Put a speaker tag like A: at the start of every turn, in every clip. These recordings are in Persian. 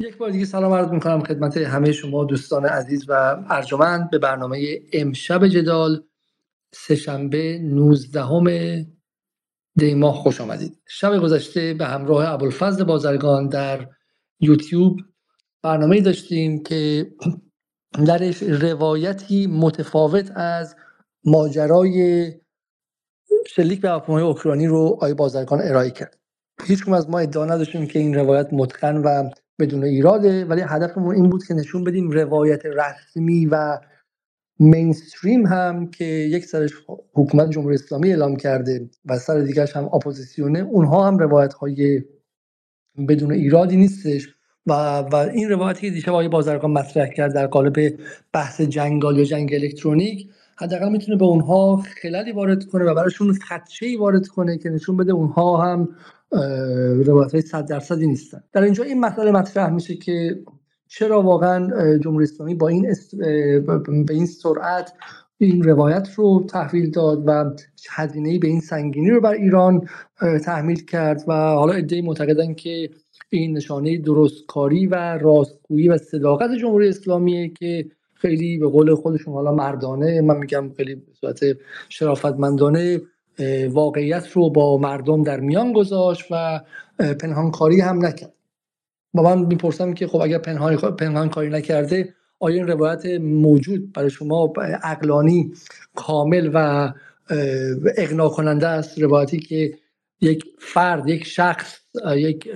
A: یک بار دیگه سلام عرض می‌کنم خدمت همه شما دوستان عزیز و ارجمند به برنامه امشب جدال سهشنبه 19 دی ماه خوش آمدید. شب گذشته به همراه ابوالفضل بازرگان در یوتیوب برنامه داشتیم که درش روایتی متفاوت از ماجرای شلیک به هواپیمای اوکراینی رو آی بازرگان ارائه کرد. هیچ از ما ادعا نداشتیم که این روایت متقن و بدون ایراده ولی هدفمون این بود که نشون بدیم روایت رسمی و مینستریم هم که یک سرش حکومت جمهوری اسلامی اعلام کرده و سر دیگرش هم اپوزیسیونه اونها هم روایت های بدون ایرادی نیستش. و, و این روایتی که دیشب آقای بازرگان مطرح کرد در قالب بحث جنگال یا جنگ الکترونیک حداقل می‌تونه به اونها خلالی وارد کنه و براشون خدشه ای وارد کنه که نشون بده اونها هم روایت های صد درصدی نیستن. در اینجا این مسئله مطرح میشه که چرا واقعا جمهوری اسلامی با این به این سرعت این روایت رو تحویل داد و هزینه به این سنگینی رو بر ایران تحمیل کرد و حالا ادعی معتقدن که این نشانه درستکاری و راستگویی و صداقت جمهوری اسلامیه که خیلی به قول خودشون حالا مردانه من میگم خیلی به صورت شرافتمندانه واقعیت رو با مردم در میان گذاشت و پنهانکاری هم نکرد. با من می‌پرسم که خب اگر پنهان پنهان کاری نکرده آیا این روایت موجود برای شما عقلانی کامل و اقناع کننده است؟ روایتی که یک فرد یک شخص یک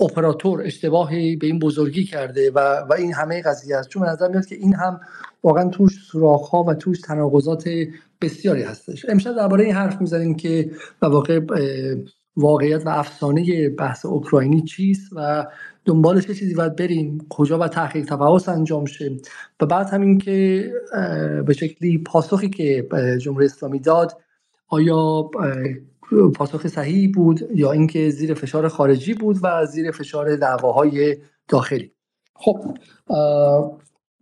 A: اپراتور اشتباهی به این بزرگی کرده و, و این همه قضیه است. چون نظر میاد که این هم واقعا توش سراخ و توش تناقضات بسیاری هستش. امشب درباره این حرف می‌زنیم که واقع واقعیت و افسانه بحث اوکراینی چیست و دنبالش چه چیزی باید بریم کجا و تحقیق تفحص انجام شه. و بعد همین که به شکلی پاسخی که جمهوری اسلامی داد آیا پاسخ صحیحی بود یا اینکه زیر فشار خارجی بود و زیر فشار دعواهای داخلی. خب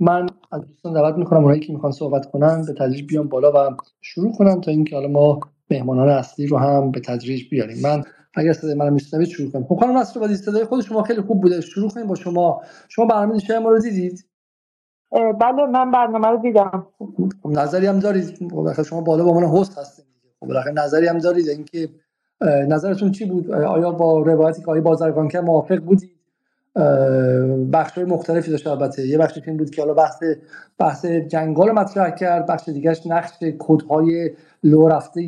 A: من از دوستان دعوت می‌کنم اونایی که می‌خوان صحبت کنن به تدریج بیان بالا و شروع کنن تا اینکه حالا ما مهمانان اصلی رو هم به تدریج بیاریم. من اگر صدای من میشنوید شروع کنیم خب خانم با صدای خود شما خیلی خوب بوده. شروع کنیم با شما. شما برنامه دیشب ما رو دیدید؟
B: بله من برنامه رو دیدم.
A: خب نظری هم دارید. خب شما بالا با من هست هستید. خب بالاخره نظری هم دارید اینکه نظرتون چی بود؟ آیا با روایتی که آقای بازرگان که موافق بودید؟ بخش مختلفی داشت البته. یه بخشی این بود که حالا بحث بحث جنگال مطرح کرد بخش دیگهش نقش کودهای لو رفته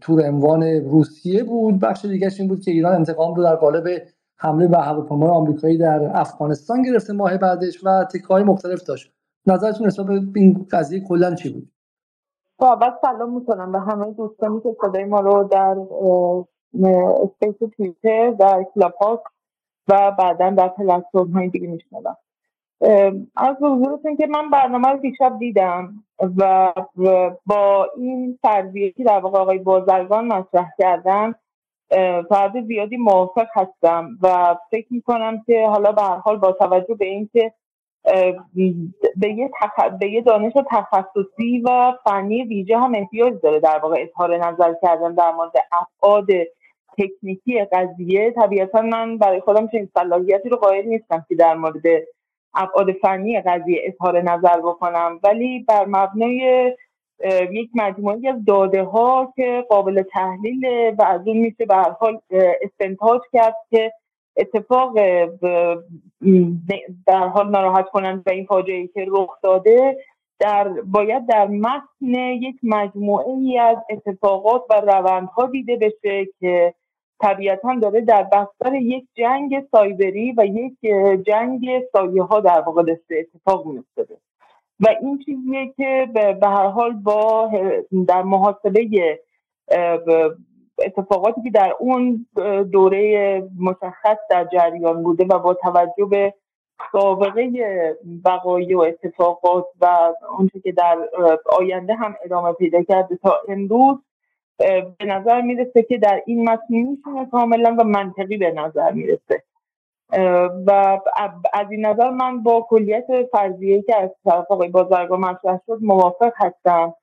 A: تور اموان روسیه بود. بخش دیگهش این بود که ایران انتقام رو در قالب حمله به هواپیمای آمریکایی در افغانستان گرفته ماه بعدش و تکای مختلف داشت. نظرتون نسبت این قضیه کلا چی بود؟
B: خب اول سلام می‌کنم به همه دوستانی که صدای ما رو در Space Twitter در کلاب و بعدا در پلتفرم های دیگه میشنون. از حضورتون که من برنامه رو دیشب دیدم و با این فرضیه که در واقع آقای بازرگان مطرح کردن تا حد زیادی موافق هستم و فکر می‌کنم که حالا به هر حال با توجه به اینکه به یه, به یه دانش تخصصی و فنی ویژه هم احتیاج داره در واقع اظهار نظر کردن در مورد افعاد تکنیکی قضیه. طبیعتا من برای خودم چنین صلاحیتی رو قائل نیستم که در مورد ابعاد فنی قضیه اظهار نظر بکنم. ولی بر مبنای یک مجموعی از داده ها که قابل تحلیل و از اون میشه به هر حال استنتاج کرد که اتفاق در حال ناراحت کنند و این فاجعه که رخ داده در باید در متن یک مجموعه ای از اتفاقات و روندها دیده بشه که طبیعتا داره در بستر یک جنگ سایبری و یک جنگ سایه ها در واقع دسته اتفاق میافتاده. و این چیزیه که به هر حال با در محاسبه اتفاقاتی که در اون دوره مشخص در جریان بوده و با توجه به سابقه وقایع و اتفاقات و اونچه که در آینده هم ادامه پیدا کرده تا امروز به نظر می‌رسه که در این متن می‌تونه کاملا و منطقی به نظر می‌رسه. و از این نظر من با کلیت فرضیه که از طرف آقای بازرگان مطرح شد موافق هستم.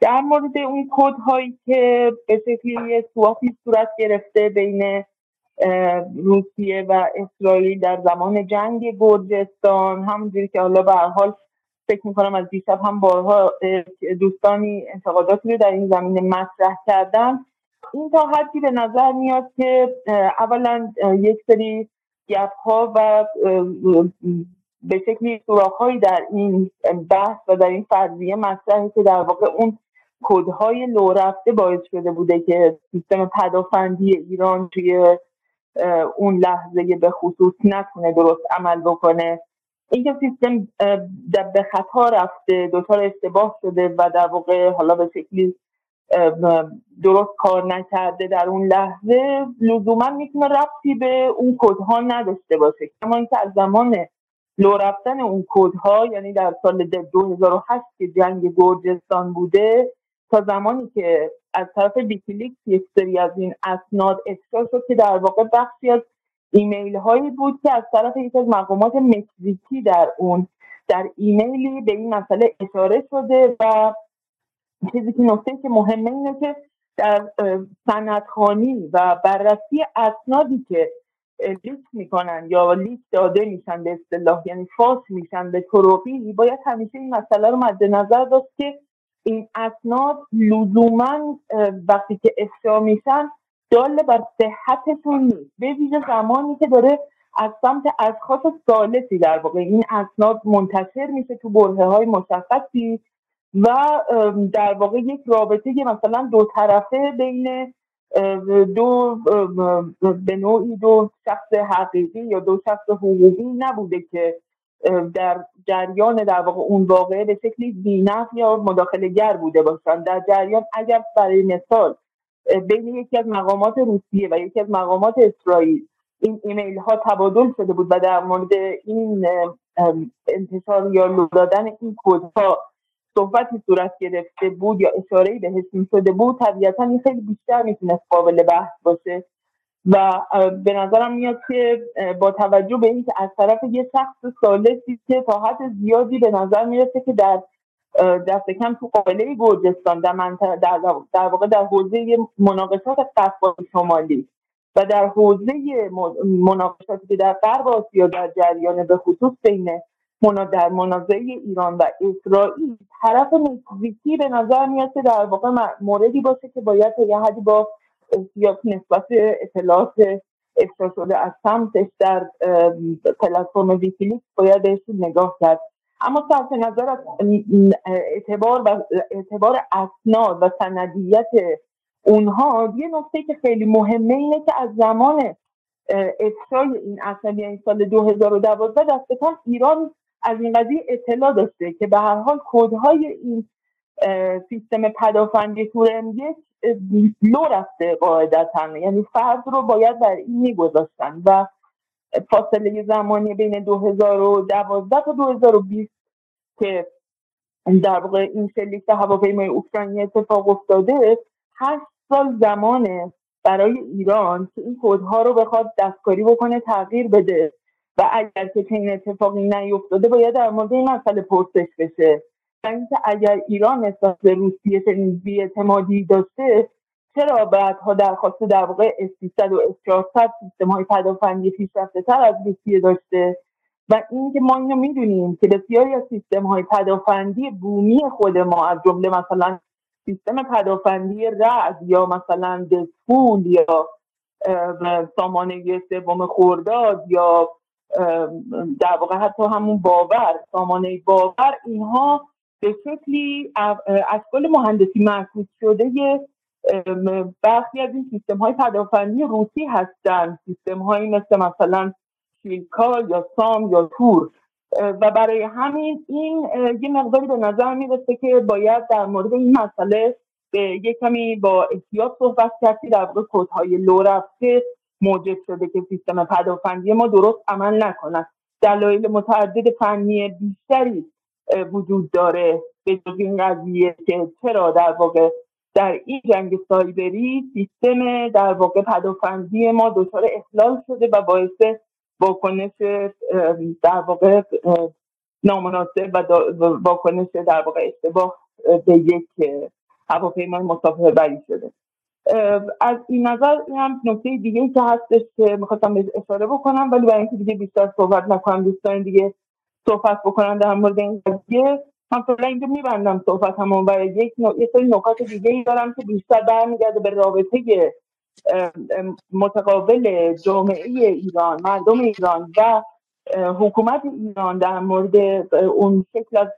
B: در مورد اون کد هایی که به شکلی سواپی صورت گرفته بین روسیه و اسرائیل در زمان جنگ گرجستان همونجوری که حالا به حال فکر می‌کنم از دیشب هم بارها دوستانی انتقاداتی رو در این زمینه مطرح کردن. این تا حدی به نظر میاد که اولا یک سری گپ ها و به شکلی سوراخ در این بحث و در این فرضیه مطرحه که در واقع اون کدهای لو رفته باعث شده بوده که سیستم پدافندی ایران توی اون لحظه به خصوص نتونه درست عمل بکنه. اینکه سیستم به خطا رفته دچار اشتباه شده و در واقع حالا به شکلی درست کار نکرده در اون لحظه لزوما می‌تونه ربطی به اون کدها نداشته باشه. کما اینکه از زمان لو رفتن اون کدها یعنی در سال 2008 که جنگ گرجستان بوده تا زمانی که از طرف ویکیلیکس یک سری از این اسناد افشا شد که در واقع بخشی از ایمیل هایی بود که از طرف یک از مقامات مکزیکی در اون در ایمیلی به این مسئله اشاره شده و چیزی که نکته که مهمه اینه که در سندخوانی و بررسی اسنادی که leak می‌کنن یا leak داده میشن به اصطلاح یعنی فاش میشن به طرقی باید همیشه این مسئله رو مد نظر داشت که این اسناد لزوما وقتی که افشا میشن دال بر صحتشون نیست. به ویژه زمانی که داره از سمت اشخاص ثالثی در واقع این اسناد منتشر میشه تو برهه های مشخصی و در واقع یک رابطه مثلا دو طرفه بین دو به نوعی دو شخص حقیقی یا دو شخص حقوقی نبوده که در جریان در واقع اون واقعه به شکلی بینف یا مداخله گر بوده باشن. در جریان اگر برای مثال بین یکی از مقامات روسیه و یکی از مقامات اسرائیل این ایمیل ها تبادل شده بود و در مورد این انتشار یا لو دادن این کودها صحبتی صورت گرفته بود یا اشاره بهش شده بود طبیعتا این خیلی بیشتر می‌تونست قابل بحث باشه. و به نظرم میاد که با توجه به اینکه از طرف یه شخص سالسی که تا حد زیادی به نظر می‌رسه که در دست کم تو قابله گرجستان در, در, در واقع در حوزه مناقشات قصبای شمالی و در حوزه مناقشاتی که در غرب آسیا در جریان به خصوص بین در منازعه ایران و اسرائیل طرف نزدیکی به نظر میاد که در واقع موردی باشه که باید یه حدی با احتیاط نسبت اطلاعات افشا شده از سمتش در پلتفرم ویکیلیکس باید بهشون نگاه کرد. اما صرف نظر از اعتبار و اعتبار اسناد و سندیت اونها یه نکته که خیلی مهمه اینه که از زمان افشای این اسناد یعنی سال 2012 دست ایران از این قضیه اطلاع داشته که به هر حال کودهای این سیستم پدافندی تور ام لو رفته قاعدتا. یعنی فرض رو باید بر این میگذاشتن و فاصله زمانی بین 2012 تا 2020 که در واقع این شلیک هواپیمای اوکراینی اتفاق افتاده هشت سال زمانه برای ایران که این کودها رو بخواد دستکاری بکنه تغییر بده. و اگر که چنین اتفاقی نیفتاده باید در مورد این مسئله پرسش بشه. اینکه اگر ایران نسبت به روسیه چنین بیاعتمادی داشته چرا بعدها درخواست در واقع اس و اس سیستم های پدافندی پیشرفته تر از روسیه داشته؟ و اینکه ما اینو می‌دونیم که بسیاری از سیستم های پدافندی بومی خود ما از جمله مثلا سیستم پدافندی رعد یا مثلا دزفول یا سامانه سوم خورداد یا در واقع حتی همون باور سامانه باور اینها به شکلی اشکال مهندسی معکوس شده برخی از این سیستم های پدافندی روسی هستند سیستم هایی مثل مثلا شیلکا یا سام یا تور. و برای همین این یه مقداری به نظر می‌رسه که باید در مورد این مسئله به یک کمی با احتیاط صحبت کردی. در واقع کودهای لو رفته موجب شده که سیستم پدافندی ما درست عمل نکند. دلایل متعدد فنی بیشتری وجود داره به جز این قضیه که چرا در واقع در این جنگ سایبری سیستم در واقع پدافندی ما دچار اخلال شده و باعث واکنش در واقع نامناسب و واکنش در واقع اشتباه به یک هواپیمای مسافر بری شده از این نظر هم نکته دیگه که هستش که می‌خواستم اشاره بکنم ولی برای اینکه دیگه بیشتر صحبت نکنم دوستان دیگه صحبت بکنم در مورد این قضیه. من فعلا اینجا میبندم صحبت همون و یک یه سری نکات دیگه ای دارم که بیشتر برمیگرده به رابطه متقابل جامعه ایران مردم ایران و حکومت ایران در مورد اون شکل از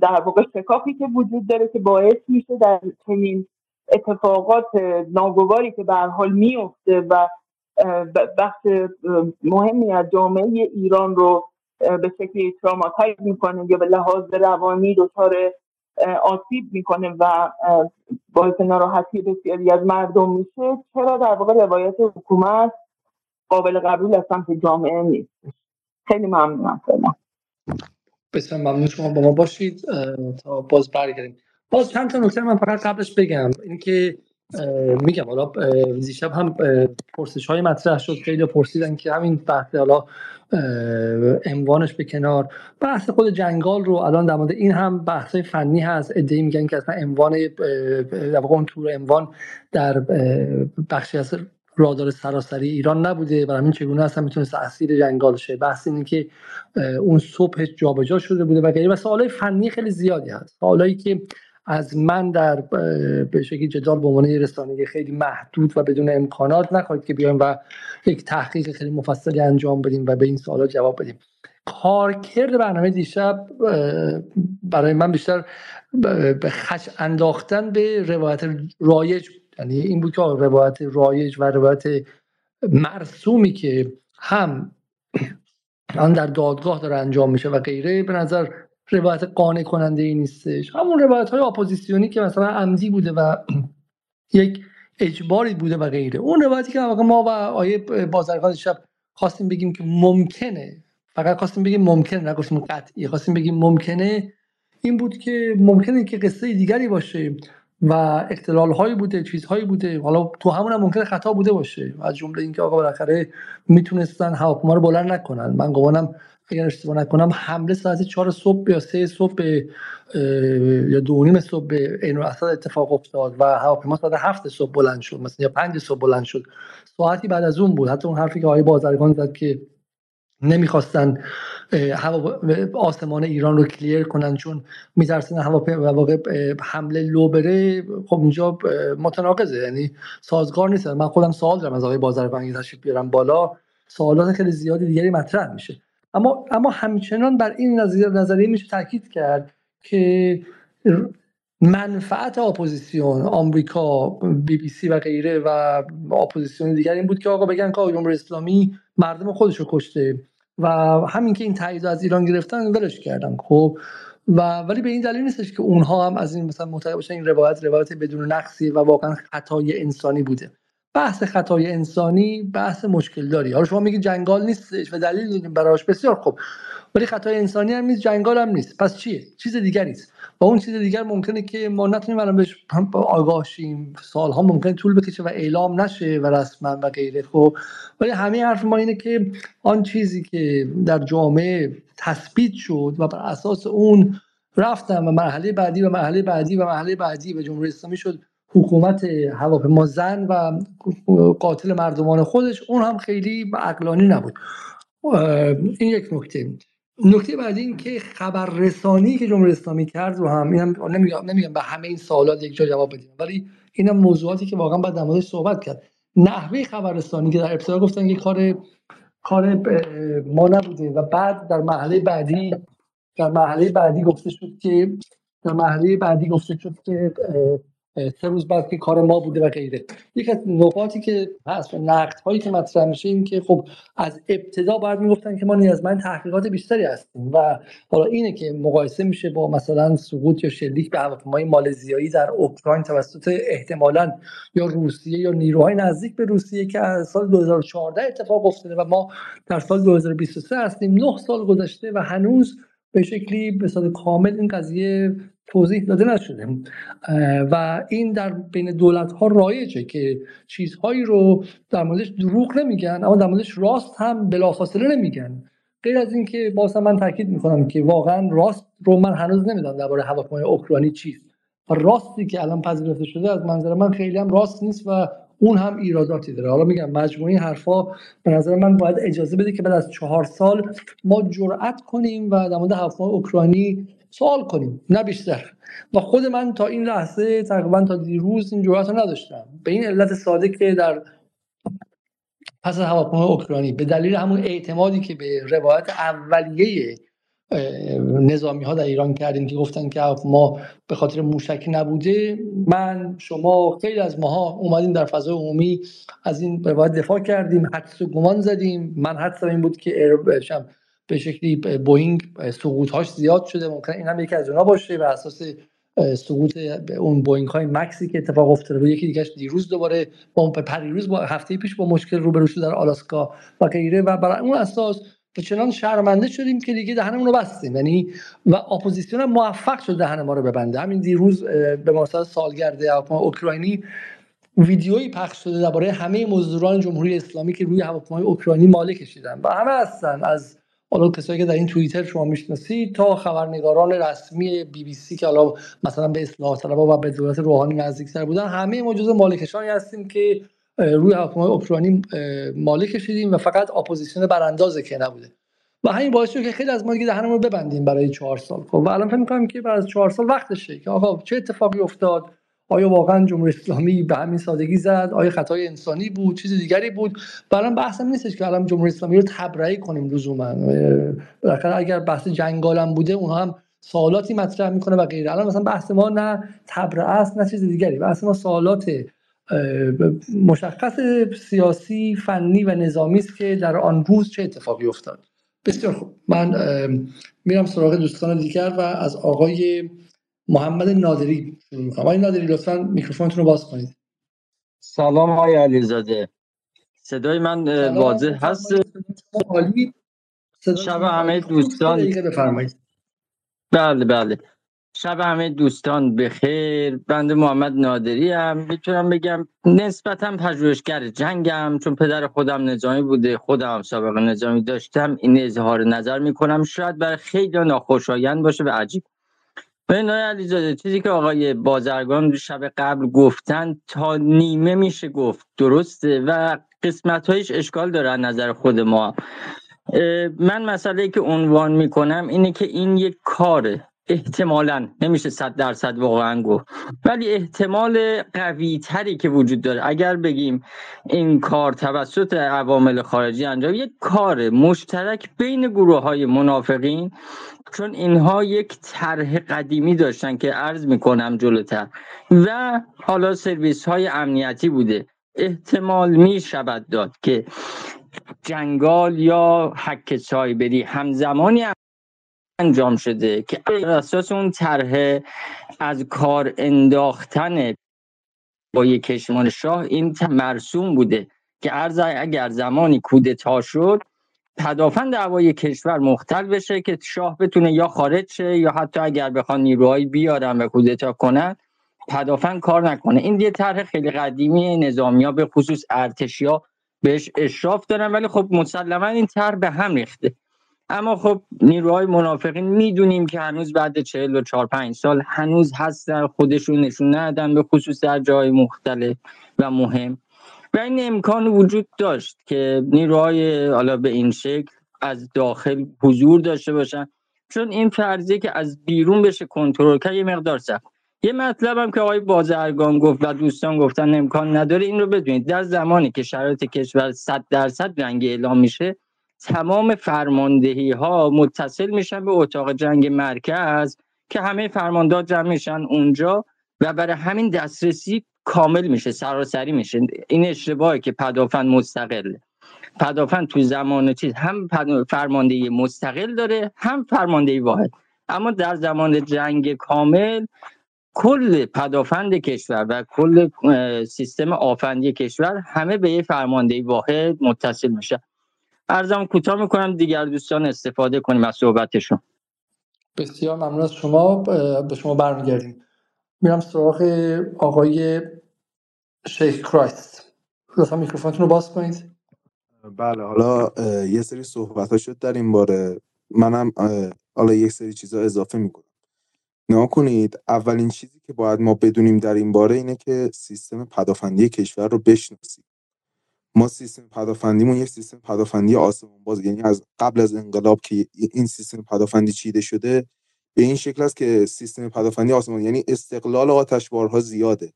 B: در واقع شکافی که وجود داره که باعث میشه در چنین اتفاقات ناگواری که به حال میفته و بخش مهمی از جامعه ایران رو به شکلی تراماتایز می‌کنه یا به لحاظ روانی دچار آسیب می‌کنه و باعث ناراحتی بسیاری از مردم میشه چرا در واقع روایت حکومت قابل قبول از سمت جامعه نیست. خیلی ممنونم
A: بسیار ممنون. شما با ما باشید. تا باز برگردیم. باز چند تا نکته من فقط قبلش بگم. اینکه میگم حالا دیشب هم پرسش های مطرح شد. خیلی پرسیدن که همین بحث حالا عنوانش به کنار. بحث خود جنگال رو الان در مورد این هم بحث فنی هست. ادعی میگن که اصلا عنوان در اون تور عنوان در بخشی از رادار سراسری ایران نبوده و همین چگونه اصلا می‌تونست اسیر جنگال شه. بحث اینه که اون صبح جابجا شده بوده و و سوالای فنی خیلی زیادی هست. سوالایی که از من در به شکلی جدال به عنوان رسانه خیلی محدود و بدون امکانات نخواهید که بیایم و یک تحقیق خیلی مفصلی انجام بدیم و به این سوالات جواب بدیم. کارکرد برنامه دیشب برای من بیشتر به خش انداختن به روایت رایج یعنی این بود که روایت رایج و روایت مرسومی که هم الان در دادگاه داره انجام میشه و غیره به نظر روایت قانع کننده ای نیستش. همون روایت های اپوزیسیونی که مثلا عمدی بوده و یک اجباری بوده و غیره. اون روایتی که ما و آقای بازرگان دیشب خواستیم بگیم که ممکنه فقط خواستیم بگیم ممکنه نگفتیم قطعی خواستیم بگیم ممکنه این بود که ممکنه که قصه دیگری باشه و اختلال هایی بوده چیزهایی بوده. حالا تو همون هم ممکنه خطا بوده باشه. از جمله اینکه آقا بالاخره می‌تونستن هواپیما رو بلند نکنن. من گمانم اگر اشتباه نکنم حمله ساعت چهار صبح یا سه صبح یا دو نیم صبح به این اتفاق افتاد و هواپیما ساعت هفت صبح بلند شد مثلا یا پنج صبح بلند شد. ساعتی بعد از اون بود. حتی اون حرفی که آقای بازرگان زد که نمی‌خواستن هوا آسمان ایران رو clear کنن چون میترسن هواپیما حمله لو بره خب اینجا متناقضه. یعنی سازگار نیست من خودم سوال دارم از آقای بازرگان تشریف بیارم بالا. سوالات خیلی زیادی دیگری مطرح میشه. اما اما همچنان بر این نظریه میشه تاکید کرد که منفعت اپوزیسیون آمریکا بی بی سی و غیره و اپوزیسیون دیگر این بود که آقا بگن که جمهوری اسلامی مردم خودش رو کشته و همین که این تایید از ایران گرفتن ولش کردن خب؟ و ولی به این دلیل نیستش که اونها هم از این مثلا معتقد باشن این روایت روایت بدون نقصی و واقعا خطای انسانی بوده. بحث خطای انسانی بحث مشکل داری حالا شما میگید جنگال نیستش و دلیل داریم براش بسیار خوب. ولی خطای انسانی هم نیست جنگال هم نیست. پس چیه؟ چیز دیگری است. و اون چیز دیگر ممکنه که ما نتونیم الان بهش آگاه شیم سالها ممکنه طول بکشه و اعلام نشه و رسما و غیره خب. ولی همه حرف ما اینه که آن چیزی که در جامعه تثبیت شد و بر اساس اون رفتن و مرحله بعدی و مرحله بعدی و مرحله بعدی و جمهوری اسلامی شد حکومت هواپیما زن و قاتل مردمان خودش اون هم خیلی عقلانی نبود. این یک نکته. نکته بعدی این که خبررسانی که جمهوری اسلامی کرد رو هم اینم نمیگم نمیگم به همه این سوالات یک جا جواب بدیم ولی اینم موضوعاتی که واقعا باید در صحبت کرد. نحوه خبررسانی که در ابتدا گفتن که کار کار ما نبوده و بعد در مرحله بعدی در مرحله بعدی گفته شد که در مرحله بعدی گفته شد که سه روز بعد که کار ما بوده و غیره. یک از نقاطی که هست و نقد هایی که مطرح میشه این که خب از ابتدا باید می‌گفتن که ما نیازمند تحقیقات بیشتری هستیم و حالا اینه که مقایسه میشه با مثلا سقوط یا شلیک به هواپیمای مالزیایی در اوکراین توسط احتمالا یا روسیه یا نیروهای نزدیک به روسیه که از سال 2014 اتفاق افتاده و ما در سال 2023 هستیم. نه سال گذشته و هنوز به شکلی به کامل این قضیه توضیح داده نشده. و این در بین دولت ها رایجه که چیزهایی رو در موردش دروغ نمیگن اما در موردش راست هم بلافاصله نمیگن. غیر از اینکه باز من تاکید می‌کنم که واقعا راست رو من هنوز نمی‌دونم درباره هواپیمای اوکراینی چیست. راستی که الان پذیرفته شده از منظر من خیلی هم راست نیست و اون هم ایراداتی داره. حالا میگم مجموعه حرفا به نظر من باید اجازه بده که بعد از چهار سال ما جرأت کنیم و در مورد حرفای اوکراینی سوال کنیم نه بیشتر. و خود من تا این لحظه تقریبا تا دیروز این جرأت رو نداشتم. به این علت ساده که در پس از هواپیمای اوکراینی به دلیل همون اعتمادی که به روایت اولیه نظامی ها در ایران کردیم که گفتن که ما به خاطر موشکی نبوده من شما خیلی از ماها اومدیم در فضای عمومی از این روایت دفاع کردیم حدس و گمان زدیم. من حدسم این بود که به شکلی بوینگ سقوط هاش زیاد شده. ممکن این هم یکی از اونها باشه و اساس سقوط اون بوینگ های مکسی که اتفاق افتاده یکی دیگه دیروز دوباره با پریروز با هفته پیش با مشکل روبرو شد در آلاسکا و غیره. و بر اون اساس به چنان شرمنده شدیم که دیگه دهنمون رو بستیم. یعنی و اپوزیسیون موفق شد دهن ما رو ببنده. همین دیروز به مناسبت سالگرد اوکراینی ویدیویی پخش شده درباره همه مزدوران جمهوری اسلامی که روی هواپیمای اوکراینی ماله کشیدن. و همه هستن. از حالا کسایی که در این توییتر شما می‌شناسید تا خبرنگاران رسمی بی بی سی که حالا مثلا به اصلاح طلبا و به دولت روحانی نزدیکتر بودن همه ما جزء مالکشانی هستیم که روی هواپیمای اوکراینی مالک کشیدیم و فقط اپوزیسیون براندازه که نبوده. و همین باعث شد که خیلی از ما دیگه دهنمون ببندیم برای چهار سال. خب و الان فکر می‌کنم که بعد از چهار سال وقتشه که آقا چه اتفاقی افتاد؟ آیا واقعا جمهوری اسلامی به همین سادگی زد؟ آیا خطای انسانی بود؟ چیز دیگری بود؟ برام بحثم نیستش که الان جمهوری اسلامی رو تبرئه کنیم لزوما. بالاخره اگر بحث جنگالم بوده اونها هم سوالاتی مطرح می‌کنه و غیره. الان مثلا بحث ما نه تبرئه است نه چیز دیگری. بحث ما سوالات مشخص سیاسی فنی و نظامی است که در آن روز چه اتفاقی افتاد. بسیار خوب. من میرم سراغ دوستان دیگر و از آقای محمد نادری. شروع می‌کنم. آقای نادری لطفا میکروفونتون رو باز کنید.
C: سلام آقای علیزاده. صدای من واضح هست؟ شب همه دوستان.
A: بفرمایید.
C: بله بله. شب همه دوستان بخیر. بنده محمد نادری هم. می‌تونم بگم نسبتا پژوهشگر جنگم. چون پدر خودم نظامی بوده خودم سابقه نظامی داشتم. این اظهار نظر می‌کنم. شاید برای خیلی ناخوشایند باشه و عجیب نای علیزاده چیزی که آقای بازرگان شب قبل گفتن تا نیمه میشه گفت. درسته؟ و قسمت هایش اشکال داره نظر خود ما. من مسئله که عنوان می‌کنم اینه که این یک کاره. احتمالا. نمیشه صد درصد واقعا گفت. ولی احتمال قوی تری که وجود داره اگر بگیم این کار توسط عوامل خارجی انجام یک کار مشترک بین گروه های منافقین چون اینها یک طرح قدیمی داشتن که عرض می‌کنم جلوتر. و حالا سرویس های امنیتی بوده. احتمال می شود داد که جنگال یا حک سایبری همزمانی انجام شده که اساس اون طرح از کار انداختن با یک کشمان شاه این مرسوم بوده که ارز اگر زمانی کودتا شد پدافند دعوای کشور مختل بشه که شاه بتونه یا خارج شه یا حتی اگر بخوان نیروهایی بیارن و کودتا کنن پدافند کار نکنه. این یه طرح خیلی قدیمی نظامی ها به خصوص ارتشی ها بهش اشراف دارن ولی خب مسلما این طرح به هم ریخته. اما خب نیروهای منافقین می‌دونیم که هنوز بعد چهل و چهار پنج سال هنوز هستن خودشون نشون ندن به خصوص در جای مختلف و مهم. و این امکان وجود داشت که نیروهای حالا به این شکل از داخل حضور داشته باشن. چون این فرضیه که از بیرون بشه کنترل کرد یه مقدار سخت. یه مطلب هم که آقای بازرگان گفت و دوستان گفتن امکان نداره این رو بدونید. در زمانی که شرایط کشور 100 درصد رنگ اعلام میشه تمام فرماندهی ها متصل میشن به اتاق جنگ مرکز که همه فرماندار جمع میشن اونجا و برای همین دسترسی کامل میشه سراسری میشه. این اشتباهی که پدافند مستقل پدافند تو زمان چیز هم فرماندهی مستقل داره هم فرماندهی واحد. اما در زمان جنگ کامل کل پدافند کشور و کل سیستم آفندی کشور همه به یه فرماندهی واحد متصل میشه ارزم کوتاه می‌کنم دیگر دوستان استفاده کنیم از صحبتشون.
A: بسیار ممنون از شما به شما برمیگردیم. میرم سراغ آقای شیخ کرایست. لطفا میکروفونتون رو باز کنید.
D: بله حالا یه سری صحبت ها شد در این باره. منم حالا یک سری چیزا اضافه می‌کنم. نها کنید اولین چیزی که باید ما بدونیم در این باره اینه که سیستم پدافندی کشور رو بشناسیم. ما سیستم پدافندیمون یک سیستم پدافندی آسمان باز یعنی از قبل از انقلاب که این سیستم پدافندی چیده شده به این شکل است که سیستم پدافندی آسمان یعنی استقلال آتشبارها زیاده.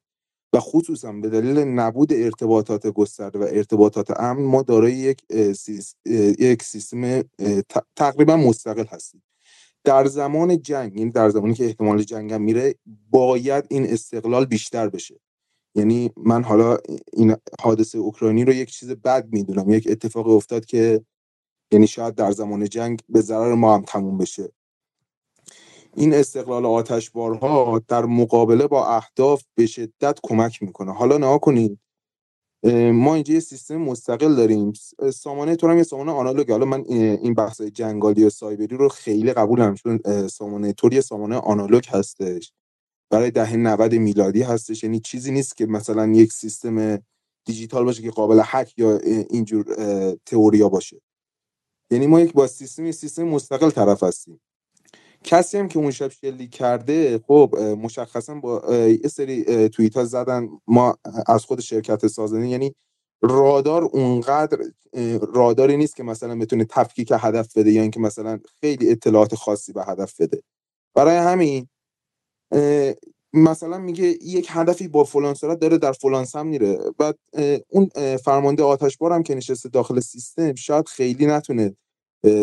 D: و خصوصا به دلیل نبود ارتباطات گسترده و ارتباطات امن ما دارای یک یک سیستم تقریبا مستقل هستیم. در زمان جنگ این یعنی در زمانی که احتمال جنگ هم میره باید این استقلال بیشتر بشه. یعنی من حالا این حادثه اوکراینی رو یک چیز بد می‌دونم. یک اتفاق افتاد که یعنی شاید در زمان جنگ به ضرر ما هم تموم بشه. این استقلال آتشبارها در مقابله با اهداف به شدت کمک می‌کنه. حالا نها کنید ما اینجا یه سیستم مستقل داریم. سامانه تو هم یه سامانه آنالوگ. حالا من این بحث جنگالی و سایبری رو خیلی قبول چون سامانه تور یه سامانه آنالوگ هستش. برای دهه 90 میلادی هستش. یعنی چیزی نیست که مثلا یک سیستم دیجیتال باشه که قابل هک یا اینجور تئوریا باشه. یعنی ما یک با سیستم سیستم مستقل طرف هستیم. کسی هم که اون شب شلیک کرده خب مشخصا با یه سری توییت ها زدن ما از خود شرکت سازنده یعنی رادار اونقدر راداری نیست که مثلا بتونه تفکیک هدف بده یا اینکه مثلا خیلی اطلاعات خاصی به هدف بده. برای همین مثلا میگه یک هدفی با فلان سرعت داره در فلان سم میره. بعد اون فرمانده آتشبار هم که نشسته داخل سیستم شاید خیلی نتونه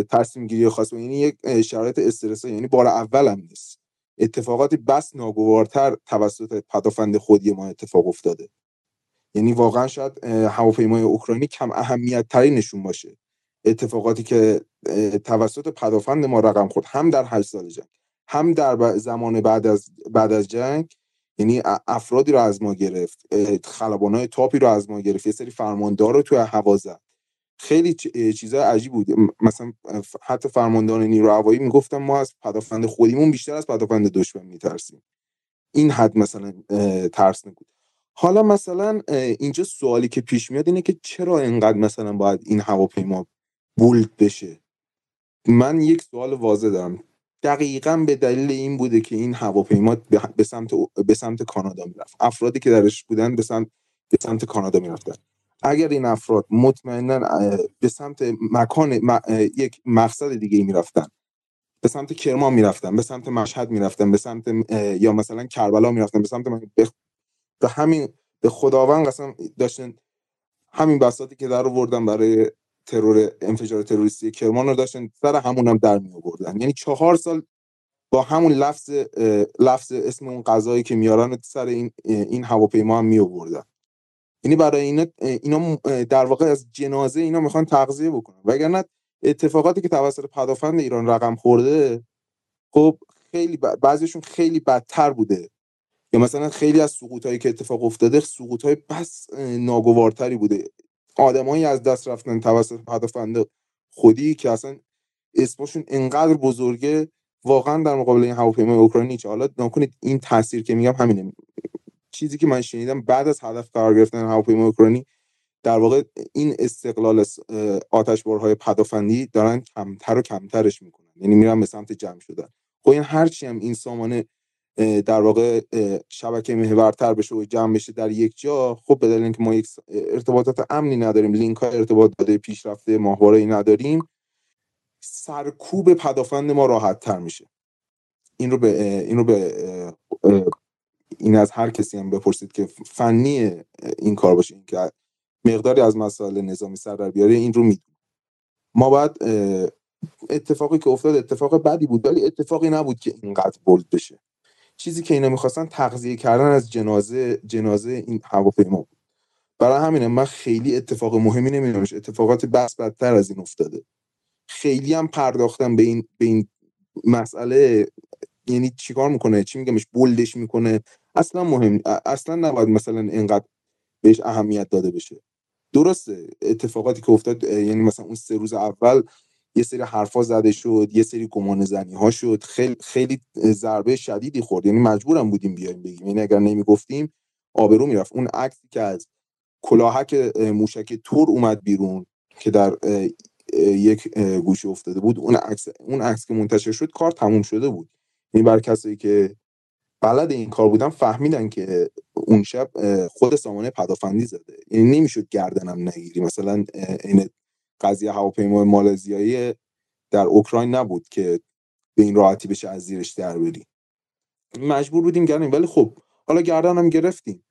D: تصمیم گیری خاص یعنی یک شرایط استرس یعنی بار اول هم نیست. اتفاقاتی بس ناگوارتر توسط پدافند خودی ما اتفاق افتاده. یعنی واقعا شاید هواپیمای اوکراینی کم اهمیت تری نشون باشه. اتفاقاتی که توسط پدافند ما رقم خورد هم در هشت سال جنگ. هم در زمان بعد از بعد از جنگ یعنی افرادی رو از ما گرفت خلبانای تاپی رو از ما گرفت یه سری فرماندار رو توی هوا زد. خیلی چیزای عجیب بود. مثلا حتی فرماندهان نیرو هوایی می‌گفتن ما از پدافند خودیمون بیشتر از پدافند دشمن میترسیم. این حد مثلا ترس بود حالا مثلا اینجا سوالی که پیش میاد اینه که چرا اینقدر مثلا باید این هواپیما بولد بشه؟ من یک سوال واضح دارم. دقیقا به دلیل این بوده که این هواپیما به سمت به سمت کانادا می‌رفت. افرادی که درش بودن به سمت به سمت کانادا می‌رفتن. اگر این افراد مطمئنا به سمت مکان یک مقصد دیگه می‌رفتن به سمت کرمان می‌رفتن به سمت مشهد می‌رفتن به سمت یا مثلا کربلا می‌رفتن به سمت به همین به خداوند قسم داشتن همین بساطی که در آوردن برای ترور انفجار تروریستی کرمان رو داشتن سر همون هم در می آوردن یعنی چهار سال با همون لفظ لفظ اسم اون غذایی که میارن سر این این هواپیما هم می آوردن یعنی برای اینا اینا در واقع از جنازه اینا می‌خوان تغذیه بکنن. وگرنه اتفاقاتی که توسط پدافند ایران رقم خورده خب خیلی بعضیشون خیلی بدتر بوده. یا مثلا خیلی از سقوط هایی که اتفاق افتاده سقوط های بس ناگوارتری بوده. آدمایی از دست رفتن توسط پدافند خودی که اصلا اسمشون انقدر بزرگه واقعا در مقابل این هواپیمای اوکراینی چه حالا نکنید این تاثیر که میگم همینه. چیزی که من شنیدم بعد از هدف قرار گرفتن هواپیمای اوکراینی در واقع این استقلال آتشبارهای پدافندی دارن کمتر و کمترش می‌کنن. یعنی میرن به سمت جمع شدن. خب این هرچی هم این سامانه در واقع شبکه محورتر بشه و جمع بشه در یک جا خب به دلیل اینکه ما یک ارتباطات امنی نداریم لینک های ارتباط پیشرفته ماهواره ای نداریم سرکوب پدافند ما راحت تر میشه. این رو به این رو به این از هر کسی هم بپرسید که فنی این کار باشه. این که مقداری از مسائل نظامی سر در بیاره این رو می‌دونیم ما باید اتفاقی که افتاد اتفاق بدی بود ولی اتفاقی نبود که اینقدر بولد بشه. چیزی که اینا می‌خواستن تغذیه کردن از جنازه جنازه این هواپیما بود. برای همینه من خیلی اتفاق مهمی نمیدونمش اتفاقات بس بدتر از این افتاده. خیلی هم پرداختم به این به این مسئله. یعنی چیکار می‌کنه؟ چی میگمش بولدش می‌کنه. اصلا مهم اصلا نباید مثلا اینقدر بهش اهمیت داده بشه. درسته اتفاقاتی که افتاد یعنی مثلا اون سه روز اول یه سری حرفا زده شد یه سری گمان زنی ها شد. خیلی خیلی ضربه شدیدی خورد. یعنی مجبورم بودیم بیایم بگیم. یعنی اگر نمی‌گفتیم آبرو می‌رفت. اون عکسی که از کلاهک موشک تور اومد بیرون که در یک گوشه افتاده بود اون عکس اون عکس که منتشر شد کار تموم شده بود. این برای کسایی که بلد این کار بودن فهمیدن که اون شب خود سامانه پدافندی زده. یعنی نمی‌شد گردنم نگیری. مثلا این قضیه هواپیمای مالزیایی در اوکراین نبود که به این راحتی بشه از زیرش در بری. مجبور بودیم گردیم ولی خب حالا گردنم گرفتیم.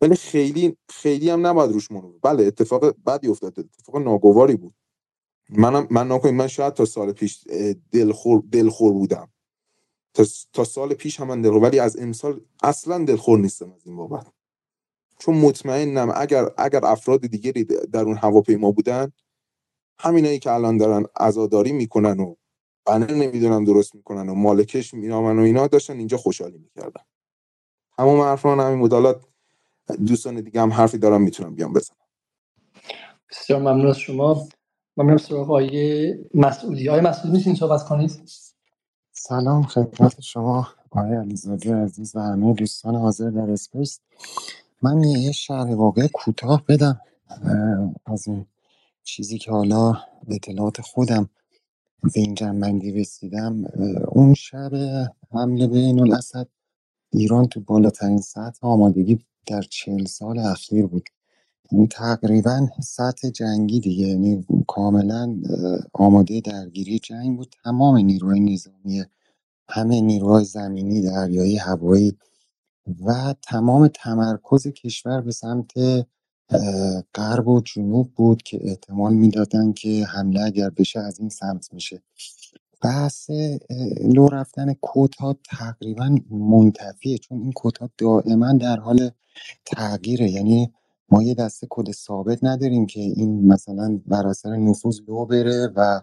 D: ولی خیلی خیلی هم نباید روش مونو بله اتفاق بدی افتاد اتفاق ناگواری بود. منم من نکنید من شاید تا سال پیش دلخور دلخور بودم. تا, تا سال پیش هم من دلخور ولی از امسال اصلا دلخور نیستم از این بابت. چون مطمئنم اگر اگر افراد دیگری در اون هواپیما بودن همینایی که الان دارن عزاداری می‌کنن و بنر نمی‌دونم درست می‌کنن و مالکش مینامن و اینا داشتن اینجا خوشحالی می‌کردن. تمام حرفان همین مدالات دوستان دیگه هم حرفی دارم می‌تونم بیام بزنم.
A: بسیار ممنون از شما. ممنون سراغ آقای مسئولی آقای مسئولی می‌تونید صحبت کنید
E: سلام خدمت شما آقای علیزاده عزیز و همه دوستان حاضر در اسپیس. من یه شرح واقع کوتاه بدم از این چیزی که حالا به اطلاعات خودم به این جنبندی رسیدم اون شب حمله به این الاسد ایران تو بالاترین سطح آمادگی در چهل سال اخیر بود. این تقریبا سطح جنگی دیگه یعنی کاملا آماده درگیری جنگ بود. تمام نیروهای نظامی همه نیروهای زمینی دریایی هوایی و تمام تمرکز کشور به سمت غرب و جنوب بود که احتمال می‌دادن که حمله اگر بشه از این سمت میشه. بحث لو رفتن کودها تقریبا منتفیه چون این کودها دائما در حال تغییره. یعنی ما یه دسته کد ثابت نداریم که این مثلا بر اثر نفوذ لو بره و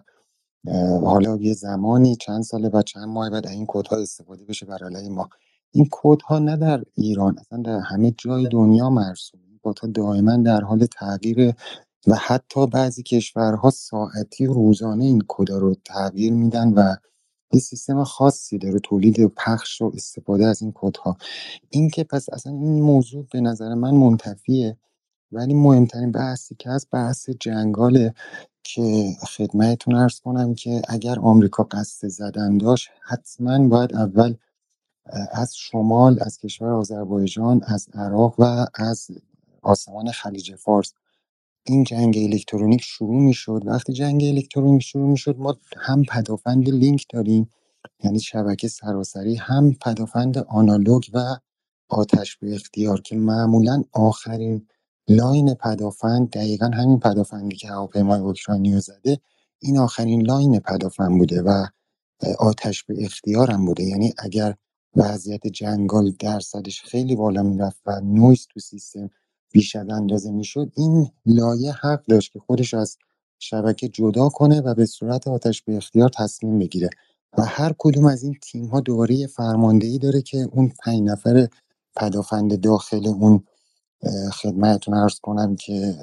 E: حالا یه زمانی چند ساله و چند ماه بعد این کودها استفاده بشه بر علیه ما. این کودها نه در ایران اصلا در همه جای دنیا مرسوم کودها دائما در حال تغییر و حتی بعضی کشورها ساعتی و روزانه این کدا رو تغییر میدن و یه سیستم خاصی داره تولید و پخش و استفاده از این کدها. این که پس اصلا این موضوع به نظر من منتفیه ولی مهمترین بحثی که از بحث جنگاله که خدمتتون ارز کنم که اگر آمریکا قصد زدن داشت حتما باید اول از شمال از کشور آذربایجان از عراق و از آسمان خلیج فارس. این جنگ الکترونیک شروع می‌شد. وقتی جنگ الکترونیک شروع می‌شد ما هم پدافند لینک داریم یعنی شبکه سراسری هم پدافند آنالوگ و آتش به اختیار که معمولا آخرین line پدافند دقیقا همین پدافندی که هواپیمای اوکراینی زده این آخرین line پدافند بوده و آتش به اختیارم بوده. یعنی اگر وضعیت جنگال درصدش خیلی بالا می‌رفت و نویز تو سیستم بیش از اندازه می‌شد این لایه حق داشت که خودش از شبکه جدا کنه و به صورت آتش به اختیار تصمیم بگیره. و هر کدوم از این تیم ها دوباره فرماندهی داره که اون پنج نفر پدافند داخل اون خدمتتون ارز کنم که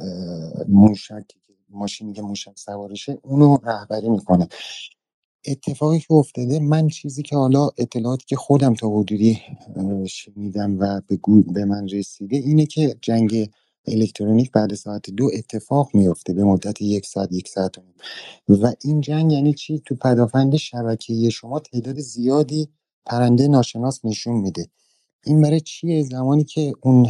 E: موشک ماشینی که موشک سوارشه اونو رهبری می‌کنه. اتفاقی که افتاده من چیزی که حالا اطلاعاتی که خودم تا حدودی شنیدم و به, به من رسیده اینه که جنگ الکترونیک بعد ساعت دو اتفاق میفته به مدت یک ساعت یک ساعت و این جنگ یعنی چی؟ تو پدافند شبکه شما تعداد زیادی پرنده ناشناس نشون میده. این برای چیه؟ زمانی که اون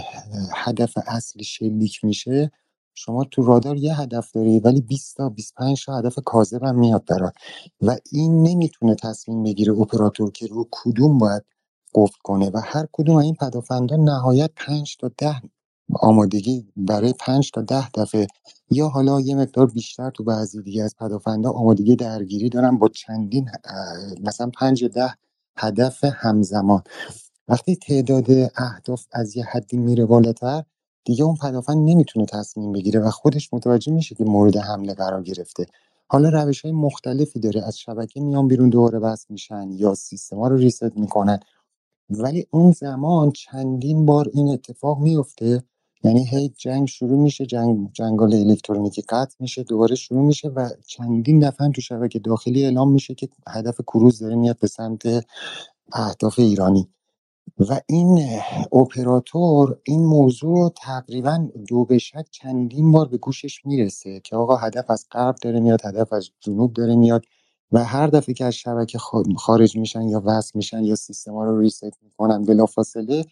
E: هدف اصلی شلیک میشه شما تو رادار یه هدف داری ولی 20 تا 25 تا هدف کاذب هم میاد برات. و این نمی‌تونه تصمیم بگیره اپراتور که رو کدوم باید قفل کنه و هر کدوم این پدافندا نهایت 5 تا 10 آمادگی برای 5 تا 10 دفعه یا حالا یه مقدار بیشتر تو بعضی دیگه از پدافندا آمادگی درگیری دارن با چندین مثلا 5 10 هدف همزمان. وقتی تعداد اهداف از یه حدی میره بالاتر دیگه اون پدافند نمی‌تونه تصمیم بگیره و خودش متوجه میشه که مورد حمله قرار گرفته. حالا روش های مختلفی داره از شبکه میان بیرون دوباره بس میشن یا سیستما رو ریست می‌کنن. ولی اون زمان چندین بار این اتفاق میفته یعنی هی جنگ شروع میشه جنگ جنگال الکترونیکی قطع میشه دوباره شروع میشه و چندین دفعه تو شبکه داخلی اعلام میشه که هدف کروز داره میاد به سمت اهداف ایرانی. و این اپراتور این موضوع تقریبا دو به شک چندین بار به گوشش می‌رسه که آقا هدف از غرب داره میاد هدف از جنوب داره میاد و هر دفعه که از شبکه خارج میشن یا وصل میشن یا سیستم ها رو ریست می‌کنن بلافاصله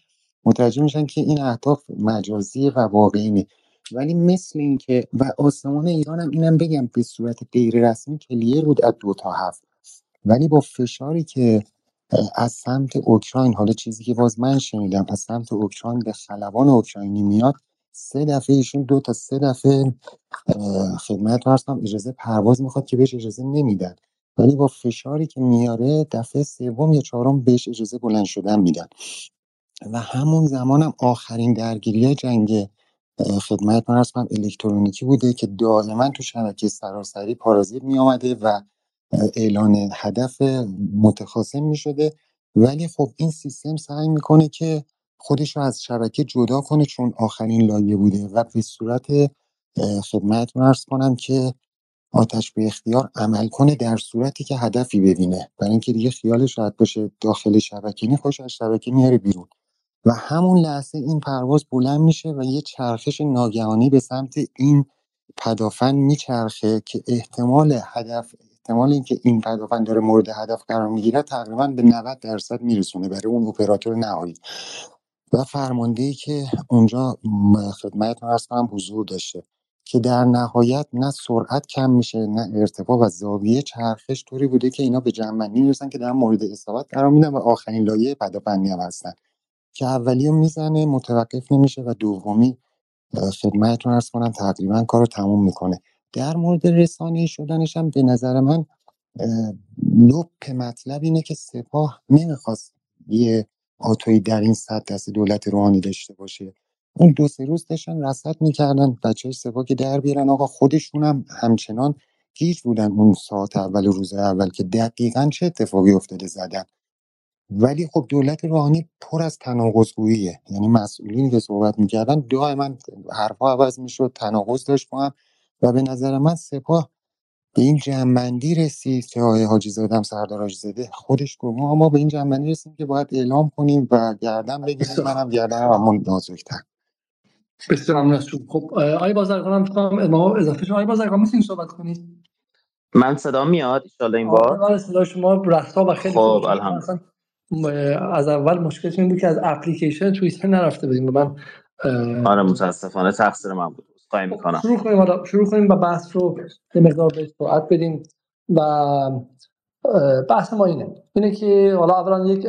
E: متوجه میشن که این اهداف مجازی و واقعی ولی مثل اینکه و آسمان ایران هم اینم بگم به صورت غیر رسمی کلیر بود از دو تا هفت. ولی با فشاری که از سمت اوکراین حالا چیزی که باز من شنیدم از سمت اوکراین به خلبان اوکراینی میاد سه دفعه ایشون دو تا سه دفعه خدمت هستم اجازه پرواز می‌خواد که بهش اجازه نمیدن. ولی با فشاری که میاره دفعه سوم یا چهارم بهش اجازه بلند شدن میدن. و همون زمانم آخرین درگیری جنگ خدمت من الکترونیکی بوده که دائما تو شبکه سراسری پارازیت می آمده و اعلان هدف متخاصم می شده ولی خب این سیستم سعی می‌کنه که خودش رو از شبکه جدا کنه چون آخرین لایه بوده و به صورت خدمت ارز کنم که آتش به اختیار عمل کنه در صورتی که هدفی ببینه. برای اینکه دیگه خیالش راحت باشه داخل شبکه نی خوش از شبکه میاره بیرون. و همون لحظه این پرواز بلند میشه و یه چرخش ناگهانی به سمت این پدافند میچرخه که احتمال هدف احتمال اینکه این پدافند داره مورد هدف قرار می‌گیره تقریبا به 90 درصد میرسونه برای اون اپراتور نهایی. و فرمانده که اونجا خدمت هستم حضور داشته که در نهایت نه سرعت کم میشه نه ارتفاع و زاویه چرخش طوری بوده که اینا به جمعنی می‌رسن که در مورد اصابت قرار میدن و آخرین لایه پدافندی هم هستن. که اولی می‌زنه متوقف نمیشه و دومی خدمتتون ارز کنم تقریبا کار رو تموم می‌کنه. در مورد رسانه شدنش هم به نظر من لپ مطلب اینه که سپاه نمی‌خواست یه آتوی در این سطح دست دولت روحانی داشته باشه. اون دو سه روز داشتن رصد می‌کردن بچه های سپاه که در بیارن. آقا خودشون هم همچنان گیج بودن اون ساعت اول روز اول که دقیقا چه اتفاقی افتاده زدن. ولی خب دولت روحانی پر از تناقض‌گوییه. یعنی مسئولینی که صحبت می‌کردن دائما حرفها عوض می‌شد تناقض داشت با هم. و به نظر من سپاه به این جنبندی رسید که آقای حاجی زاده سردار حاجی زاده خودش گفت. ما به این جنبندی رسیدیم که باید اعلام کنیم و گردن بگیریم. منم گردن همون نازکتر.
A: بسیار ممنون از خب آقای بازرگان هم ما اضافه شما آقای بازرگان می‌تونید صحبت کنید
F: من صدا میاد؟ ان این بار.
A: آره صدا شما رسا و خیلی
F: خب الحمدلله.
A: از اول مشکل این بود که از اپلیکیشن توییتر نرفته بودیم من
F: آره متاسفانه تقصیر من بود. خواهی
A: خب،
F: می‌کنم.
A: شروع کنیم شروع کنیم و بحث رو به مقدار به سرعت بدیم و بحث ما اینه. اینه که حالا اولا یک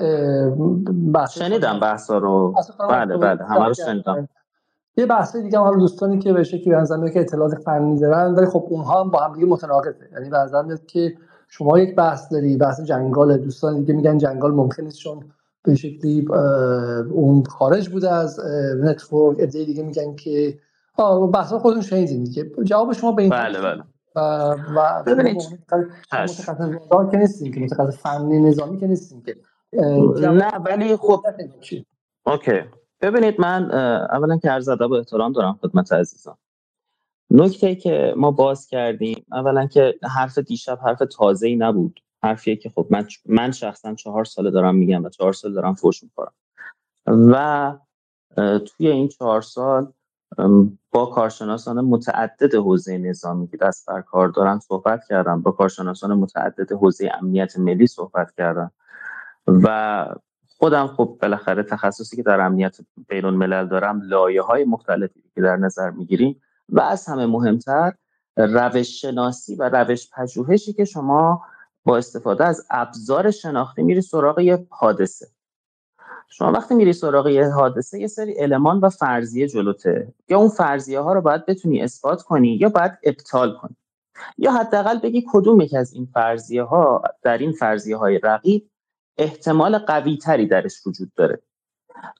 F: بحث شنیدم بحث رو. بله بله همه رو شنیدم.
A: یه بحث دیگه هم دوستانی که به شکلی بنظر که اطلاعات فنی دارن ولی خب اونها هم با هم دیگه متناقضه. یعنی به که شما یک بحث داری بحث جنگال. دوستان دیگه میگن جنگال ممکن است چون به شکلی اون خارج بوده از نتورک. ایده دیگه میگن که بحث خودتون شنیدین دیگه. جواب شما به این
F: بله بله.
A: و و متخصص که نیستیم که متخصص فنی نظامی که نیستیم که.
F: نه ولی خب اوکی. ببینید من اولا که عرض ادب و احترام دارم خدمت عزیزان. نکته که ما باز کردیم اولا که حرف دیشب حرف تازه ای نبود. حرفیه که خب من من شخصا چهار ساله دارم میگم و چهار سال دارم فوش می‌خورم. و توی این چهار سال با کارشناسان متعدد حوزه نظامی که دست بر کار دارن صحبت کردم. با کارشناسان متعدد حوزه امنیت ملی صحبت کردم. و خودم خب بالاخره تخصصی که در امنیت بین الملل دارم لایه های مختلفی که در نظر می‌گیریم. و از همه مهمتر روش شناسی و روش پژوهشی که شما با استفاده از ابزار شناختی میری سراغ یه حادثه. شما وقتی میری سراغ یه حادثه یه سری المان و فرضیه جلوته. یا اون فرضیه ها رو باید بتونی اثبات کنی یا باید ابطال کنی. یا حداقل بگی کدوم یک از این فرضیه ها در این فرضیه های رقیب احتمال قوی تری درش وجود داره.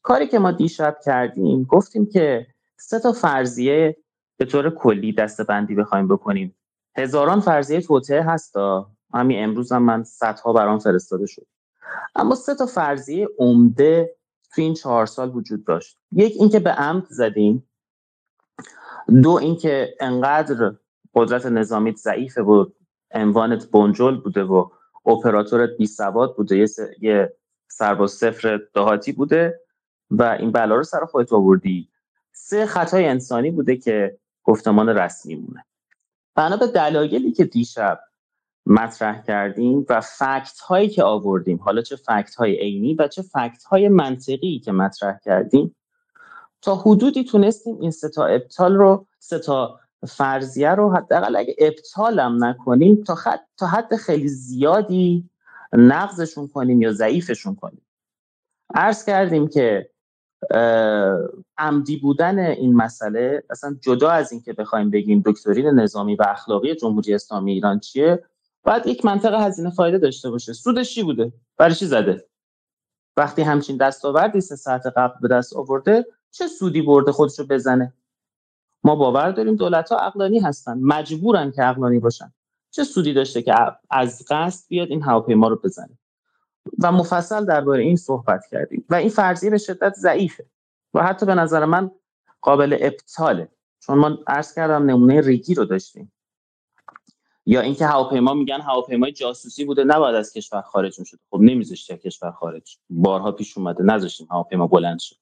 F: کاری که ما دیشب کردیم گفتیم که سه تا فرضیه به طور کلی دستبندی بخوایم بکنیم. هزاران فرضیه توطعه هستا همین امروز هم من صدها برام فرستاده شد. اما سه تا فرضیه عمده تو این چهار سال وجود داشت. یک اینکه به عمد زدیم. دو اینکه انقدر قدرت نظامیت ضعیفه بود عنوانت بنجل بوده و اپراتورت بی سواد بوده یه, یه سرباز صفر دهاتی بوده و این بلا رو سر خودت آوردی. سه خطای انسانی بوده که گفتمان رسمی مونه بنا به دلایلی که دیشب مطرح کردیم و فکت هایی که آوردیم حالا چه فکت های عینی و چه فکت های منطقی که مطرح کردیم تا حدودی تونستیم این ستا ابطال رو ستا فرضیه رو حداقل اگه ابطالم نکنیم تا, خد، تا حد خیلی زیادی نقضشون کنیم یا ضعیفشون کنیم. عرض کردیم که عمدی بودن این مسئله اصلا جدا از اینکه بخوایم بگیم دکترین نظامی و اخلاقی جمهوری اسلامی ایران چیه باید یک منطقه هزینه فایده داشته باشه. سودش چی بوده؟ برای چی زده؟ وقتی همچین دستاوردی سه ساعت قبل به دست آورده چه سودی برده خودش رو بزنه؟ ما باور داریم دولت ها اقلانی هستن. مجبورن که اقلانی باشن. چه سودی داشته که از قصد بیاد این هواپیما رو بزنه؟ و مفصل درباره این صحبت کردیم. و این فرضیه به شدت ضعیفه. و حتی به نظر من قابل ابطاله. چون ما عرض کردم نمونه ریگی رو داشتیم. یا اینکه هواپیما میگن هواپیمای جاسوسی بوده نباید از کشور خارج می‌شد خب نمیذاشته کشور خارج. بارها پیش اومده نذاشتیم هواپیما بلند شد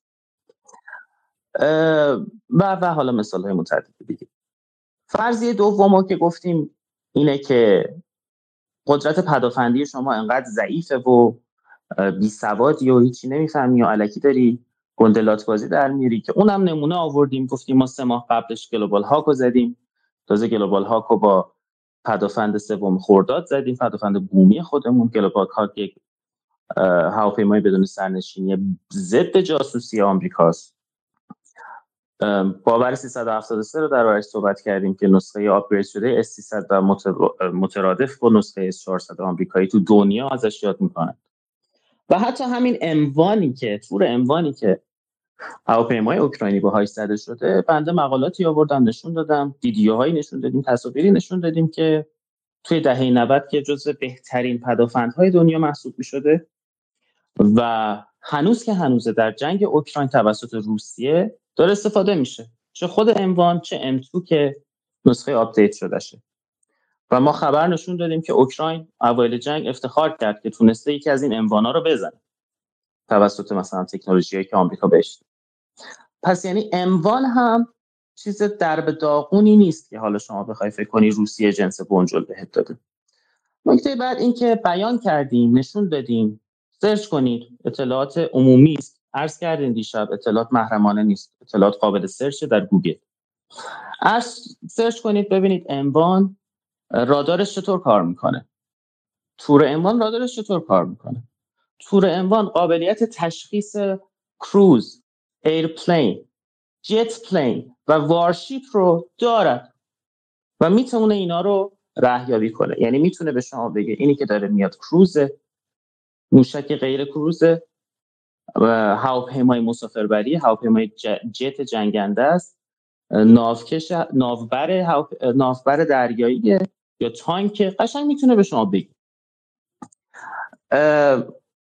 F: و و حالا مثال های متعدد دیگه. فرضیه دوم که گفتیم اینه که قدرت پدافندی شما انقدر ضعیفه و بی سوادی و هیچی نمی‌فهمی و الکی داری گنده‌لات بازی در میری که اونم نمونه آوردیم. گفتیم ما سه ماه قبلش Global Hawk و زدیم. تازه Global Hawk و با پدافند سوم خرداد زدیم پدافند بومی خودمون. Global Hawk یک هواپیمای بدون سرنشینی ضد جاسوسی آمریکاست. باور 373 رو در صحبت کردیم که نسخه آپگرید شده S300 و مترادف با نسخه S400 آمریکایی تو دنیا ازش یاد می‌کنن. و حتی همین اموانی که تور اموانی که هواپیمای اوکراینی باهاش زده شده. بنده مقالاتی آوردم نشون دادم. ویدیوهایی نشون دادیم تصاویری نشون دادیم که توی دهه 90 که جزو بهترین پدافندهای دنیا محسوب می شده و هنوز که هنوزه در جنگ اوکراین توسط روسیه داره استفاده میشه. چه خود اموان چه امتو که نسخه آپدیت شده شه و ما خبر نشون دادیم که اوکراین اوایل جنگ افتخار کرد که تونسته یکی از این M1 ا رو بزنه توسط مثلا تکنولوژی که آمریکا بهش پس یعنی M1 هم چیز درب داغونی نیست که حالا شما بخوای فکر کنی روسیه جنس بنجل بهت داده. نکته بعد اینکه بیان کردیم نشون دادیم. search کنید. اطلاعات عمومی است. عرض کردیم دیشب اطلاعات محرمانه نیست. اطلاعات قابل search در گوگل. عرض search کنید ببینید M1 رادارش چطور کار می‌کنه. تور M1 رادارش چطور کار می‌کنه. تور M1 قابلیت تشخیص کروز. airplane jet plane و warship رو دارد و می‌تونه اینا رو رهیابی کنه. یعنی می‌تونه به شما بگه اینی که داره میاد کروزه موشک غیر کروزه هواپیمای مسافربری هواپیمای جت جنگنده است. ناوکش ناوبر ناوبر دریایی یا تانک قشنگ می‌تونه به شما بگی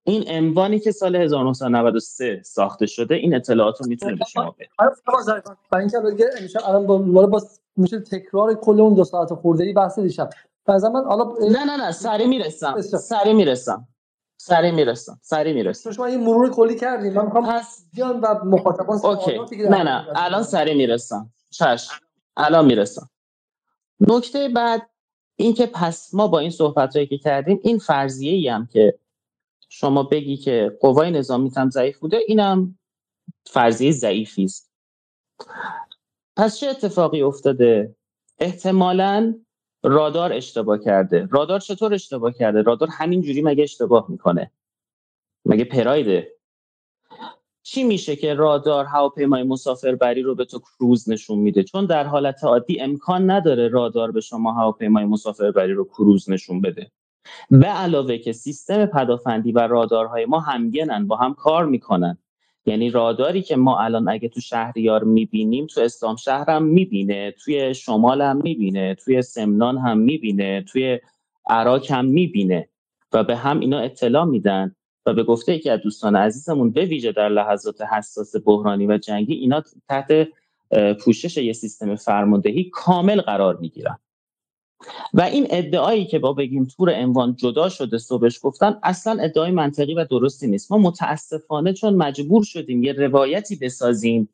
F: این اموانی که سال 1993 ساخته شده این اطلاعات رو می‌تونه به شما بده.
A: برای اینکه دیگه الان با میشه تکرار کل اون دو ساعت خورده ای بحث دیشب. من حالا
F: نه نه نه سری می‌رسم. سری می‌رسم. سری می‌رسم. سری می‌رسم.
A: شما این مرور کلی کردیم من می‌خوام
F: پس
A: بیان و مخاطبان
F: اوکی. نه نه. الان سری می‌رسم. چشم. الان می‌رسم. نکته بعد اینکه پس ما با این صحبت هایی که کردیم این فرضیه ای هم که شما بگی که قوای نظامی هم ضعیف بوده اینم فرضیه ضعیفی است. پس چه اتفاقی افتاده؟ احتمالاً رادار اشتباه کرده. رادار چطور اشتباه کرده؟ رادار همینجوری مگه اشتباه می‌کنه؟ مگه پرایده چی میشه که رادار هواپیمای مسافربری رو به تو کروز نشون میده؟ چون در حالت عادی امکان نداره رادار به شما هواپیمای مسافربری رو کروز نشون بده. به علاوه که سیستم پدافندی و رادارهای ما همگنن با هم کار می‌کنن. یعنی راداری که ما الان اگه تو شهریار می‌بینیم تو اسلام شهر هم می‌بینه توی شمال هم می‌بینه توی سمنان هم می‌بینه توی عراق هم می‌بینه و به هم اینا اطلاع میدن و به گفته یکی از دوستان عزیزمون به ویژه در لحظات حساس بحرانی و جنگی اینا تحت پوشش یه سیستم فرماندهی کامل قرار می‌گیرن. و این ادعایی که با بگیم تور انوان جدا شده صبحش گفتن اصلا ادعای منطقی و درستی نیست. ما متاسفانه چون مجبور شدیم یه روایتی بسازیم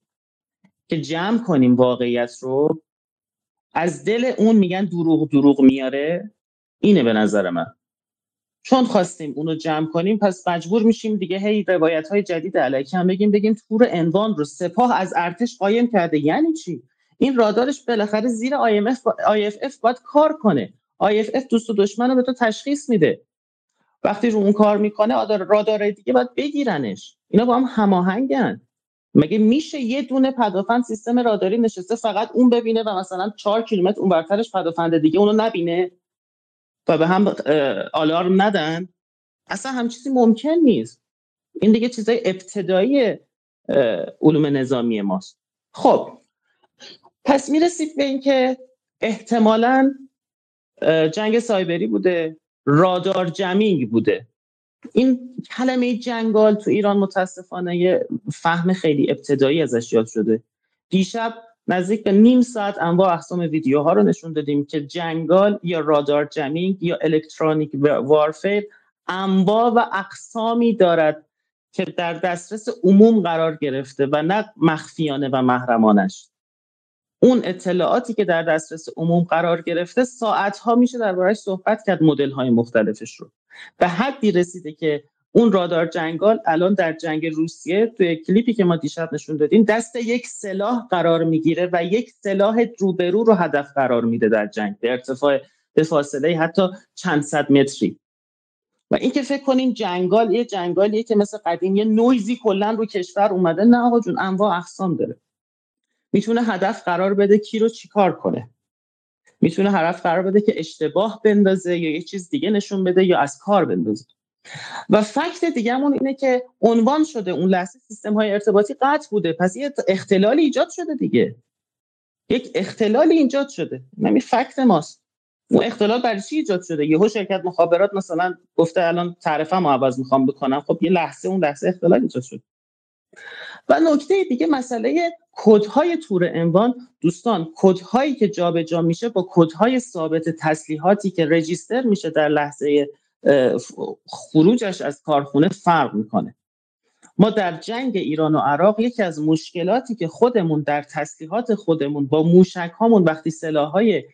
F: که جمع کنیم واقعیت رو از دل اون میگن دروغ دروغ میاره. اینه به نظر من. چون خواستیم اونو جمع کنیم پس مجبور میشیم دیگه هی روایت های جدید علیه هم بگیم بگیم تور انوان رو سپاه از ارتش قایم کرده. یعنی چی؟ این رادارش بالاخره زیر IMF IFF باید کار کنه. IFF دوست و دشمن رو به تو تشخیص میده. وقتی رو اون کار می‌کنه رادار دیگه باید بگیرنش. اینا با هم هماهنگن. مگه میشه یه دونه پدافند سیستم راداری نشسته فقط اون ببینه و مثلا چهار کیلومتر اون برترش پدافند دیگه اونو نبینه؟ و به هم آلارم ندن؟ اصلا هم چیزی ممکن نیست. این دیگه چیزای ابتدایی علوم نظامی ماست. خب پس می‌رسید به اینکه احتمالا جنگ سایبری بوده رادار جمینگ بوده. این کلمه جنگال تو ایران متاسفانه یه فهم خیلی ابتدایی ازش یاد شده. دیشب نزدیک به نیم ساعت انواع اقسام ویدیوها رو نشون دادیم که جنگال یا رادار جمینگ یا الکترونیک وارفیر انواع و اقسامی دارد که در دسترس عموم قرار گرفته و نه مخفیانه و محرمانش. اون اطلاعاتی که در دسترس عموم قرار گرفته ساعت ها میشه دربارهش صحبت کرد مدل های مختلفش رو. به حدی رسیده که اون رادار جنگال الان در جنگ روسیه توی کلیپی که ما دیشب نشون دادیم دست یک سلاح قرار می‌گیره و یک سلاح روبرو رو هدف قرار میده در جنگ به ارتفاع به فاصله حتی چند صد متری. و اینکه فکر کنیم جنگال یه جنگالیه که مثل قدیم یه نویزی کلا رو کشور اومده. نه آقا جون انواع اقسام داره. می‌تونه هدف قرار بده کی رو چیکار کنه. می‌تونه هدف قرار بده که اشتباه بندازه یا یه چیز دیگه نشون بده یا از کار بندازه. و فکت دیگهمون اینه که عنوان شده اون لحظه سیستم های ارتباطی قطع بوده. پس یه اختلالی ایجاد شده دیگه. یک اختلالی ایجاد شده. نمی فکت ماست. اون اختلال برای چی ایجاد شده؟ یهو شرکت مخابرات مثلا گفته الان تعرفه عوض می‌خوام بکنم. خب یه لحظه اون لحظه اختلال ایجاد شد. و نکته دیگه مسئله کدهای تور انوان دوستان کدهایی که جابجا جا میشه با کدهای ثابت تسلیحاتی که رجیستر میشه در لحظه خروجش از کارخونه فرق می‌کنه. ما در جنگ ایران و عراق یکی از مشکلاتی که خودمون در تسلیحات خودمون با موشک هامون وقتی سلاح های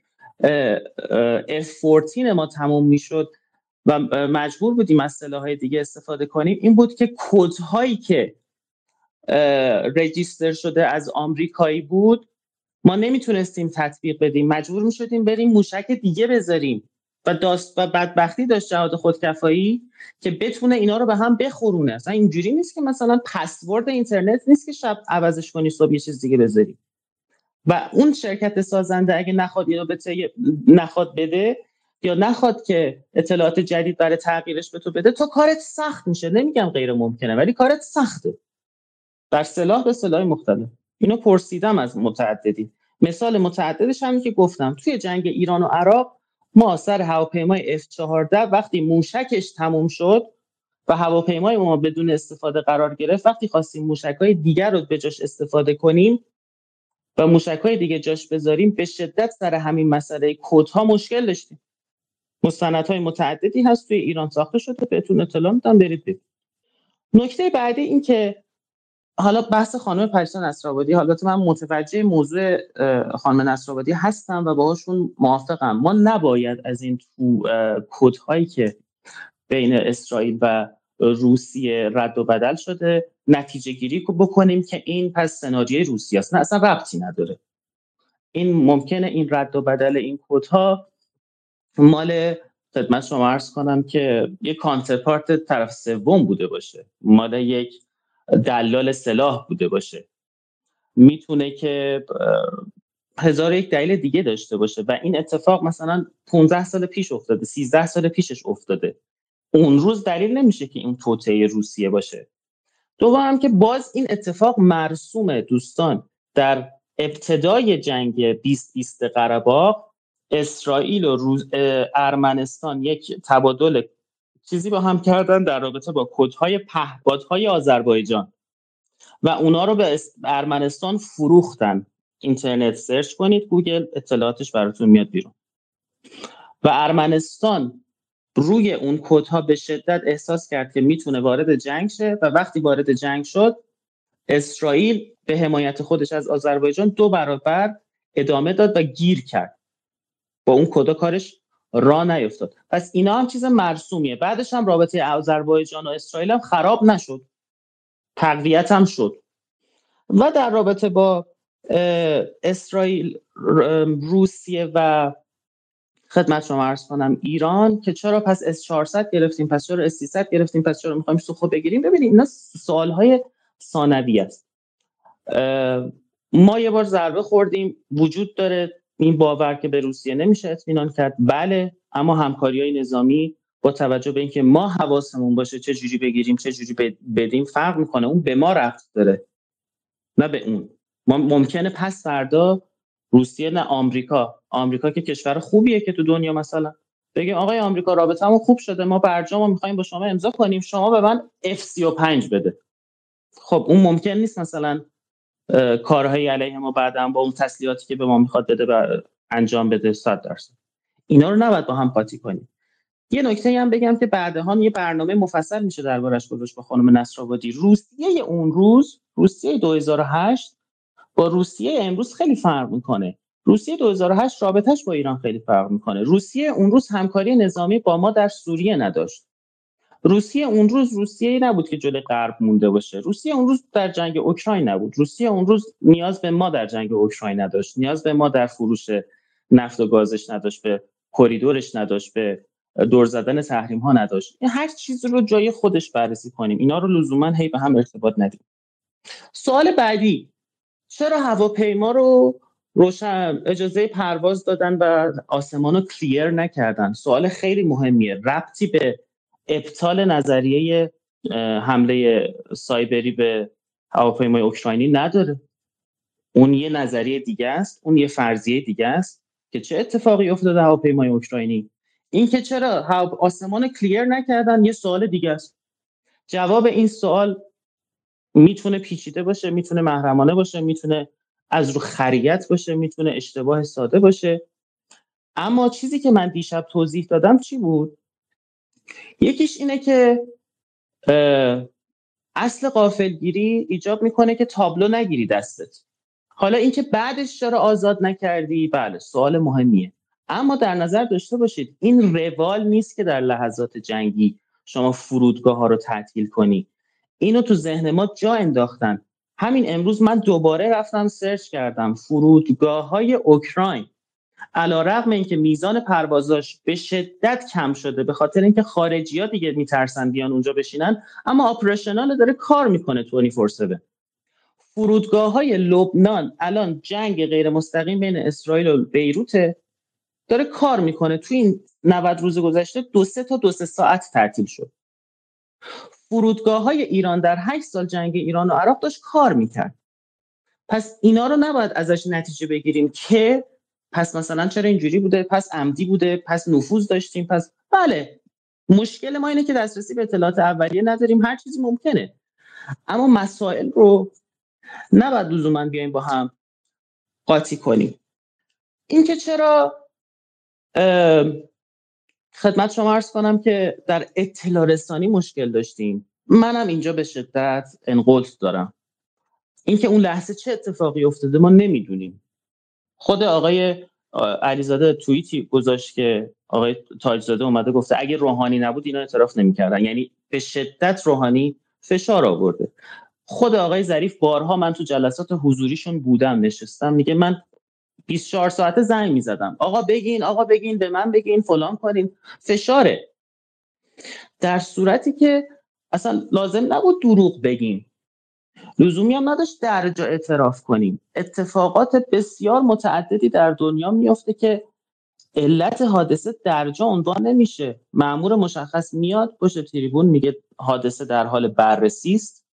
F: F-14 ما تموم می‌شد و مجبور بودیم از سلاح های دیگه استفاده کنیم این بود که کدهایی که رجیستر شده از آمریکایی بود. ما نمی‌تونستیم تطبیق بدیم. مجبور می‌شدیم بریم موشک دیگه بذاریم. و داست و بدبختی داشت جهاد خودکفایی که بتونه اینا رو به هم بخورونه. اصلا اینجوری نیست که مثلا پسورد اینترنت نیست که شب عوضش کنی صبح یه چیز دیگه بذاری. و اون شرکت سازنده اگه نخواد اینو به نخواد بده یا نخواد که اطلاعات جدید برای تغییرش به تو بده تو کارت سخت میشه. نمیگم غیر ممکنه ولی کارت سخته. در سلاح به سلاح مختلف. اینو پرسیدم از متعددی مثال متعددش همین که گفتم. توی جنگ ایران و عراق ما سر هواپیمای F14 وقتی موشکش تموم شد و هواپیمای ما بدون استفاده قرار گرفت وقتی خواستیم موشکای دیگر رو به جاش استفاده کنیم و موشکای دیگه جاش بذاریم به شدت سر همین مسئله کودها مشکل داشتیم. مستندهای متعددی هست توی ایران ساخته شده بهتون اطلاع میدم برید ببینید. نکته بعدی این که حالا بحث خانم پریسا نصرآبادی حالا من متوجه موضوع خانم نصرآبادی هستم و باهاشون موافقم. ما نباید از این تو کدهایی که بین اسرائیل و روسیه رد و بدل شده نتیجه گیری بکنیم که این پس سناریوی روسیه است. نه اصلا ربطی نداره. این ممکنه این رد و بدل این کدها مال خدمت شما عرض کنم که یک کانترپارت طرف سوم بوده باشه. مال یک دلال سلاح بوده باشه. می‌تونه که هزار یک دلیل دیگه داشته باشه و این اتفاق مثلا 15 سال پیش افتاده 13 سال پیشش افتاده. اون روز دلیل نمیشه که این توطعه روسیه باشه. دوم که باز این اتفاق مرسوم دوستان. در ابتدای جنگ 2020 قره اسرائیل و روز ارمنستان یک تبادل چیزی با هم کردن در رابطه با کدهای پهپادهای آذربایجان. و اونا رو به ارمنستان فروختن. اینترنت search کنید گوگل اطلاعاتش براتون میاد بیرون. و ارمنستان روی اون کدها به شدت احساس کرد که می‌تونه وارد جنگ شه و وقتی وارد جنگ شد اسرائیل به حمایت خودش از آذربایجان دو برابر ادامه داد و گیر کرد. با اون کدا کارش راه نیفتاد. پس اینا هم چیز مرسومیه. بعدش هم رابطه آذربایجان و اسرائیل هم خراب نشد. تقویت هم شد. و در رابطه با اسرائیل روسیه و خدمت شما عرض کنم ایران که چرا پس اس 400 گرفتیم پس چرا اس 300 گرفتیم پس چرا می‌خوایم سوخو بگیریم؟ ببینید اینا سوال های ثانوی است ما یه بار ضربه خوردیم وجود داره. این باور که به روسیه نمیشه اطمینان کرد. بله اما همکاری های نظامی با توجه به اینکه ما حواسمون باشه چه جوری بگیریم چه جوری بدیم فرق می‌کنه. اون به ما رفت داره نه به اون. ما ممکنه پس فردا روسیه نه آمریکا. آمریکا که کشور خوبیه که تو دنیا مثلا. بگیم آقای آمریکا رابطه‌مون خوب شده. ما برجامو می‌خوایم با شما امضا کنیم. شما به من F35 بده. خب اون ممکن نیست مثلا کارهای علیه ما بعدا با اون تسلیحاتی که به ما می‌خواد بده و انجام بده 100 درصد. اینا رو نباید با هم قاطی کنیم. یه نکته هم بگم که بعدها یه برنامه مفصل میشه دربارش گذاشت با خانم نصرآبادی روسیه اون روز روسیه 2008 با روسیه امروز خیلی فرق می‌کنه. روسیه 2008 رابطش با ایران خیلی فرق می‌کنه. روسیه اون روز همکاری نظامی با ما در سوریه نداشت. روسیه اون روز روسیه نبود که جلوی غرب مونده باشه. روسیه اون روز در جنگ اوکراین نبود. روسیه اون روز نیاز به ما در جنگ اوکراین نداشت. نیاز به ما در فروش نفت و گازش نداشت به کریدورش نداشت به دور زدن تحریم ها نداشت هر چیز رو جای خودش بررسی کنیم. اینا رو لزوما هی به هم ارتباط ندیم سوال بعدی چرا هواپیما رو روشن اجازه پرواز دادن و آسمان رو کلیر نکردن؟ سوال خیلی مهمیه. ربطی به ابطال نظریه حمله سایبری به هواپیمای اوکراینی نداره. اون یه نظریه دیگه است اون یه فرضیه دیگه است که چه اتفاقی افتاده هواپیمای اوکراینی. این که چرا آسمان کلیر نکردن یه سوال دیگه است. جواب این سوال می‌تونه پیچیده باشه می‌تونه محرمانه باشه می‌تونه از رو خریت باشه می‌تونه اشتباه ساده باشه. اما چیزی که من دیشب توضیح دادم چی بود؟ یکیش اینه که اصل قافلگیری ایجاب می‌کنه که تابلو نگیری دستت. حالا اینکه بعدش چرا آزاد نکردی؟ بله سوال مهمیه. اما در نظر داشته باشید این روال نیست که در لحظات جنگی شما فرودگاه ها رو تعطیل کنی. اینو تو ذهن ما جا انداختن. همین امروز من دوباره رفتم سرچ کردم فرودگاه های اوکراین. علا رقم اینکه میزان پروازاش به شدت کم شده به خاطر اینکه خارجی ها دیگه میترسن بیان اونجا بشینن اما آپریشنال داره کار می‌کنه 24/7 فرودگاه های لبنان الان جنگ غیر مستقیم بین اسرائیل و بیروت داره کار می‌کنه. تو این 90 روز گذشته دو سه تا دو سه ساعت تعطیل شد. فرودگاه های ایران در 8 سال جنگ ایران و عراق داشت کار می‌کرد. پس اینا رو نباید ازش نتیجه بگیریم که پس مثلا چرا اینجوری بوده؟ پس عمدی بوده پس نفوذ داشتیم پس بله. مشکل ما اینه که دسترسی به اطلاعات اولیه نداریم هر چیزی ممکنه. اما مسائل رو نباید لزوما بیایم با هم قاطی کنیم. اینکه چرا خدمت شما ارز کنم که در اطلاع رسانی مشکل داشتیم. منم اینجا به شدت انقلت دارم. اینکه اون لحظه چه اتفاقی افتاده ما نمی‌دونیم. خود آقای علیزاده توییتی گذاشت که آقای تاجزاده اومده گفته اگه روحانی نبود اینا اعتراف نمی‌کردن. یعنی به شدت روحانی فشار آورده. خود آقای ظریف بارها من تو جلسات حضوریشون بودم نشستم. میگه من 24 ساعته زنگ می‌زدم. آقا بگین آقا بگین به من بگین فلان کنین. فشاره. در صورتی که اصلا لازم نبود دروغ بگیم لزومی هم نداشت درجا اعتراف کنیم. اتفاقات بسیار متعددی در دنیا میافته که علت حادثه درجا عنوان نمیشه. معمور مشخص میاد پشت تریبون میگه حادثه در حال بررسی است.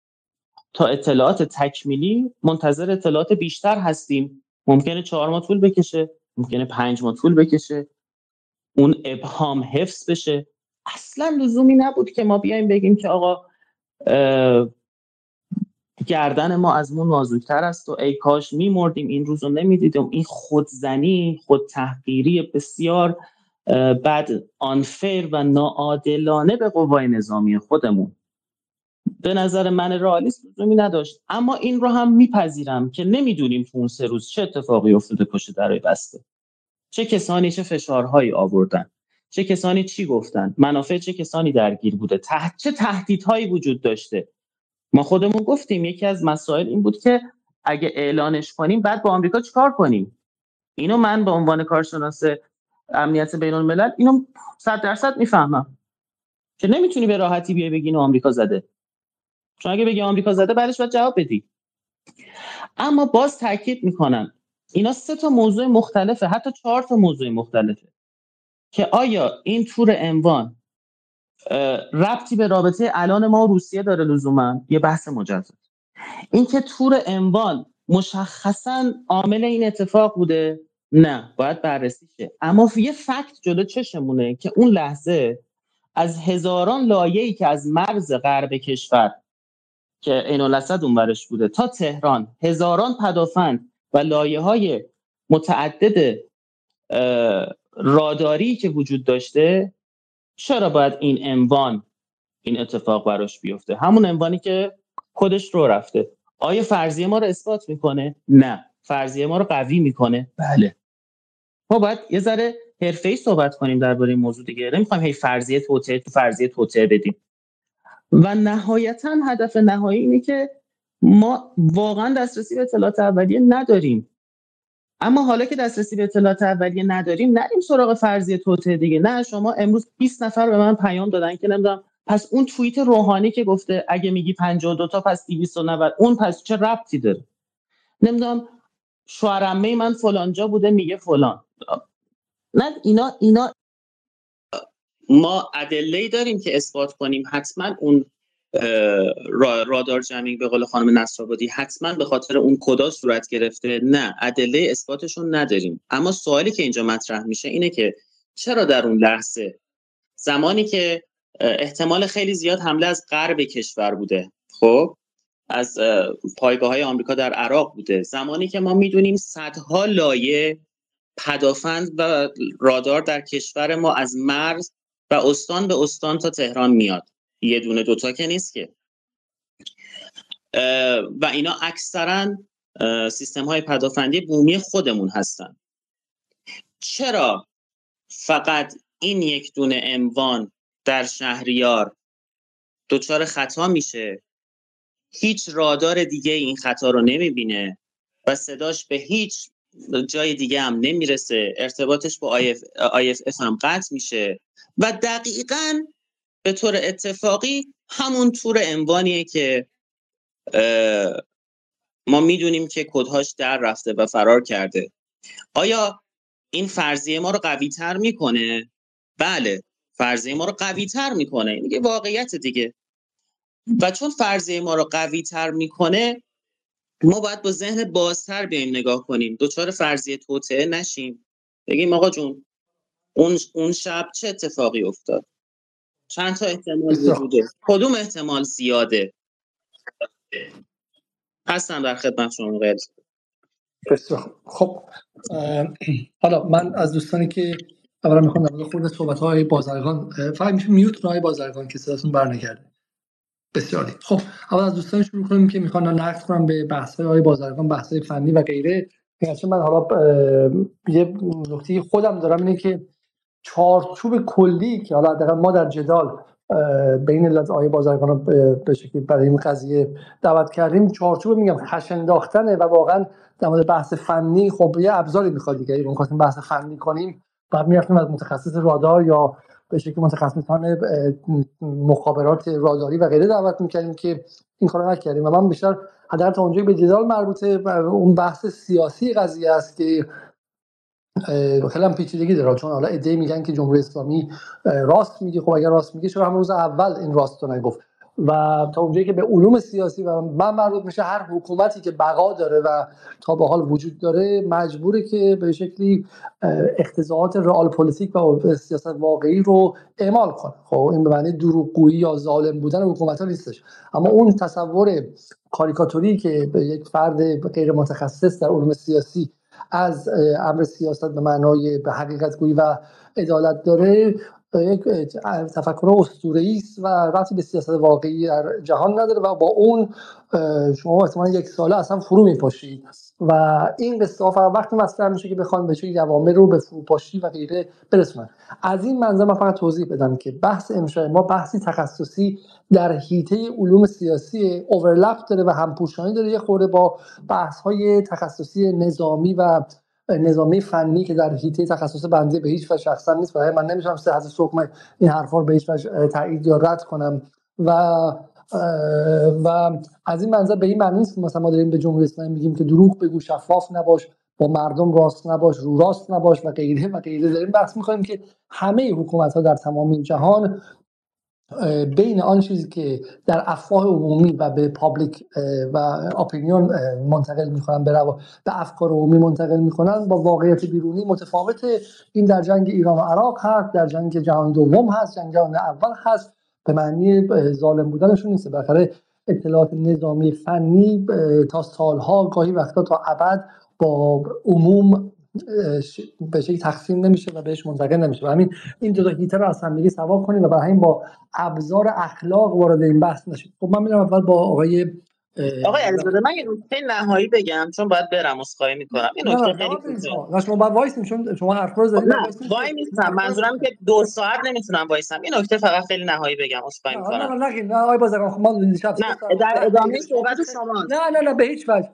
F: تا اطلاعات تکمیلی منتظر اطلاعات بیشتر هستیم. ممکنه چهار ماه طول بکشه ممکنه پنج ماه طول بکشه. اون ابهام حفظ بشه. اصلا لزومی نبود که ما بیایم بگیم که آقا گردن ما از مون نازکتر است و ای کاش میمردیم این روز رو نمی‌دیدیم. این خودزنی خود تحقیری بسیار بد آنفیر و ناعادلانه به قوای نظامی خودمون. به نظر من رئالیسم لزومی نداشت. اما این رو هم میپذیرم که نمی‌دونیم تو اون سه روز چه اتفاقی افتاده پشت درای بسته. چه کسانی چه فشارهایی آوردن؟ چه کسانی چی گفتن؟ منافع چه کسانی درگیر بوده؟ تحت چه تهدیدهایی وجود داشته؟ ما خودمون گفتیم یکی از مسائل این بود که اگه اعلانش کنیم بعد با آمریکا چیکار کنیم؟ اینو من به عنوان کارشناس امنیت بین الملل اینو صد درصد می‌فهمم. که نمی‌تونی به راحتی بیای بگی آمریکا زده. چون اگه بگی آمریکا زده بعدش باید جواب بدی. اما باز تاکید می‌کنم اینا سه تا موضوع مختلفه حتی چهار تا موضوع مختلفه. که آیا این تور انوان ربطی به رابطه الان ما روسیه داره لزوما. یه بحث مجزا اینکه تور انوان مشخصا عامل این اتفاق بوده؟ نه باید بررسی شه. اما یه فکت جلو چشمونه که اون لحظه از هزاران لایه‌ای که از مرز غرب کشور که عین الاسد اونورش بوده تا تهران هزاران پدافند و لایه های متعدد راداری که وجود داشته چرا باید این انوان این اتفاق براش بیفته؟ همون انوانی که خودش رو رفته. آیا فرضیه ما رو اثبات می‌کنه؟ نه. فرضیه ما رو قوی می‌کنه؟ بله. ما باید یه ذره حرفه‌ای صحبت کنیم درباره این موضوع دیگه. نمی‌خوایم هی فرضیه توطئه تو فرضیه توطئه بدیم. و نهایتا هدف نهایی اینه که ما واقعا دسترسی به اطلاعات اولیه نداریم. اما حالا که دسترسی به اطلاعات اولیه نداریم نریم سراغ فرضیه توطئه دیگه. نه شما امروز 20 نفر به من پیام دادن که نمی‌دونم پس اون توییت روحانی که گفته اگه میگی 52 تا پس 290 اون پس چه ربطی داره؟ نمی‌دونم شوهرمه من فلانجا بوده میگه فلان. نه اینا اینا ما ادله داریم که اثبات کنیم. حتما اون رادار جمینگ به قول خانم نصرآبادی حتما به خاطر اون کدا صورت گرفته. نه ادله اثباتشون نداریم. اما سوالی که اینجا مطرح میشه اینه که چرا در اون لحظه زمانی که احتمال خیلی زیاد حمله از غرب کشور بوده خب از پایگاه های آمریکا در عراق بوده زمانی که ما می‌دونیم صدها لایه پدافند و رادار در کشور ما از مرز و استان به استان تا تهران میاد. یه دونه دوتا که نیست که. و اینا اکثرا سیستم های پدافندی بومی خودمون هستن. چرا فقط این یک دونه اموان در شهریار دچار خطا میشه؟ هیچ رادار دیگه این خطا رو نمی‌بینه و صداش به هیچ جای دیگه هم نمی‌رسه. ارتباطش با آیف هم قطع میشه. و دقیقا به طور اتفاقی همون تور انوانیه که ما می‌دونیم که کدهاش در رفته و فرار کرده. آیا این فرضیه ما رو قوی تر می‌کنه؟ بله فرضیه ما رو قوی تر می‌کنه. این دیگه واقعیت دیگه. و چون فرضیه ما رو قوی تر می‌کنه ما باید با ذهن بازتر بیایم نگاه کنیم. دوچار فرضیه توطعه نشیم. بگیم آقا جون اون اون شب چه اتفاقی افتاد؟ چند تا احتمال وجوده؟ کدوم احتمال زیاده؟ هستم در خدمت شما غیر
A: خب حالا من از دوستانی که اولا می‌خوام در خود صحبت های بازرگان فقط میشه میوت های بازرگان که صداتون برنگرده. بسیاری خب اول از دوستان شروع کنیم که می‌خوان نقد کنم به بحث های بازرگان بحث های فنی و غیره. من حالا یه نکته خودم دارم اینه که چارچوب کلی که حالا ما در جدال بین علت آیه بازرگان به شکلی برای این قضیه دعوت کردیم. چارچوب میگم خش انداختنه و واقعا در مورد بحث فنی خب یه ابزاری می‌خواد دیگه. اگه خواستیم بحث فنی کنیم بعد می‌رفتیم از متخصص رادار یا به شکلی متخصصان مخابرات راداری و غیره دعوت می‌کردیم که این کارو نکردیم. و من بیشتر حداقل تا اونجایی به جدال مربوطه و اون بحث سیاسی قضیه است که خیلی هم پیچیدگی داره. چون حالا ایده میگن که جمهوری اسلامی راست میگه. خب اگر راست میگه چرا همون روز اول این راست رو نگفت؟ و تا اونجایی که به علوم سیاسی و من مربوط میشه هر حکومتی که بقا داره و تا به حال وجود داره مجبوره که به شکلی اقتضائات رئال پلیتیک و سیاست واقعی رو اعمال کنه. خب این به معنی دروغگویی یا ظالم بودن حکومت ها نیستش. اما اون تصور کاریکاتوری که به یک فرد غیر متخصص در علوم سیاسی از امر سیاست به معنای به حقیقت گویی و عدالت داره. یک تفکر اسطوره‌ای است و ربطی به سیاست واقعی در جهان نداره و با اون شما احتمالاً یک ساله اصلا فرو میپاشید. و این قصه فقط وقتی مطرح میشه که بخوان به جوامع رو به فروپاشی و غیره برسونن. از این منظر من فقط توضیح بدم که بحث امشب ما بحثی تخصصی در حیطه علوم سیاسی اوورلپ داره و همپوشانی داره. یه خورده با بحث های تخصصی نظامی و نظامی فنی که در حیطه تخصص بنده به هیچ وجه شخصا نیست. و من سه از صبح این حرفا رو به هیچ وجه تایید یا رد کنم. و و از این منظر به این معنی نیست که مثلا ما داریم به جمهوری اسلامی میگیم که دروغ بگو شفاف نباش با مردم راست نباش رو راست نباش و غیره و غیره. داریم بحث می‌کنیم که همه حکومت ها در تمام جهان بین آن چیزی که در افواه عمومی و به public opinion منتقل می‌کنن به به افکار عمومی منتقل می‌کنن با واقعیت بیرونی متفاوته این در جنگ ایران و عراق هست در جنگ جهان دوم هست جنگ جهان اول هست. به معنی ظالم بودنشون نیست. بالاخره اطلاعات نظامی فنی تا سالها گاهی وقتا تا ابد با عموم به شکل تقسیم نمیشه و بهش منتقل نمیشه. و همین این دو تا هیتر رو از هم دیگه سوا کنیم و برای همین با ابزار اخلاق وارد این بحث نشید خب من میرم اول با آقای
F: آقای علیزاده من یه نکته نهایی بگم چون باید برم اسخای می‌کنم. این نکته خیلی
A: کوتاه شما باید وایسیم چون شما حرف رو زدید
F: وای نیستم منظورم که دو ساعت نمی‌تونم وایسم. این نکته فقط خیلی نهایی بگم اسخای می‌کنم.
A: نه نه نه نه آقای بازرگان خب
F: دیشب نه در ادامه صحبت شما
A: نه نه نه به هیچ وجه.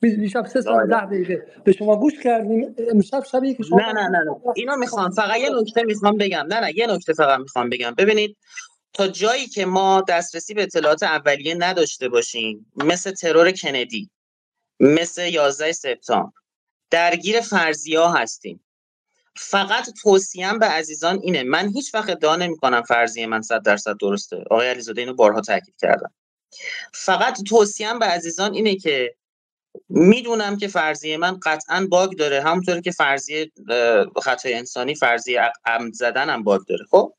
A: دیشب سه ساعت ده دقیقه. به شما گوش کردیم. امشب شبیه که شما
F: نه نه نه نه. اینو می‌خوام فقط یه نکته می‌خوام بگم. نه نه یه نکته فقط می‌خوام بگم. ببینید تا جایی که ما دسترسی به اطلاعات اولیه نداشته باشیم مثل ترور کندی مثل 11 سپتامبر درگیر فرضیا هستیم. فقط توصیم به عزیزان اینه. من هیچ وقت ادعا نمی کنم فرضیه من 100 درصد درسته. آقای علیزاده اینو بارها تاکید کردم. فقط توصیم به عزیزان اینه که می‌دونم که فرضیه من قطعا باگ داره. همونطور که فرضیه خطای انسانی فرضیه عمد زدن هم باگ داره خب؟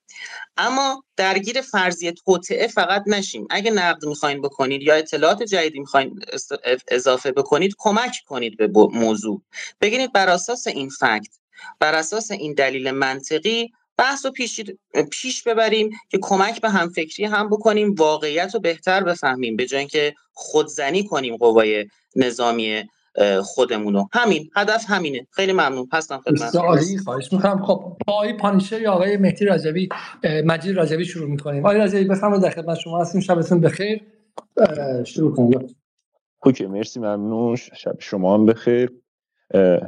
F: اما درگیر فرضیه توطعه فقط نشیم. اگه نقد می‌خواین بکنید یا اطلاعات جدیدی می‌خواین اضافه بکنید کمک کنید به موضوع. بگینید بر اساس این فکت بر اساس این دلیل منطقی بحث رو پیش, پیش ببریم که کمک به همفکری هم بکنیم واقعیت رو بهتر بفهمیم به جای اینکه خودزنی کنیم قوای نظامی خودمونو همین هدف همینه. خیلی ممنون. هستم خدمت
A: عالی. خواهش می‌کنم. خب با آقای پانیشه یا آقای مهدی رجبی مجید رجبی شروع می‌کنیم. آقای رجبی بفرمایید در خدمت شما هستیم. شبتون بخیر. شروع کنید
G: اوکی مرسی ممنون. شب شما هم بخیر.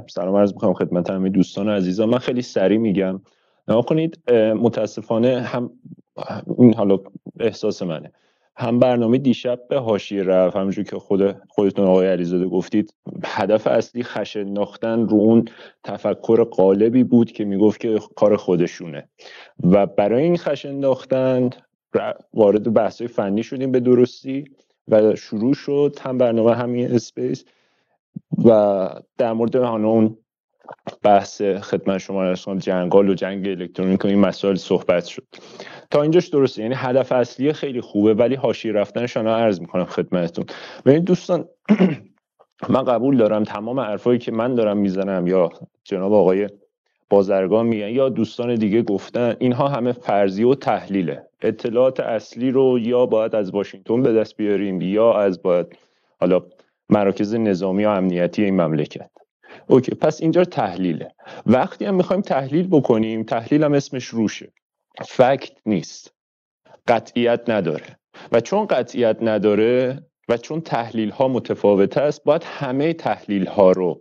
G: سلام عرض می‌کنم خدمت همه دوستان عزیزان. من خیلی سریع میگم. نها کنید متاسفانه هم این حالا احساس منه. هم برنامه دیشب به حاشیه رفت. همونجور که خود خودتون آقای علیزاده گفتید هدف اصلی خش انداختن رو اون تفکر قالبی بود که می‌گفت که کار خودشونه. و برای این خش انداختن وارد بحث فنی شدیم به درستی و شروع شد. هم برنامه همین اسپیس و در مورد اون بحث خدمت شما رسان جنگال و جنگ الکترونیک این مسائل صحبت شد. تا اینجاش درسته یعنی هدف اصلی خیلی خوبه ولی حاشیه رفتنشان رو عرض می‌کنم خدمتتون. ببینید دوستان من قبول دارم تمام حرفایی که من دارم می‌زنم یا جناب آقای بازرگان میگن یا دوستان دیگه گفتن اینها همه فرضی و تحلیله. اطلاعات اصلی رو یا باید از واشنگتن به دست بیاریم یا از باید حالا مراکز نظامی و امنیتی این مملکت. اوکی پس اینجا تحلیله. وقتی هم می‌خوایم تحلیل بکنیم تحلیل هم اسمش روشه. فکت نیست. قطعیت نداره. و چون قطعیت نداره و چون تحلیل ها متفاوت است باید همه تحلیل ها رو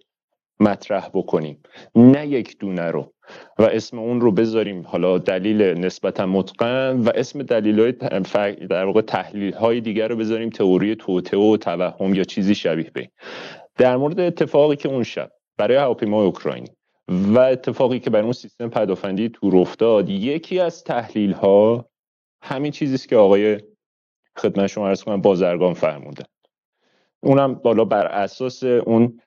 G: مطرح بکنیم. نه یک دونه رو. و اسم اون رو بذاریم. حالا دلیل نسبتا متقن و اسم دلیل های در واقع تحلیل های دیگر رو بذاریم. تئوری توطئه و توهم یا چیزی شبیه به در مورد اتفاقی که اون شب برای هواپیمای اوکراینی و اتفاقی که بر اون سیستم پدافندی تور افتاد یکی از تحلیل ها همین چیزی که آقای خدمت شما عرض کنم بازرگان فرمودن اونم بالا بر اساس اون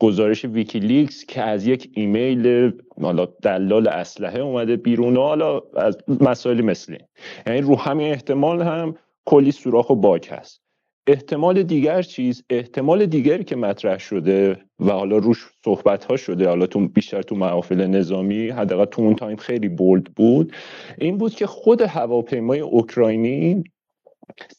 G: گزارش ویکیلیکس که از یک ایمیل حالا دلال اسلحه اومده بیرون و حالا از مسائلی مثل یعنی رو همین احتمال هم کلی سوراخ و bug هست. احتمال دیگر چیز احتمال دیگری که مطرح شده و حالا روش صحبت ها شده حالا تو بیشتر تو محافل نظامی حداقل تو اون time خیلی bold بود این بود که خود هواپیمای اوکراینی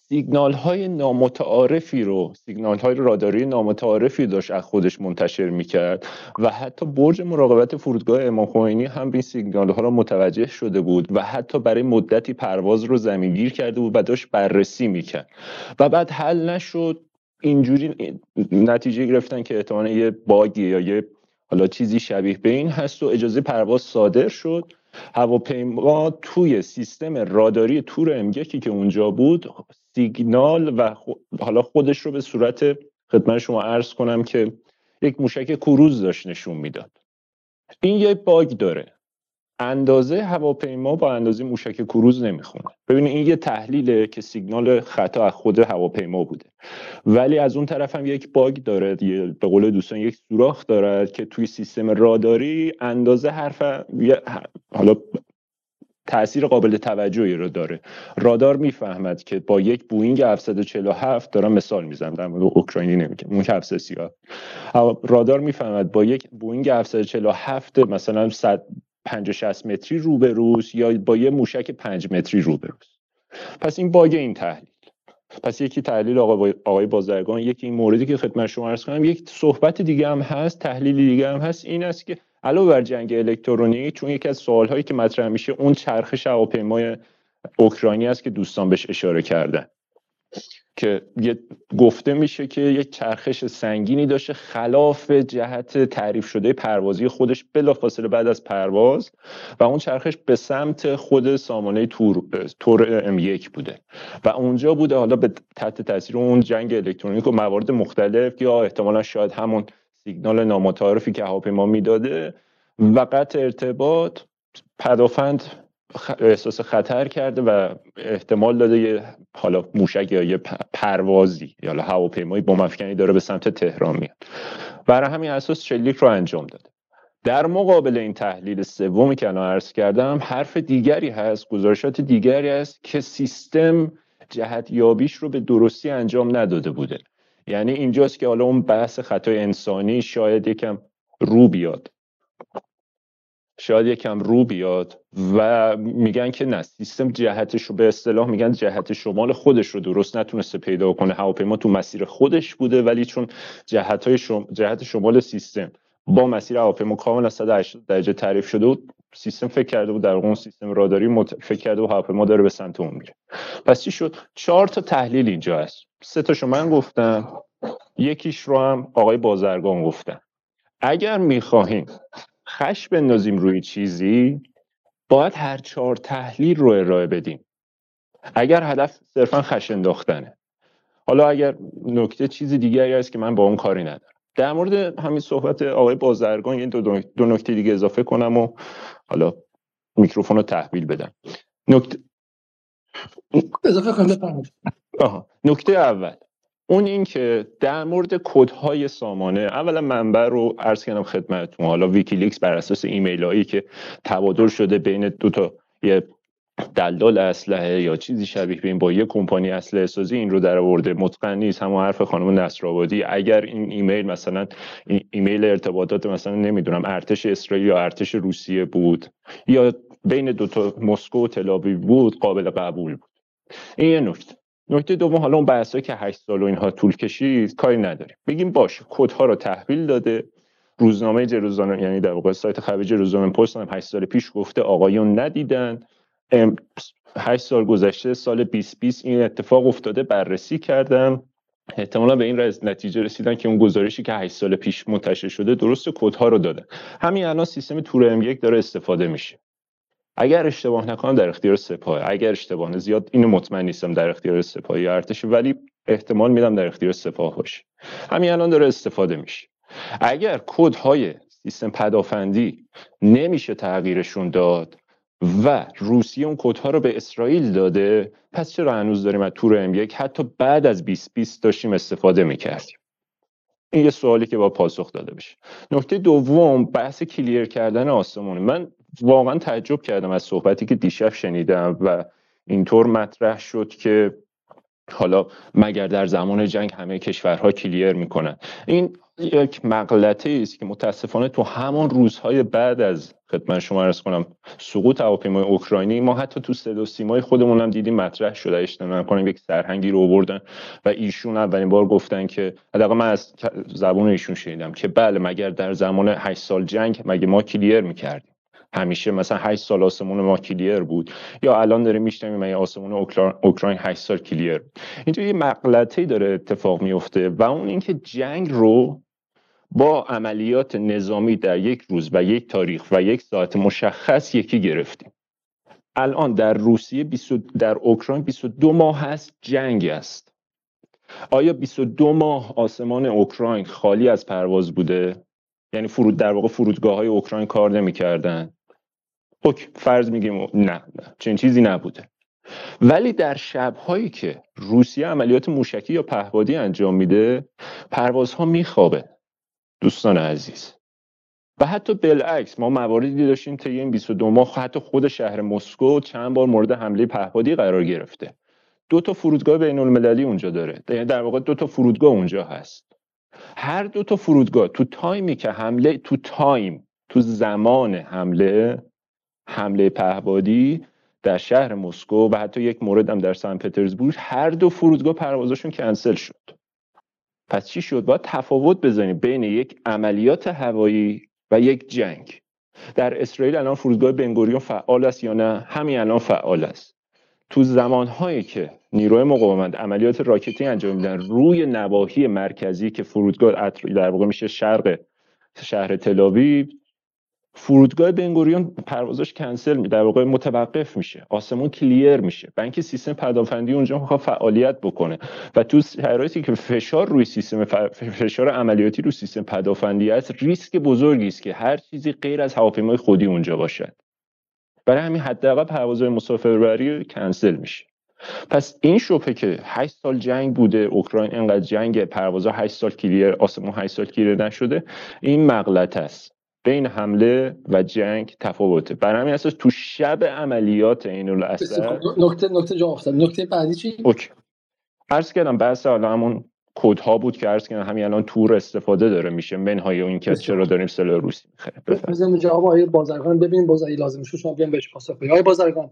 G: سیگنال های نامتعارفی رو سیگنال های راداری نامتعارفی داشت از خودش منتشر می‌کرد و حتی برج مراقبت فرودگاه امام خمینی هم این سیگنال ها رو متوجه شده بود و حتی برای مدتی پرواز رو زمینگیر کرده بود و داشت بررسی می‌کرد. و بعد حل نشد اینجوری نتیجه گرفتن که احتمالا یه باگی یا یه حالا چیزی شبیه به این هست و اجازه پرواز صادر شد. هواپیما توی سیستم راداری تور امگکی که اونجا بود سیگنال و حالا خودش رو به صورت خدمت شما عرض کنم که یک موشک کروز داشت نشون می‌داد. این یه باگ داره. اندازه هواپیما با اندازه موشک کروز نمی‌خونه. ببینید این یه تحلیله که سیگنال خطا از خود هواپیما بوده. ولی از اون طرف هم یک باگ داره به قول دوستان یک سوراخ دارد که توی سیستم راداری اندازه حرف حالا تاثیر قابل توجهی رو داره. رادار می‌فهمد که با یک بوینگ 747 دارم مثال می‌زنم در مورد اوکراینی نمیگم. اون 730 رادار می‌فهمد با یک بوینگ 747 مثلا 100 50 60 متری روبروست یا با یه موشک 5 متری روبروست پس این bug این تحلیل. پس یکی تحلیل آقای, بازرگان یکی این موردی که خدمت شما عرض کنم یک صحبت دیگه هم هست تحلیل دیگه هم هست این است که علاوه بر جنگ الکترونیکی چون یکی از سوالهایی که مطرح میشه اون چرخش هواپیمای اوکراینی است که دوستان بهش اشاره کردن. که گفته میشه که یک چرخش سنگینی داشته خلاف جهت تعریف شده پروازی خودش بلافاصله بعد از پرواز و اون چرخش به سمت خود سامانه تور تور ام یک بوده. و اونجا بوده حالا به تحت تاثیر اون جنگ الکترونیک و موارد مختلف یا احتمالا شاید همون سیگنال نامتعارفی که هواپیما می‌داده و قطع ارتباط پدافند احساس خطر کرده و احتمال داده یه حالا موشک یا یه پروازی یا هواپیمایی با مفکنی داره به سمت تهران میاد. برای همین اساس شلیک رو انجام داده در مقابل این تحلیل سومی که الان عرض کردم حرف دیگری هست گزارشات دیگری هست که سیستم جهت یابیش رو به درستی انجام نداده بوده. یعنی اینجاست که حالا اون بحث خطای انسانی شاید یکم رو بیاد. شاید یکم رو بیاد و میگن که نه سیستم جهتش رو به اصطلاح میگن جهت شمال خودش رو درست نتونسته پیدا کنه. هواپیما تو مسیر خودش بوده ولی چون جهت, شم... جهت شمال سیستم با مسیر هواپیما کاملا 180 درجه تعریف شده بود سیستم فکر کرده بود در اون سیستم راداری مت... فکر کرده بود هواپیما داره به سمت اون میره. پس چی شد؟ چهار تا تحلیل اینجا هست. سه تاشو من گفتم یکیش رو هم آقای بازرگان گفتن. اگر می‌خواهیم خش بندازیم روی چیزی باید هر چهار تحلیل رو ارائه بدیم. اگر هدف صرفا خش انداختنه. حالا اگر نکته چیزی دیگری است که من با اون کاری ندارم. در مورد همین صحبت آقای بازرگان یه دو, دو نکته دیگه اضافه کنم و حالا میکروفون رو تحویل بدم. نکته
A: اضافه کنم
G: نکته اول. اون این که در مورد کدهای سامانه اولا منبع رو عرض کردم خدمتتون. حالا ویکیلیکس بر اساس ایمیل هایی که تبادل شده بین دو تا یه دلال اسلحه یا چیزی شبیه به این با یه کمپانی اسلحه سازی این رو در آورده. متقن نیست. همون حرف خانم نصرآبادی اگر این ایمیل مثلا ایمیل ارتباطات مثلا نمی‌دونم ارتش اسرائیل یا ارتش روسیه بود یا بین دو تا مسکو و تل‌آویو بود قابل قبول بود. این یه نکته. نکته دوم حالا اون بحثایی که 8 سال و اینها طول کشید کاری نداریم. بگیم باشه کدها رو تحویل داده؟ روزنامه جروزان یعنی در واقع سایت خبر جروزان پست هم 8 سال پیش گفته آقایون ندیدن. 8 سال گذشته سال 2020 این اتفاق افتاده بررسی کردم. احتمالا به این نتیجه رسیدن که اون گزارشی که 8 سال پیش منتشر شده درست کدها رو دادن. همین الان سیستم تور ام یک داره استفاده میشه. اگر اشتباه نکنم در اختیار سپاه اگر اشتباه زیاد اینو مطمئن نیستم در اختیار سپاه یا ارتش ولی احتمال میدم در اختیار سپاه باشه. همین الان داره استفاده میشه. اگر کدهای سیستم پدافندی نمیشه تغییرشون داد و روسیه اون کدها رو به اسرائیل داده پس چرا هنوز داریم از تور ام یک حتی بعد از 2020 داشتیم استفاده می‌کردیم؟ این یه سوالی که با پاسخ داده بشه. نکته دوم بحث کلیر کردن آسمون. من واقعا تعجب کردم از صحبتی که دیشب شنیدم و اینطور مطرح شد که حالا مگر در زمان جنگ همه کشورها کلیر می‌کنن. این یک مغلطه است که متاسفانه تو همان روزهای بعد از خدمت شما ارز کنم سقوط هواپیمای اوکراینی ما حتی تو صدا سیمای خودمون هم دیدیم مطرح شده. اشتباه کنیم یک سرهنگی رو آوردن و ایشون اولین بار گفتن که حداقل من از زبون ایشون شنیدم که بله مگر در زمان 8 سال جنگ مگه ما کلیر می‌کردیم. همیشه مثلا 8 سال آسمون ما کلیر بود. یا الان داریم میشنویم این آسمون اوکراین 8 سال کلیر. اینجا یه مغلطه‌ای داره اتفاق میفته و اون اینکه جنگ رو با عملیات نظامی در یک روز و یک تاریخ و یک ساعت مشخص یکی گرفتیم. الان در روسیه در اوکراین 22 ماه هست جنگ است. آیا 22 ماه آسمان اوکراین خالی از پرواز بوده؟ یعنی فرود در واقع فرودگاه های اوکراین کار نمی‌کردن. اوکی فرض میگیم نه نه. چنین چیزی نبوده. ولی در شبهایی که روسیه عملیات موشکی یا پهبادی انجام میده پروازها میخوابه. دوستان عزیز. و حتی بالعکس ما مواردی داشتیم طی این 22 ماه حتی خود شهر مسکو چند بار مورد حمله پهپادی قرار گرفته. دو تا فرودگاه بین المللی اونجا داره. یعنی در واقع دو تا فرودگاه اونجا هست. هر دو تا فرودگاه تو time ی که حمله تو time تو زمان حمله حمله پهپادی در شهر مسکو و حتی یک مورد هم در سن پترزبورگ هر دو فرودگاه پروازشون کنسل شد. پس چی شد؟ باید تفاوت بزنیم بین یک عملیات هوایی و یک جنگ. در اسرائیل الان فرودگاه بنگوریون فعال است یا نه؟ همین الان فعال است. تو زمانهایی که نیروی مقاومت عملیات راکتی انجام میدن روی نواحی مرکزی که فرودگاه در واقع میشه شرق شهر تلاویو فرودگاه بنگوریون پروازش کنسل می در واقع متوقف میشه. آسمون کلیر میشه. بنک سیستم پدافندی اونجا می‌خواد فعالیت بکنه. و تو شرایطی که فشار روی سیستم فشار عملیاتی روی سیستم پدافندی است ریسک بزرگی است که هر چیزی غیر از هواپیمای خودی اونجا باشد. برای همین حداقل پروازهای مسافربری کنسل میشه. پس این شبهه که 8 سال جنگ بوده اوکراین انقدر جنگ پروازها 8 سال کلیر آسمون 8 سال کلیر نشده این مغلط است. بین حمله و جنگ تفاوته. برای همین اساس تو شب عملیات این
A: الاسر نکته نکته جا افتاد نکته بعدی چی؟
G: اوکی. عرض کردم بحث حالا همون کد ها بود که عرض کردم همین الان تور استفاده داره میشه منهای این که چرا داریم سلاح روسی می‌خریم.
A: بفرمایید. جواب آقای بازرگان. ببینیم بازاری لازم شد شما بیان بهش پاسخ بدید. آقای بازرگان.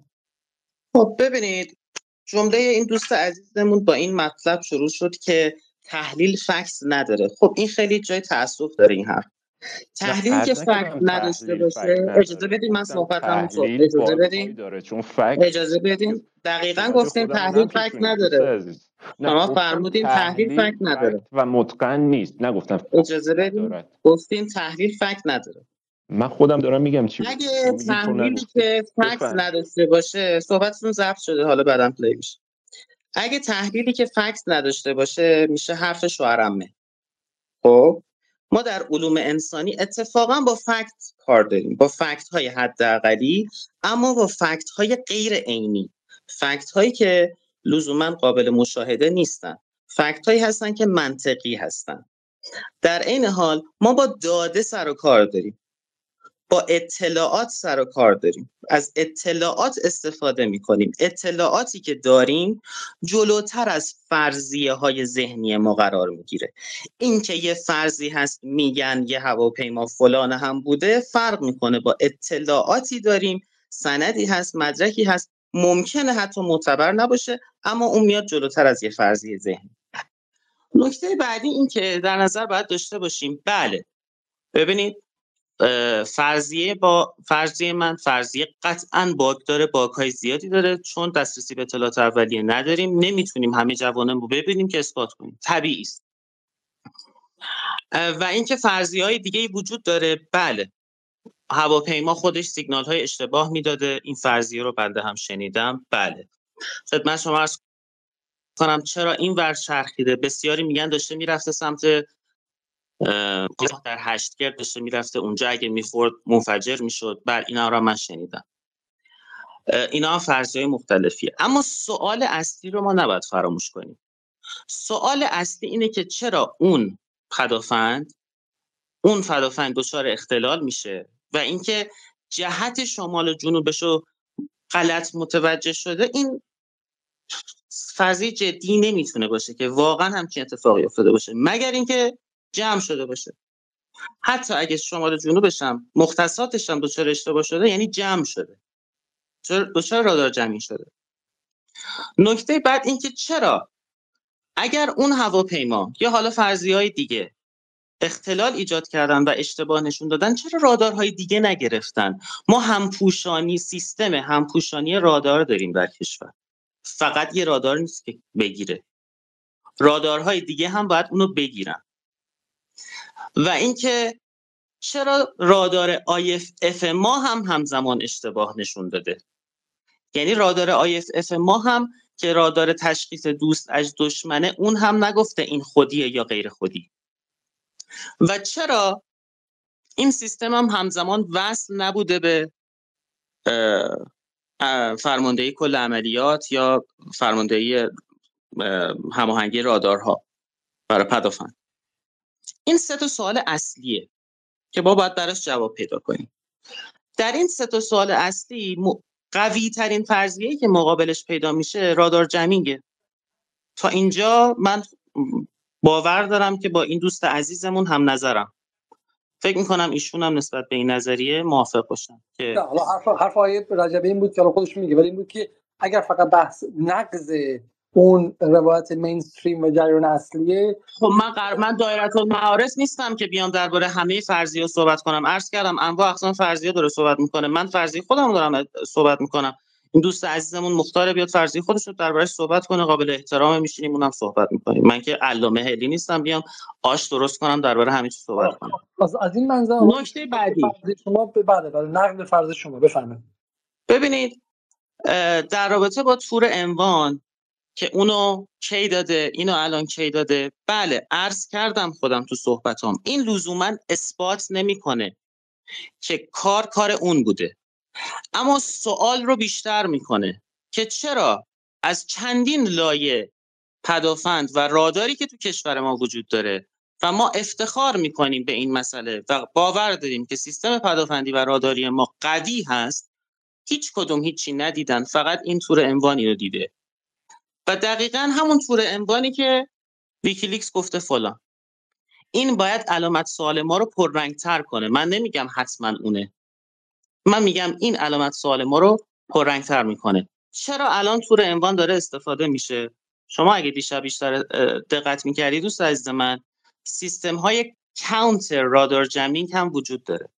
F: خب ببینید جمله این دوست عزیزمون با این مطلب شروع شد که تحلیل فکس نداره. خب این خیلی جای تاسف داره این حرف. تحلیل که فکت نداشته باشه. اجازه بدین من صحبتم اجازه بدین. اجازه بدین. دقیقا گفتیم تحلیل فکت نداره. شما فرمودین تحلیل فکت نداره.
G: و متقن نیست. نگفتم
F: اجازه بدین. گفتین تحلیل فکت نداره.
G: من خودم دارم میگم چی
F: اگه تحلیلی که فکت نداشته باشه صحبتتون ضبط شده. حالا بعدم پلی میشه. اگه تحلیلی که فکت نداشته باشه میشه حرف شوهرمه. خب؟ ما در علوم انسانی اتفاقا با فکت کار داریم با فکت های حداقلی اما با فکت های غیر عینی. فکت هایی که لزوما قابل مشاهده نیستن. فکت هایی هستن که منطقی هستن. در عین حال ما با داده سر و کار داریم. با اطلاعات سر و کار داریم. از اطلاعات استفاده می کنیم اطلاعاتی که داریم جلوتر از فرضیه های ذهنی ما قرار می‌گیره. اینکه یه فرضی هست میگن یه هواپیما فلان هم بوده فرق می‌کنه. با اطلاعاتی داریم سندی هست مدرکی هست ممکنه حتی معتبر نباشه اما اون میاد جلوتر از یه فرضیه ذهنی. نکته بعدی این که در نظر باید داشته باشیم. بله. ببینید فرضیه با فرضیه من فرضیه قطعا باگ داره باگ های زیادی داره چون دسترسی به اطلاعات اولیه نداریم. نمی‌تونیم همه جوانم رو ببینیم که اثبات کنیم. طبیعی است. و اینکه فرضیه های دیگه وجود داره بله. هواپیما خودش سیگنال های اشتباه می‌داده. این فرضیه رو بنده هم شنیدم. بله. خدمت شما کنم چرا این ور چرخیده؟ بسیاری میگن داشته می‌رفته سمت در هشتگرد داشته می‌رفته اونجا اگه می‌خورد منفجر می‌شد. بر اینا را من شنیدم. اینا فرضیه مختلفیه. اما سوال اصلی رو ما نباید فراموش کنیم. سوال اصلی اینه که چرا اون پدافند اون پدافند دچار اختلال میشه و اینکه جهت شمال و جنوبش رو غلط متوجه شده این فرضی جدی نمی‌تونه باشه که واقعا همچین اتفاقی افتاده باشه. مگر اینکه جمع شده باشه. حتی اگه شمال جنوبش هم مختصاتش هم دچار اشتباه شده یعنی جمع شده. دچار رادار جمعی شده. نکته بعد اینکه چرا؟ اگر اون هواپیما یا حالا فرضی های دیگه اختلال ایجاد کردن و اشتباه نشون دادن چرا رادارهای دیگه نگرفتن؟ ما همپوشانی سیستم همپوشانی رادار داریم در کشور. فقط یه رادار نیست که بگیره. رادارهای دیگه هم باید اونو بگیرن. و اینکه چرا رادار اف ما هم همزمان اشتباه نشون داده؟ یعنی رادار اف ما هم که رادار تشخیص دوست از دشمنه اون هم نگفته این خودیه یا غیر خودی. و چرا این سیستم هم همزمان وصل نبوده به فرماندهی کل عملیات یا فرماندهی هماهنگی رادارها؟ برای پدافند. این سه تا سوال اصلیه که ما باید براش جواب پیدا کنیم. در این سه تا سوال اصلی قوی ترین فرضیه‌ای که مقابلش پیدا میشه رادار جمینگه. تا اینجا من باور دارم که با این دوست عزیزمون هم نظرم. فکر می‌کنم ایشون هم نسبت به این نظریه موافق باشن
A: که حالا حرف حرف آیه این بود که خودش میگه ولی این بود که اگر فقط بحث نقض اون روایت مینستریم و جریان اصلیه.
F: خب من قر... من دایره المعارف نیستم که بیام درباره همه فرضیه صحبت کنم. عرض کردم انواع اقسام فرضیه داره صحبت می‌کنه. من فرضیه خودم دارم صحبت می‌کنم. این دوست عزیزمون مختار بیاد فرضی خودش رو دربارش صحبت کنه قابل احترام میشینیم اونم صحبت می‌کنیم. من که علامه هلی نیستم بیام آش درست کنم درباره همین چیز صحبت کنم.
A: از, از این منظر
F: نکته بعدی.
A: شما به بعد نقد فرض شما بفرمایید.
F: ببینید در رابطه با تور انوان که اونو کی داده اینو الان کی داده؟ بله عرض کردم خودم تو صحبتام. این لزوما اثبات نمی‌کنه که کار کار اون بوده. اما سوال رو بیشتر می‌کنه که چرا از چندین لایه پدافند و راداری که تو کشور ما وجود داره و ما افتخار می‌کنیم به این مسئله و باور داریم که سیستم پدافندی و راداری ما قوی هست هیچ کدوم هیچی ندیدن فقط این تور M1 ی رو دیده. و دقیقا همون تور M1 ی که ویکیلیکس گفته فلان. این باید علامت سوال ما رو پررنگتر کنه. من نمیگم حتما اونه. من میگم این علامت سوال ما رو پررنگتر می‌کنه. چرا الان تور M1 داره استفاده میشه؟ شما اگه دیشب بیشتر دقت می‌کردی دوست عزیز من سیستم های counter radar jamming هم وجود داره.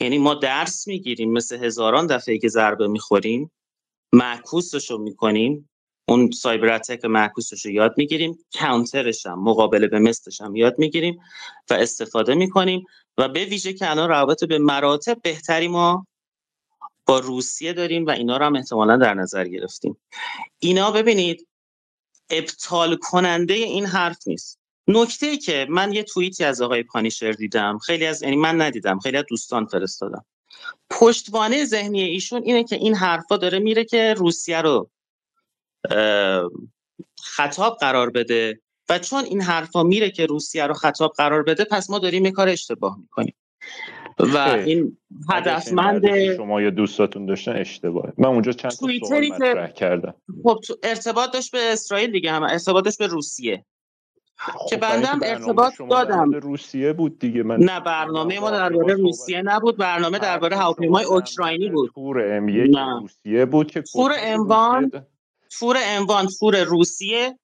F: یعنی ما درس می‌گیریم مثل هزاران دفعه که ضربه می‌خوریم معکوسش رو می‌کنیم اون سایبر اتک معکوسش رو یاد می‌گیریم کانترش هم مقابله به مثلش هم یاد می‌گیریم و استفاده می‌کنیم و به ویژه که الان روابط به مراتب بهتری ما با روسیه داریم و اینا رو هم احتمالا در نظر گرفتیم. اینا ببینید ابطال کننده این حرف نیست. نکته ای که من یه توییتی از آقای پانیشر دیدم خیلی از یعنی من ندیدم خیلی از دوستان فرستادم. پشتوانه ذهنی ایشون اینه که این حرفا داره میره که روسیه رو خطاب قرار بده و چون این حرفا میره که روسیه رو خطاب قرار بده پس ما داریم یه کار اشتباه می‌کنیم. و این هدفمند
G: شما یا دوستاتون داشتن اشتباه من اونجا چند تا سوال مطرح کردم.
F: خب ارتباط داشت به اسرائیل دیگه هم ارتباط داشت به روسیه. خب که بندم ارتباط دادم.
G: روسیه بود دیگه. من
F: نه برنامه ما درباره روسیه نبود. برنامه درباره هواپیمای اوکراینی بود.
G: تور ام روسیه بود که
F: تور اموان تور اموان تور روسیه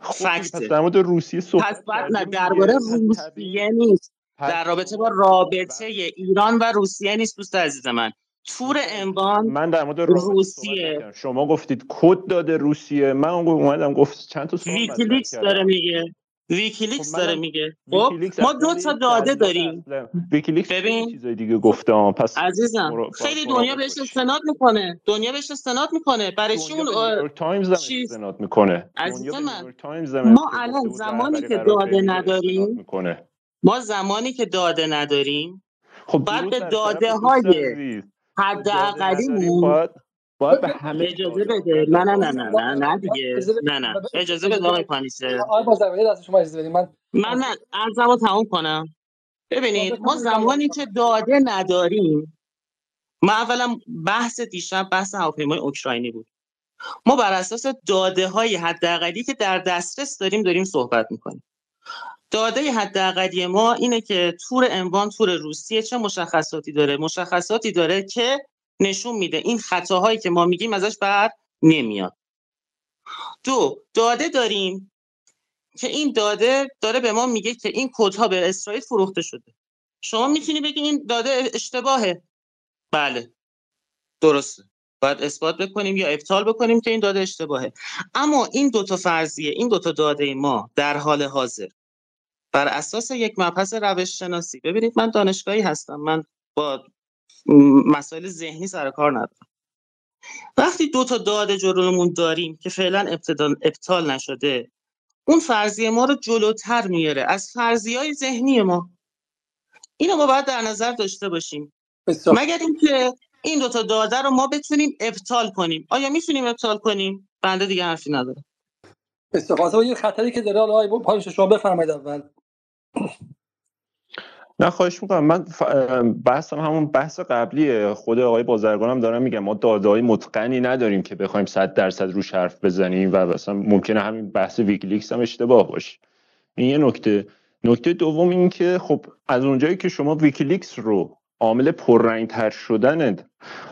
G: فکت. در مورد روسیه صحبت
F: پس بعد نه درباره روسیه نیست. در رابطه با رابطه ایران و روسیه نیست دوست عزیز من. تور انبان
G: من در مورد روسیه شما گفتید کد داده روسیه. من اومدم گفت چند تا
F: سوال داره میگه. ویکیلیکس خب داره میگه. خب ما دو تا داده داریم.
G: ویکیلیکس ببین. چیزای دیگه گفتم پس
F: عزیزم خیلی دنیا بهش استناد می‌کنه. دنیا بهش استناد می‌کنه. برای چی اون
G: تایمز استناد می‌کنه.
F: عزیز من ما الان زمانی که داده نداریم ما زمانی که داده نداریم خب بعد به داده های حداقلیمون
G: باید به همه
F: اجازه بده نه نه نه نه نه نه دیگه. نه نه. اجازه بده آقای پانیسه.
A: آقای بازرگانی دست شما اجازه بدید من
F: من من ارزمو تموم کنم. ببینید ما زمانی که داده نداریم ما اولا بحث دیشب بحث هواپیمای اوکراینی بود. ما بر اساس داده های حداقلی که در دسترس داریم داریم صحبت می‌کنیم. داده حداقلی ما اینه که تور انوان تور روسیه چه مشخصاتی داره؟ مشخصاتی داره که نشون میده. این خطاهایی که ما میگیم ازش بر نمیاد. دو داده داریم که این داده داره به ما میگه که این کودها به اسرائیل فروخته شده. شما می‌تونی بگی این داده اشتباهه؟ بله. درسته. باید اثبات بکنیم یا ابطال بکنیم که این داده اشتباهه. اما این دوتا فرضیه این دوتا داده ما در حال حاضر بر اساس یک مبحث روش شناسی ببینید من دانشگاهی هستم. من با مسائل ذهنی سر کار ندارم. وقتی دو تا داده جلومون داریم که فعلا ابطال نشده اون فرضیه ما رو جلوتر میاره از فرضیه های ذهنی ما. اینو ما باید در نظر داشته باشیم. بسیار. مگر اینکه این دوتا داده رو ما بتونیم ابطال کنیم. آیا می‌تونیم ابطال کنیم؟ بنده دیگه حرفی نداره
A: استفاده یه خطری که داره حالا پایش شما بفرمایید اول.
G: نه خواهش می‌کنم. من بحثم همون بحث قبلیه. خود آقای بازرگانم دارم میگم ما داده های متقنی نداریم که بخوایم صد درصد روش حرف بزنیم و مثلا ممکنه همین بحث ویکلیکس هم اشتباه باشه. این یه نکته. نکته دوم این که خب از اونجایی که شما ویکلیکس رو عامل پررنگ تر شدن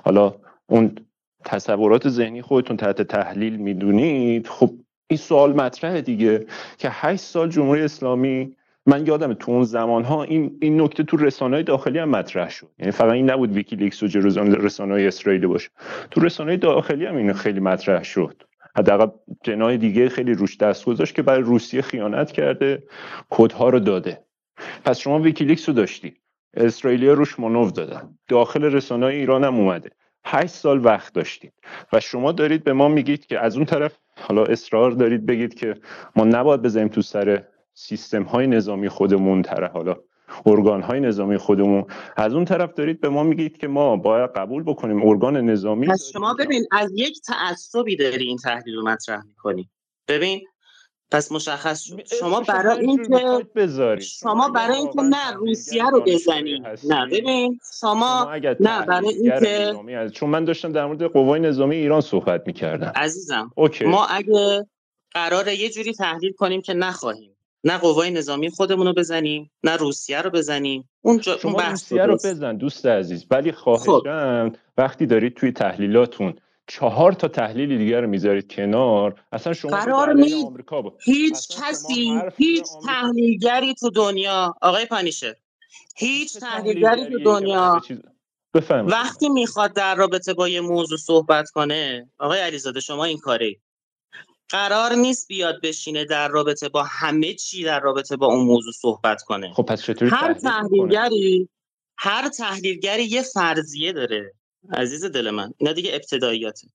G: حالا اون تصورات ذهنی خودتون تحت تحلیل می‌دونید خب این سوال مطرحه دیگه که هشت سال جمهوری اسلامی من یادم تو اون زمان ها این این نکته تو رسانه داخلی هم مطرح شد. یعنی فقط این نبود ویکیلیکس و جروزالم رسانه اسرائیلی باشه. تو رسانه داخلی هم این خیلی مطرح شد. حداقل جناح دیگه خیلی روش دست گذاشت که برای روسیه خیانت کرده کدها رو داده. پس شما ویکیلیکس رو داشتی. اسرائیلیا روش مانور دادن. داخل رسانه ایران هم اومده. هشت سال وقت داشتید. و شما دارید به ما میگید که از اون طرف حالا اصرار دارید بگید که ما نباید بزنیم تو سر سیستم های نظامی خودمون طرف حالا ارگان های نظامی خودمون. از اون طرف دارید به ما میگید که ما باید قبول بکنیم ارگان نظامی
F: پس شما ببین از یک تعصبی داری این تحلیل رو مطرح می‌کنی. ببین پس مشخص شد. شما برای اینکه شما برای اینکه نه روسیه رو بزنید نه ببین شما نه برای اینکه
G: چون من داشتم در مورد قوای نظامی ایران صحبت می‌کردم.
F: عزیزم اوکی. ما اگه قراره یه جوری تحلیل کنیم که نخواهیم نه قوای نظامی خودمون رو بزنیم نه روسیه رو بزنیم اون جا
G: شما اون روسیه رو بزن دوست عزیز ولی خواهشم خب. وقتی دارید توی تحلیلاتون چهار تا تحلیل دیگر رو می‌ذارید کنار اصلا شما
F: قرار با. هیچ کسی هیچ تحلیلگری تو دنیا آقای پانیشه هیچ تحلیلگری تو دنیا
G: بفهم.
F: وقتی می‌خواد در رابطه با یه موضوع صحبت کنه آقای علیزاده شما این کاره قرار نیست بیاد بشینه در رابطه با همه چی در رابطه با اون موضوع صحبت کنه.
G: خب پس چطوری
F: هر تحلیلگری هر تحلیلگری یه فرضیه داره. عزیز دل من اینا دیگه ابتداییاته.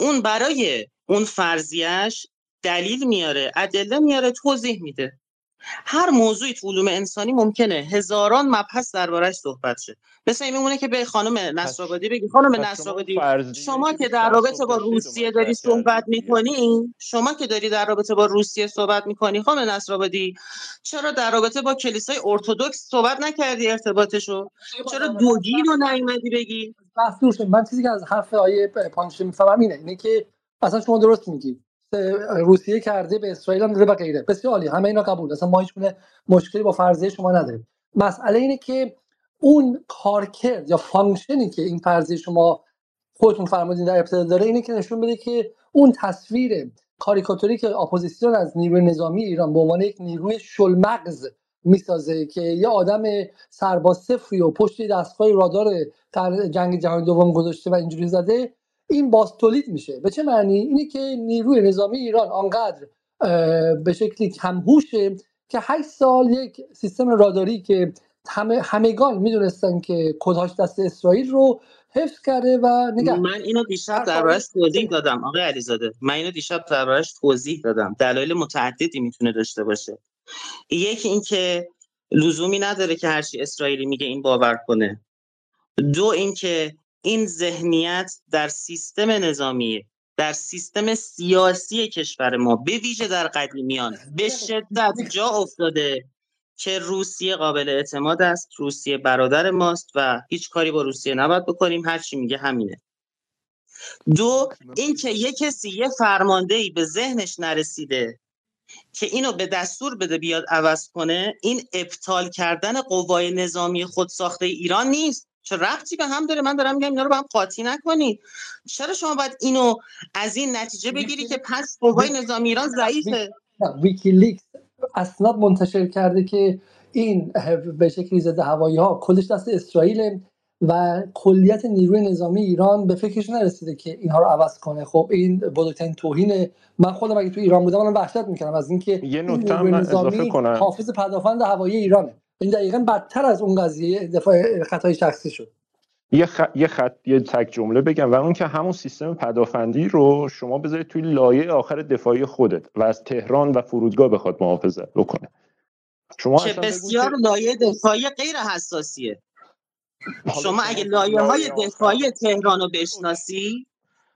F: اون برای اون فرضیش دلیل میاره ادله میاره توضیح میده. هر موضوعی تو علوم انسانی ممکنه. هزاران مبحث دربارش صحبت شه. مثل این میمونه که به خانم نصرآبادی بگی. خانم نصرآبادی شما که در رابطه با روسیه داری صحبت می‌کنی شما که داری در رابطه با روسیه صحبت می‌کنی خانم نصرآبادی چرا در رابطه با کلیسای ارتودکس صحبت نکردی ارتباطشو؟ چرا دوگین رو نیومدی بگی؟
A: من چیزی که از حرف آیه پانشه می‌فهمم اینه اینه که اصلا شما درست میگی. روسیه کرده به اسرائیل هم داده و غیره. بسیار عالی. همه اینا قبول. اصلا ما هیچ مشکلی با فرضیه شما نداریم. مسئله اینه که اون کارکرد یا function ی که این فرضیه شما خودتون فرمودین در ابتدا داره اینه که نشون بده که اون تصویر کاریکاتوری که اپوزیسیون از نیروی نظامی ایران به عنوان یک نیروی شلمغز می‌سازه که یه آدم سرباز صفری و پشت دستگاه رادار جنگ جهانی دوم گذاشته و اینجوری زده این باز تولید میشه. به چه معنی؟ اینه که نیروی نظامی ایران آنقدر به شکلی کمهوشه که 8 سال یک سیستم راداری که همه همگان می‌دونستن که کدهاش دست اسرائیل رو حفظ کرده و نگه
F: من اینو دیشب دربارش توضیح دادم آقای علیزاده. من اینو دیشب دربارش توضیح دادم. دلایل متعددی می‌تونه داشته باشه. یکی اینکه لزومی نداره که هرچی اسرائیلی میگه این باور کنه. دو اینکه این ذهنیت در سیستم نظامی در سیستم سیاسی کشور ما به ویژه در قدیمیان به شدت جا افتاده که روسیه قابل اعتماد است روسیه برادر ماست و هیچ کاری با روسیه نباید بکنیم. هر چی میگه همینه. دو اینکه یه کسی یه فرماندهی به ذهنش نرسیده که اینو به دستور بده بیاد عوض کنه این ابطال کردن قوای نظامی خودساخته ایران نیست. چه ربطی به هم داره؟ من دارم میگم اینا رو به هم قاطی نکنید چرا شما باید اینو از این نتیجه بگیری که پس قوای نظامی ایران ضعیفه؟
A: ویکیلیکس اسناد منتشر کرده که این به شکلی ضد هوایی ها کلش دست اسرائیل و کلیت نیروی نظامی ایران به فکرش نرسیده که اینها رو عوض کنه. خب این بزرگترین توهین من خودم اگه تو ایران بودم من وحشت می‌کردم از اینکه
G: یه
A: این
G: نکته هم
A: نیروی نظامی
G: اضافه کنم.
A: حافظ پدافند هوایی ایرانه. این دقیقا بدتر از اون قضیه دفاع خطای شخصی شد.
G: یه, خ... یه خط یه تک جمله بگم و اون که همون سیستم پدافندی رو شما بذارید توی لایه آخر دفاعی خودت و از تهران و فرودگاه بخواد محافظت بکنه. شما
F: که بسیار
G: که
F: لایه دفاعی غیر حساسیه. شما اگه لایه های دفاعی تهران رو بشناسی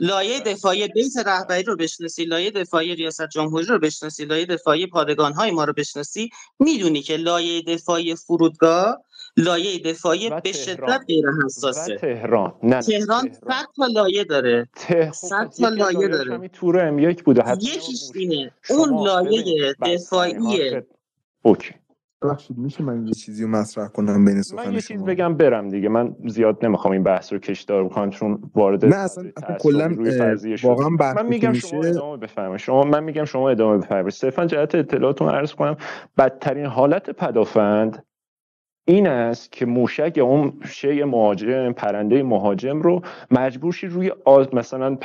F: لایه دفاعی بیت رهبری رو بشناسی لایه دفاعی ریاست جمهوری رو بشناسی لایه دفاعی پادگان های ما رو بشناسی. می‌دونی که لایه دفاعی فرودگاه لایه دفاعی به شدت
G: تهران.
F: غیر حساسه
G: تهران. نه نه
F: تهران
G: تهران.
F: 100 تا لایه داره.
G: ته خب
F: 100
G: پس
F: تا لایه داره.
G: همین تور ام یک بوده
F: یکیش اینه. اون لایه
G: ها
F: دفاعی
G: خد... اوکی.
D: ببخشید میشه من یه چیزی رو مطرح کنم بین
G: من
D: سخن
G: یه چیز بگم برم دیگه. من زیاد نمی‌خوام این بحث رو کشدار بکنم چون وارد
D: نه اصلا کلا واقعا
G: من میگم شما ادامه بفرمایید. شما من میگم شما ادامه بفرمایید. صرفا جهت اطلاعاتون عرض کنم بدترین حالت پدافند این است که موشک یا اون شی مهاجم پرنده مهاجم رو مجبورشی روی آز مثلا.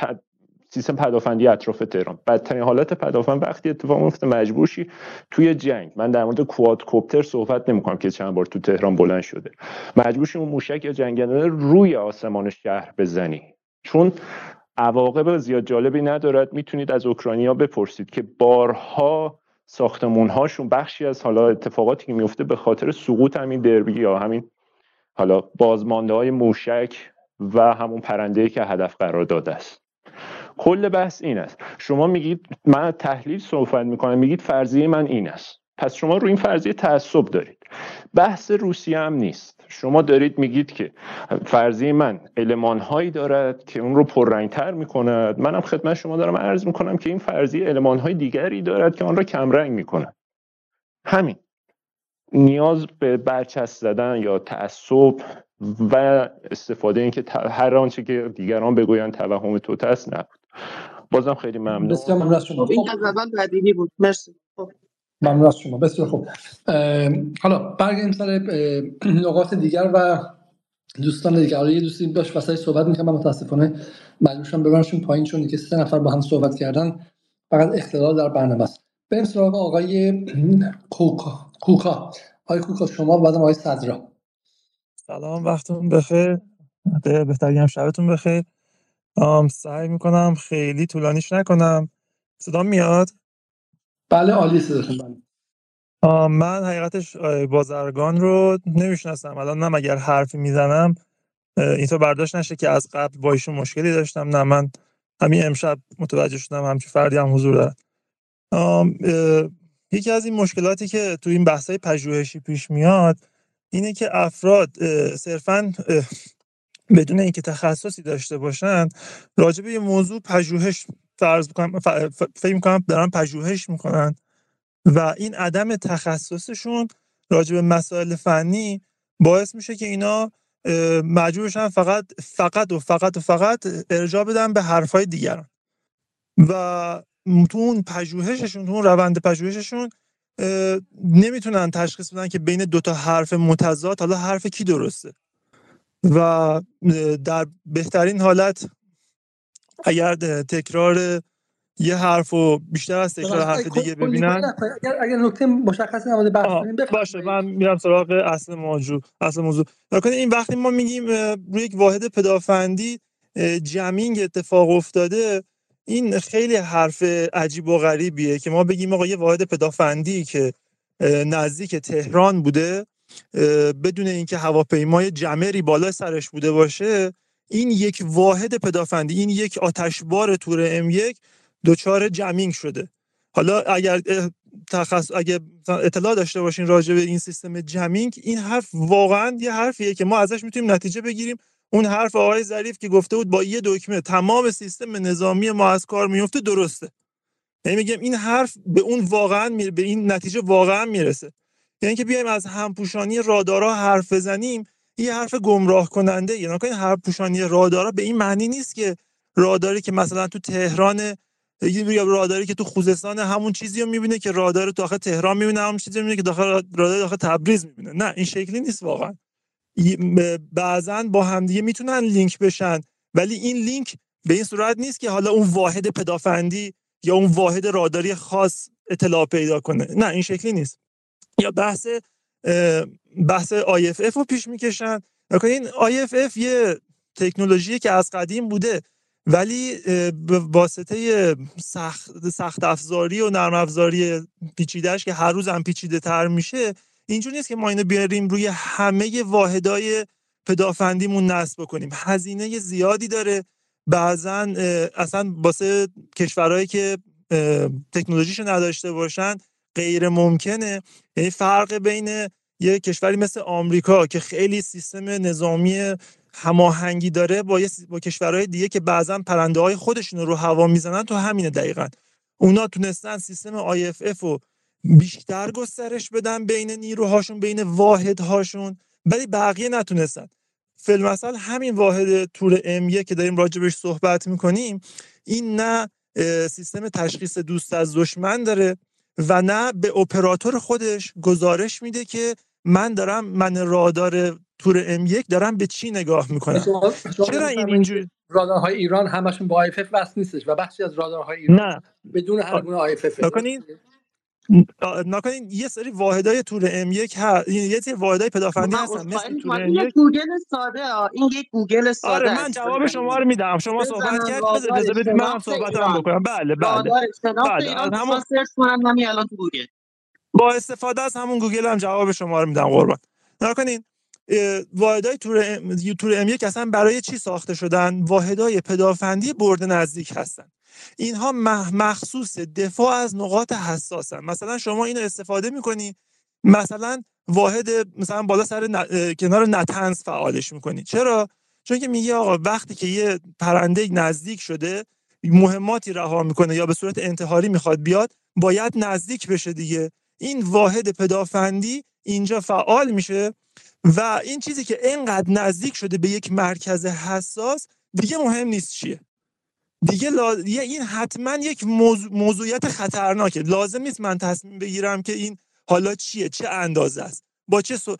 G: سیستم پدافندی اطراف تهران. بدترین حالت پدافند وقتی اتفاق میفته مجبورشی توی جنگ. من در مورد کوادکوپتر صحبت نمی‌کنم که چند بار تو تهران بلند شده. مجبورشی اون موشک یا جنگنده روی آسمان شهر بزنی. چون عواقب زیاد جالبی ندارد می‌تونید از اوکراینیا بپرسید که بارها ساختمون هاشون بخشی از حالا اتفاقاتی که میفته به خاطر سقوط همین دربی یا همین حالا بازمانده های موشک و همون پرنده که هدف قرار داده است. کل بحث این است. شما میگید من تحلیل صحبت می‌کنم میگید فرضیه من این است. پس شما رو این فرضیه تعصب دارید. بحث روسیه هم نیست. شما دارید میگید که فرضیه من علمان هایی دارد که اون رو پررنگتر می‌کند. منم خدمت شما دارم عرض می‌کنم که این فرضیه علمان های دیگری دارد که آن را کمرنگ می‌کند. همین. نیاز به برچسب زدن یا تعصب و استفاده این که هر آنچه که دیگران بگویند توهم توت است نبود. بازم خیلی ممنون.
A: بسیار ممنون از شما.
F: این
A: خب.
F: از اول بدیهی بود. مرسی. خب.
A: ممنون از شما. بسیار خوب. حالا برگردیم سر نقاط دیگر و دوستان دیگر. حالا یه دوستی داشت وسط صحبت می‌کنم. من متاسفانه مجبور شدم ببرمشون پایین چون که سه نفر با هم صحبت کردن. فقط اختلال در برنامه است. بریم سراغ آقای کوکا. کوکا. آقای کوکا شما بعدم آقای صدرا.
H: سلام وقتتون بخیر. به- بهتر بگم شبتون بخیر. آم سعی می‌کنم خیلی طولانیش نکنم. صدا میاد؟
A: بله عالی صداتون بله.
H: من حقیقتش بازرگان رو نمی‌شناسم. الان نه اگر حرفی می‌زنم. اینطور برداشت نشه که از قبل با ایشون مشکلی داشتم. نه من همین امشب متوجه شدم همچین فردی هم حضور دارد یکی از این مشکلاتی که تو این بحث‌های پژوهشی پیش میاد اینه که افراد صرفاً بدون اینکه تخصصی داشته باشن راجع به یه موضوع پژوهش فرض می‌کنم فکر می‌کنم دارن پژوهش می‌کنن و این عدم تخصصشون راجع به مسائل فنی باعث میشه که اینا اه، مجبور بشن فقط فقط و فقط و فقط ارجاع بدن به حرفهای دیگران. و تو اون پژوهششون تو اون روند پژوهششون نمی‌تونن تشخیص بدن که بین دو تا حرف متضاد حالا حرف کی درسته. و در بهترین حالت اگر تکرار یه حرف و بیشتر از تکرار حرف دیگه ببینن.
A: اگر اگر نکته مشخصی نبوده بحث
H: باشه من میرم سراغ اصل موضوع اصل موضوع. نکنه این وقتی ما میگیم روی یک واحد پدافندی جمینگ اتفاق افتاده این خیلی حرف عجیب و غریبیه که ما بگیم آقا یه واحد پدافندی که نزدیک تهران بوده بدون اینکه هواپیمای جمری بالا سرش بوده باشه این یک واحد پدافندی این یک آتشبار تور ام یک دچار جمینگ شده. حالا اگر تخص مثلا اطلاع داشته باشین راجع به این سیستم جمینگ این حرف واقعا یه حرفیه که ما ازش می‌تونیم نتیجه بگیریم. اون حرف آقای ظریف که گفته بود با یه دکمه تمام سیستم نظامی ما از کار میفته درسته. یعنی میگم این حرف به اون واقعا می... به این نتیجه واقعا می‌رسه. یعنی که بیایم از همپوشانی رادارها حرف بزنیم یه حرف گمراه کننده یعنی که حرف پوشانی رادارها به این معنی نیست که راداری که مثلا تو تهران یه راداری که تو خوزستان همون چیزی رو می‌بینه که رادار داخل تهران می‌بینه همون چیزی می‌بینه که داخل رادار داخل تبریز می‌بینه. نه این شکلی نیست واقعا. بعضا با همدیگه می‌تونن لینک بشن ولی این لینک به این صورت نیست که حالا اون واحد پدافندی یا اون واحد راداری خاص اطلاع پیدا کنه. نه این شکلی نیست. یا بحث بحث IFF رو پیش می‌کشن. این IFF یه تکنولوژی که از قدیم بوده ولی به واسطه سخت, سخت افزاری و نرم افزاری پیچیدهش که هر روز هم پیچیده تر میشه اینجور نیست که ما اینو بیاریم روی همه واحدای پدافندیمون نصب بکنیم. هزینه زیادی داره. بعضا اصلا واسه کشورهایی که تکنولوژیشو نداشته باشن غیر ممکنه. یعنی فرق بین یه کشوری مثل آمریکا که خیلی سیستم نظامی هماهنگی داره با, با کشورهای دیگه که بعضا پرنده های خودشون رو هوا می‌زنن تو همینه دقیقا. اونا تونستن سیستم IFF رو بیشتر گسترش بدن بین نیروهاشون بین واحدهاشون ولی بقیه نتونستن. فیلمسال همین واحد تور M1 که داریم راجبش صحبت می‌کنیم این نه سیستم تشخیص دوست از دشمن داره. و نه به اپراتور خودش گزارش میده که من دارم من رادار تور M1 دارم به چی نگاه می‌کنم؟ چرا این اینجوری؟
A: رادارهای ایران همشون با IFF وصل نیستش و بخشی از رادارهای ایران نه. بدون هر گونه IFF
H: نگا کنین یه سری واحدای تور ام یک ها یه سری واحدای پدافندی هستن
F: مثل تور ام یک گوگل ساده این یک گوگل ساده
H: آره من جواب شما رو میدم. شما صحبت کرد بذار بذار من صحبتام بکنم. بله بله.
F: بله همون search کنم همین الان تو گوگل.
H: با استفاده از همون گوگل هم جواب شما رو میدم قربان. نگا کنین واحدهای تور ام تور ام یک اصلا برای چی ساخته شدن؟ واحدهای پدافندی برد نزدیک هستن. اینها مخصوص دفاع از نقاط حساسن. مثلا شما اینو استفاده می‌کنی مثلا واحد مثلا بالا سر ن... کنار نتنز فعالش می‌کنی. چرا؟ چون که میگه آقا وقتی که یه پرنده نزدیک شده مهماتی رها می‌کنه یا به صورت انتحاری می‌خواد بیاد باید نزدیک بشه دیگه. این واحد پدافندی اینجا فعال میشه و این چیزی که اینقدر نزدیک شده به یک مرکز حساس دیگه مهم نیست چیه. دیگه لا... این حتما یک موضوع... موضوعیت خطرناکه. لازم نیست من تصمیم بگیرم که این حالا چیه چه اندازه است. با چه سو...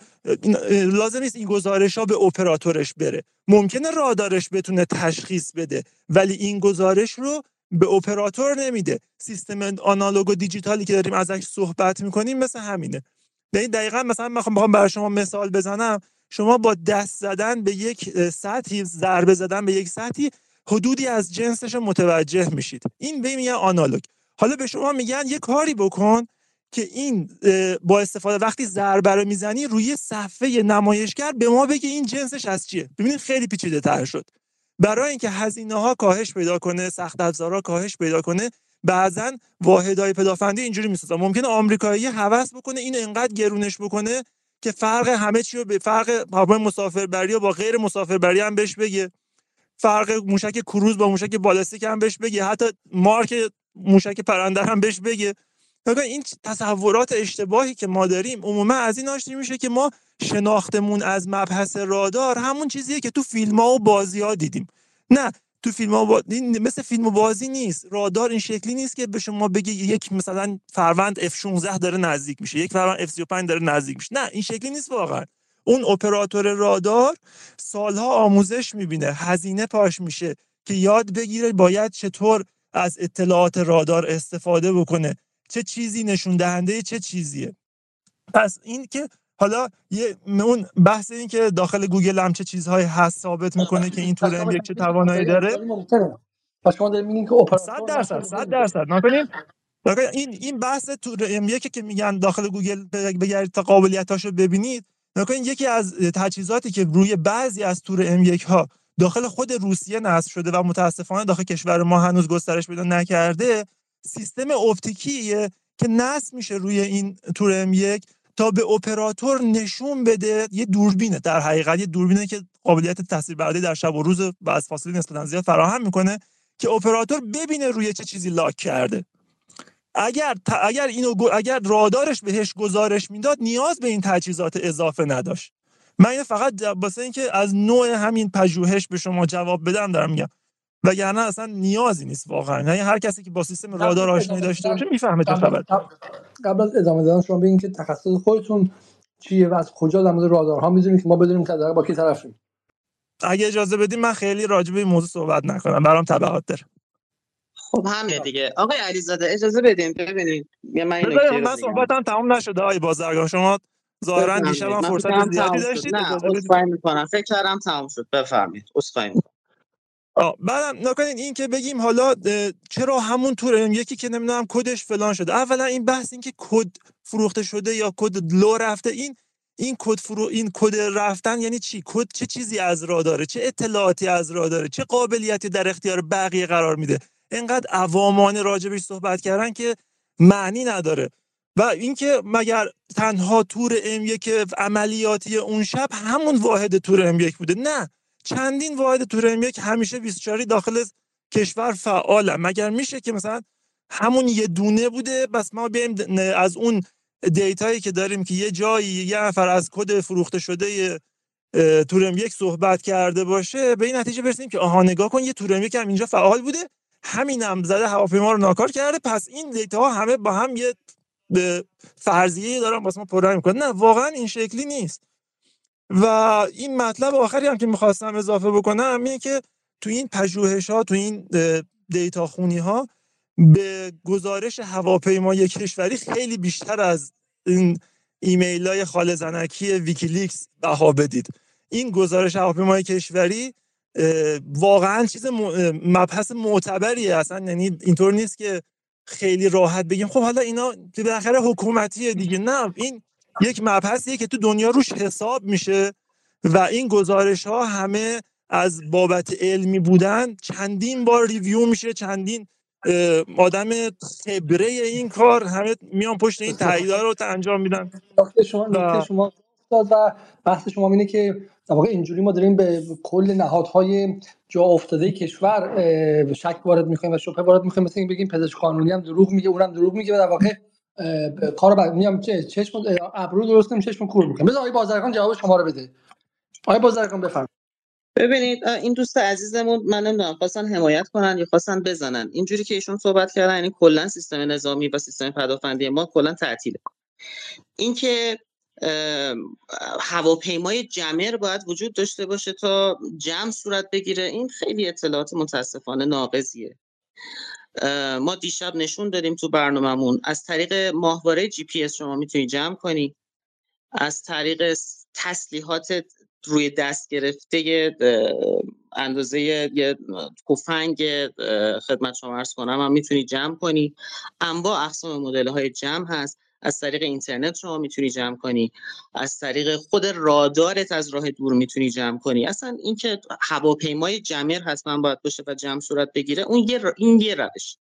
H: لازم نیست این گزارش ها به اپراتورش بره. ممکنه رادارش بتونه تشخیص بده ولی این گزارش رو به اپراتور نمیده. سیستم آنالوگ و دیجیتالی که داریم ازش صحبت می‌کنیم مثل همینه. یعنی دقیقا مثلا من خواهم برای شما مثال بزنم. شما با دست زدن به یک سطحی ضربه زدن به یک سطحی حدودی از جنسش متوجه میشید. این به میگن آنالوگ. حالا به شما میگن یه کاری بکن که این با استفاده وقتی ضربه رو می‌زنی روی صفحه نمایشگر به ما بگه این جنسش از چیه. ببینید خیلی پیچیده تر شد. برای اینکه هزینه ها کاهش پیدا کنه سخت افزارها کاهش پیدا کنه بعضا واحدهای پدافندی اینجوری می‌سازن. ممکنه آمریکایی هوس بکنه این انقدر گرونش بکنه که فرق همه چی رو به فرق هواپیمای مسافربری و با غیر مسافربری هم بهش بگه. فرق موشک کروز با موشک بالستیک هم بهش بگه. حتی مارک موشک پرنده هم بهش بگه. این تصورات اشتباهی که ما داریم عموما از این آشتی میشه که ما شناختمون از مبحث رادار همون چیزیه که تو فیلم ها و بازی ها دیدیم. نه تو فیلم ها با... مثل فیلم و بازی نیست. رادار این شکلی نیست که به شما بگه یک مثلا فروند F16 داره نزدیک میشه یک فروند F35 داره نزدیک میشه. نه این شکلی نیست واقعا. اون اپراتور رادار سالها آموزش می‌بینه هزینه پاش میشه که یاد بگیره باید چطور از اطلاعات رادار استفاده بکنه. چه چیزی نشون دهنده چه چیزیه. پس این که حالا یه اون بحث این که داخل گوگل هم چه چیزهایی هست ثابت می‌کنه که این ام یک چه توانایی داره.
A: پس شما دارین که
H: 100 درصد 100 درصد. این این بحث تور ام که میگن داخل گوگل بگردید تا قابلیتاشو ببینید. نگا کنید یکی از تجهیزاتی که روی بعضی از تور ام یک ها داخل خود روسیه نصب شده و متاسفانه داخل کشور ما هنوز گسترش پیدا نکرده سیستم اپتیکیه که نصب میشه روی این تور ام یک تا به اپراتور نشون بده. یه دوربینه در حقیقت یه دوربینه که قابلیت تاثیربرداری در شب و روز و از فاصله نسبتا زیاد فراهم می‌کنه که اپراتور ببینه روی چه چیزی لاک کرده. اگر اگر اینو اگر رادارش بهش گزارش می‌داد نیاز به این تجهیزات اضافه نداشت. من اینو فقط واسه اینکه از نوع همین پژوهش به شما جواب بدم دارم میگم. وگرنه اصلا نیازی نیست واقعا. یعنی هر کسی که با سیستم رادار آشنایی داشته باشه می‌فهمه چه خبر
A: قبل از ادامه دادن شما بگین که تخصص خودتون چیه و از کجا در مورد رادارها می‌دونیم که ما بدونیم که با کی طرفیم.
H: اگه اجازه بدیم من خیلی راجع به این موضوع صحبت نکنم. برام تبعات داره.
F: خب همه دیگه. آقای علیزاده اجازه بدیم ببینید
H: من من صحبتم تمام نشده آقای بازرگان. شما ظاهرا دیشب هم فرصت زیادی داشتید
F: نه می‌کنم. فکر کردم تمام شد. بفرمایید. عذرخواهی می‌کنم.
H: بعدم نگا کنین این که بگیم حالا چرا همون تور ام یکی که نمی‌دونم کدش فلان شده. اولا این بحث این که کد فروخته شده یا کد لو رفته این این کد فرو این کد رفتن یعنی چی؟ کد چه چیزی از راه داره؟ چه اطلاعاتی از راه داره؟ چه قابلیتی در اختیار بقیه قرار میده؟ اینقدر عوامانه راجبش صحبت کردن که معنی نداره. و اینکه مگر تنها تور ام یک عملیاتی اون شب همون واحد تور ام یک بوده؟ نه. چندین واحد تور ام یک همیشه 24 داخل کشور فعاله. مگر میشه که مثلا همون یه دونه بوده؟ پس ما بیایم از اون data یی که داریم که یه جایی یه نفر از کد فروخته شده تور ام یک صحبت کرده باشه به این نتیجه برسیم که آها نگاه کن یه تور ام یک هم اینجا فعال بوده. همین هم زده هواپیما رو ناکار کرده پس این data ها همه با هم یه فرضیه دارن واسه ما پررنگ می‌کنه نه واقعا این شکلی نیست. و این مطلب آخری هم که می‌خواستم اضافه بکنم اینه که تو این پژوهش ها تو این data خونی ها به گزارش هواپیمایی کشوری خیلی بیشتر از این ایمیل های خاله زنکی ویکیلیکس بها بدید. این گزارش هواپیمایی کشوری واقعا چیز مبحث معتبریه. اصلا یعنی اینطور نیست که خیلی راحت بگیم. خب حالا اینا بالاخره حکومتیه دیگه. نه این یک مبحثیه که تو دنیا روش حساب میشه و این گزارش ها همه از بابت علمی بودن چندین بار ریویو میشه. چندین آدم خبره این کار همه میان پشت این تاییدا رو انجام میدن.
A: شما و... شما و بحث شما اینه که در واقع اینجوری ما داریم به کل نهادهای جا افتاده کشور شک وارد می‌کنیم و شبهه وارد می‌کنیم. مثل بگیم پزشک قانونی هم دروغ میگه اونم دروغ میگه و در واقع کار بعد میام چشم ابرو درست نمیشه چشم کور می‌کنه بذار آقای بازرگان جواب شما رو بده. آقای بازرگان بفرمایید.
F: ببینید این دوست عزیزمون من نمی‌دونم خواستن حمایت کنن یا خواستن بزنن. اینجوری که ایشون صحبت کردن یعنی کلا سیستم نظامی و سیستم پدافندی ما کلا تعطیله. اینکه هواپیمای جمر باید وجود داشته باشه تا جمع صورت بگیره. این خیلی اطلاعات متاسفانه ناقضیه. ما دیشب نشون دادیم تو برنامهمون از طریق ماهواره جی پی اس شما می‌تونید jam کنی. از طریق تسلیحات روی دست گرفته اندازه یه تفنگ خدمت شما عرض کنم هم می‌تونی jam کنی. انواع اقسام مدل های jam هست. از طریق اینترنت شما می‌تونی jam کنی. از طریق خود رادارت از راه دور می‌تونی jam کنی. اصلا اینکه هواپیمای jammer حتما باید باشه و jam صورت بگیره اون یه این یه روش.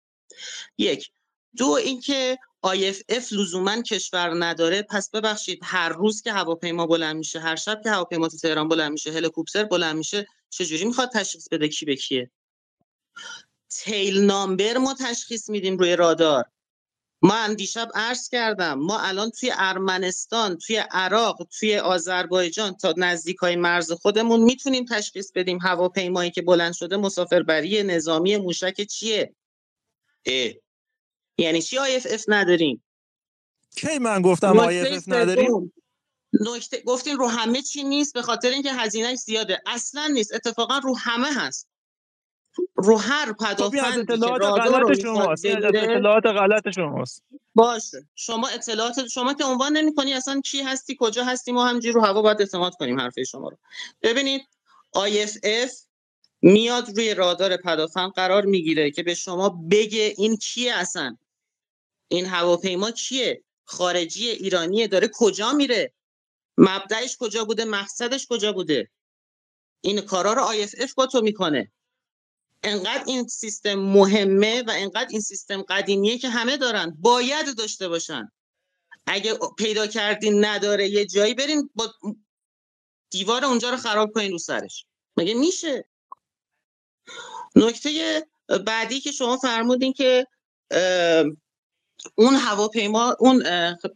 F: یک. دو اینکه IFF لزوما کشور نداره. پس ببخشید هر روز که هواپیما بلند میشه هر شب که هواپیما تو تهران بلند میشه هلیکوپتر بلند میشه چجوری می‌خواد تشخیص بده کی به کیه؟ تیل نامبر ما تشخیص میدیم روی رادار. ما دیشب عرض کردم ما الان توی ارمنستان توی عراق توی آذربایجان تا نزدیک های مرز خودمون می‌تونیم تشخیص بدیم هواپیمایی که بلند شده مسافربری نظامی موشک چیه؟ اه. یعنی چی اف نداریم؟
H: کی من گفتم اف نداریم؟
F: نکته گفتیم رو همه چی نیست به خاطر اینکه هزینهش زیاده. اصلا نیست اتفاقا رو همه هست. رو هر خب، پدافند
H: اطلاعات غلط شماست اطلاعات غلط شماست.
F: باشه. شما اطلاعات شما که عنوان نمی‌کنی اصلا چی هستی کجا هستی ما همینجوری رو هوا باید اعتماد کنیم حرف شما رو. ببینید IFF میاد روی رادار پدافند قرار می‌گیره که به شما بگه این کیه اصلا. این هواپیما کیه؟ خارجی ایرانیه داره کجا میره؟ مبدعش کجا بوده؟ مقصدش کجا بوده؟ این کارا رو IFF با تو می‌کنه. انقدر این سیستم مهمه و انقدر این سیستم قدیمیه که همه دارن. باید داشته باشن. اگه پیدا کردین نداره یه جایی برین با دیوار اونجا رو خراب کنین رو سرش. مگه میشه؟ نکته بعدی که شما فرمودین که اون هواپیما اون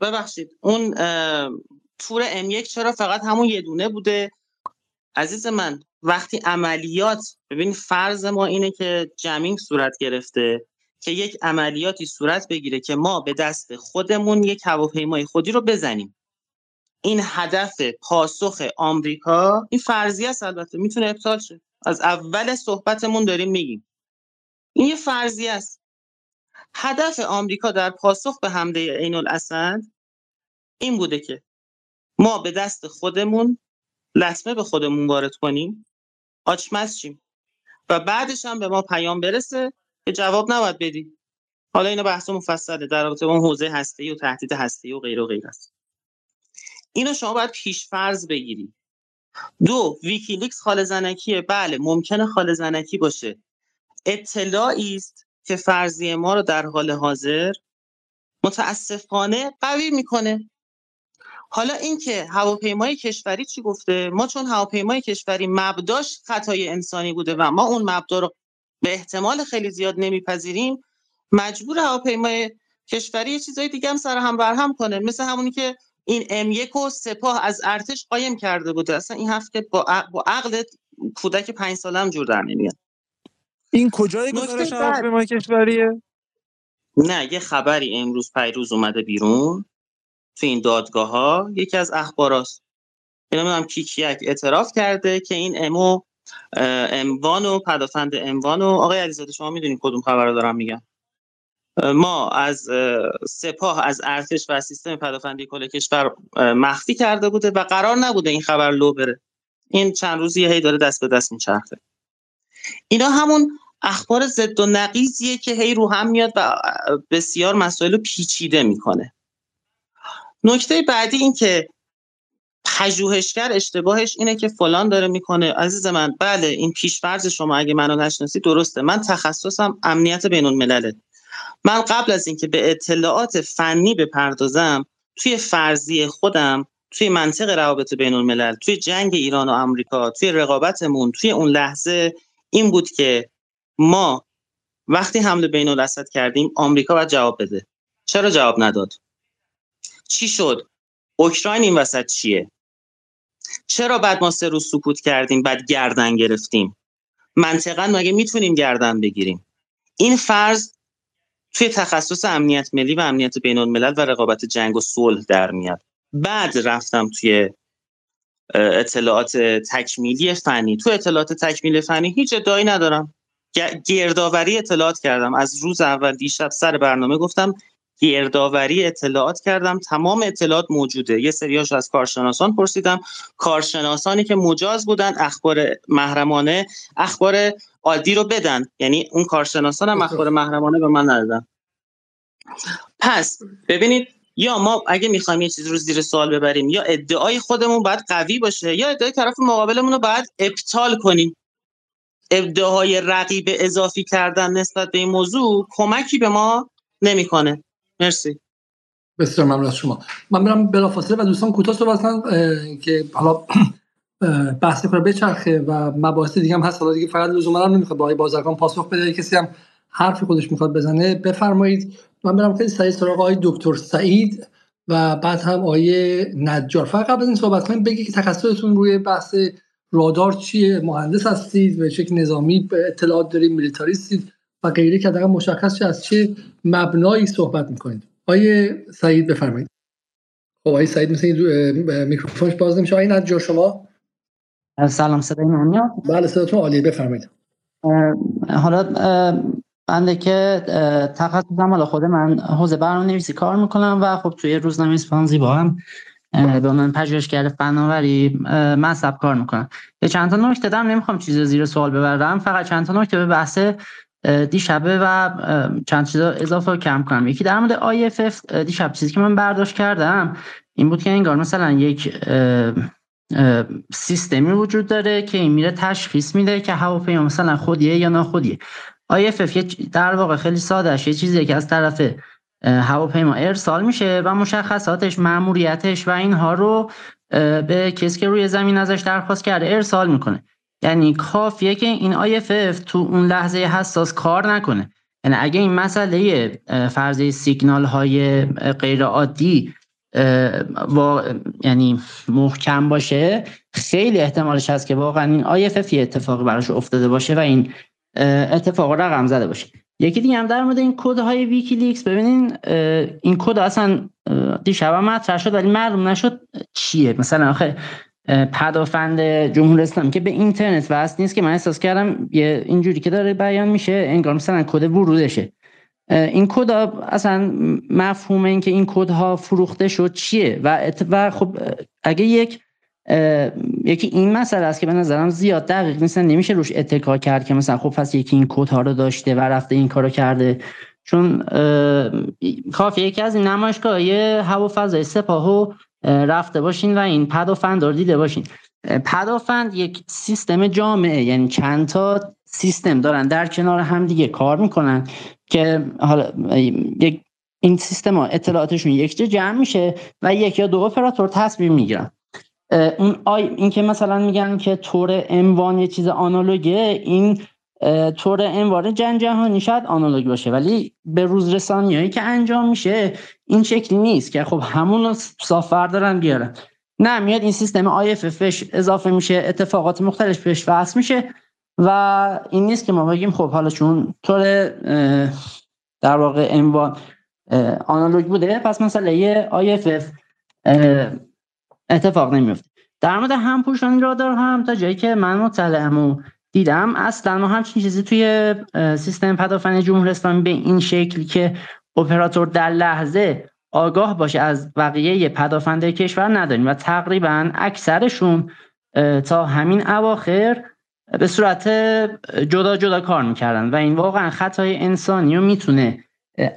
F: ببخشید اون تور ام یک چرا فقط همون یه دونه بوده؟ عزیز من وقتی عملیات ببین فرض ما اینه که جمینگ صورت گرفته که یک عملیاتی صورت بگیره که ما به دست خودمون یک هواپیمای خودی رو بزنیم. این هدف پاسخ آمریکا این فرضی است البته می‌تونه ابطال شه. از اول صحبتمون داریم میگیم. این یه فرضی است. هدف آمریکا در پاسخ به حمله عین الاسد این بوده که ما به دست خودمون لطمه به خودمون وارد کنیم؟ آچمز شیم و بعدش هم به ما پیام برسه که جواب نباید بدی حالا اینو بحث مفصله در رابطه با حوزه هسته و تهدید هسته و غیر و غیر است. اینو شما باید پیش فرض بگیری دو ویکیلیکس خال زنکیه. بله ممکنه خال زنکی باشه. اطلاعی است که فرضی ما رو در حال حاضر متاسفانه قوی می‌کنه. حالا اینکه هواپیمای کشوری چی گفته؟ ما چون هواپیمای کشوری مبداش خطای انسانی بوده و ما اون مبدا رو به احتمال خیلی زیاد نمیپذیریم مجبور هواپیمای کشوری یه چیزای دیگه هم سر هم برهم کنه. مثل همونی که این ام یک و سپاه از ارتش قایم کرده بوده. اصلا این هفته با, با عقل کودک پنج ساله هم جور در نمیاد.
H: این کجای گزارش هواپیمای کشوریه؟
F: نه یه خبری امروز پیروز اومده بیرون. تو این دادگاه ها یکی از اخباراست. هم کیکیک اعتراف کرده که این امو اموان و پدافند اموان و آقای علیزاده شما می‌دونید کدوم خبر رو دارم میگم. ما از سپاه از ارتش و سیستم پدافندی کل کشور مخفی کرده بوده و قرار نبوده این خبر لو بره. این چند روزی هی داره دست به دست میچرخه. اینا همون اخبار ضد و نقیزیه که هی رو هم میاد و بسیار مسائل پیچیده می‌کنه. نکته بعدی این که پژوهشگر اشتباهش اینه که فلان داره می‌کنه. عزیز من بله این پیشفرض شما اگه منو نشناسی درسته. من تخصصم امنیت بین الملله من قبل از اینکه به اطلاعات فنی بپردازم توی فرضی خودم توی منطق روابط بین الملل توی جنگ ایران و آمریکا توی رقابتمون توی اون لحظه این بود که ما وقتی حمله بین الاسد کردیم آمریکا باید جواب بده. چرا جواب نداد؟ چی شد؟ اوکراین این وسط چیه؟ چرا بعد ما سه روز سکوت کردیم بعد گردن گرفتیم؟ منطقا مگه می‌تونیم گردن بگیریم؟ این فرض توی تخصص امنیت ملی و امنیت بین الملل و رقابت جنگ و صلح در میاد. بعد رفتم توی اطلاعات تکمیلی فنی. تو اطلاعات تکمیل فنی هیچ ادعایی ندارم. گردآوری اطلاعات کردم. از روز اول دیشب سر برنامه گفتم گردآوری اطلاعات کردم. تمام اطلاعات موجوده. یه سریاش از کارشناسان پرسیدم. کارشناسانی که مجاز بودن اخبار محرمانه اخبار عادی رو بدن. یعنی اون کارشناسان هم اخبار محرمانه به من ندادن. پس ببینید یا ما اگه می‌خوایم یه چیزی رو زیر سوال ببریم یا ادعای خودمون باید قوی باشه یا ادعای طرف مقابلمون رو باید ابطال کنیم. ادعاهای رقیب اضافی کردن نسبت به این موضوع کمکی به ما نمی‌کنه. مرسی.
A: بسیار ممنون از شما. من برم بلافاصله و دوستان کوتاه صحبت که حالا بحث کنه بچرخه و مباحث دیگه هم هست. حالا دیگه فقط لزوما هم نمی‌خواد با بازرگان پاسخ بده کسی هم حرفی خودش می‌خواد بزنه بفرمایید. من برم خیلی سریع سراغ آقای دکتر سعید و بعد هم آقای نجار. فقط قبل از این صحبت کنیم بگی که تخصصتون روی بحث رادار چیه؟ مهندس هستید به شکل نظامی اطلاعات دارید میلیتاریستید. و غیره که دقیقا مشخص از چه مبنایی صحبت می‌کنید. آیه سعید بفرمایید. خب آیه سعید مثل میکروفونش باز نمیشه. آیه نجار شما؟
I: سلام صدای من میاد؟
A: بله صداتون عالیه. بفرمایید.
I: حالا بنده که تخصصم حالا خود من حوزه برنامه نویسی کار می‌کنم و خب توی روزنامه اسپان زیبا هم به من پژوهشگر فناوری مصب کار می‌کنم. به چند تا نکته دارم نمی‌خوام چیز زیر سوال ببرم فقط چند تا نکته به بحث دیشبه و چند چیزا اضافه کم کنم. یکی در مورد IFF دیشب چیزی که من برداشت کردم این بود که انگار مثلا یک سیستمی وجود داره که این میره تشخیص میده که هواپیما مثلا خودیه یا ناخودیه. IFF در واقع خیلی ساده یه چیزیه که از طرف هواپیما ارسال میشه و مشخصاتش ماموریتش و اینها رو به کسی که روی زمین ازش درخواست کرده ارسال می‌کنه. یعنی کافیه که این IFF تو اون لحظه حساس کار نکنه. یعنی اگه این مسئله فرضی سیگنال های غیر عادی و یعنی محکم باشه خیلی احتمالش هست که واقعا این IFF اتفاقی براش افتاده باشه و این اتفاق رقم زده باشه. یکی دیگه هم در مورد این کد های ویکیلیکس ببینین این کد اصلا دیشب مطرح شد ولی معلوم نشد چیه. مثلا آخه پدافند جمهوری اسلامی که به اینترنت وصل نیست که من احساس کردم یه اینجوری که داره بیان میشه انگار مثلا کد ورودشه. این کد اصلا مفهوم این که این کد ها فروخته شد چیه؟ و, و خب اگه یک یکی این مسئله است که به نظرم زیاد دقیق نیست نمیشه روش اتکا کرد که مثلا خب پس یکی این کد ها رو داشته و رفته این کارو کرده. چون کافی یکی از این نمایشگاه یه هوا فضای سپاهو رفته باشین و این پدافند رو دیده باشین. پدافند یک سیستم جامعه یعنی چند تا سیستم دارن. در کنار هم دیگه کار می‌کنن که حالا یک این سیستم ها اطلاعاتشون یک جا جمع میشه و یک یا دو اپراتور تصمیم می‌گیرن. اون آی این که مثلا میگن که طور اموان یه چیز آنالوگه این طور انوار جنگ جهانی شاید آنالوگ باشه ولی به روز رسانی هایی که انجام میشه این شکلی نیست که خب همون رو صاف دارن بیارن. نه میاد این سیستم آیففش اضافه میشه اتفاقات مختلف بهش وصل میشه و این نیست که ما بگیم خب حالا چون طور در واقع انوان آنالوگ بوده پس مثلا یه آیفف اتفاق نمیفته در مورد همپوشانی رادار هم تا جایی که من مطلعم دیدم. اصلا ما همچین چیزی توی سیستم پدافند جمهوری اسلامی به این شکل که اپراتور در لحظه آگاه باشه از بقیه پدافنده کشور نداریم و تقریبا اکثرشون تا همین اواخر به صورت جدا جدا کار می‌کردن و این واقعا خطای انسانی رو می‌تونه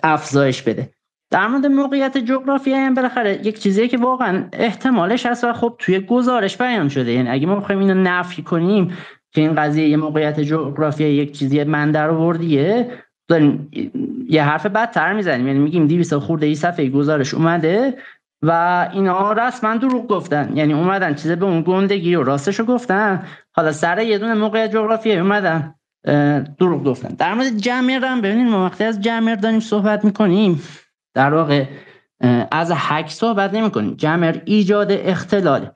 I: افزایش بده. در مورد موقعیت جغرافیایی هم بالاخره یک چیزیه که واقعا احتمالش هست و خب توی گزارش بیان شده. یعنی اگه ما بخوایم اینو نفی کنیم که این قضیه یه موقعیت جغرافیایی یک چیزی من در آوردیه داریم یه حرف بدتر می‌زنیم. یعنی میگیم 200 خورده ای صفحه گزارش اومده و اینا رسما دروغ گفتن. یعنی اومدن چیز به اون گندگی و راستشو گفتن. حالا سر یه دونه موقعیت جغرافیایی اومدن دروغ گفتن. در مورد جمعر هم ببینید ما وقتی از جمعر داریم صحبت می‌کنیم در واقع از حک صحبت نمی کنیم ایجاد اختلال.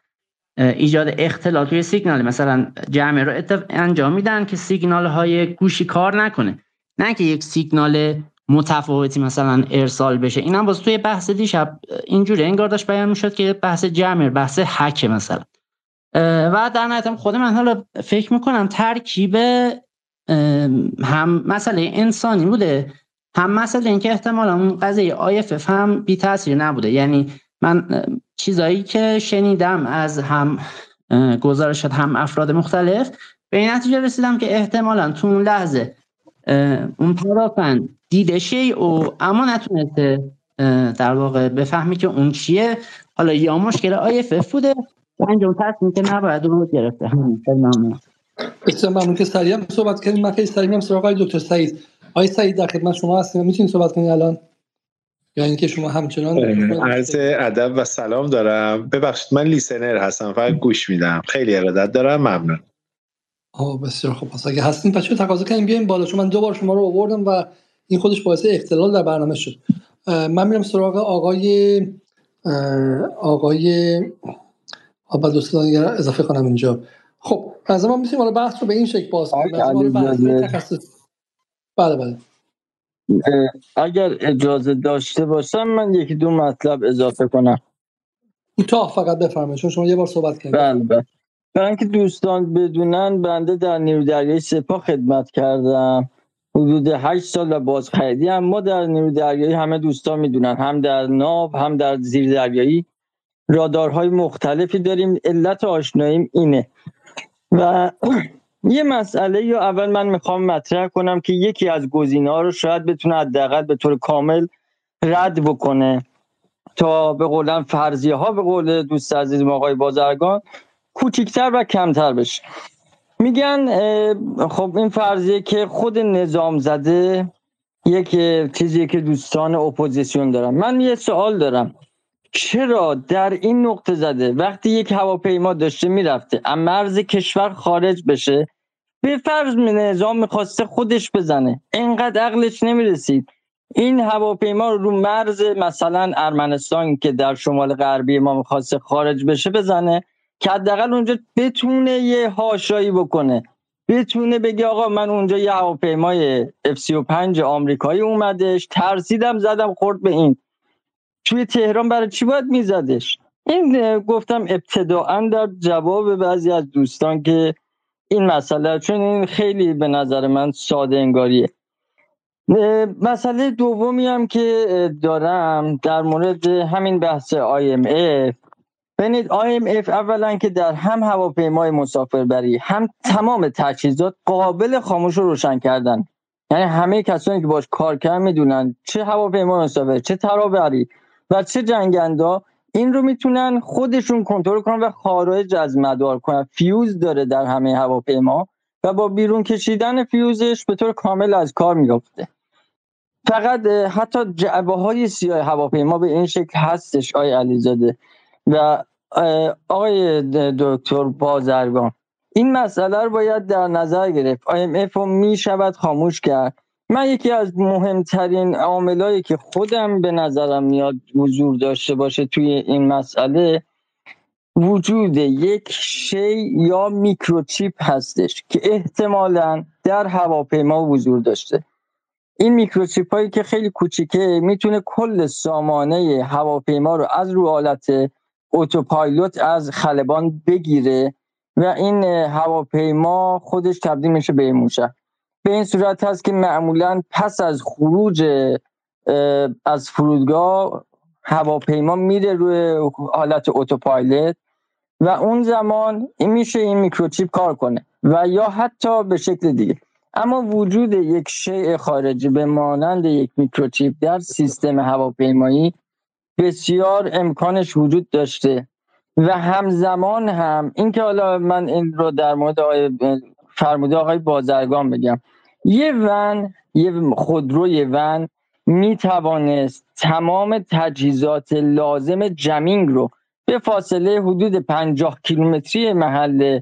I: ایجاد اختلال توی سیگنال. مثلا جمع رو انجام میدن که سیگنال های گوشی کار نکنه. نه که یک سیگنال متفاوتی مثلا ارسال بشه. این هم باز توی بحث دیشب اینجوری انگار داشت بیان می‌شد که بحث جمع بحث حک مثلا. و در نهایت خود من حالا فکر می‌کنم ترکیب هم مسئله انسانی بوده هم مسئله اینکه احتمالا اون قضیه آیفف هم بی تاثیر نبوده. یعنی من چیزایی که شنیدم از هم گزارشات هم افراد مختلف به این نتیجه رسیدم که احتمالا تو اون لحظه اون پرافن دیده شی و اما نتونسته در واقع بفهمی که اون چیه. حالا یا مشکل آیفف بوده انجام تصمیم که نباید رو گرفته.
A: بسیار ممنون که سریع صحبت کردیم. من خیلی سریع هم سراغ دکتر سعید. آقای سعید در خدمت شما هستیم. می‌تونید صحبت کنید الان؟ یا اینکه شما همچنان
J: عرض ادب و سلام دارم. ببخشید من لیسنر هستم. فقط گوش میدم. خیلی ارادت دارم. ممنون.
A: آه بسیار خوب. پس اگه هستین بچه تقاضا کنیم؟ بیایم بالا. چون من دو بار شما رو آوردم و این خودش باعث اختلال در برنامه شد. من میرم سراغ آقای آقای آبا دوستان اضافه کنم اینجا. خب از ما می‌تونیم حالا بحث رو به این شکل باز کنیم. بله بله.
C: اگر اجازه داشته باشم من یکی دو مطلب اضافه کنم.
A: کوتاه فقط بفرمایید چون شما یه بار صحبت کردید.
C: بله بله. برای اینکه دوستان بدونن بنده در نیرو دریایی سپاه خدمت کردم. حدود هشت سال و باز خریدی. هم ما در نیرو دریایی همه دوستان می‌دونن. هم در ناو هم در زیر دریایی. رادارهای مختلفی داریم. علت آشناییم اینه. و یه مسئله یا اول من می‌خوام مطرح کنم که یکی از گزینه ها رو شاید بتونه حداقل به طور کامل رد بکنه. تا به قولن فرضیه ها به قول دوست عزیزم آقای بازرگان کوچکتر و کمتر بشه. میگن خب این فرضیه که خود نظام زده یک چیزی که دوستان اپوزیسیون دارم من یه سوال دارم. چرا در این نقطه زده؟ وقتی یک هواپیما داشته می‌رفته از مرز کشور خارج بشه به فرض نظام می‌خواسته خودش بزنه. اینقدر عقلش نمی‌رسید. این هواپیما رو مرز مثلا ارمنستان که در شمال غربی ما می‌خواسته خارج بشه بزنه که حداقل اونجا بتونه یه هاشایی بکنه. بتونه بگه آقا من اونجا یه هواپیمای F35 آمریکایی اومدش ترسیدم زدم خورد به این. توی تهران برای چی باید میزدش؟ این گفتم ابتداعا در جواب بعضی از دوستان که این مسئله چون این خیلی به نظر من ساده انگاریه. مسئله دومی هم که دارم در مورد همین بحث IMF ببینید IMF اولا که در هم هواپیمای مسافربری هم تمام تجهیزات قابل خاموش و روشن کردن. یعنی همه کسانی که باش کار کردن می‌دونن چه هواپیمای مسافر چه ترابری و چه جنگندا؟ این رو می‌تونن خودشون کنترل کنن و خارج از مدار کنن. فیوز داره در همه هواپیما و با بیرون کشیدن فیوزش به طور کامل از کار میافته فقط حتی جعبه های سیاه هواپیما به این شکل هستش آقای علیزاده و آقای دکتر بازرگان. این مسئله رو باید در نظر گرفت. IMF رو می شود خاموش کرد. من یکی از مهمترین عاملایی که خودم به نظرم میاد حضور داشته باشه توی این مسئله وجود یک شی یا میکروچیپ هستش که احتمالا در هواپیما حضور داشته. این میکروچیپ هایی که خیلی کوچیکه می‌تونه کل سامانه هواپیما رو از رو حالت اتوپایلوت از خلبان بگیره و این هواپیما خودش تبدیل میشه به موشه به این صورت هست که معمولا پس از خروج از فرودگاه هواپیما میره روی حالت اتوپایلوت و اون زمان این میشه این میکروچیپ کار کنه و یا حتی به شکل دیگه. اما وجود یک شیء خارجی به مانند یک میکروچیپ در سیستم هواپیمایی بسیار امکانش وجود داشته و همزمان هم اینکه حالا من این رو در مورد آقای فرموده آقای بازرگان بگم یه ون یه خودروی ون می توانست تمام تجهیزات لازم جمینگ رو به فاصله حدود پنجاه کیلومتری محل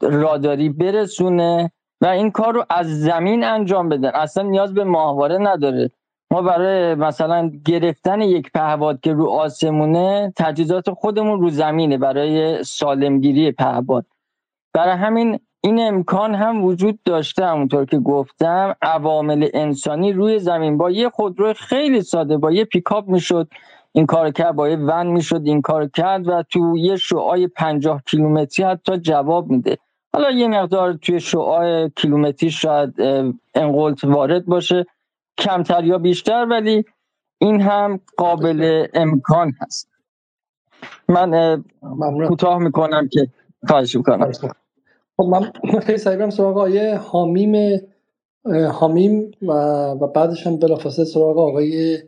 C: راداری برسونه و این کار رو از زمین انجام بدن. اصلا نیاز به ماهواره نداره. ما برای مثلا گرفتن یک پهباد که رو آسمونه تجهیزات خودمون رو زمینه برای سالمگیری پهباد برای همین این امکان هم وجود داشته همونطور که گفتم عوامل انسانی روی زمین با یه خودرو خیلی ساده با یه پیکاپ می‌شد این کار کرد با یه ون می‌شد این کار کرد و تو یه شعای پنجاه کیلومتری حتی جواب میده. حالا یه مقدار توی شعاع کیلومتری شاید انقلت وارد باشه کمتر یا بیشتر ولی این هم قابل امکان هست. من کوتاه می‌کنم که خواهش می‌کنم.
A: خب من خیلی سریع سراغ آقای حامیم حامیم و, و بعدش هم بلافاصله سراغ آقای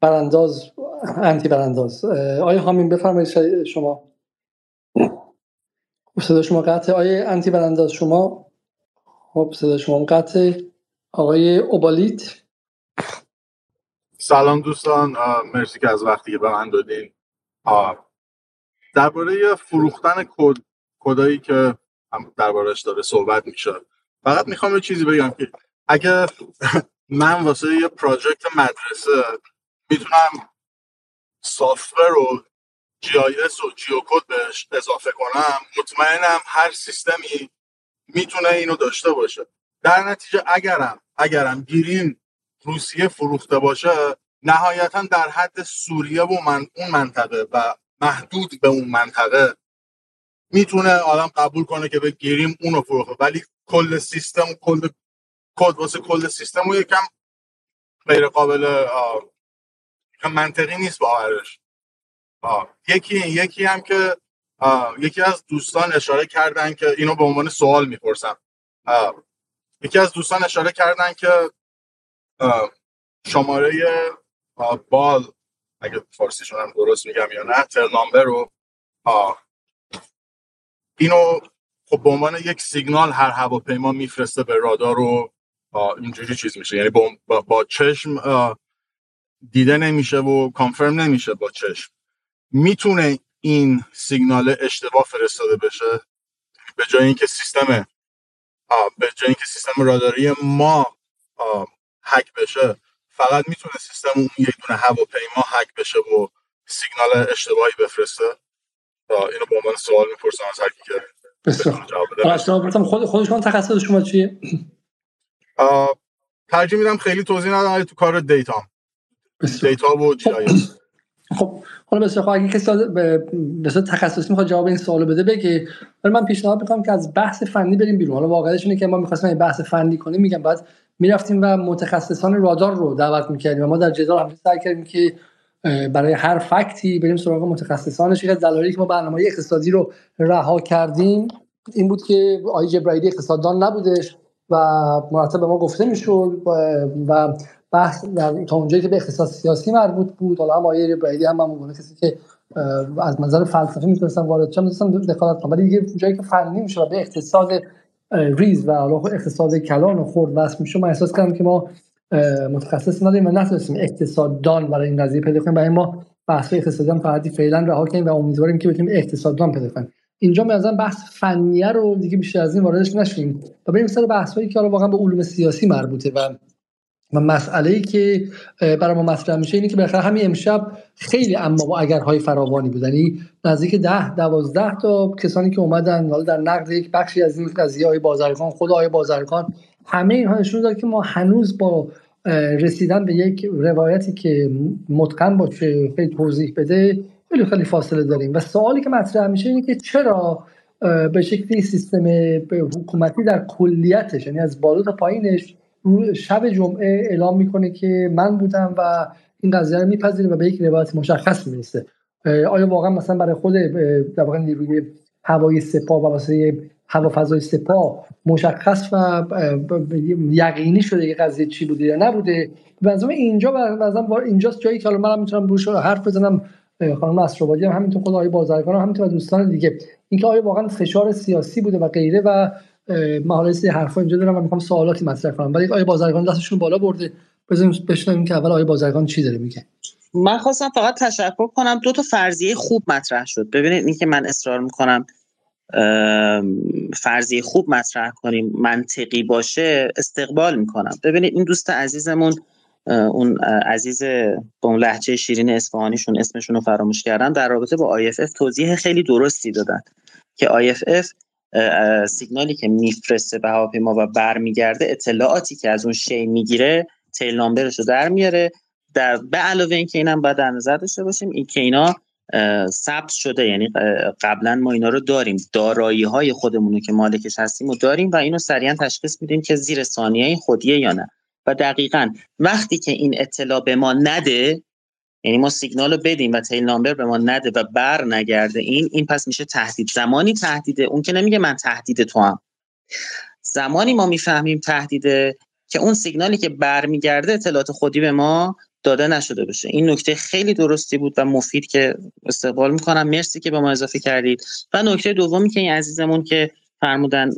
A: برانداز انتی برانداز. آقای حامیم بفرمایید شما. خب صدا شما قطع آقای انتی برانداز شما؟ خب صدا شما قطع آقای اوبالیت؟
K: سلام دوستان. مرسی که از وقتی که به من دادین. درباره فروختن کد کذایی که دربارش داره صحبت میشه. فقط می‌خوام یه چیزی بگم که اگه من واسه یه project مدرسه می‌تونم software رو GIS و geocode بهش اضافه کنم مطمئنم هر سیستمی می‌تونه اینو داشته باشه. در نتیجه اگرم اگرم گیرین روسیه فروخته باشه نهایتا در حد سوریه و من اون منطقه و محدود به اون منطقه می‌تونه آدم قبول کنه که به گیریم اونو فروخته. ولی کل سیستم کل کد واسه کل سیستم و یکم غیر قابل منطقی نیست باورش یکی یکی هم که یکی از دوستان اشاره کردن که اینو به عنوان سوال می‌پرسم. یکی از دوستان اشاره کردن که شماره بال اگه فارسیشون هم درست میگم یا نه ترنامبر رو اینو خب به عنوان یک سیگنال هر هواپیما میفرسته به رادار رو اینجوری چیز میشه. یعنی با, با چشم دیده نمیشه و کانفرم نمیشه با چشم. می‌تونه این سیگنال اشتباه فرستاده بشه؟ به جای اینکه سیستم به جای اینکه سیستم راداری ما هک بشه فقط می‌تونه سیستم اون یک دونه هواپیما هک بشه و سیگنال اشتباهی بفرسته؟ اینو به عنوان سوال می‌پرسم از هر کی که
A: بسیار خود خودشون تخصص شما چیه؟
K: ترجیح میدم خیلی توضیح ندم تو کار دیتا. دیتا و جی
A: خب حالا بسیار خب اگه کسی به تخصصی می‌خواد جواب این سوالو بده بگه. ولی من پیشنهاد می‌کنم که از بحث فنی بریم بیرون. حالا واقعیتش اینه که ما می‌خواستیم این بحث فنی کنیم. میگم بعد می‌رفتیم و متخصصان رادار رو دعوت می‌کردیم و ما در جدال هم سعی کردیم که برای هر فکتی بریم سراغ متخصصانش. یک دلایلی که ما برنامه اقتصادی رو رها کردیم این بود که آقای جبرائیلی اقتصاددان نبودش و مرتب به ما گفته می‌شد و بحث در تا اونجایی که به اقتصاد سیاسی مربوط بود. حالا هم آیه برایدی هم همون کسی که از منظر فلسفی می‌تونستن وارد چه می‌تونستن دخالت کنن ولی دیگه جایی که فنی میشه و به اقتصاد ریز و اقتصاد کلان و خرد وصل میشه من احساس کردم که ما متخصص نداریم و نتونستیم اقتصاددان برای این قضیه پیدا کنیم. برای ما بحث اقتصادی هم فقط فعلا رها کنیم و امیدواریم که بتونیم اقتصاددان پیدا کنیم. اینجا به بحث فنیه رو دیگه بیشتر از این واردش نشیم. و بریم سر بحثایی که حالا واقعا به علوم سیاسی مربوطه و و مسئله ای که برای ما مطرح میشه اینه که بالاخره همین امشب خیلی اما با اگرهای فراوانی بود. یعنی نزدیک ده دوازده تا کسانی که اومدن حالا در نقد یک بخشی از این قضیه های بازرگان خود آقای بازرگان همه اینها نشون داد که ما هنوز با رسیدن به یک روایتی که متقن باشه خیلی توضیح بده خیلی خیلی فاصله داریم. و سوالی که مطرح میشه اینه که چرا به شکلی سیستم حکومتی در کلیتش یعنی از بالا تا پایینش شب جمعه اعلام می‌کنه که من بودم و این قضیه رو میپذیریم و به یک روایت مشخص می‌رسه. آیا واقعا مثلا برای خود در واقع نیروی هوایی سپاه و واسه هوافضای سپاه مشخص و یقینی شده که قضیه چی بوده یا نبوده؟ به اینجا مثلا اینجاست جایی که حالا منم می‌تونم روش حرف بزنم. خانم اسرابادی هم همینطور خود آقای بازرگان هم همینطور دوستان دیگه. اینکه آیا واقعا فشار سیاسی بوده و غیره و من حالا یه حرفا اینجا دارم و می‌خوام سوالاتی مطرح کنم. ولی آیا بازرگان دستشون بالا برده. بزنیم بشنویم که اول آیا بازرگان چی داره میگه.
F: من خواستم فقط تشکر کنم. دو تا فرضیه خوب مطرح شد. ببینید اینکه من اصرار می‌کنم فرضیه خوب مطرح کنیم منطقی باشه استقبال می‌کنم. ببینید این دوست عزیزمون اون عزیز با اون لحچه شیرین اصفهانیشون اسمشون رو فراموش کردن در رابطه با IFF توضیح خیلی درستی دادن که IFF سیگنالی که میفرسته به هواپیما و برمیگرده اطلاعاتی که از اون شی می‌گیره تیل نامبرش رو در میاره. در به علاوه اینکه اینم باید در نظر داشته باشیم این که اینا ثبت شده یعنی قبلا ما اینا رو داریم. دارایی های خودمون که مالکش هستیم و داریم و اینو سریعا تشخیص میدیم که زیر ثانیه خودیه یا نه. و دقیقا وقتی که این اطلاع به ما نده یعنی ما سیگنال رو بدیم و تیل نامبر به ما نده و بر نگرده این این پس میشه تهدید. زمانی تهدیده اون که نمیگه من تهدید تو هم زمانی ما می‌فهمیم تهدیده که اون سیگنالی که برمیگرده اطلاعات خودی به ما داده نشده باشه. این نکته خیلی درستی بود و مفید که استقبال می‌کنم. مرسی که به ما اضافه کردید. و نکته دومی که این عزیزمون که فرمودن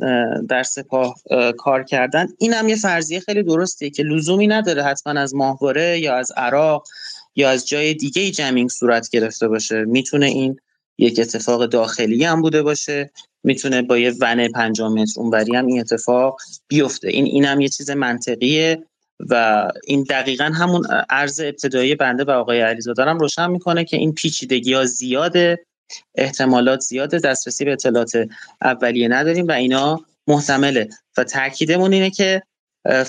F: در سپاه کار کردن این هم یه فرضیه خیلی درستیه که لزومی نداره حتما از ماهواره یا از عراق یا از جای دیگه جمینگ صورت گرفته باشه می‌تونه این یک اتفاق داخلی هم بوده باشه می‌تونه با یه ون 5 متر اونوری هم این اتفاق بیفته. این این هم یه چیز منطقیه و این دقیقا همون عرض ابتدایی بنده و آقای علیزاده هم روشن می‌کنه که این پیچیدگی ها زیاده احتمالات زیاده دسترسی به اطلاعات اولیه نداریم و اینا محتمله. و تاکیدمون اینه که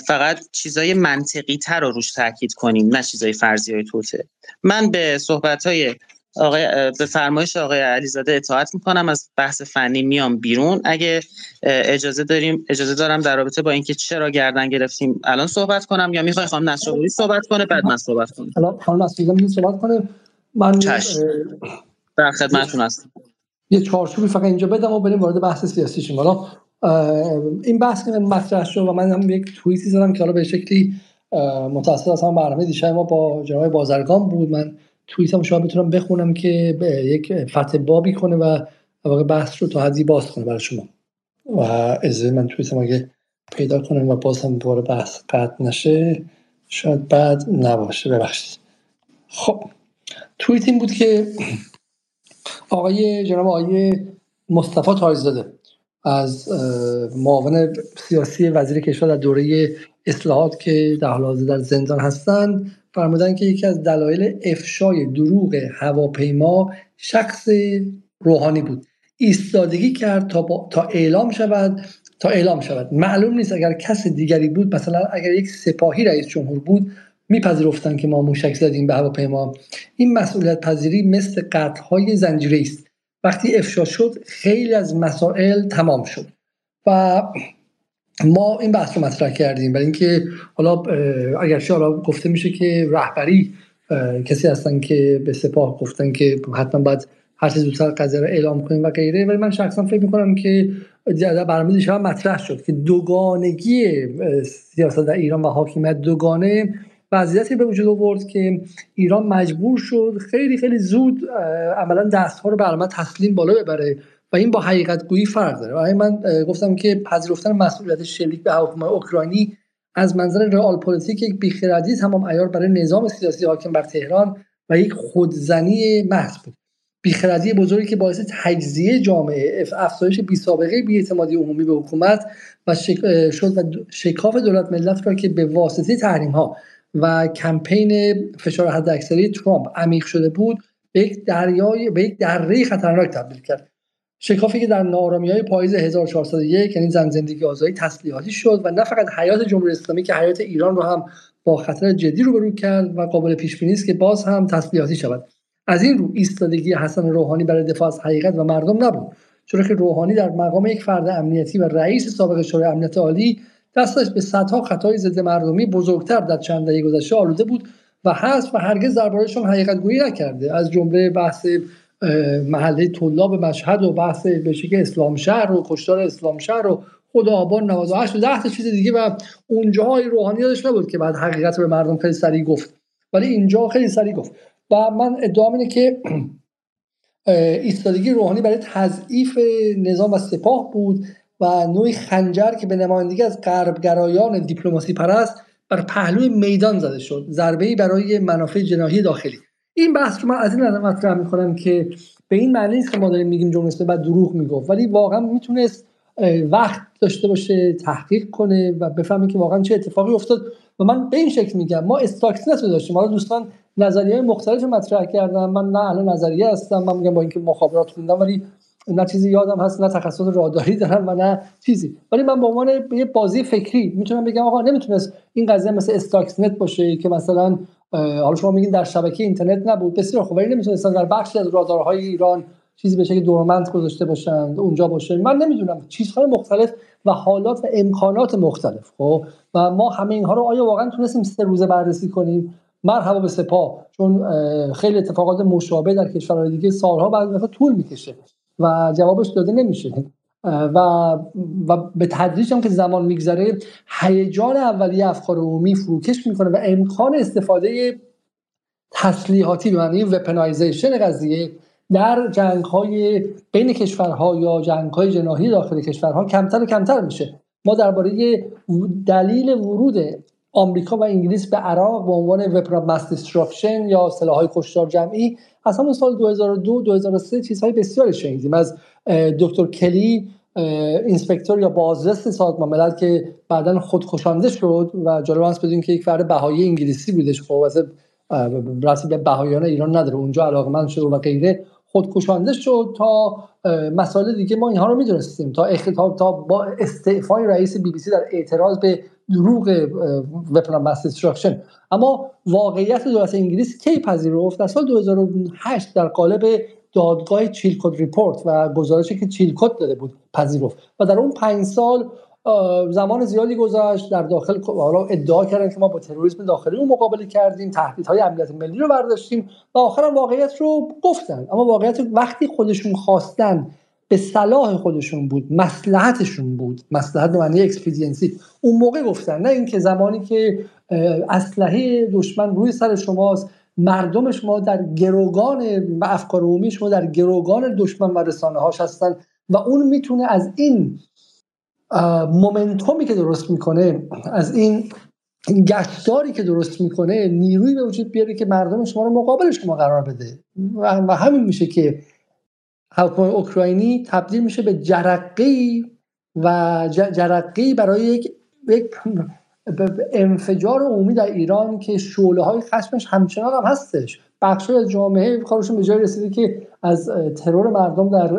F: فقط چیزای منطقی تر رو روش تاکید کنیم نه چیزای فرضی های توته من به صحبت های آقای به فرمایش آقای علیزاده اطاعت می‌کنم از بحث فنی میام بیرون. اگه اجازه داریم اجازه دارم در رابطه با اینکه چرا گردن گرفتیم الان صحبت کنم یا می‌خوای خانم نصرالدین صحبت کنه بعد من صحبت کنم.
A: الان خانم نصرالدین صحبت کنه. من
F: در خدمتتون هستم.
A: یه چارچوبی فقط اینجا بدم و بریم وارد بحث سیاسی شیم. حالا این بحث که مطرح شد و من هم یک توییتی زدم که حالا به شکلی متأثر از هم برنامه دیشب ما با جناب بازرگان بود. من توییتم شما بتونم بخونم که یک فتح بابی کنه و واقع بحث رو تا حدی باز کنه برای شما. و از من توییتم اگه پیدا کنم و باز هم دوباره بحث قطع نشه شاید بعد نباشه. ببخشید. خب توییت این بود که آقای جناب آقای مصطفی تاجزاده از معاون سیاسی وزیر کشور در دوره اصلاحات که در حال در زندان هستند فرمودن که یکی از دلایل افشای دروغ هواپیما شخص روحانی بود. ایستادگی کرد تا, تا اعلام شود تا اعلام شود. معلوم نیست اگر کس دیگری بود مثلا اگر یک سپاهی رئیس جمهور بود میپذیرفتن که ما موشک زدیم به هواپیما. این مسئولیت پذیری مثل قطع های زنجیره است. وقتی افشا شد خیلی از مسائل تمام شد و ما این بحث رو مطرح کردیم. برای اینکه حالا اگر حالا گفته میشه که رهبری کسی هستن که به سپاه گفتن که حتما باید هر چیز زودتر قضیه رو اعلام کنیم و غیره. ولی من شخصا فکر می‌کنم که در برنامه دیشب مطرح شد که دوگانگی سیاست در ایران و حاکمیت دوگانه وضعیتی به وجود آورد که ایران مجبور شد خیلی خیلی زود عملا دستها رو به تسلیم بالا ببره و این با حقیقت گویی فرق داره. و من گفتم که پذیرفتن مسئولیت شلیک به هواپیمای اوکراینی از منظر رئال پلیتیک یک بیخردی تمام عیار برای نظام سیاسی حاکم بر تهران و یک خودزنی محض بود. بیخردی بزرگی که باعث تجزیه جامعه افزایش بی سابقه اعتمادی عمومی به حکومت و شد و شکاف دولت ملت را که به واسطه تحریم ها و کمپین فشار حداکثری ترامپ عمیق شده بود به یک دریای به یک دره خطرناک تبدیل کرد. شکافی که در نارامی های پاییز 1401 یعنی زن زندگی آزادی تسلیحاتی شد و نه فقط حیات جمهوری اسلامی که حیات ایران رو هم با خطر جدی روبرو کرد و قابل پیش بینی است که باز هم تسلیحاتی شود. از این رو ایستادگی حسن روحانی برای دفاع از حقیقت و مردم نبود. چرا که روحانی در مقام یک فرد امنیتی و رئیس سابق شورای امنیت عالی دستش به صدها خطای ضد مردمی بزرگتر در چند دهه گذشته آلوده بود و هست و هرگز دربارهشون حقیقت گویی نکرده. از جمله بحث محله طلاب مشهد و بحث به شکل اسلام شهر و کشتار اسلام شهر و خدا آبان 98 و 10 چیز دیگه و اونجاهای روحانی یادش نبود که بعد حقیقت رو به مردم خیلی سریع گفت. ولی اینجا خیلی سریع گفت. و من ادعا اینه که ایستادگی روحانی برای تضعیف نظام و سپاه بود. و نوعی خنجر که به نمایندگی از غربگرایان دیپلماسی پرست بر پهلوی میدان زده شد ضربه برای منافع جناحی داخلی. این بحث رو من از این نظر مطرح می‌کنم که به این معنی نیست که ما داریم میگیم جمهوری اسلامی بعد دروغ می‌گفت ولی واقعا می‌تونست وقت داشته باشه تحقیق کنه و بفهمه که واقعا چه اتفاقی افتاد. و من به این شکل میگم ما استاکسنس رو داشتیم. حالا دوستان نظریه مختلف مطرح کردم من نه اهل نظریه هستم من میگم با اینکه مخابرات خوندم ولی نه چیزی یادم هست نه تخصص راداری دارم و نه چیزی. ولی من به عنوان یه بازی فکری می‌تونم بگم آقا نمی‌تونست این قضیه مثل استاکسنت باشه که مثلا حالا شما میگین در شبکه اینترنت نبود. بسیار خوب. ولی نمی‌تونستن در بخشی از رادارهای ایران چیزی بشه که دورمند گذاشته باشند اونجا باشه. من نمی‌دونم. چیزهای مختلف و حالات و امکانات مختلف. خب؟ و ما همه اینها رو آیا واقعا تونستیم سه روزه بررسی کنیم؟ مرحبا به سپاه. چون خیلی اتفاقات مشابه در کشورهای دیگه سالها بعد طول می‌کشه. و جوابش داده نمیشه. و و به تدریج هم که زمان میگذره هیجان اولیه افکار عمومی فروکش می‌کنه و امکان استفاده تسلیحاتی به معنی weaponization قضیه در جنگ های بین کشورها یا جنگ های جناحی داخل کشورها کمتر و کمتر میشه. ما درباره دلیل ورود آمریکا و انگلیس به عراق به عنوان weapon mass destruction یا سلاحهای کشتار جمعی از همون سال 2002 2003 چیزهای بسیاری شنیدیم. از دکتر کلی اینسپکتور یا بازرس سازمان ملل که بعدا خودکشانده شد و جالب است بدون که یک فرد بهایی انگلیسی بودش. خب واسه راستی به بهاییان ایران نداره. اونجا علاقمند شد و غیره. خودکشانده شد تا مسائل دیگه ما اینها رو می‌دونستیم. تا تا با استعفای رئیس بی بی سی در اعتراض به دروغ وپن ماس اما واقعیت دولت انگلیس کی پذیرفت؟ در سال 2008 در قالب دادگاه Chilcot report و گزارشی که چیلکوت داده بود پذیرفت. و در اون پنج سال زمان زیادی گذشت. در داخل حالا ادعا کردن که ما با تروریسم داخلی رو مقابله کردیم تهدیدهای امنیت ملی رو برداشتیم. و آخرم واقعیت رو گفتن. اما واقعیت وقتی خودشون خواستن به صلاح خودشون بود مصلحتشون بود مصلحت به معنی expediency اون موقع گفتن نه اینکه زمانی که اسلحه دشمن روی سر شماست مردم شما در گروگان و افکار عمومی شما در گروگان دشمن و رسانه هاش هستن و اون می‌تونه از این مومنتومی که درست می‌کنه از این گشتاری که درست می‌کنه نیروی به وجود بیاره که مردم شما رو مقابل شما قرار بده. و همین میشه که هواپیمای اوکراینی تبدیل میشه به جرقی و جرقی برای یک انفجار عمومی در ایران که شعله های خشمش همچنان هم هستش. بخش از جامعه کارشون به جای رسیده که از ترور مردم در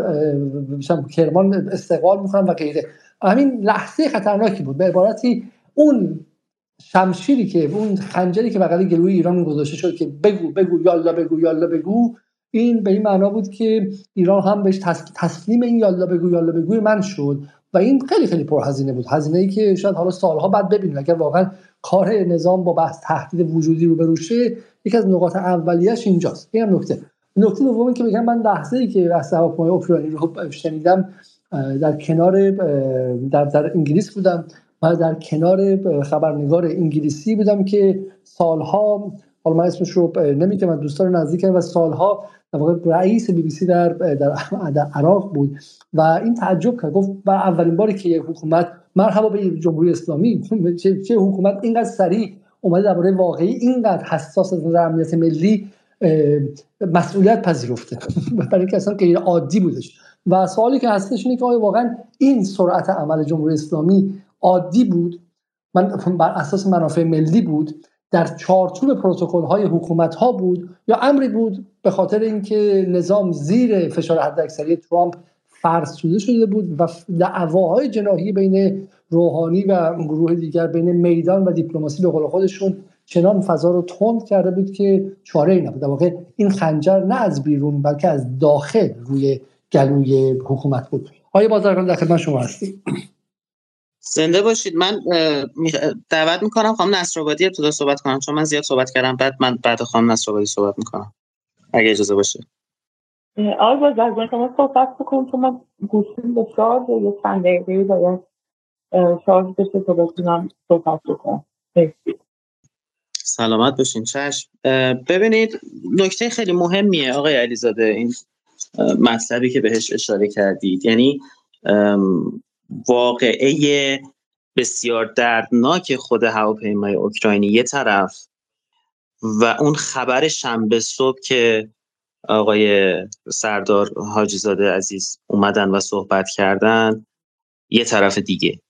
A: کرمان استقبال می‌کنن و غیره. همین لحظه خطرناکی بود. به عبارتی اون شمشیری که اون خنجری که بغل گلوی ایران گذاشته شد که بگو بگو یالا بگو یالا بگو این به این معنا بود که ایران هم بهش تسلیم این یالا بگو یالا بگوی من شد. و این خیلی خیلی پرهزینه بود. هزینه ای که شاید حالا سالها بعد ببینیم. اگر واقعا کار نظام با بحث تهدید وجودی رو بروشه یکی از نقاط اولیش اینجاست. این هم نکته. نکته دومی که بگم من لحظه ای که بحث هواپیمای اوکراینی رو شنیدم در کنار در, در انگلیس بودم و در کنار خبرنگار انگلیسی بودم که سالها حالا من اسمش رو من دوستان نزدیکم و سالها در واقع رئیس بی بی سی در, در, عراق بود و این تعجب کرد. گفت و اولین باری که یک حکومت مرحبا به جمهوری اسلامی. چه, چه حکومت اینقدر سریع اومده درباره واقعی اینقدر حساس از امنیت ملی مسئولیت پذیرفته. برای اینکه اصلا غیر عادی بودش. و سوالی که هستش اینه که آیا واقعا این سرعت عمل جمهوری اسلامی عادی بود؟ من بر اساس منافع ملی بود. در چارچوب پروتکل های حکومت ها بود یا امری بود به خاطر اینکه نظام زیر فشار حداکثری ترامپ فرسوده شده بود و دعواهای جناحی بین روحانی و گروه دیگر بین میدان و دیپلماسی به قول خودشون چنان فضا رو تند کرده بود که چاره ای نبود. واقع این خنجر نه از بیرون بلکه از داخل روی گلوی حکومت بود. آیا بازرگان در خدمت شما هستی
F: زنده باشید. من دعوت می‌کنم خانم نصرآبادی ابتدا صحبت کنم چون من زیاد صحبت کردم بعد من بعد خانم نصرآبادی صحبت می‌کنم. اگه اجازه باشه.
B: آقای بازرگان شما صحبت بکنم چون من گوشیم به شارژ یه چند دقیقه باید شارژ بشه تا بتونم صحبت بکنم.
F: سلامت باشین. چشم. ببینید نکته خیلی مهمیه آقای علیزاده این مطلبی که بهش اشاره کردید. یعنی واقعه بسیار دردناک خود هواپیمای اوکراینی. یه طرف و اون خبر شنبه صبح که آقای سردار حاجی زاده عزیز اومدن و صحبت کردن یه طرف دیگه.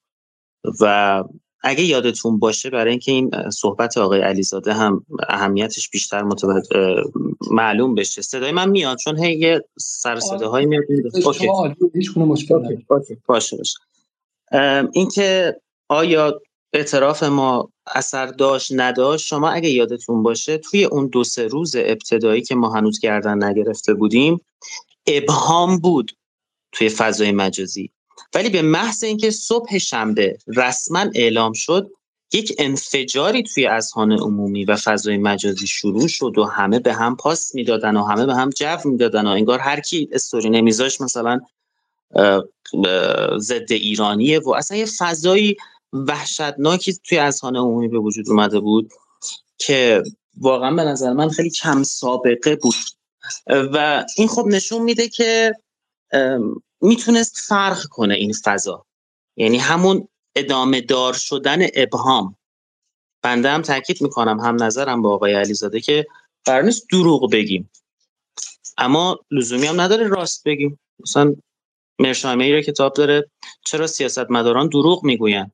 F: و اگه یادتون باشه برای اینکه این صحبت آقای علیزاده هم اهمیتش بیشتر متوجه معلوم بشه. صدای من میاد؟ چون هی یه سر صداهایی میاد. باشه باشه. اینکه آیا اعتراف ما اثر داشت نداشت شما اگه یادتون باشه توی اون دو سه روز ابتدایی که ما هنوز گردن نگرفته بودیم ابهام بود توی فضای مجازی. ولی به محض اینکه صبح شنبه رسما اعلام شد یک انفجاری توی اذهان عمومی و فضای مجازی شروع شد و همه به هم پاس می‌دادن و همه به هم جو می‌دادن و انگار هر کی استوری نمیذاش مثلا ضد ایرانیه و اصلا یه فضایی وحشتناکی توی اذهان عمومی به وجود اومده بود که واقعا به نظر من خیلی کم سابقه بود. و این خب نشون میده که می‌تونست فرق کنه این فضا. یعنی همون ادامه دار شدن ابهام. بنده هم تاکید می‌کنم هم نظرم با آقای علیزاده که قرار نیست دروغ بگیم. اما لزومی هم نداره راست بگیم. مثلا مرشایمه رو کتاب داره چرا سیاستمداران دروغ می‌گویند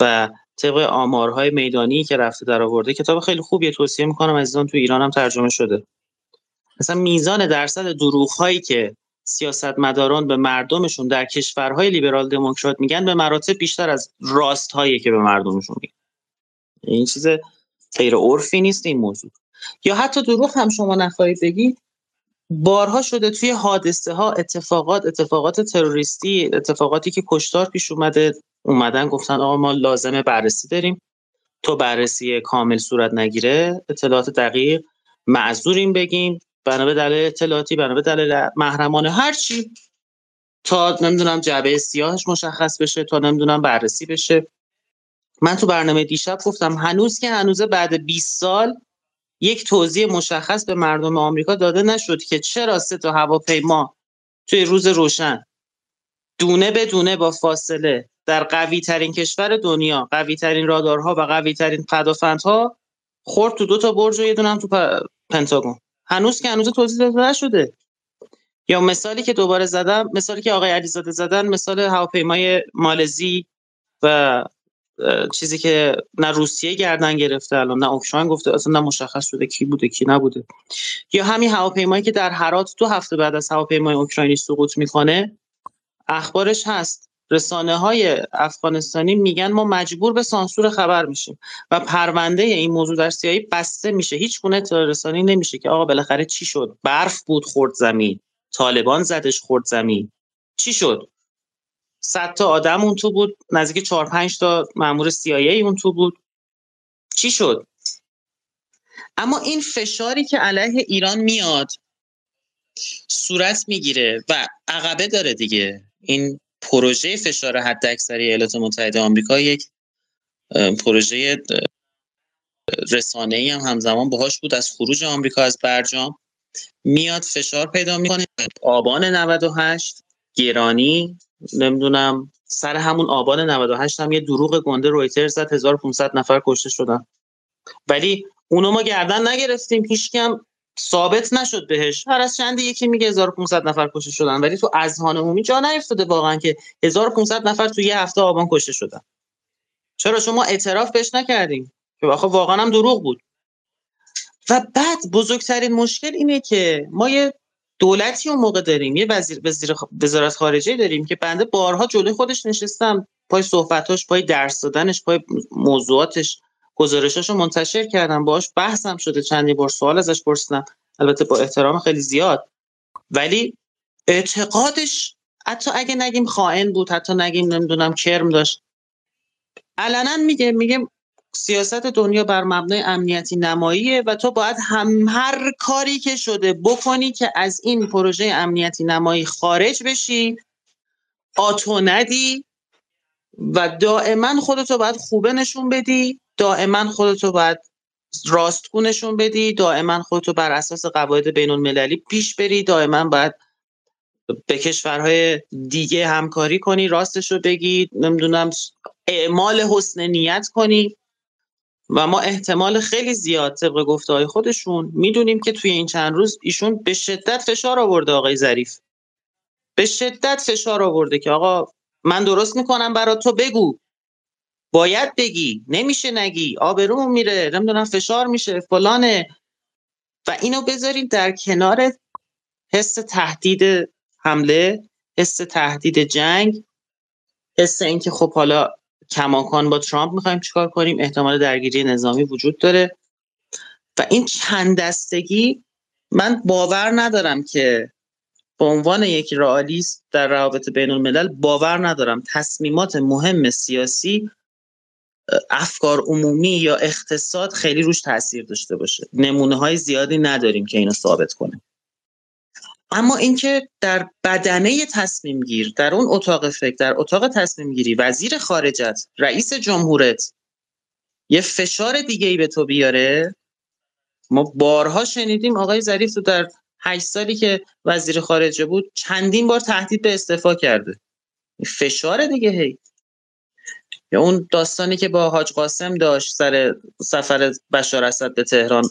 F: و طبق آمارهای میدانی که رفته در آورده کتاب خیلی خوبیه توصیه می‌کنم عزیزان تو ایران هم ترجمه شده. مثلا میزان درصد دروغ هایی که سیاستمداران به مردمشون در کشورهای لیبرال دموکرات میگن به مراتب بیشتر از راست هایی که به مردمشون میگن. این چیز غیر عرفی نیست این موضوع. یا حتی دروغ هم شما نخواهید بگید بارها شده توی حادثه ها اتفاقات اتفاقات تروریستی اتفاقاتی که کشتار پیش اومده اومدن گفتن آقا ما لازمه بررسی داریم تو بررسی کامل صورت نگیره اطلاعات دقیق معذوریم بگیم. بنا به دلیل اطلاعاتی بنا به دلیل محرمانه هر چی. تا نمی‌دونم جعبه سیاهش مشخص بشه تا نمی‌دونم بررسی بشه. من تو برنامه دیشب گفتم هنوز که هنوز بعد 20 سال یک توضیح مشخص به مردم آمریکا داده نشد که چرا سه تا هواپیما توی روز روشن دونه به دونه با فاصله در قوی ترین کشور دنیا قوی ترین رادارها و قوی ترین پدافندها خورد تو دو تا برج و یه دونه تو پنتاگون. هنوز که هنوز توضیح داده نشده. یا مثالی که دوباره زدم مثالی که آقای علیزاده زدن مثال هواپیمای مالزی و چیزی که نه روسیه گردن گرفته الان نه اوکراین گفته اصلا نه مشخص شده کی بوده کی نبوده. یا همین هواپیمایی که در هرات دو هفته بعد از هواپیمای اوکراینی سقوط می‌کنه اخبارش هست. رسانه های افغانستانی میگن ما مجبور به سانسور خبر میشیم و پرونده این موضوع در سیایی بسته میشه. هیچ گونه رسانی نمیشه که آقا بالاخره چی شد؟ برف بود خورد زمین. طالبان زدش خورد زمین. چی شد؟ صد تا آدم اون تو بود. نزدیک 4 5 تا مامور CIA اون تو بود. چی شد؟ اما این فشاری که علیه ایران میاد صورت می‌گیره و عقبه داره دیگه. این پروژه فشار حداکثری ایالات متحده آمریکا یک پروژه رسانه ای هم همزمان باهاش بود. از خروج آمریکا از برجام میاد فشار پیدا می‌کنه. آبان 98 گرانی نمی‌دونم سر همون آبان 98 هم یه دروغ گنده رویتر زد 1500 نفر کشته شدن. ولی اونو ما گردن نگرفتیم هیچ کم ثابت نشد بهش. هر از چند یکی میگه 1500 نفر کشته شدن ولی تو اذهان عمومی جا نیفتاده واقعا که 1500 نفر تو یه هفته آبان کشته شدن. چرا؟ شما اعتراف بهش نکردیم. که واقعا هم دروغ بود. و بعد بزرگترین مشکل اینه که ما یه دولتی اون موقع داریم. یه وزیر وزارت خارجه داریم که بنده بارها جلوی خودش نشستم. پای صحبتاش پای درس دادنش پای موضوعاتش گزارشاشو منتشر کردم. باش بحثم شده. چندی بار سوال ازش پرسیدم. البته با احترام خیلی زیاد. ولی اعتقادش حتی اگه نگیم خائن بود حتی نگیم نمی‌دونم کرم داشت. علنا میگه میگه سیاست دنیا بر مبنای امنیتی نماییه و تو باید هم هر کاری که شده بکنی که از این پروژه امنیتی نمایی خارج بشی آتو ندی و دائما خودتو باید خوبه نشون بدی دائما خودتو باید راستگو نشون بدی دائما خودتو بر اساس قواعد بین المللی پیش بری دائما باید به کشورهای دیگه همکاری کنی راستش رو بگی نمی‌دونم اعمال حسن نیت کنی. و ما احتمال خیلی زیاد طبق گفته های خودشون می‌دونیم که توی این چند روز ایشون به شدت فشار آورده آقای ظریف. به شدت فشار آورده که آقا من درست می‌کنم برا تو بگو. باید بگی نمیشه نگی. آبرومون میره نمی‌دونم فشار میشه فلانه. و اینو بذارید در کنار حس تهدید حمله حس تهدید جنگ حس اینکه خب حالا کماکان با ترامپ می‌خوایم چیکار کنیم؟ احتمال درگیری نظامی وجود داره. و این چند دستگی من باور ندارم که به عنوان یک رئالیست در روابط بین الملل باور ندارم تصمیمات مهم سیاسی افکار عمومی یا اقتصاد خیلی روش تاثیر داشته باشه. نمونه های زیادی نداریم که اینو ثابت کنه اما اینکه در بدنه تصمیم گیر در اون اتاق فکر در اتاق تصمیم گیری وزیر خارجت رئیس جمهورت یه فشار دیگه ای به تو بیاره. ما بارها شنیدیم آقای ظریف تو در هشت سالی که وزیر خارجه بود چندین بار تهدید به استعفا کرده. فشار دیگه هی. یا اون داستانی که با حاج قاسم داشت سر سفر بشار اسد به تهران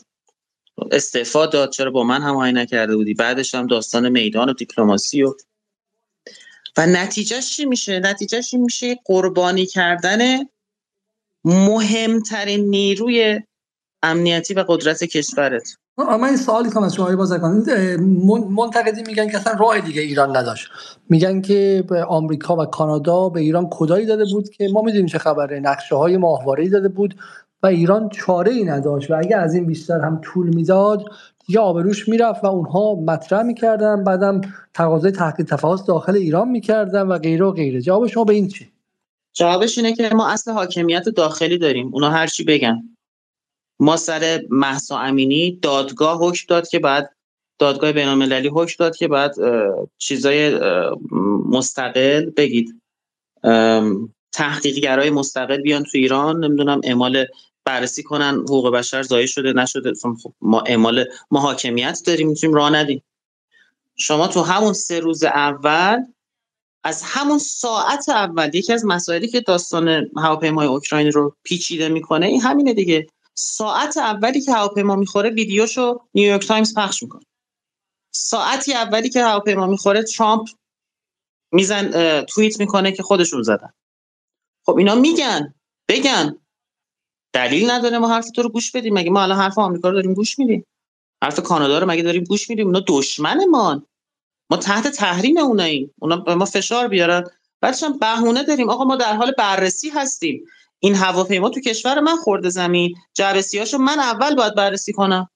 F: استعفا داد. چرا با من هماهنگ نکرده بودی؟ بعدش هم داستان میدان و دیپلماسی و و نتیجهش چی میشه؟ نتیجهش این میشه قربانی کردن مهمترین نیروی امنیتی و قدرت کشورت.
A: اما این سوالی که از شما بازرگان منتقدی میگن که اصلا راه دیگه ایران نداشت. میگن که به آمریکا و کانادا به ایران کدایی داده بود که ما می‌دونیم چه خبره. نقشه های ماهواره داده بود. و ایران چاره ای نداشت و اگه از این بیشتر هم طول می‌داد دیگه آبروش می‌رفت و اونها مطرح می‌کردن. بعدم تقاضای تحقیق تفاوت داخل ایران می‌کردن و غیره و غیره. جواب شما به این چی؟
F: جوابش اینه که ما اصل حاکمیت داخلی داریم. اونا هر چی بگن. ما سر محسا امینی دادگاه حکم داد که بعد دادگاه بین المللی حکم داد که بعد چیزای مستقل بگید. تحقیقگرای مستقل بیان تو ایران. نمی‌دونم اعمال بررسی کنن حقوق بشر ضایع شده نشده. خب ما اعمال حاکمیت داریم می‌تونیم راه ندیم. شما تو همون سه روز اول از همون ساعت اول یکی از مسائلی که داستان هواپیمای اوکراین رو پیچیده می‌کنه این همینه دیگه. ساعت اولی که هواپیما می‌خوره ویدیوشو نیویورک تایمز پخش می‌کنه. ساعتی اولی که هواپیما می‌خوره ترامپ میزن توییت می‌کنه که خودشون زدن. خب اینا میگن بگن. دلیل نداره ما حرف تو رو گوش بدیم. مگه ما الان حرف آمریکا رو داریم گوش میدیم؟ حرف کانادا رو مگه داریم گوش میدیم؟ اونا دشمنمان ما تحت تحریم اوناییم. اونا به ما فشار بیارن. بعدش هم بهونه داریم. آقا ما در حال بررسی هستیم. این هواپیما تو کشور من خورده زمین. جرسیاشو من اول باید بررسی کنم.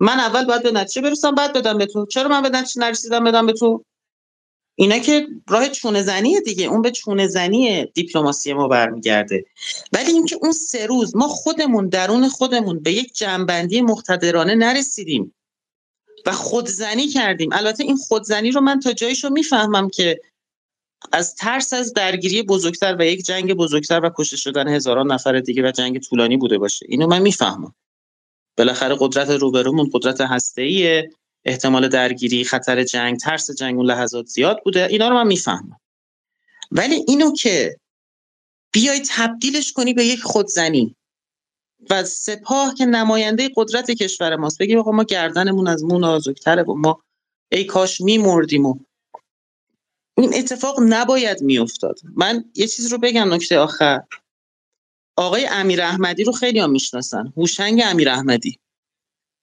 F: من اول باید به نتیجه برسم بعد بدم به تو. چرا من به نتیجه نرسیدم بدم به تو؟ اینا که راه چونه زنیه دیگه. اون به چونه زنی دیپلماسی ما برمیگرده. ولی اینکه اون سه روز ما خودمون درون خودمون به یک جنبندی مقتدرانه نرسیدیم و خودزنی کردیم. البته این خودزنی رو من تا جاییشو می‌فهمم که از ترس از درگیری بزرگتر و یک جنگ بزرگتر و کشته شدن هزاران نفر دیگه و جنگ طولانی بوده باشه. اینو من می‌فهمم. بالاخره قدرت روبرومون قدرت هسته‌ایه. احتمال درگیری خطر جنگ ترس جنگ اون لحظات زیاد بوده. اینا رو من می‌فهمم. ولی اینو که بیای تبدیلش کنی به یک خودزنی و سپاه که نماینده قدرت کشور ماست. بگیم آقا ما گردنمون از مون نازکتره و ما ای کاش میمردیم و این اتفاق نباید میافتاد. من یه چیز رو بگم نکته آخر. آقای امیر احمدی رو خیلی هم می‌شناسن. هوشنگ امیر احمدی.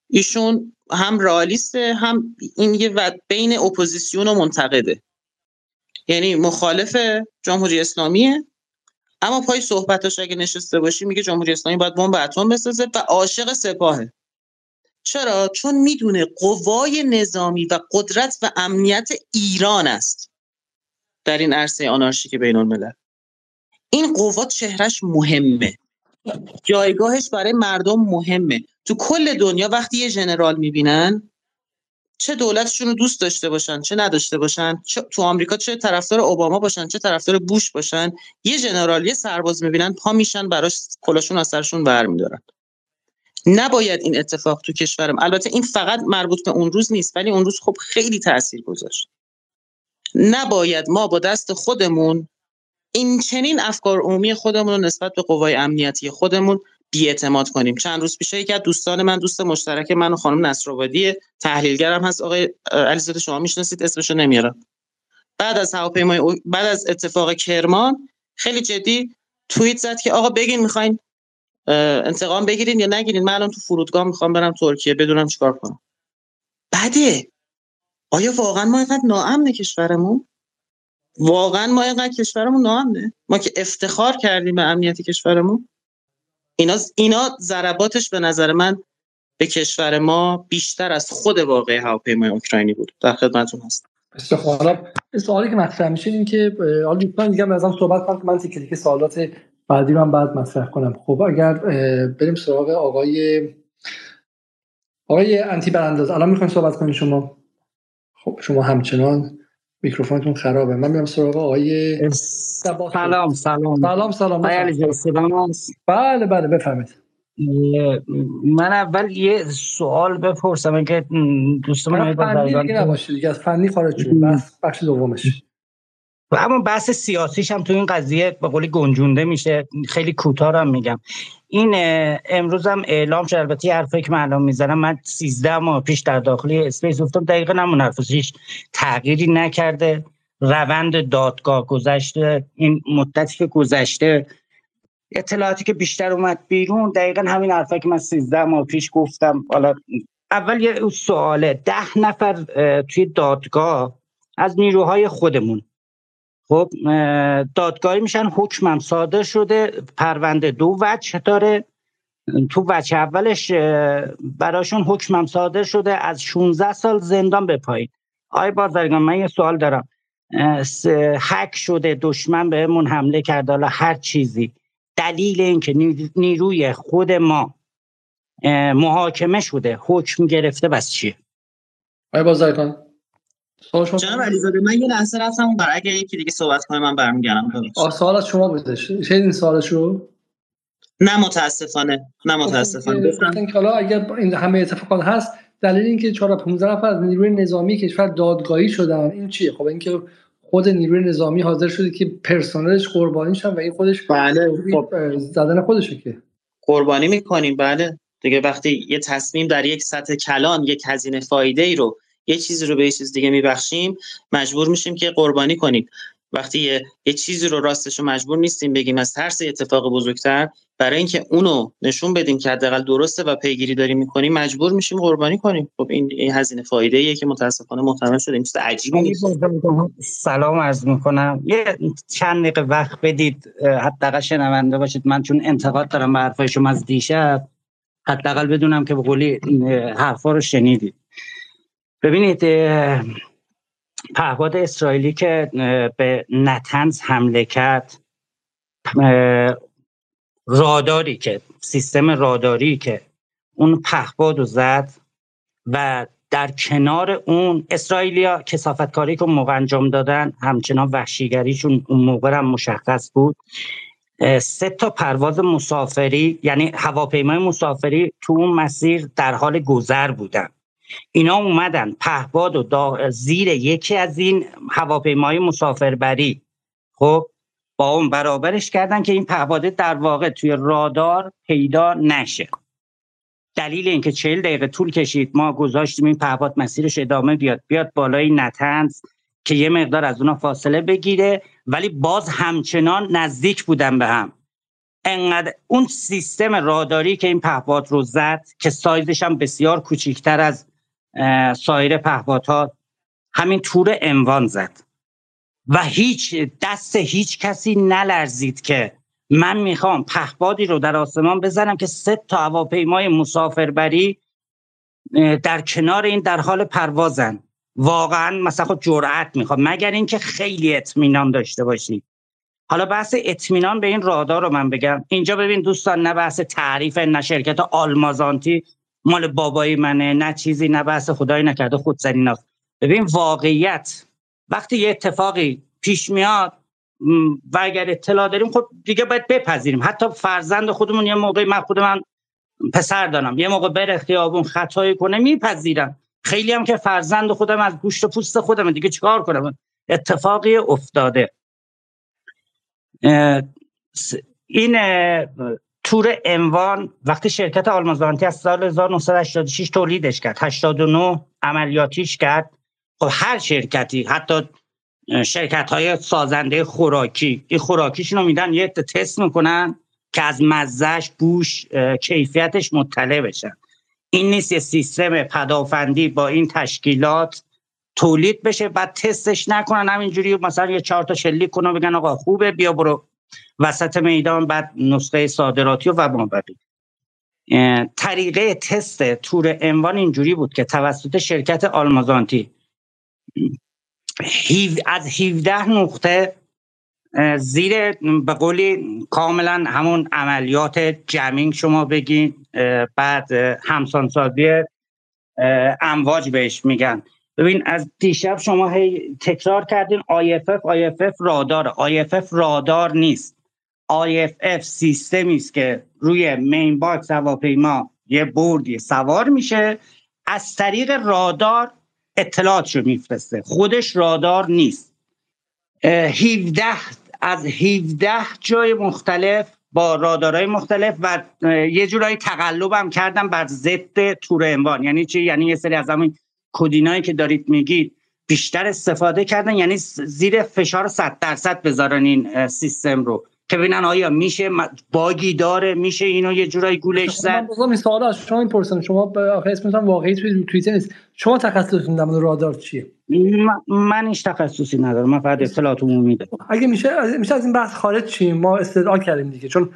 F: ایشون هم رالیسته هم این یه و بین اپوزیسیون و منتقده. یعنی مخالف جمهوری اسلامیه. اما پای صحبتاش اگه نشسته باشی میگه جمهوری اسلامی باید بمب اتم بسازه و عاشق سپاهه. چرا؟ چون می‌دونه قوای نظامی و قدرت و امنیت ایران است. در این عرصه آنارشیک بین الملل این قوا چهرش مهمه. جایگاهش برای مردم مهمه. تو کل دنیا وقتی یه ژنرال می‌بینن چه دولتشون رو دوست داشته باشن چه نداشته باشن تو آمریکا چه طرفدار اوباما باشن چه طرفدار بوش باشن یه ژنرال یه سرباز می‌بینن پا میشن براش کلاشون از سرشون برمیدارن نباید این اتفاق تو کشورم. البته این فقط مربوط به اون روز نیست ولی اون روز خب خیلی تاثیر گذاشت. نباید ما با دست خودمون این چنین افکار عمومی خودمون رو نسبت به قوای امنیتی خودمون بیاعتماد کنیم. چند روز پیش یکی از دوستان من دوست مشترک من و خانم نصرآبادی تحلیلگرم هست. آقای علیزاده شما می‌شناسید اسمشو نمیارم. بعد از هواپیمای بعد از اتفاق کرمان خیلی جدی توییت زد که آقا بگین می‌خواین انتقام بگیرین یا نگیرین. من الان تو فرودگاه می‌خوام برم ترکیه بدونم چیکار کنم. بده آیا واقعا ما اینقدر ناامن کشورمون؟ واقعا ما اینقدر کشورمون ناامنه؟ ما که افتخار کردیم به امنیت کشورمون؟ اینا اینا ضرباتش به نظر من به کشور ما بیشتر از خود واقع هواپیمای اوکراینی بود. در خدمتتون هستم.
A: حالا سوالی که مطرح میشه این که حالا دوستان دیگه ازم صحبت کنم که من تیکه تیکه سوالات بعدی رو هم بعد مطرح کنم. خب اگر بریم سراغ آقای آقای انتی برانداز الان می‌خواین صحبت کنید شما. خب شما همچنان. میکروفونتون خرابه. من میام سراغ آقای
L: سلام سلام.
A: سلام سلام. بله بله بفهمید
L: من اول یه سوال بپرسم اینکه دوستان
A: فنی دیگه نباشه دیگه از فنی خارج شد بس بخش دومش.
L: و اما بحث سیاسیش هم تو این قضیه به قولی گنجونده میشه. خیلی کوتاه میگم. این امروز هم اعلام شد. البته حرفی که من الان می‌زنم من 13 ماه پیش در داخلی اسپیس گفتم دقیقا همون حرفش تغییری نکرده. روند دادگاه گذشته این مدتی که گذشته اطلاعاتی که بیشتر اومد بیرون دقیقا همین حرفی که من 13 ماه پیش گفتم. حالا اول یه سواله. ده نفر توی دادگاه از نیروهای خودمون خب دادگاهی میشن حکمم صادر شده پرونده دو وجه داره. تو وجه اولش براشون حکمم صادر شده از 16 سال زندان به پایین. آی بازرگان من یه سوال دارم. حک شده دشمن بهمون حمله کرده حالا هر چیزی. دلیل اینکه نیروی خود ما محاکمه شده حکم گرفته بس چیه؟
A: آی بازرگان
F: جناب علیزاده من یه لحظه رفتم اون برای اگه یکی دیگه صحبت کنه من برمیگردم
A: سوال از شما بودش شنیدین سوالش رو
F: نه متاسفانه. نه متاسفانه.
A: گفتم که حالا اگر این همه اتفاقات هست دلیل اینکه 4 15 نفر از نیروی نظامی کشور دادگاهی شدن این چیه؟ خب اینکه خود نیروی نظامی حاضر شده که پرسنلش قربانی شن و این خودش
F: بله خب.
A: زدن خودشه که.
F: قربانی می‌کنیم بله. دیگه وقتی یه تصمیم در یک سطح کلان یک هزینه فایده ای رو یه چیزی رو به یه چیز دیگه میبخشیم مجبور میشیم که قربانی کنیم. وقتی یه, یه چیزی رو راستش رو مجبور نیستیم بگیم از ترس اتفاق بزرگتر برای اینکه اونو نشون بدیم که حداقل درسته و پیگیری داریم می‌کنیم مجبور میشیم قربانی کنیم. خب این, این هزینه فایده ایه که متاسفانه محتمل شده. این چیز عجیبی
L: سلام عرض می‌کنم. یه چند دقیقه وقت بدید حداقل شنونده باشید. من چون انتقاد دارم به حرفای شما از دیشب حداقل بدونم که به قولی حرفا رو شنیدید. ببینید پهپاد اسرائیلی که به نتنز حمله کرد راداری که سیستم راداری که اون پهپاد رو زد و در کنار اون اسرائیلیا کسافت کاری که موقع انجام دادن همچنان وحشیگریشون اون موقع هم مشخص بود. سه تا پرواز مسافری یعنی هواپیمای مسافری تو اون مسیر در حال گذر بودن. اینا اومدن پهباد و زیر یکی از این هواپیمای مسافربری. خب با اون برابرش کردن که این پهباده در واقع توی رادار پیدا نشه. دلیل اینکه چهل دقیقه طول کشید ما گذاشتیم این پهباد مسیرش ادامه بیاد. بیاد بالای نتنز که یه مقدار از اونا فاصله بگیره ولی باز همچنان نزدیک بودن به هم. انقدر اون سیستم راداری که این پهباد رو زد که سایزش هم بسیار کوچیکتر از سایر پهپادها همین تور اموان زد. و هیچ دست هیچ کسی نلرزید که من می‌خوام پهپادی رو در آسمان بزنم که سه تا هواپیمای مسافربری در کنار این در حال پروازن. واقعا مثلا خود جرأت می‌خوام. مگر اینکه خیلی اطمینان داشته باشی. حالا بحث اطمینان به این رادار رو من بگم. اینجا ببین دوستان نه بحث تعریف نه شرکت آلمازانتی. مال بابایی منه نه چیزی نه بحث خدایی نکرده خودزنی ناست ببین واقعیت وقتی یه اتفاقی پیش میاد و اگر اطلاع داریم خب دیگه باید بپذیریم. حتی فرزند خودمون یه موقع من خود من پسر دارم یه موقع بره خیابون خطایی کنه میپذیرم خیلی هم که فرزند خودم از گوشت و پوست خودم دیگه چیکار کنم؟ اتفاقی افتاده. این تور اموان وقتی شرکت آلمازانتی از سال 1986 تولیدش کرد. 89 عملیاتیش کرد. خب هر شرکتی حتی شرکت های سازنده خوراکی این خوراکیشون رو میدن یه تست می‌کنن که از مزهش بوش کیفیتش مطلع بشن. این نیست یه سیستم پدافندی با این تشکیلات تولید بشه بعد تستش نکنن. همینجوری مثلا یه چهار تا شلیک کنن بگن آقا خوبه بیا برو وسط میدان بعد نسخه صادراتی و مابقی. طریقه تست تور انوان اینجوری بود که توسط شرکت آلمازانتی از 17 نقطه زیر به قولی کاملا همون عملیات jamming شما بگین بعد همسانسازی امواج بهش میگن. ببین از دیشب شما هی تکرار کردین IFF IFF رادار IFF رادار نیست. IFF سیستمی است که روی main box هواپیما یه بردی سوار میشه. از طریق رادار اطلاعاتشو میفرسته. خودش رادار نیست. 17 از 17 جای مختلف با رادارهای مختلف و یه جورایی تقلب هم کردم بر ضد تور انوان. یعنی چی؟ یعنی یه سری از همین کدینایی که دارید میگید بیشتر استفاده کردن یعنی زیر فشار 100 درصد بذارن این سیستم رو. که ببینن آیا میشه باگی داره میشه اینو یه جورایی گولش زد
A: من این سوال از شما می‌پرسم. شما آخه اسمتون واقعی توی توییتر نیست. شما تخصصتون در رادار چیه؟
L: من هیچ تخصصی ندارم. من فقط اطلاعات عمومی دارم.
A: اگه میشه میشه از این بحث خارج چیم ما استدعا کردیم دیگه. چون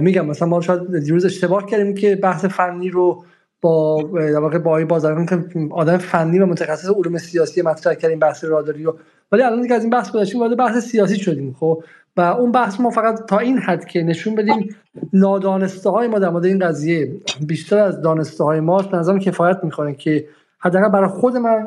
A: میگم مثلا ما شاید دیروز اشتباه کردیم که بحث فنی رو با در واقع با بازرگان که آدم فنی و متخصص علوم سیاسی مطرح کردیم بحث راداری رو ولی الان دیگه از این بحث گذشتیم وارد بحث سیاسی شدیم خب؟ و اون بحث ما فقط تا این حد که نشون بدیم نادانسته های ما در مورد این قضیه بیشتر از دانسته های ما نظرم کفایت می‌کنه که حداقل برای خود من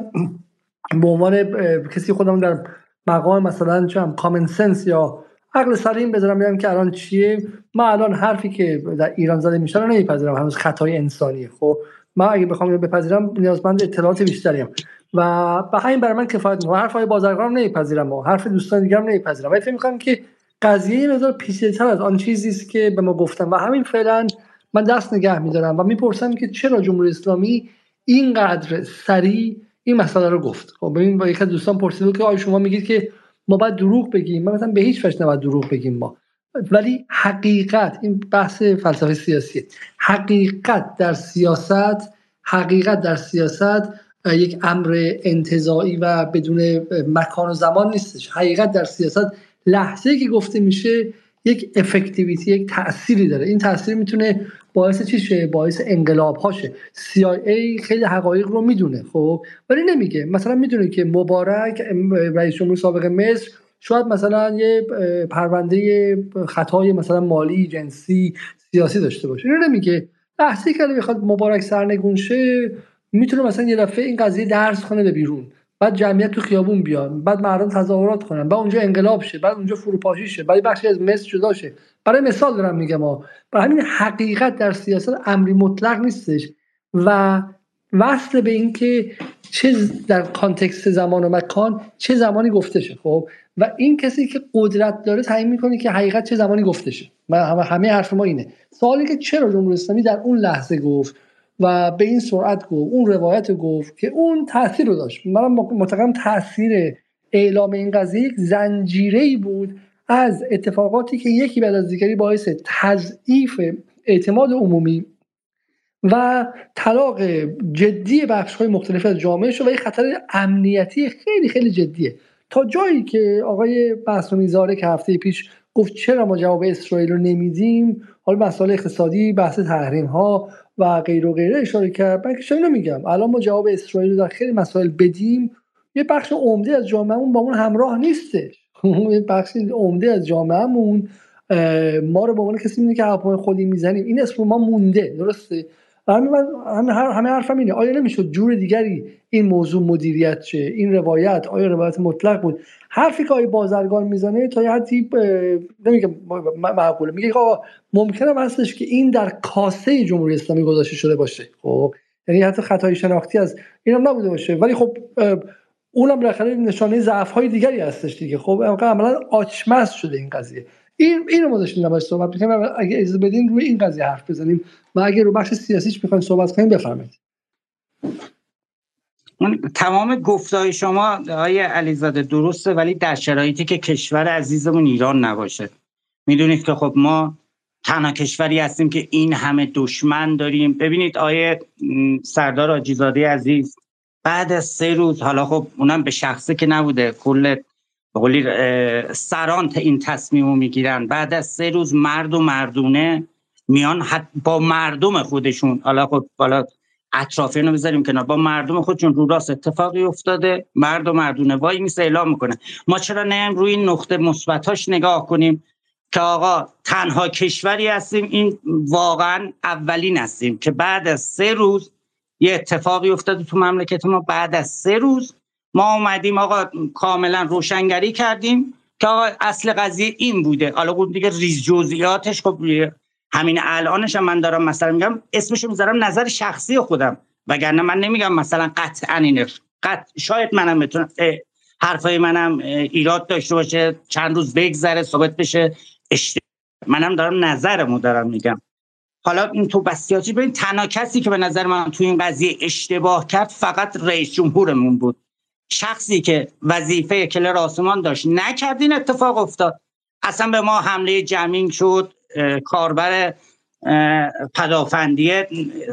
A: به عنوان کسی خودم در مقام مثلا چم کامن سنس یا عقل سلیم بذارم بگم که الان چیه. ما الان حرفی که در ایران زده میشه رو نمیپذیرم هنوز خطای انسانیه. خب من اگه بخوام اینو بپذیرم نیازمند اطلاعات بیشتریم. و به همین برای من کفایت می‌کنه حرف های بازرگان نمیپذیرم و حرف دوستان دیگرم نمیپذیرم. ولی فکر می‌کنم که قضیه یه مقدار پیچیده‌تر از آن چیزی است که به ما گفتن. و همین فعلا من دست نگه میدارم و می‌پرسم که چرا جمهوری اسلامی اینقدر سریع این مسئله رو گفت. خب ببین با یک دوستان پرسید که آیا شما میگید که ما باید دروغ بگیم. من مثلا به هیچ وجه نباید دروغ بگیم ما. ولی حقیقت این بحث فلسفه سیاسی حقیقت در سیاست حقیقت در سیاست یک امر انتظایی و بدون مکان و زمان نیستش. حقیقت در سیاست لحظه که گفته میشه یک افکتیویتی یک تأثیری داره. این تأثیر می‌تونه باعث چی شه؟ باعث انقلاب هاشه CIA خیلی حقایق رو می‌دونه خب؟ ولی نمیگه. مثلا می‌دونه که مبارک رئیس جمهور سابق مصر شاید مثلا یه پرونده خطای مثلا مالی جنسی سیاسی داشته باشه. اینو نمیگه. لحظه که بخواد مبارک سرنگون شه می‌تونه مثلا یه دفعه این قضیه درس کنه به بیرون. بعد جمعیت تو خیابون بیان بعد مردم تظاهرات کنن بعد اونجا انقلاب شه بعد اونجا فروپاشی شه بعد بخشی از مصر جدا شه. برای مثال دارم میگم ما برای همین حقیقت در سیاست امری مطلق نیستش و وصل به اینکه چه در کانتکست زمان و مکان چه زمانی گفته شه خب؟ و این کسی که قدرت داره تعیین می‌کنه که حقیقت چه زمانی گفته شه. همه حرف ما اینه. سوالی که چرا جمهوری اسلامی در اون لحظه گفت و به این سرعت گفت اون روایت گفت که اون تاثیر رو داشت. من معتقدم تاثیر اعلام این قضیه یک زنجیره بود از اتفاقاتی که یکی بعد از دیگری باعث تضعیف اعتماد عمومی و طلاق جدی بخش های مختلف از جامعه شد و یک خطر امنیتی خیلی خیلی جدیه. تا جایی که آقای بحث زاره که هفته پیش گفت چرا ما جواب اسرائیل رو نمیدیم؟ حالا مسائل اقتصادی بحث تحریم ها و غیر و غیره اشاره کرد. من که میگم الان ما جواب اسرائیل رو در خیلی مسائل بدیم. یه بخش عمده از جامعهمون با اون همراه نیستش. یه بخش عمده از جامعهمون ما رو به عنوان کسی میده که هواپیمای خودی می‌زنیم. این اسم ما مونده درسته؟ همه من همه, حرفم اینه آیا نمی‌شد جور دیگری این موضوع مدیریت شه؟ این روایت آیا روایت مطلق بود؟ حرفی که آقای بازرگان می‌زنه تا یه حدی نمیگم معقوله. میگه آقا ممکنه هستش که این در کاسه جمهوری اسلامی گذاشته شده باشه. خب؟ یعنی حتی خطای شناختی از اینم نبوده باشه. ولی خب اونم بالاخره نشانه ضعف های دیگری هستش دیگه. خب عملا آچمز شده این قضیه. این اینو ما داشتیم نباید صحبت می‌کنیم اگه اجازه بدین روی این قضیه حرف بزنیم و اگه رو بخش سیاسیش می‌خوایم صحبت کنیم بفرمایید.
L: تمام گفتهای شما آقای علیزاده درسته ولی در شرایطی که کشور عزیزمون ایران نباشه. می‌دونید که خب ما تنها کشوری هستیم که این همه دشمن داریم. ببینید آیه سردار آجیزاده عزیز بعد از سه روز حالا خب اونم به شخصه که نبوده کل قولی سران این تصمیم رو می‌گیرن. بعد از سه روز مرد و مردونه میان با مردم خودشون. حالا خب حالا اطرافیان رو بذاریم کنار. با مردم خودشون رو راست اتفاقی افتاده. مرد و مردونه وای میسه اعلام می‌کنه. ما چرا نیم روی این نقطه مثبتاش نگاه کنیم که آقا تنها کشوری هستیم این واقعا اولین هستیم که بعد از سه روز یه اتفاقی افتاده تو مملکت ما. بعد از سه روز ما اومدیم آقا کاملا روشنگری کردیم که آقا اصل قضیه این بوده. حالا اون دیگه ریز جزئیاتش خب همین الانش هم من دارم مثلا میگم اسمشو می‌ذارم نظر شخصی خودم. وگرنه من نمیگم مثلا قطعا اینه قط... شاید منم بتونم حرفای منم ایراد داشته باشه چند روز بگذره ثابت بشه. اشتباه منم دارم نظرمو دارم میگم. حالا این تو بسیاتی ببین تنها کسی که به نظر من تو این قضیه اشتباه کرد فقط رئیس جمهورمون بود. شخصی که وظیفه کلر آسمان داشت نکرد این اتفاق افتاد. اصلا به ما حمله جمینگ شد کاربر پدافندی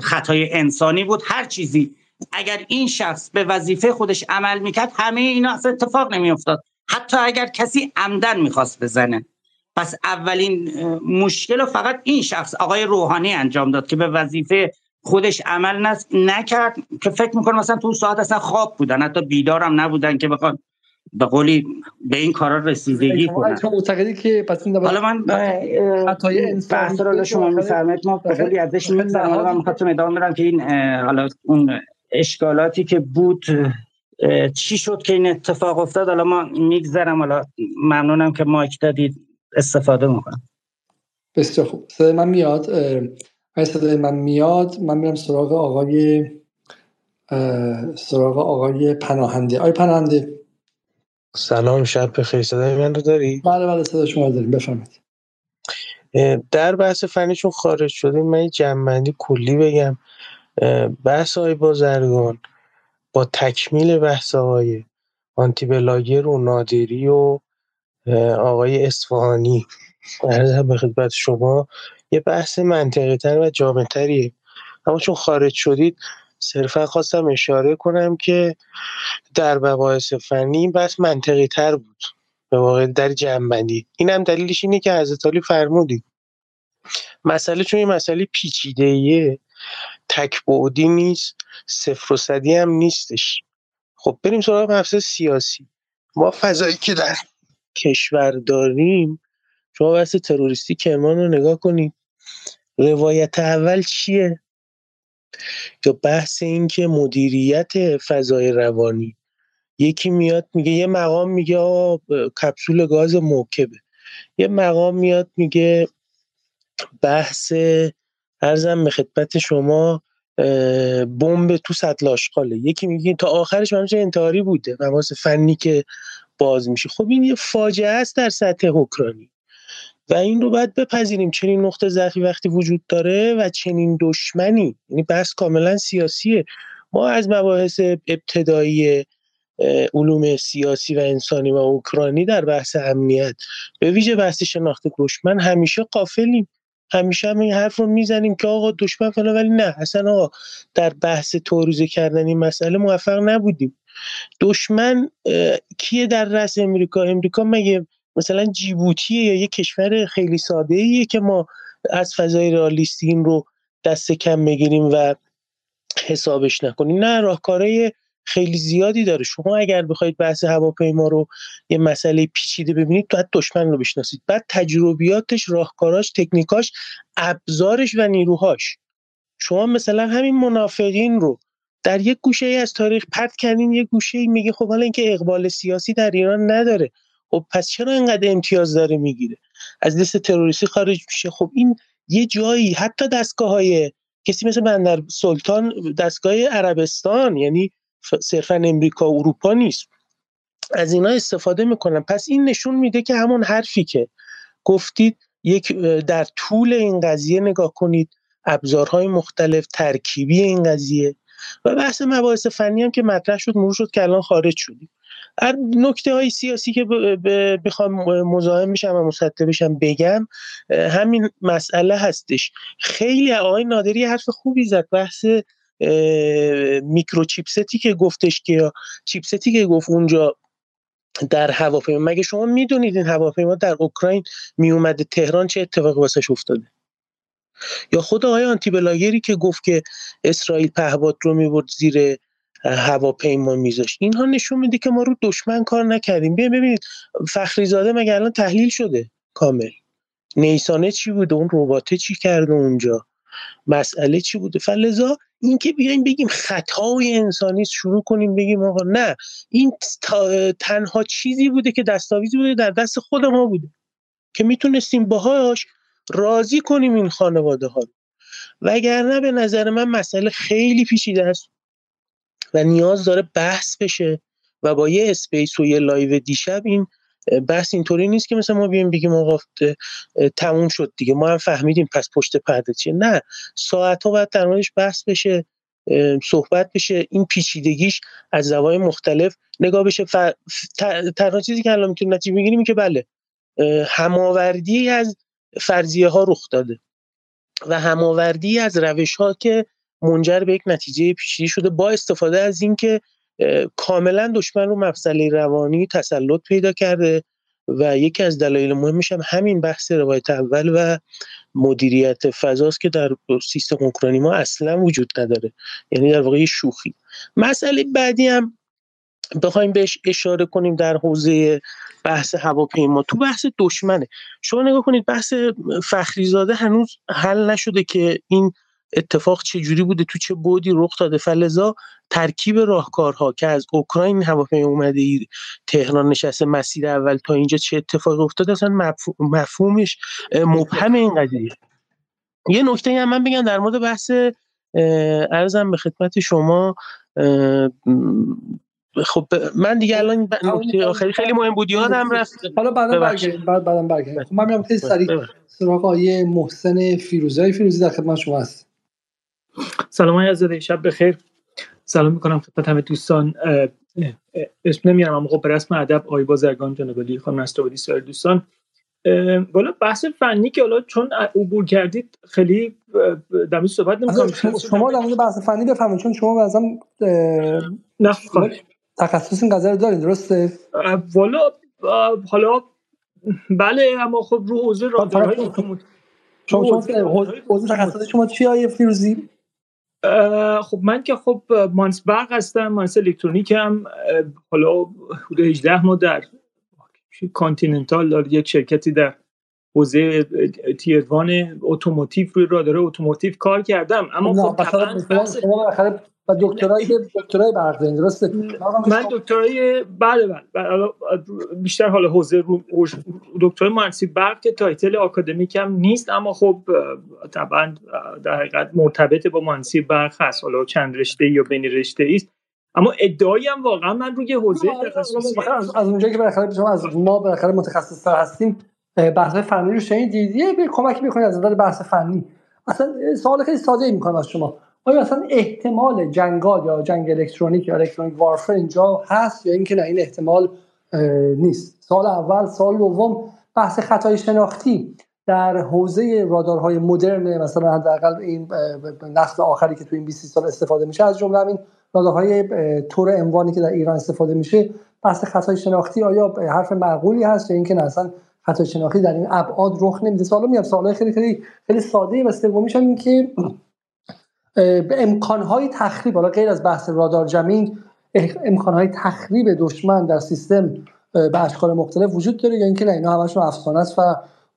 L: خطای انسانی بود هر چیزی. اگر این شخص به وظیفه خودش عمل می‌کرد همه اینا اصلا اتفاق نمیافتاد. حتی اگر کسی عمدن می‌خواست بزنه. پس اولین مشکل فقط این شخص آقای روحانی انجام داد که به وظیفه خودش عمل نکرد که فکر می‌کنم مثلا تو ساعت اصلا خواب بودن. حتی بیدارم نبودن که بخوان به قولی به این کارا رسیدگی کنن.
A: معتقدی که پس این
L: حالا من خطای انسان رو شما میفرمایید. ما به قولی ازش میگذرم حالا من می‌خواستم ادامه بدم که این حالا اون اشکالاتی که بود چی شد که این اتفاق افتاد؟ حالا ما میگذرم. حالا ممنونم که مایک دادید. استفاده می‌کنم.
A: بسیار خوب. من میاد. صدای من میاد من میرم سراغ آقای سراغ آقای پناهنده. آقای پناهنده.
M: سلام شب بخیر. صدای من رو داری؟
A: بله بله صدا شما داریم. بفرمایید.
M: در بحث فنیشون خارج شدیم. من یه جنبندی کلی بگم. بحث های بازرگان با تکمیل بحث های آنتی بلاگر و نادری و آقای اصفهانی. عرض به خدمت شما. یه بحث منطقی تر و جامع تریه اما چون خارج شدید صرفا خواستم اشاره کنم که در مباحث فنی این بحث منطقی تر بود. به واقع در جنبندی. این هم دلیلش اینه که حضرت علی فرمودید مسئله چون این مسئله پیچیده ایه تک بعدی نیست صفر و صدی هم نیستش. خب بریم سراغ بحث سیاسی. ما فضایی که در کشور داریم شما بحث تروریستی کرمان رو نگاه کنید روایت اول چیه؟ یا بحث این که مدیریت فضای روانی. یکی میاد میگه یه مقام میگه آقا کپسول گاز موکبه. یه مقام میاد میگه بحث ارزم به خدمت شما بمب تو سطل آشغاله. یکی میگه تا آخرش منظور انتحاری بوده مباحث فنی که باز میشه. خب این یه فاجعه است در سطح اوکراینی و این رو باید بپذیریم. چنین نقطه ضعفی وقتی وجود داره و چنین دشمنی یعنی بحث کاملا سیاسیه. ما از مباحث ابتدایی علوم سیاسی و انسانی و اوکراینی در بحث امنیت به ویژه بحث شناخت دشمن همیشه قافلیم همیشه هم این حرف رو می‌زنیم که آقا دشمن فلان ولی نه. اصلا آقا در بحث توریزه کردن این مسئله موفق نبودیم. دشمن کیه در رأس امریکا؟ امریکا مگه مثلا جیبوتیه یا یه کشور خیلی ساده ایه که ما از فضای رئالیستی این رو دست کم بگیریم و حسابش نکنیم. نه راهکارهای خیلی زیادی داره. شما اگر بخواید بحث هواپیما رو یه مسئله پیچیده ببینید باید دشمن رو بشناسید. بعد تجربیاتش راهکاراش تکنیکاش ابزارش و نیروهاش. شما مثلا همین منافقین رو در یک گوشه ای از تاریخ پرت کردین یک گوشه ای میگه خب حالا اینکه اقبال سیاسی در ایران نداره. خب پس چرا اینقدر امتیاز داره می‌گیره؟ از لیست تروریستی خارج میشه. خب این یه جایی حتی دستگاه های کسی مثل بندر سلطان دستگاه عربستان یعنی صرفا امریکا و اروپا نیست. از اینا استفاده می‌کنن. پس این نشون میده که همون حرفی که گفتید یک در طول این قضیه نگاه کنید ابزارهای مختلف ترکیبی این قضیه و بحث مباحث فنی هم که مطرح شد مرور شد که الان خارج شدیم. نکته های سیاسی که بخوام مزاحم میشم و مصدق بشم بگم همین مسئله هستش. خیلی آقای نادری حرف خوبی زد. بحث میکرو چیپستی که گفتش که چیپستی که گفت اونجا در هواپیما. مگه شما می‌دونید این هواپیما در اوکراین میومده تهران چه اتفاقی واسش افتاده؟ یا خود آقای آنتی بلاگری که گفت که اسرائیل پهباد رو می‌برد زیر هواپیما میذاشت اینها نشون میده که ما رو دشمن کار نکردیم. ببین ببینید فخری زاده مگه الان تحلیل شده؟ کامل. نیسانه چی بوده؟ اون رباته چی کرده اونجا؟ مسئله چی بوده؟ فلزا اینکه بیایم بگیم خطای انسانی شروع کنیم بگیم آقا نه. این تنها چیزی بوده که دستاویزی بوده در دست خود ما بوده. که می‌تونستیم باهاش راضی کنیم این خانواده ها وگرنه به نظر من مسئله خیلی پیچیده است. و نیاز داره بحث بشه و با یه space و یه live دیشب این بحث اینطوری نیست که مثلا ما بیایم بگیم آقا تموم شد دیگه ما هم فهمیدیم پس پشت پرده چیه. نه ساعت ها باید در موردش بحث بشه صحبت بشه این پیچیدگیش از زوای مختلف نگاه بشه. ف... تنها چیزی که الان می‌تونیم نتیجه بگیریم که بله هماوردی از فرضیه ها رخ داده و هماوردی از روش ها که منجر به یک نتیجه پیشگیری شده با استفاده از اینکه کاملا دشمن رو مفصلی روانی تسلط پیدا کرده و یکی از دلایل مهمش هم همین بحث روایت اول و مدیریت فضاست که در سیستم اوکراینی ما اصلا وجود نداره یعنی در واقع شوخی. مسئله بعدی هم بخوایم بهش اشاره کنیم در حوزه بحث هواپیما. تو بحث دشمنه شما نگاه کنید بحث فخریزاده هنوز حل نشده که این اتفاق چه جوری بوده؟ تو چه بودی؟ رخ داده. فلزا ترکیب راهکارها که از اوکراین هواپیما اومده ای تهران نشسته مسیر اول تا اینجا چه اتفاقی افتاده؟ اصلا مفهومش مبهم این قضیه. یه نکته هم من بگم در مورد بحث ارزم به خدمت شما خب من دیگه الان نکته آخری خیلی مهم بود. یادم رفت.
A: حالا بعدا برگردیم بعد بعدم برگردیم. خب من میرم خیلی سریع سراغ آیه محسن فیروزی فیروزی در خدمت شما هست
N: سلام های عزیزه شب بخیر. سلام می‌کنم خدمت همه دوستان. اسم نمیارم اما خب به رسم ادب آقای بازرگان جناب خانم نصرآبادی سایر دوستان. والا بحث فنی که حالا چون عبور کردید خیلی در صحبت نمی‌کنم.
A: شما در مورد بحث فنی بفهمید چون شما مثلا
N: نه
A: تخصص این قضیه رو دارین درسته؟
N: والا حالا بله اما خب رو حوزه رادارهای اتوماتیک
A: شما. حوزه تخصص شما چی آیه فیروزی؟
N: خب من که خب مهندس برق هستم مهندس الکترونیک هم حالا حدود 18 ماه در Continental داره یک شرکتی در حوزه tier one automotive روی رادار automotive کار کردم. اما خب
A: و دکترای دکترای برق درسته؟
N: من دکترای بله بله بیشتر حالا حوزه رو دکترای مهندسی برق که title آکادمیک هم نیست اما خب طبعا در حقیقت مرتبط با مهندسی برق هست. حالا چند رشته یا بین رشته است اما ادعایی هم واقعا من روی حوزه تخصصی
A: از اونجایی که بالاخره شما از ما بالاخره متخصص هستیم بحث فنی رو شنیدید. یه کمک می‌کنید از نظر بحث فنی. اصلا سوال خیلی ساده می‌کنم از شما. آیا اصلا احتمال جنگال یا جنگ الکترونیک یا الکترونیک وارفر اینجا هست یا اینکه نه این احتمال نیست. سال اول سال دوم بحث خطای شناختی در حوزه رادارهای مدرن مثلا حداقل این نسل آخری که تو این 20 سال استفاده میشه از جمله همین رادارهای تور اموانی که در ایران استفاده میشه بحث خطای شناختی آیا حرف معقولی هست یا اینکه نه اصلا خطای شناختی در این ابعاد رخ نمیده. سوالا میاد سوالای خیلی خیلی خیلی ساده و سومیش هم این که به امکانهای تخریب حالا غیر از بحث رادار جمینگ امکانهای تخریب دشمن در سیستم به اشکال مختلف وجود داره یا اینکه نه اینا همشون افسانه است و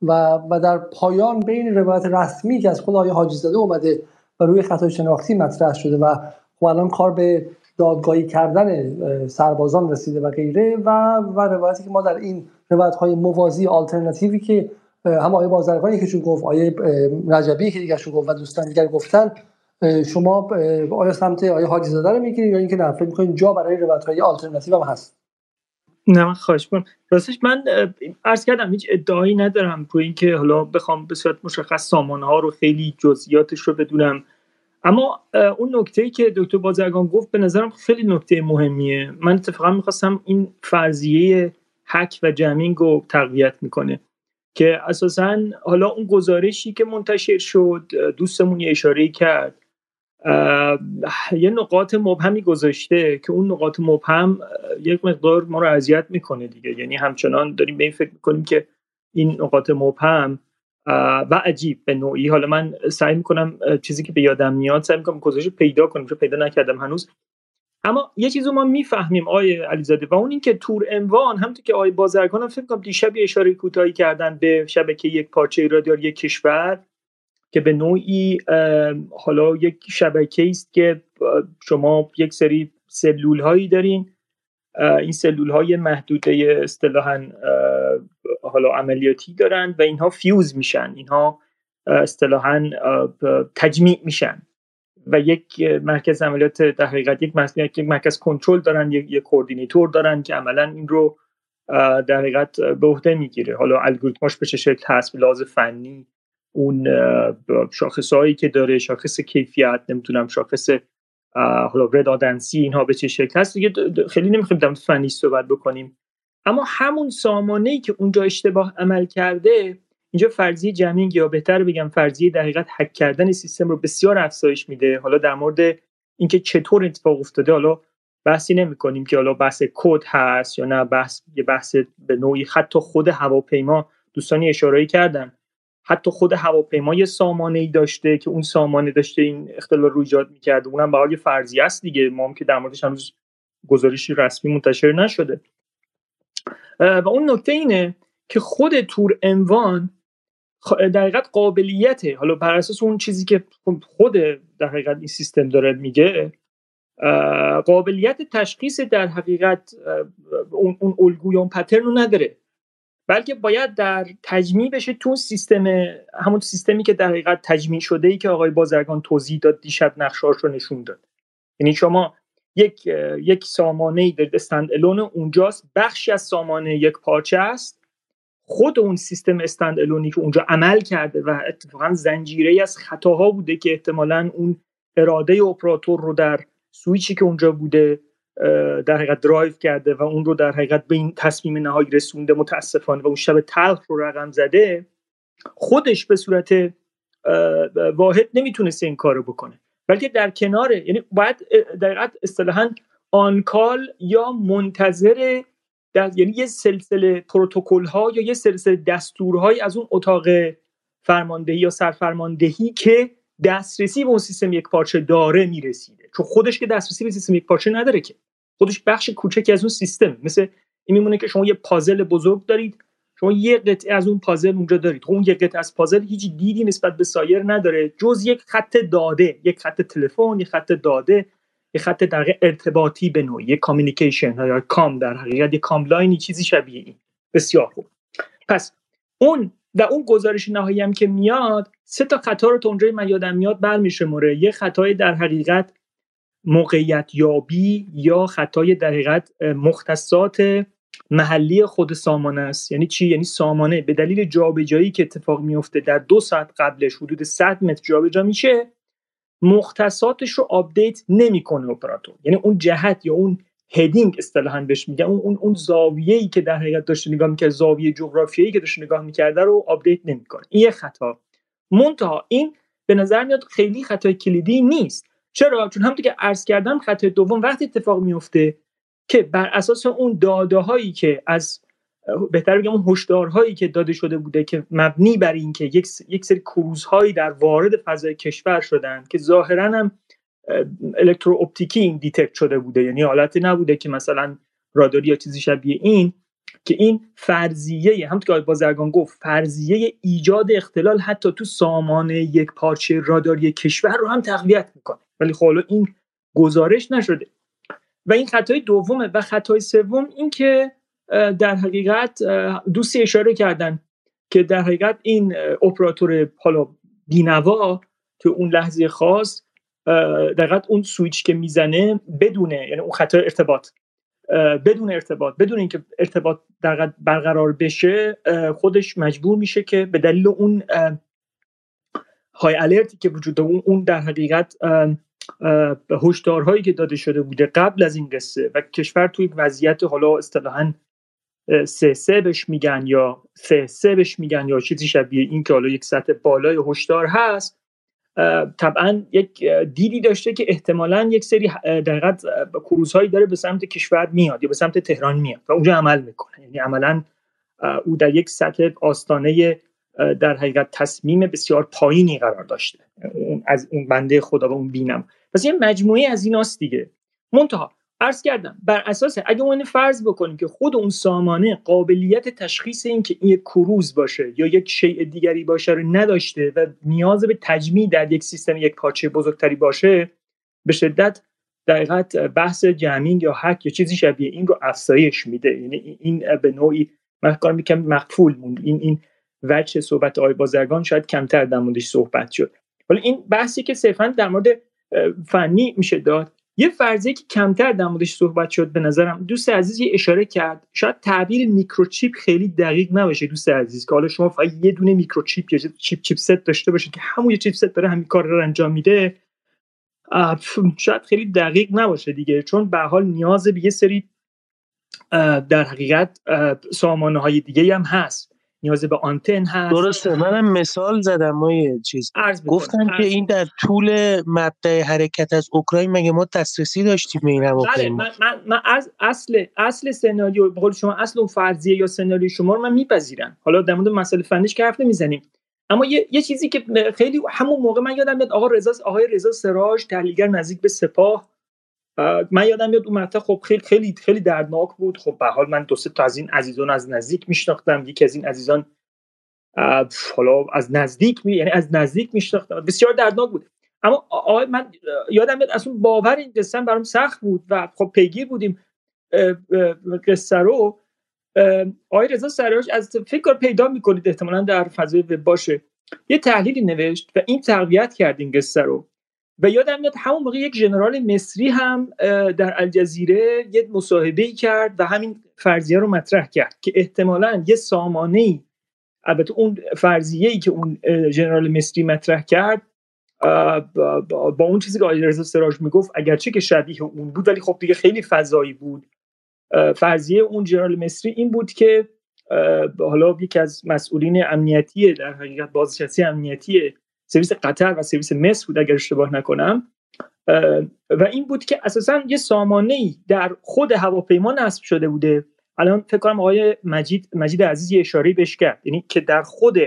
A: و و در پایان بین روایت رسمی که از خود آیه حاجی زاده اومده و روی خطای شناختی مطرح شده و خب الان کار به دادگاهی کردن سربازان رسیده و غیره و و روایتی که ما در این روایت های موازی آلترناتیوی که هم آیه بازرگانی که گفت آیه رجبی که دیگه گفت و دوستان دیگر گفتن شما آیا سمت آیا حاجی زاده رو می‌گیرید یا اینکه نه فکر می‌کنید جا برای روایت های آلترناتیو هم هست؟
N: نه من خواهش کنم راستش من عرض کردم هیچ ادعایی ندارم روی اینکه حالا بخوام به صورت مشخص سامانه ها رو خیلی جزئیاتش رو بدونم. اما اون نکته که دکتر بازرگان گفت به نظرم خیلی نکته مهمیه. من اتفاقا می‌خواستم این فرضیه حک و جمینگ رو تقویت می‌کنه که اساسا حالا اون گزارشی که منتشر شد دوستمون یه اشاره کرد. یه نقاط مبهمی گذاشته که اون نقاط مبهم یک مقدار ما رو اذیت می‌کنه دیگه. یعنی همچنان داریم به این فکر می‌کنیم که این نقاط مبهم و عجیب به نوعی. حالا من سعی می‌کنم چیزی که به یادم میاد سعی می‌کنم گزارش پیدا کنم چون پیدا نکردم هنوز. اما یه چیزی ما می‌فهمیم آیه علیزاده و اون اینکه تور انوان همونطور که آیه بازرگان فکر کنم دیشب اشاره کوتاهی کردن به شبکه یک پارچه رادیو یک کشور. که به نوعی حالا یک شبکه است که شما یک سری سلول هایی دارین این سلول های محدوده اصطلاحا حالا عملیاتی دارن و اینها fuse میشن. اینها اصطلاحا تجمیع میشن. و یک مرکز عملیات در حقیقت یک مرکز کنترل دارن یک, coordinator دارن که عملا این رو در حقیقت به عهده می‌گیره. حالا الگوریتماش به چه شکل هست لحاظ فنی اون شاخص هایی که داره شاخص کیفیت نمی‌تونم شاخص حالا ردادنسی اینها به چه شکل هست؟ دیگه خیلی نمی‌خوایم فنی صحبت بکنیم. اما همون سامانه ای که اونجا اشتباه عمل کرده اینجا فرضیه جمینگ یا بهتر بگم فرضیه در حقیقت هک کردن سیستم رو بسیار افزایش میده. حالا در مورد اینکه چطور اتفاق افتاده حالا بحثی نمی کنیم که حالا بحث کد هست یا نه بحث یه بحث به نوعی حتی خود هواپیما. دوستانی اشاره کردن. حتی خود هواپیما یه سامانه ای داشته که اون سامانه داشته این اختلال رو ایجاد می‌کرده اونم به حال فرضیه است دیگه. ما که در موردش هنوز گزارشی رسمی منتشر نشده. و اون نکته اینه که خود تور انوان در حقیقت قابلیته. حالا بر اساس اون چیزی که خود در حقیقت این سیستم داره میگه قابلیت تشخیص در حقیقت اون, اون الگوی اون پترن رو نداره. بلکه باید در تجمیع بشه تو سیستم همون سیستمی که در حقیقت تجمیع شده ای که آقای بازرگان توضیح داد دیشب نقشاش رو نشون داد. یعنی شما یک یک سامانه ای استند الون اونجاست بخشی از سامانه یک پارچه است خود اون سیستم استند الونی که اونجا عمل کرده و اتفاقا زنجیره از خطاها بوده که احتمالا اون اراده اپراتور رو در سویچی که اونجا بوده در حقیقت درایو کرده و اون رو در حقیقت به این تصمیم نهایی رسونده متاسفانه. و اون شب تلخ رو رقم زده خودش به صورت واحد نمی‌تونسته این کارو بکنه. بلکه در کناره یعنی باید در حقیقت اصطلاحا on-call یا منتظر در یعنی یه سلسله پروتکل ها یا یه سلسله دستورهایی از اون اتاق فرماندهی یا سرفرماندهی که دسترسی به اون سیستم یکپارچه داره می‌رسیده. چون خودش که دسترسی به سیستم یکپارچه نداره که. خودش بخش کوچکی از اون سیستم. مثل این میمونه که شما یه پازل بزرگ دارید. شما یه قطعه از اون پازل اونجا دارید. خب اون یه قطعه از پازل هیچ دیدی نسبت به سایر نداره. جز یک خط داده. یک خط تلفن یک خط داده. یک خط در ارتباطی به نوعی. یک communication یا com در حقیقت. یک com line ی چیزی شبیه این. بسیار خوب. پس اون و اون گزارش نهایی هم که میاد سه تا خطا رو تا اونجای من یادم میاد برمیشمره یه خطای در حقیقت موقعیت یابی یا خطای در حقیقت مختصات محلی خود سامانه است. یعنی چی؟ یعنی سامانه. به دلیل جابجایی که اتفاق میفته در دو ساعت قبلش حدود 100 متر جابجا میشه مختصاتش رو update نمی‌کنه اپراتور. یعنی اون جهت یا اون heading اصطلاحا بهش میگن. اون اون اون زاویه‌ای که در حقیقت داشته نگاه می‌کرد زاویه جغرافیایی که داشته نگاه می‌کرده رو update نمی‌کنه. این یه خطا. منتها این به نظر میاد خیلی خطای کلیدی نیست. چرا؟ چون همونطور که عرض کردم خطای دوم وقتی اتفاق میفته که بر اساس اون داده هایی که از بهتر بگم اون هشدارهایی که داده شده بوده که مبنی بر اینکه یک یک سری کروزهایی در وارد فضای کشور شدن که ظاهرا هم الکترو اپتیکی این detect شده بوده. یعنی حالتی نبوده که مثلا راداری یا چیزی شبیه این که این فرضیه همونطور که بازرگان گفت فرضیه ایجاد اختلال حتی تو سامانه یکپارچه راداری کشور رو هم تقویت می‌کنه. ولی خب این گزارش نشده. و این خطای دومه و خطای سوم این که در حقیقت دوستی اشاره کردن که در حقیقت این اپراتور حالا بینوا تو اون لحظه خاص در اون سویچ که می‌زنه بدونه یعنی اون خطای ارتباط. بدون ارتباط بدون اینکه ارتباط در برقرار بشه خودش مجبور میشه که به دلیل اون های الرتی که وجود اون اون در حقیقت هشدارهایی که داده شده بوده قبل از این قصه و کشور توی وضعیت حالا اصطلاحا سه سه بهش میگن یا سه سه بهش میگن یا چیزی شبیه این که حالا یک سطح بالای هشدار هست طبعا یک دیدی داشته که احتمالا یک سری در کروزهایی داره به سمت کشور میاد یا به سمت تهران میاد و اونجا عمل می‌کنه. یعنی عملا او در یک سطح آستانه در حقیقت تصمیم بسیار پایینی قرار داشته. از اون بنده خدا و اون بینم پس یه مجموعه از ایناست دیگه. منتها عرض کردم بر اساس اگه اون فرض بکنیم که خود اون سامانه قابلیت تشخیص این که این یک کروز باشه یا یک شیء دیگری باشه رو نداشته و نیاز به تجمیع در یک سیستم یک پارچه بزرگتری باشه به شدت دقیقت بحث jamming یا هک یا چیزی شبیه این رو افزایش میده. یعنی این به نوعی کار می‌کنم مغفول موند. این این وجه صحبت آقای بازرگان شاید کمتر در صحبت شد. ولی این بحثی که صرفا در مورد فنی میشه داد یه فرضیه که کمتر در موردش صحبت شد به نظرم دوست عزیز یه اشاره کرد. شاید تعبیر microchip خیلی دقیق نباشه دوست عزیز که حالا شما فقط یه دونه microchip یا chip chipset داشته باشه که همون یه chipset داره همین کار رو انجام میده. شاید خیلی دقیق نباشه دیگه چون به حال نیاز به یه سری در حقیقت سامانه های دیگه هم هست. نیاز به آنتن هست.
M: درسته منم مثال زدم ما یه چیز گفتم که این در طول مبدع حرکت از اوکراین مگه ما دسترسی داشتیم به این
N: بله من, من, من از اصل اصل سناریو بقول شما اصل اون فرضیه یا سناریو شما رو من میپذیرم. حالا در مورد مسئله فنیش که حرف نمی‌زنیم. اما یه،, یه چیزی که خیلی همون موقع من یادم میاد آقا رضا آقای رضا سراج تحلیلگر نزدیک به سپاه من یادم میاد اون مقطع خب خیلی خیلی خیلی دردناک بود. خب به حال من دو سه تا از این عزیزان از نزدیک میشناختم. یکی از این عزیزان حالا از نزدیک می یعنی از نزدیک میشناختم. بسیار دردناک بود. اما آقای من یادم میاد اصلا باور این قصه برام سخت بود و خب پیگیر بودیم. قصه رو. آقای رضا سراج از فکر پیدا می‌کنید احتمالا در فضای وب باشه یه تحلیلی نوشت و این تقویت کرد این قصه رو. و یادم میاد همون موقع یک ژنرال مصری هم در الجزیره یه مصاحبه کرد و همین فرضیه رو مطرح کرد که احتمالا یه سامانه ای البته اون فرضیه ای که اون ژنرال مصری مطرح کرد با اون چیزی که رضا سراج می‌گفت اگرچه که شبیه اون بود ولی خب دیگه خیلی فضایی بود. فرضیه اون جنرال مصری این بود که حالا یکی از مسئولین امنیتی در حقیقت بازنشستی امنیتی سرویس قطر و سرویس مصر بود اگر اشتباه نکنم. و این بود که اساسا یه سامانه ای در خود هواپیما نصب شده بوده. الان فکر کنم آقای مجید مجید عزیز یه اشاره بهش کرد. یعنی که در خود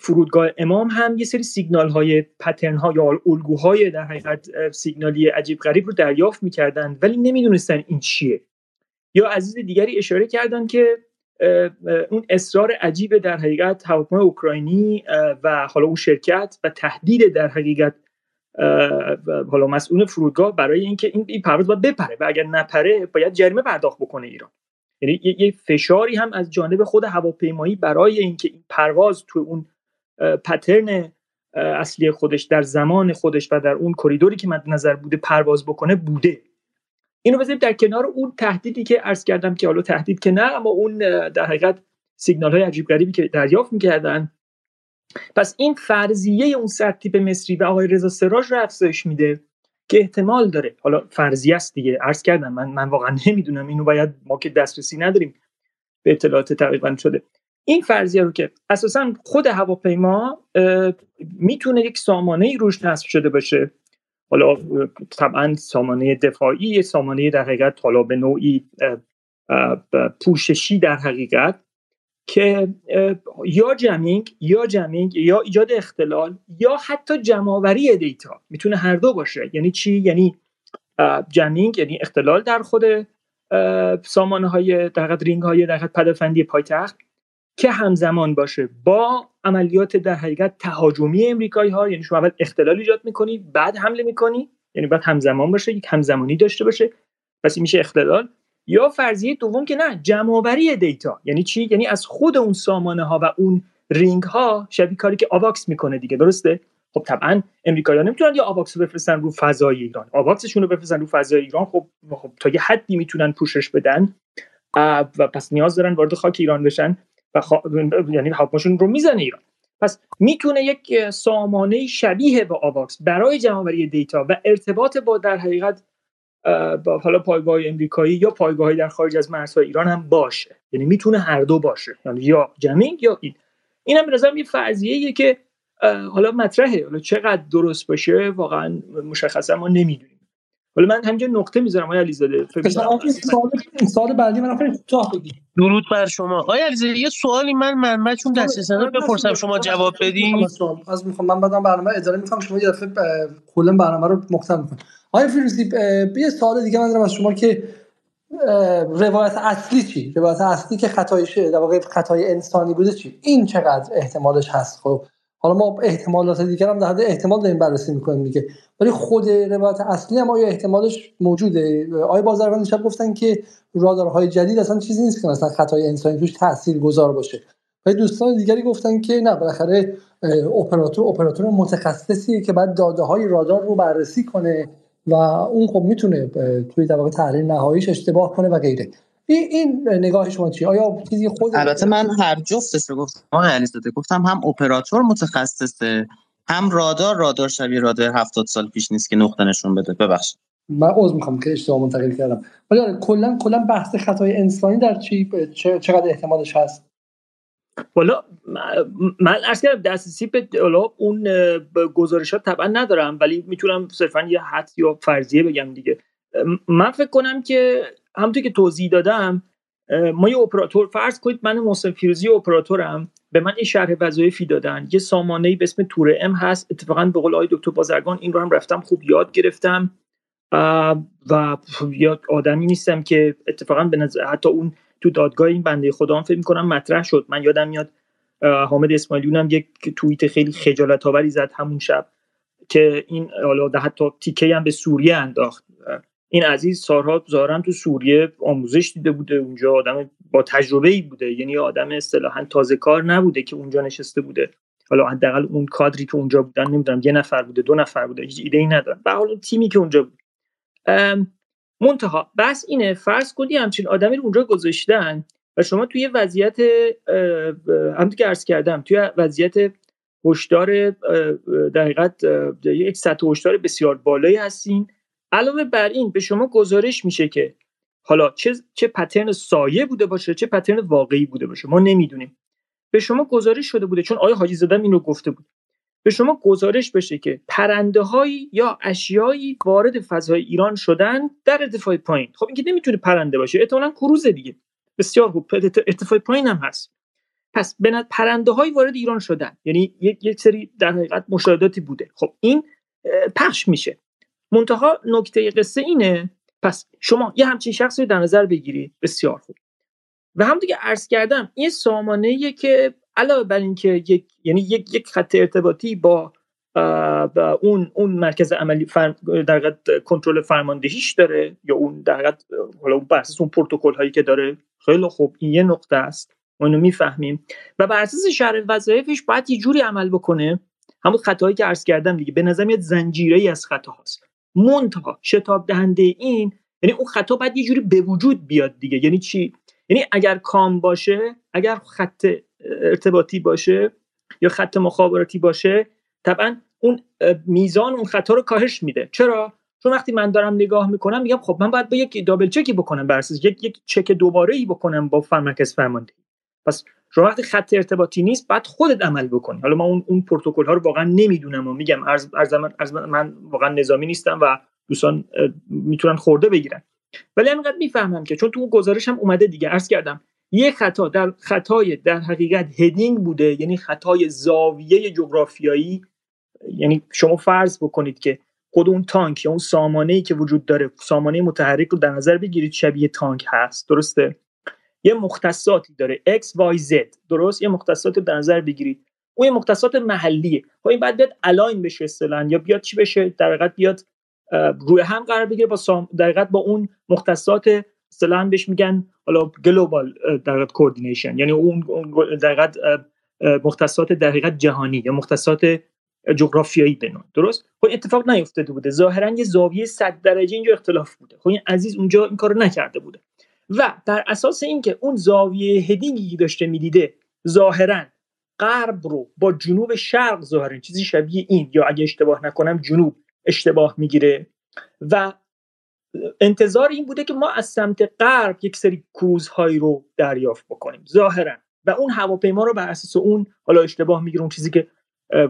N: فرودگاه امام هم یه سری سیگنال های پترن ها یا الگوهای در حقیقت سیگنالی عجیب غریب رو دریافت می‌کردن ولی نمی‌دونستن این چیه. یا عزیز دیگری اشاره کردن که اون اصرار عجیب در حقیقت هواپیمای اوکراینی و حالا اون شرکت و تهدید در حقیقت حالا مسئول فرودگاه برای اینکه این این پرواز باید بپره و اگر نپره باید جریمه پرداخت بکنه ایران. یعنی یه فشاری هم از جانب خود هواپیمایی برای اینکه این پرواز تو اون پترن اصلی خودش در زمان خودش و در اون کریدوری که مد نظر بوده پرواز بکنه بوده. اینو بذاریم در کنار اون تهدیدی که عرض کردم که حالا تهدید که نه اما اون در حقیقت سیگنال های عجیب غریبی که دریافت می‌کردن. پس این فرضیه اون سرتیپ مصری و آقای رضا سراج رو افزایش میده که احتمال داره. حالا فرضیه است دیگه عرض کردم من من واقعا نمی‌دونم اینو باید ما که دسترسی نداریم به اطلاعات تقریبا شده. این فرضیه رو که اساسا خود هواپیما می‌تونه یک سامانه ای روش نصب شده باشه. حالا طبعا سامانه دفاعی سامانه در حقیقت حالا به نوعی پوششی در حقیقت که یا jamming یا jamming یا ایجاد اختلال یا حتی جمع‌آوری data می‌تونه هر دو باشه. یعنی چی؟ یعنی jamming یعنی اختلال در خود سامانه های در رینگ های در پدافندی پایتخت. که همزمان باشه با عملیات در حقیقت تهاجمی امریکایی ها یعنی شما اول اختلال ایجاد می‌کنی بعد حمله می‌کنی یعنی بعد همزمان باشه یک همزمانی داشته باشه پس میشه اختلال. یا فرضیه دوم که نه جمع‌آوری data. یعنی چی؟ یعنی از خود اون سامانه ها و اون رینگ ها شبیه کاری که آواکس می‌کنه دیگه درسته؟ خب طبعا امریکایی‌ها نمی‌تونن یا آواکس رو بفرستن رو فضای ایران. آواکسشون رو بفرستن رو فضای ایران. خب خب تا یه حدی می‌تونن پوشش بدن. و پس نیاز دارن وارد خاک ایران بشن. و خ... یعنی هواپیماشون رو می‌زنه ایران. پس می‌تونه یک سامانه شبیه به آواکس برای جمع‌آوری data و ارتباط با در حقیقت با حالا پایگاه امریکایی یا پایگاهی در خارج از مرزهای ایران هم باشه. یعنی می‌تونه هر دو باشه یعنی یا جمینگ یا این. این هم به یه فرضیه که حالا مطرحه. حالا چقدر درست باشه واقعا مشخصا ما نمی‌دونیم. ولی من همینجا نقطه می‌ذارم آقای علیزاده.
A: سوال سوال بعدی من آخر کوتاه بگید.
M: درود بر شما. آقای علیزاده یه سوالی من منبعشون دست نداره بپرسم شما جواب بدین.
A: از می‌خوام من بعدم برنامه اداره می‌کنم شما یه دفعه کلا برنامه رو مختم می‌کنم آقای فیروزی یه سوال دیگه من دارم از شما که روایت اصلی چی؟ روایت اصلی که خطایشه در واقع خطای انسانی بوده چی؟ این چقدر احتمالش هست؟ خب حالا ما احتمالات دیگر هم در حد احتمال داریم بررسی می‌کنیم دیگه. ولی خود روایت اصلی هم آیا احتمالش موجوده؟ آیا بازرگان شب گفتن که رادارهای جدید اصلا چیزی نیست که مثلا خطای انسانی توش تاثیر گذار باشه؟ ولی دوستان دیگری گفتن که نه بالاخره اپراتور اپراتور متخصصیه که بعد داده های رادار رو بررسی کنه و اون خب می‌تونه توی در تحلیل نهاییش اشتباه کنه و غیره. این این نگاه شما چی آیا چیزی خود
O: البته من هر جفتش رو گفتم آقای علیزاده گفتم هم اپراتور متخصصه هم رادار. رادار شبیه رادار 70 سال پیش نیست که نقطه نشون بده. ببخشید.
A: من عذر می‌خوام که اشتباه منتقل کردم. ولی آره کلا کلا بحث خطای انسانی در چی چقدر احتمالش هست؟
N: والا من اصلا کردم دسترسی به اون گزارشات طبعا ندارم ولی می‌تونم صرفا یه حد یا فرضیه بگم دیگه. من فکر کنم که همونطور که توضیح دادم ما یه اپراتور فرض کنید من محسن فیروزی اپراتورم به من یه شرح وظایفی دادن. یه سامانه به اسم توره ام هست. اتفاقا به قول آقای دکتر بازرگان این رو هم رفتم خوب یاد گرفتم. و یاد آدمی نیستم که اتفاقا به نظر حتی اون تو دادگاه این بنده خدا هم فکر می‌کنم مطرح شد. من یادم میاد حامد اسماعیلیون هم یک توییت خیلی خجالت آوری زد همون شب که این حالا حتی تیکه هم به سوریه انداخت. این عزیز سارها ظاهرا تو سوریه آموزش دیده بوده اونجا آدم با تجربه ای بوده یعنی آدم اصطلاحا تازه کار نبوده که اونجا نشسته بوده. حالا حداقل اون کادری که اونجا بودن نمی‌دونم یه نفر بوده دو نفر بوده هیچ ایده ای ندارم به حال تیمی که اونجا بود. منتها بس اینه فرض کنی همچین آدمی رو اونجا گذاشتن و شما توی وضعیت هم که عرض کردم توی وضعیت هشدار در حقیقت یک سطح هشدار بسیار بالایی هستین. علاوه بر این به شما گزارش میشه که حالا چه چه پترن سایه بوده باشه چه پترن واقعی بوده باشه. ما نمی‌دونیم. به شما گزارش شده بوده چون آیا حاجی زدم اینو گفته بود. به شما گزارش بشه که پرنده هایی یا اشیایی وارد فضای ایران شدن در ارتفاع پایین. خب اینکه نمی‌تونه پرنده باشه احتمالاً کروز دیگه. بسیار خوب ارتفاع پایین هم هست. پس به پرنده های وارد ایران شدن. یعنی یک یک سری در حقیقت مشاهداتی بوده. خب این پخش میشه. منتها نکته قصه اینه. پس شما یه همچین شخصی رو در نظر بگیرید بسیار خوب. و هم دیگه عرض کردم این سامانه که علاوه بر اینکه یک یعنی یک یک خط ارتباطی با با اون اون مرکز عملی فرم در کنترل فرماندهیش داره یا اون در حالا اون بر اون پروتکل هایی که داره خیلی خوب. این یه نقطه است. ما اینو می‌فهمیم. و بر اساس شرح وظایفش باید یه جوری عمل بکنه. همون خطاهایی که عرض کردم دیگه به نظر میاد زنجیره ای از خطا هست منتها شتاب دهنده این یعنی اون خطا باید یه جوری به وجود بیاد دیگه. یعنی چی؟ یعنی اگر کام باشه اگر خط ارتباطی باشه یا خط مخابراتی باشه طبعا اون میزان اون خطا رو کاهش میده. چرا؟ چون وقتی من دارم نگاه می‌کنم میگم خب من باید با یک دابل چکی بکنم بر یک یک چک دوباره ای بکنم با مرکز فرماندهی. پس شما وقتی خط ارتباطی نیست بعد خودت عمل بکنی. حالا من اون اون پروتکل ها رو واقعا نمی‌دونم و میگم از از من واقعا نظامی نیستم و دوستان می‌تونن خورده بگیرن. ولی همینقدر می‌فهمم که چون تو گزارش هم اومده دیگه عرض کردم یک خطا در خطای در حقیقت هدینگ بوده یعنی خطای زاویه جغرافیایی. یعنی شما فرض بکنید که خود اون تانک یا اون سامانه ای که وجود داره سامانه متحرک رو در نظر بگیرید شبیه تانک هست. درسته؟ یه مختصاتی داره. X Y Z. درست؟ یه مختصات در نظر بگیرید. اون یه مختصات محلیه. خب این بعد بیاد align بشه اصطلاحا یا بیاد چی بشه؟ در حقیقت بیاد روی هم قرار بگیره با سام... در حقیقت با اون مختصات اصطلاحا بهش میگن حالا global در حقیقت coordination یعنی اون در حقیقت مختصات در حقیقت جهانی یا مختصات جغرافیایی بنون درست؟ خب اتفاق نیفتاده بوده. ظاهرا یه زاویه 100 درجه اینجا اختلاف بوده. خب این عزیز اونجا این کارو نکرده بوده. و در اساس اینکه اون زاویه هدینگی داشته می‌دیده ظاهرا غرب رو با جنوب شرق ظاهرا چیزی شبیه این یا اگه اشتباه نکنم جنوب اشتباه می‌گیره. و انتظار این بوده که ما از سمت غرب یک سری کروزهایی رو دریافت بکنیم ظاهرا. و اون هواپیما رو بر اساس اون حالا اشتباه می‌گیره اون چیزی که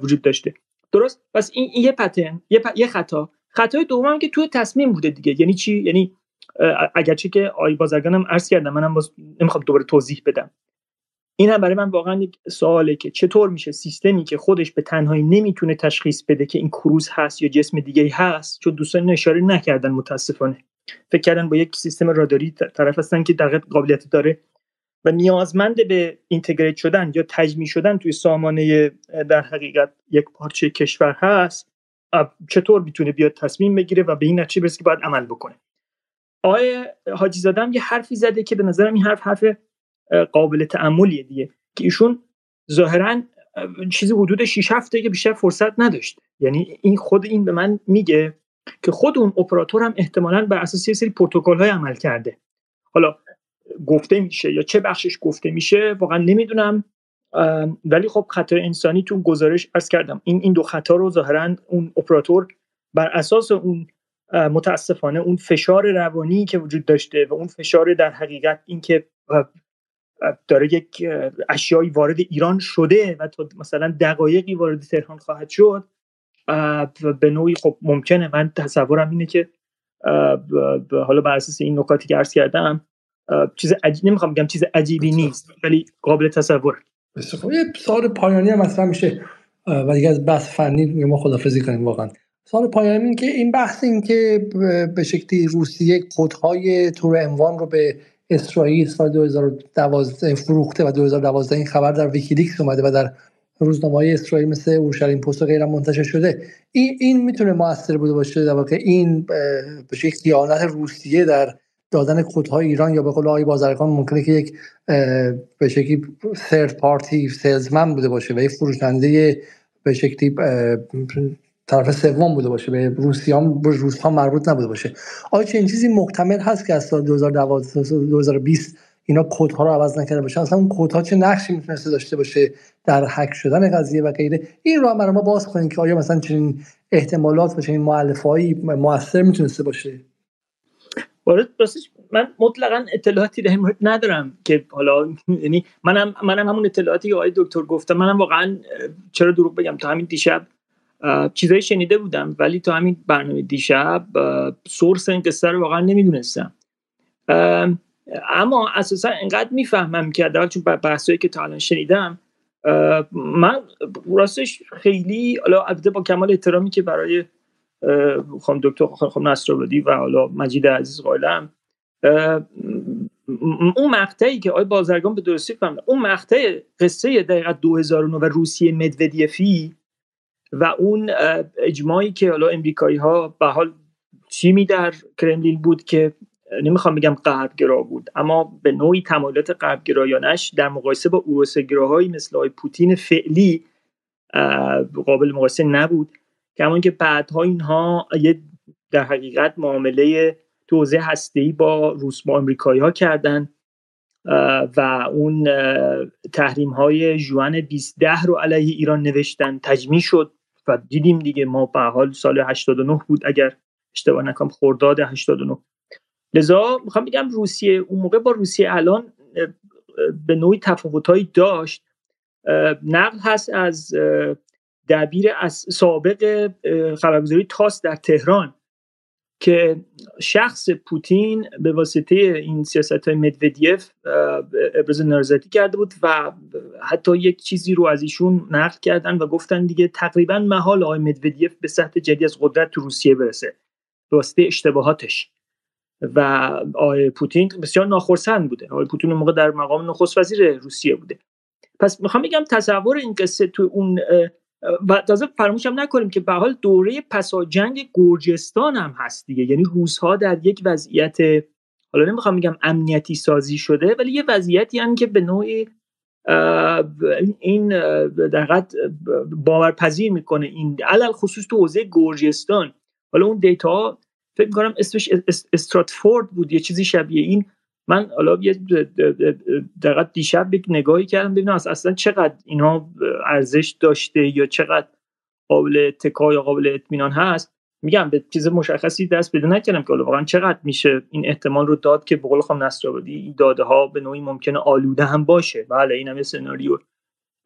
N: وجود داشته. درست؟ پس این, یه پترن یه, پ... یه خطا. خطای دوم که توی تصمیم بوده دیگه. یعنی چی؟ یعنی اگرچه که آی بازرگانم عرض کردم منم باز نمی‌خوام دوباره توضیح بدم. این هم برای من واقعا یک سواله که چطور میشه سیستمی که خودش به تنهایی نمی‌تونه تشخیص بده که این کروز هست یا جسم دیگه هست چون دوستان اشاره نکردن متاسفانه. فکر کردن با یک سیستم راداری طرف هستن که در قابلیت داره و نیازمند به اینتگریت شدن یا تجمیع شدن توی سامانه در حقیقت یک پارچه کشور هست. چطور می‌تونه بیاد تصمیم بگیره و به این نتیجه برسه که باید عمل بکنه؟ آقای حاجی زادم یه حرفی زده که به نظرم این حرف حرف قابل تعملیه دیگه که ایشون ظاهرا چیزی حدود 6 هفته که بیشتر فرصت نداشت یعنی این خود این به من میگه که خود اون اپراتور هم احتمالا بر اساس یه سری پروتکل های عمل کرده. حالا گفته میشه یا چه بخشش گفته میشه واقعا نمی‌دونم ولی خب خطای انسانی تو گزارش ارز کردم. این این دو خطا رو ظاهرا اون اپراتور بر اساس اون متاسفانه اون فشار روانی که وجود داشته و اون فشار در حقیقت اینکه داره یک اشیایی وارد ایران شده و تا مثلا دقایقی وارد تهران خواهد شد به نوعی خب ممکنه. من تصورم اینه که حالا بر اساس این نکاتی که عرض کردم چیز عجیب نمی‌خوام بگم چیز عجیبی نیست ولی قابل تصور.
A: خب یه سوال پایانی هم مثلا میشه و دیگه از بحث فنی ما خدافزی کنیم واقعا. سال پایانی این که این بحث این که به شکلی روسیه کودهای تور اموان رو به اسرائیل سال 2012 فروخته و 2012 این خبر در ویکیلیکس اومده و در روزنامه های اسرائیل مثل اورشلیم پست و غیرم منتشر شده. این این می‌تونه موثر بوده باشه در واقع این به شکل خیانت روسیه در دادن کودهای ایران یا به قول آقای بازرگان ممکنه که یک به شکلی ثرد پارتی سلزمن بوده باشه و یک فروشنده به شکلی طرف سوم بوده باشه به روسیه هم به روس ها مربوط نبوده باشه. آیا چه این چیزی محتمل هست که از سال 2012 2020 اینا کودها رو عوض نکرده باشه؟ اصلا اون کودها چه نقشی می‌تونسته داشته باشه در هک شدن قضیه و غیره؟ این رو برای ما باز کنیم که آیا مثلا چنین احتمالات و چنین مؤلفه‌ای موثر می‌تونسته باشه؟
N: وارد راستش من مطلقا اطلاعاتی در مورد ندارم که حالا یعنی منم منم همون اطلاعاتی که آقای دکتر گفتم منم واقعا چرا دروغ بگم؟ تا همین دیشب چیزایی شنیده بودم ولی تا همین برنامه دیشب سورس این قصه رو واقعا نمی‌دونستم. اما اساسا انقدر می‌فهمم که در چون بحثایی که تا الان شنیدم من راستش خیلی حالا البته با کمال احترامی که برای خانم دکتر خانم نصرآبادی و حالا مجید عزیز قائلم اون مقطعی که آقای بازرگان به درستی فهمد اون مقطع قصه دقیقا 2009 و روسیه مدودیفی و اون اجماعی که حالا امریکایی ها به حال تیمی در کرملین بود که نمی‌خوام بگم غربگرا بود اما به نوعی تمایلات غربگرایانش در مقایسه با اوروسگراهایی مثل آقای پوتین فعلی قابل مقایسه نبود کمان که بعدها اینها یه در حقیقت معامله توزیع هسته با روس با امریکایی ها کردن و اون تحریم های جوان 2010 رو علیه ایران نوشتن تجمی شد. و دیدیم دیگه ما به حال سال 89 بود اگر اشتباه نکنم خرداد 89 لذا می‌خوام بگم روسیه اون موقع با روسیه الان به نوعی تفاوتهایی داشت. نقل هست از دبیر از سابق خبرگزاری تاس در تهران. که شخص پوتین به واسطه این سیاست های مدودیف ابراز نارضایتی کرده بود و حتی یک چیزی رو از ایشون نقل کردن و گفتن دیگه تقریبا محال آقای مدودیف به سطح جدی از قدرت تو روسیه برسه به واسطه اشتباهاتش. و آقای پوتین بسیار ناخرسند بوده. آقای پوتین اون موقع در مقام نخست وزیر روسیه بوده. پس می‌خوام بگم تصور این قصه تو اون و تازه فراموشم نکنیم که به حال دوره پسا جنگ گرجستان هم هست دیگه. یعنی روزها در یک وضعیت حالا نمی‌خوام بگم امنیتی سازی شده ولی یه وضعیتی هم که به نوعی این در باورپذیر می‌کنه این علل خصوص تو حوزه گرجستان. حالا اون دیتا فکر می‌کنم اسمش استراتفورد بود یه چیزی شبیه این. من حالا یه دقیقا دیشب یک نگاهی کردم ببینم اصلا چقدر اینها ارزش داشته یا چقدر قابل تکا یا قابل اطمینان هست. میگم به چیز مشخصی دست پیدا نکردم که واقعا چقدر میشه این احتمال رو داد که به قول خانم این داده ها به نوعی ممکنه آلوده هم باشه. بله این هم سناریو.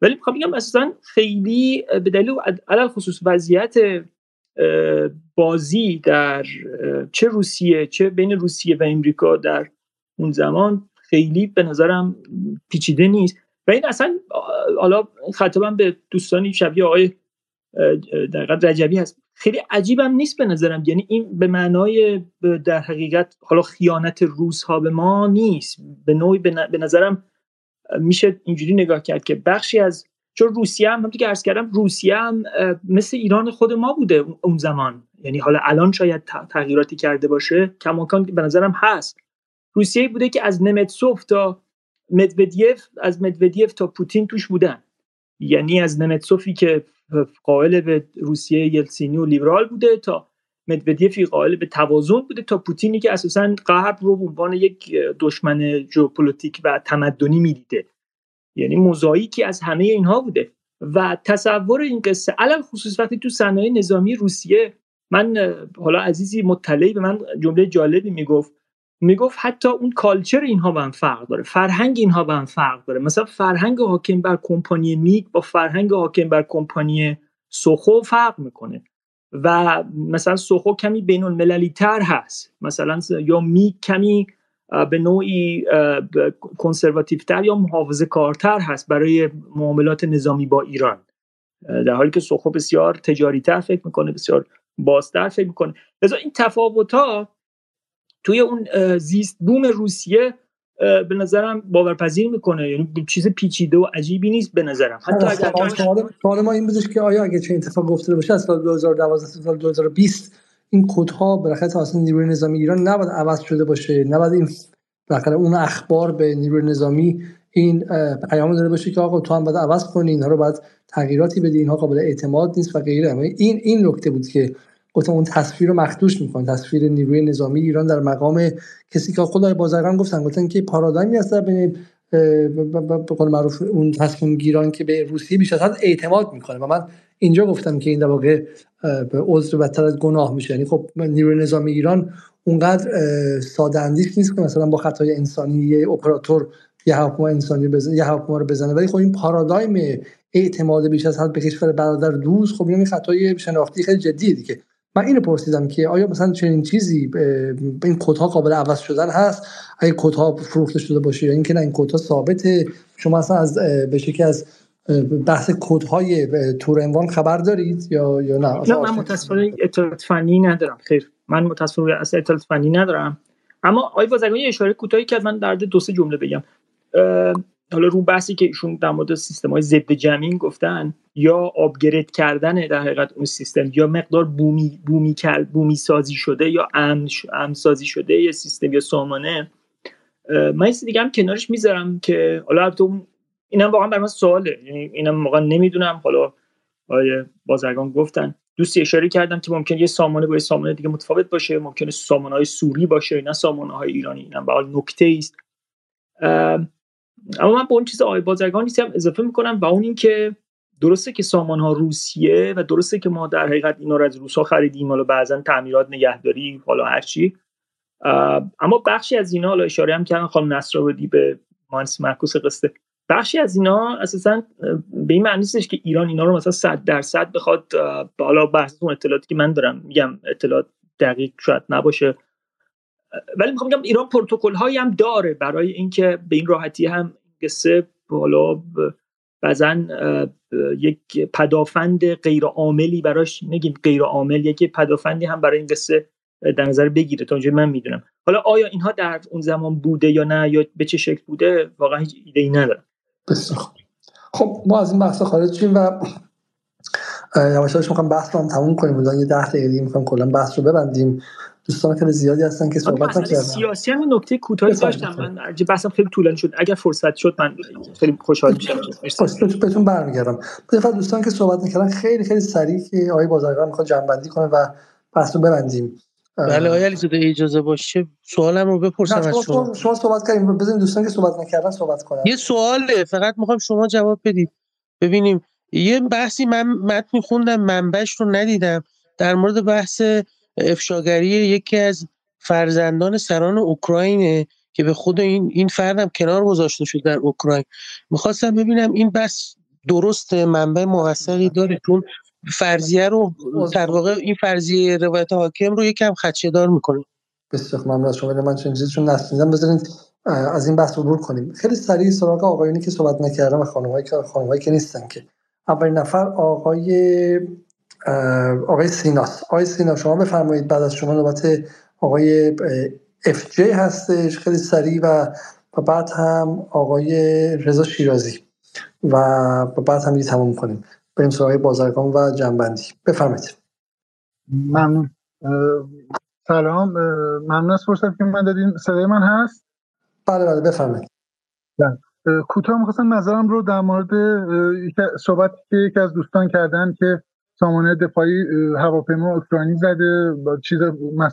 N: ولی می‌خوام بگم اصلا خیلی به دلیل علل خصوص وضعیت بازی در چه روسیه چه بین روسیه و امریکا در اون زمان خیلی به نظرم پیچیده نیست. و این اصلا حالا خطابم به دوستانی شبیه آقای در رجبی هست. خیلی عجیبم نیست به نظرم. یعنی این به معنای در حقیقت حالا خیانت روس ها به ما نیست. به نوعی به نظرم میشه اینجوری نگاه کرد که بخشی از چون روسیه هم همونطور که عرض کردم روسیه هم مثل ایران خود ما بوده اون زمان. یعنی حالا الان شاید تغییراتی کرده باشه کماکان به نظرم هست. روسیه بوده که از نمتسوف تا مدودیف از مدودیف تا پوتین توش بودن. یعنی از نمتسوفی که قائل به روسیه یلسینی و لیبرال بوده تا مدودیفی قائل به توازن بوده تا پوتینی که اساسا غرب رو به عنوان یک دشمن ژئوپلیتیک و تمدنی می‌دیده. یعنی موزاییکی از همه اینها بوده. و تصور این قصه علی‌الخصوص وقتی تو صنایع نظامی روسیه من حالا عزیزی مطلعی به من جمله جالبی می‌گفت. می‌گفت حتی اون culture اینها با هم فرق داره فرهنگ اینها با هم فرق داره. مثلا فرهنگ حاکم بر کمپانی میگ با فرهنگ حاکم بر کمپانی سوخو فرق می‌کنه. و مثلا سوخو کمی بین المللی تر هست. مثلا یا میگ کمی به نوعی کنسرواتیو تر یا محافظه کارتر هست برای معاملات نظامی با ایران. در حالی که سوخو بسیار تجاری تر فکر می‌کنه بسیار بازتر فکر می‌کنه. لذا این تفاوت توی اون زیست بوم روسیه به نظرم باورپذیر می‌کنه. یعنی چیز پیچیده و عجیبی نیست به نظرم. حتی
A: اگر سوال ما این بودش که آیا اگه چه اتفاق گفته باشه از سال 2012 سال 2020 این کدها بالاخره توسط نیروی نظامی ایران نباید عوض شده باشه. نباید این بالاخره اون اخبار به نیروی نظامی این پیام داره باشه که آقا تو هم باید عوض کنی اینها رو باید تغییراتی بدی اینها قابل اعتماد نیست و غیره. این این نکته بود که گفتم اون تصویر رو مخدوش می‌کنه. تصویر نیروی نظامی ایران در مقام کسی که خدای بازرگان گفتن. گفتن که پارادایمی هست بین به قول معروف اون تصمیم گیران که به روسیه بیش از حد اعتماد می‌کنه. و من اینجا گفتم که این در واقع به عذر بدتر از گناه میشه. یعنی خب نیروی نظامی ایران اونقدر ساده اندیش نیست که مثلا با خطای انسانی یه اپراتور یه هواپیما انسانی بزنه یه هواپیما رو بزنه. ولی خب این پارادایم اعتماد بیش از حد به کشور برادر دوست. خب این خطای شناختی خیلی جدیه دیگه. من اینو پرسیدم که آیا مثلا چنین چیزی به این کدها قابل عوض شدن هست؟ اگه کدها فروخته شده باشه یا اینکه نه این کدها ثابته؟ شما اصلا از به شکلی از بحث کدهای تور عنوان خبر دارید یا یا نه؟
N: نه من متاسفانه اطلاعات فنی ندارم. خیر من متاسفانه اصلا اطلاعات فنی ندارم. اما آقای بازرگانی اشاره کوتاهی کرد من در دو سه جمله بگم. حالا رو بحثی که ایشون در مورد سیستم های ضد جمین گفتن یا آپگرید کردن در حقیقت اون سیستم یا مقدار بومی بومی بومی سازی شده یا امن, امن سازی شده یا سیستم یا سامانه. من این دیگه هم کنارش می‌ذارم که حالا تو اینم واقعا برای من سواله. یعنی اینم واقعا نمی‌دونم. حالا آیه بازرگان گفتن. دوستی اشاره کردم که ممکن یه سامانه با یه سامانه دیگه متفاوت باشه ممکنه سامانه های سوری باشه نه سامانه های ایرانی. اینم به نکته است. اما من به اون چیز آقای بازرگان هم اضافه می‌کنم و اون اینکه درسته که سامان ها روسیه و درسته که ما در حقیقت اینا رو از روس ها خریدیم حالا بعضا تعمیرات نگهداری حالا هرچی اما بخشی از اینا حالا اشاره هم کردن خانم نصرآبادی به مهندس معکوس قصه بخشی از اینا اساسا به این معنی که ایران اینا رو مثلا 100 درصد بخواد حالا بحث اون اطلاعاتی که من دارم میگم اطلاعات دقیق شاید نباشه. ولی می‌خوام بگم ایران پروتکل هایی هم داره برای اینکه به این راحتی هم قصه حالا بعضا یک پدافند غیر عاملی براش نگیم غیر عامل یک پدافندی هم برای این قصه در نظر بگیره. تا اونجا من می‌دونم. حالا آیا اینها در اون زمان بوده یا نه یا به چه شکل بوده؟ واقعا هیچ ایده ای ندارم
A: خب ما از این بحث خارج شیم و یواشاش می‌خوام بحث رو تموم کنیم. یه ده دقیقه می‌خوام کلا بحث رو ببندیم. دوستان خیلی زیادی هستن که صحبت نکردن.
N: سیاسی هم نکته کوتاهی داشتم. من بحثم خیلی طولانی شد. اگر فرصت شد من خیلی خوشحال میشم.
A: بهتون برمیگردم. به دوستان که صحبت نکردن خیلی خیلی سریع که آقای بازرگان می‌خواد جنبندی کنه و بحث رو ببندیم.
M: بله آقای علیزاده اجازه باشه. سوالم رو بپرسم از
A: شما شما. صحبت کردیم بزنید دوستان که صحبت نکردن صحبت کنن.
M: یه سواله. فقط می‌خوام شما جواب بدید. ببینیم. یه بحثی من متن خوندم منبعش رو ندیدم. در مورد بحث افشاگری یکی از فرزندان سران اوکراینه که به خود این این فردم کنار گذاشته شد در اوکراین. می‌خواستم ببینم این بس درست منبع موثقی داره چون فرضیه رو در واقع این فرضیه روایت حاکم رو یکم خدشه‌دار می‌کنه.
A: بسیار ممنون از شما. من چنین چیزی چون بذارید از این بحث عبور کنیم. خیلی سریع سراغ آقایونی که صحبت نکردن و که خانمایی که نیستن که. اولین نفر آقای آقای سیناس. آقای سینا شما بفرمایید بعد از شما نوبت آقای اف جی هستش. خیلی سریع و بعد هم آقای رضا شیرازی. و بعد هم دیگه تمام کنیم. بریم سراغ بازرگان و جنبندی. بفرمایید.
P: ممنون. سلام. ممنون از فرصت که من دادین. صدای من هست؟
A: بله بله بفرمایید.
P: بله. کوتاه می‌خواستم نظرم رو در مورد صحبت که یکی از دوستان کردن که سامانه دفاعی هواپیما اوکراینی زده. چیز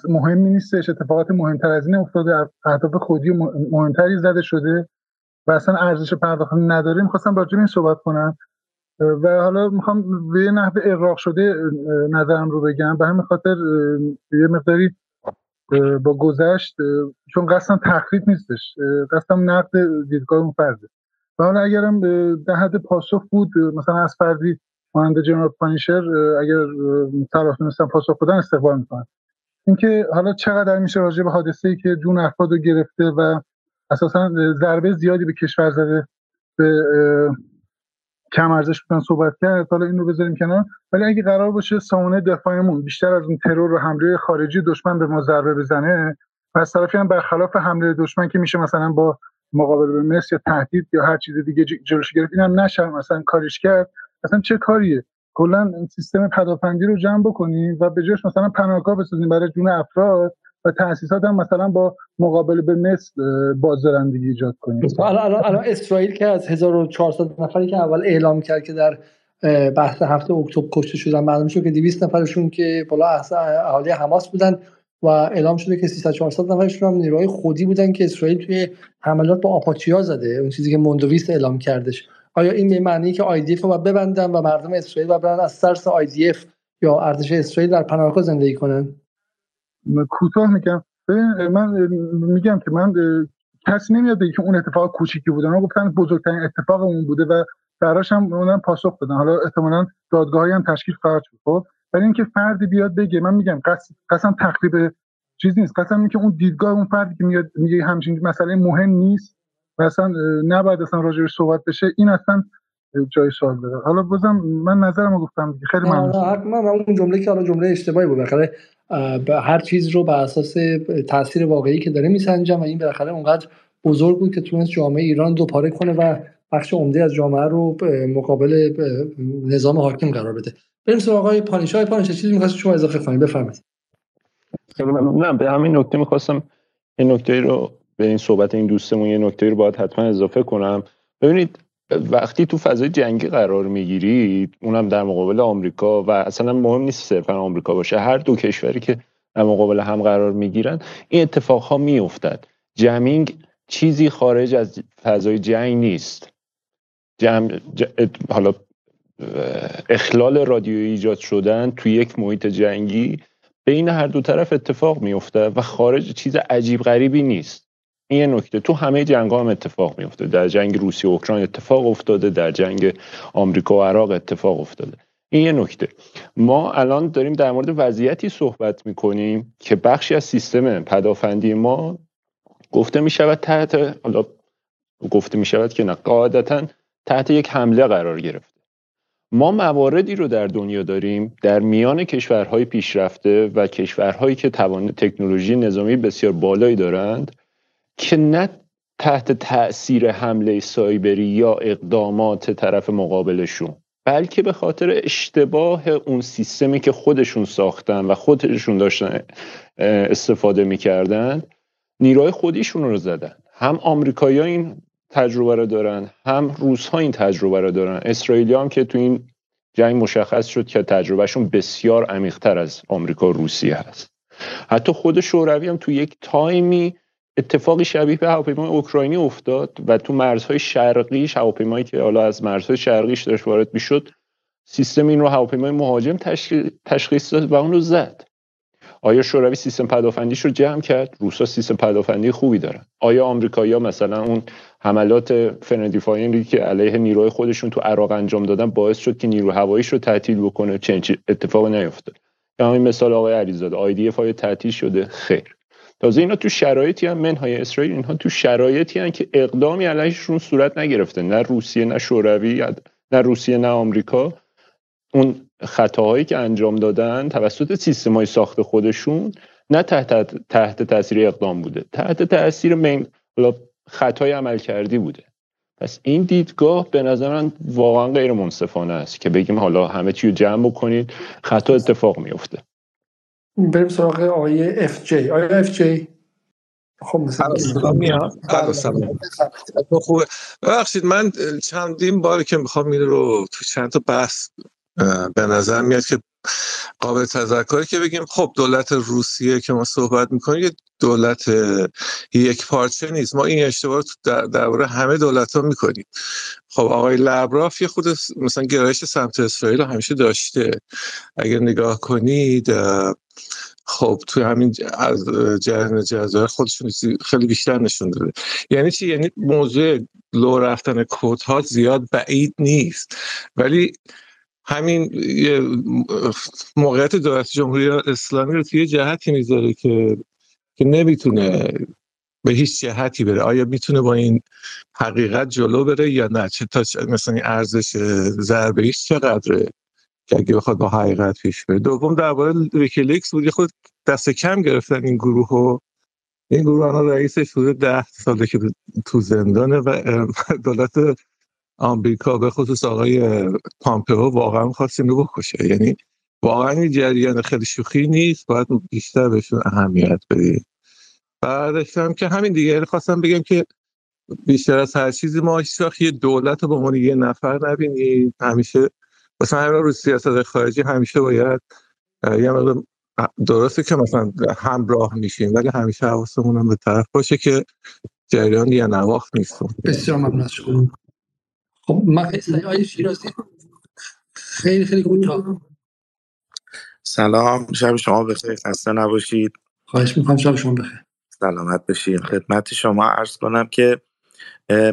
P: مهمی نیستش. اتفاقات مهمتر از این افتاده. اهداف خودی مهمتری زده شده و اصلا ارزش پرداخت نداره. می‌خواستم راجع این صحبت کنم. و حالا می‌خوام به یه نحو اقراق شده نظرم رو بگم. به همین خاطر یه مقداری با گذشت چون قصدم تخریب نیستش. قصدم نقد دیدگاه اون فرده. و حالا اگرم در حد پاسخ بود مثلا از فردی مانند جنرال پانیشر اگر طرف تونستن پاسخ بدن استقبال می‌کنن. اینکه حالا چقدر میشه راجع به حادثه ای که جون افراد رو گرفته و اساسا ضربه زیادی به کشور زده به کم ارزش بودن صحبت کرد حالا این رو بذاریم کنار. ولی اگه قرار باشه سامانه دفاعمون بیشتر از اون ترور و حمله خارجی دشمن به ما ضربه بزنه و از طرفی هم برخلاف حمله دشمن که میشه مثلا با مقابله به مصر یا تهدید یا هر چیز دیگه جلوش گرفت اینم نشه مثلا کارش کرد. اصلا چه کاریه؟ کلا سیستم پدافندی رو جمع بکنیم و به جاش مثلا پناهگاه بسازیم برای جون افراد و تاسیسات هم مثلا با مقابله به مثل بازدارندگی ایجاد کنیم.
A: الان الان الان اسرائیل که از 1400 نفری که اول اعلام کرد که در بحث هفته اکتبر کشته شدن معلوم شد که 200 نفرشون که بالا اهالی حماس بودن و اعلام شده که 300 400 نفرشون هم نیروهای خودی بودن که اسرائیل توی حملات با آپاچیا زده اون چیزی که موندویست اعلام کردش. آیا این به معنی که اف رو ببندن و مردم اسرائیل و برن از ترس اف یا ارتش اسرائیل در پناهگاه زندگی کنن؟
P: کوتاه میگم. من میگم که من کسی نمیاد که اون اتفاق کوچیکی بوده. اونا گفتن بزرگترین اتفاق اون بوده و براش هم اونم پاسخ بدن حالا احتمالاً دادگاهی هم تشکیل خواهد شد خب؟ ولی اینکه فردی بیاد بگه من میگم قسم تخریب چیز نیست. قسم اینکه اون دیدگاه اون فردی که میاد میگه همچین مسئله مهم نیست. و اصلا نباید اصلا راجعش صحبت بشه این اصلا جای سوال داره. حالا بازم من نظرمو گفتم خیلی ممنون.
A: من اون جمله که حالا جمله اشتباهی بود بالاخره هر چیز رو بر اساس تاثیر واقعی که داره میسنجم و این بالاخره اونقدر بزرگ بود که تونست جامعه ایران دو پاره کنه و بخش عمده از جامعه رو مقابل نظام حاکم قرار بده. بریم سراغ آقای پانیش. های پانیش چیزی می‌خواست شما اضافه کنید؟ بفرمایید.
G: نه به همین نکته می‌خواستم این نکته رو به این صحبت این دوستمون یه نکته رو باید حتما اضافه کنم. ببینید وقتی تو فضای جنگی قرار می‌گیرید اونم در مقابل آمریکا و اصلا مهم نیست صرفا آمریکا باشه هر دو کشوری که در مقابل هم قرار می‌گیرن این اتفاق ها میافتد. جمینگ چیزی خارج از فضای جنگ نیست. جم... حالا اخلال رادیویی ایجاد شدن توی یک محیط جنگی بین هر دو طرف اتفاق میفته و خارج چیز عجیب غریبی نیست. این نکته. تو همه جنگ هم اتفاق میفته در جنگ روسیه و اوکراین اتفاق افتاده در جنگ آمریکا و عراق اتفاق افتاده. این یه نکته. ما الان داریم در مورد وضعیتی صحبت می‌کنیم که بخشی از سیستم پدافندی ما گفته می‌شود تحت حالا گفته می‌شود که نه قاعدتا تحت یک حمله قرار گرفته. ما مواردی رو در دنیا داریم در میان کشورهای پیشرفته و کشورهایی که توان تکنولوژی نظامی بسیار بالایی دارند که نه تحت تاثیر حمله سایبری یا اقدامات طرف مقابلشون بلکه به خاطر اشتباه اون سیستمی که خودشون ساختن و خودشون داشتن استفاده می‌کردن نیروهای خودیشون رو زدن. هم آمریکایی‌ها این تجربه رو دارن هم روس ها این تجربه رو دارن. اسرائیلی هم که تو این جنگ مشخص شد که تجربهشون بسیار عمیقتر از آمریکا و روسیه هست. حتی خود شوروی هم تو یک تایمی اتفاقی شبیه به هواپیمای اوکراینی افتاد و تو مرزهای شرقیش هواپیمایی که حالا از مرزهای شرقیش داشت وارد می‌شد سیستم این رو هواپیمای مهاجم تشخیص داد و اون رو زد. آیا شوروی سیستم پدافندیش رو جمع کرد؟ روسا سیستم پدافندی خوبی دارن. آیا آمریکایی‌ها مثلا اون حملات فرندی که علیه نیروهای خودشون تو عراق انجام دادن باعث شد که نیرو هواییش رو تعطیل بکنه؟ چنین اتفاقی نیفتاد. همین مثال آقای علیزاده. آیدی های تعطیل شده؟ خیر. تازه اینا تو شرایطی هم منهای اسرائیل اینها تو شرایطی هم که اقدامی علیهشون صورت نگرفته. نه روسیه نه شوروی نه روسیه نه آمریکا. اون خطاهایی که انجام دادن توسط سیستم های ساخت خودشون نه تحت تحت تاثیر اقدام بوده. تحت تاثیر مین خطای عمل کردی بوده. پس این دیدگاه به نظر من واقعا غیر منصفانه است که بگیم حالا همه چی رو جمع بکنید خطا اتفاق میفته
A: بریم سراغ آقای اف جی آقای اف جی خب مثلا
Q: خوبه. ببخشید من چندین باری که می‌خوام این رو تو چند تا بحث به نظر میاد که قابل تذکری که بگیم خب دولت روسیه که ما صحبت می‌کنیم یه دولت یک پارچه نیست. ما این اشتباه در درباره همه دولت ها می‌کنیم. خب آقای لبراف یه خود مثلا گرایش سمت اسرائیل همیشه داشته. اگر نگاه کنید خب توی همین از جریان جزایر خودشون خیلی بیشتر نشون داده. یعنی چی؟ یعنی موضوع لو رفتن کدها زیاد بعید نیست. ولی همین موقعیت دولت جمهوری اسلامی رو توی جهتی می‌ذاره که که نمی‌تونه به هیچ جهتی بره. آیا می‌تونه با این حقیقت جلو بره یا نه؟ چه تا مثلا ارزش ضربه ایش چقدره که اگه بخواد با حقیقت پیش بره؟ دوم درباره ویکیلیکس بود. خود دست کم گرفتن این گروه ها این گروه الان رئیسش بوده ده ساله که تو زندانه و دولت آمریکا به خصوص آقای پامپئو واقعا خواست اینو بکشه. یعنی واقعا این جریان خیلی شوخی نیست باید بیشتر بهشون اهمیت بدیم. بعدش هم که همین دیگه یعنی خواستم بگم که بیشتر از هر چیزی ما هیچ یه دولت رو به عنوان یه نفر نبینیم. همیشه مثلا همین رو سیاست خارجی همیشه باید یه مقدار درسته که مثلا همراه میشیم ولی همیشه حواسمون هم به طرف باشه که جریان یه نواخت نیست.
A: بسیار ممنون خب من شیرازی. خیلی خیلی کوتاه
R: سلام. شب شما بخیر. خسته نباشید.
A: خواهش می‌کنم. شب شما بخیر.
R: سلامت بشین خدمت شما عرض کنم که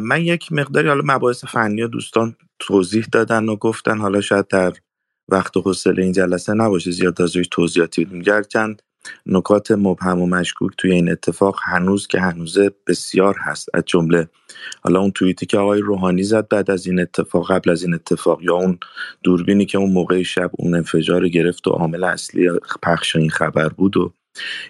R: من یک مقداری حالا مباحث فنی و دوستان توضیح دادن و گفتن. حالا شاید در وقت و حوصله این جلسه نباشه. زیاد از توضیحاتی بدیم. گرچند نکات مبهم و مشکوک توی این اتفاق هنوز که هنوزه بسیار هست. از جمله حالا اون توییتی که آقای روحانی زد بعد از این اتفاق قبل از این اتفاق یا اون دوربینی که اون موقع شب اون انفجار گرفت و عامل اصلی پخش این خبر بود و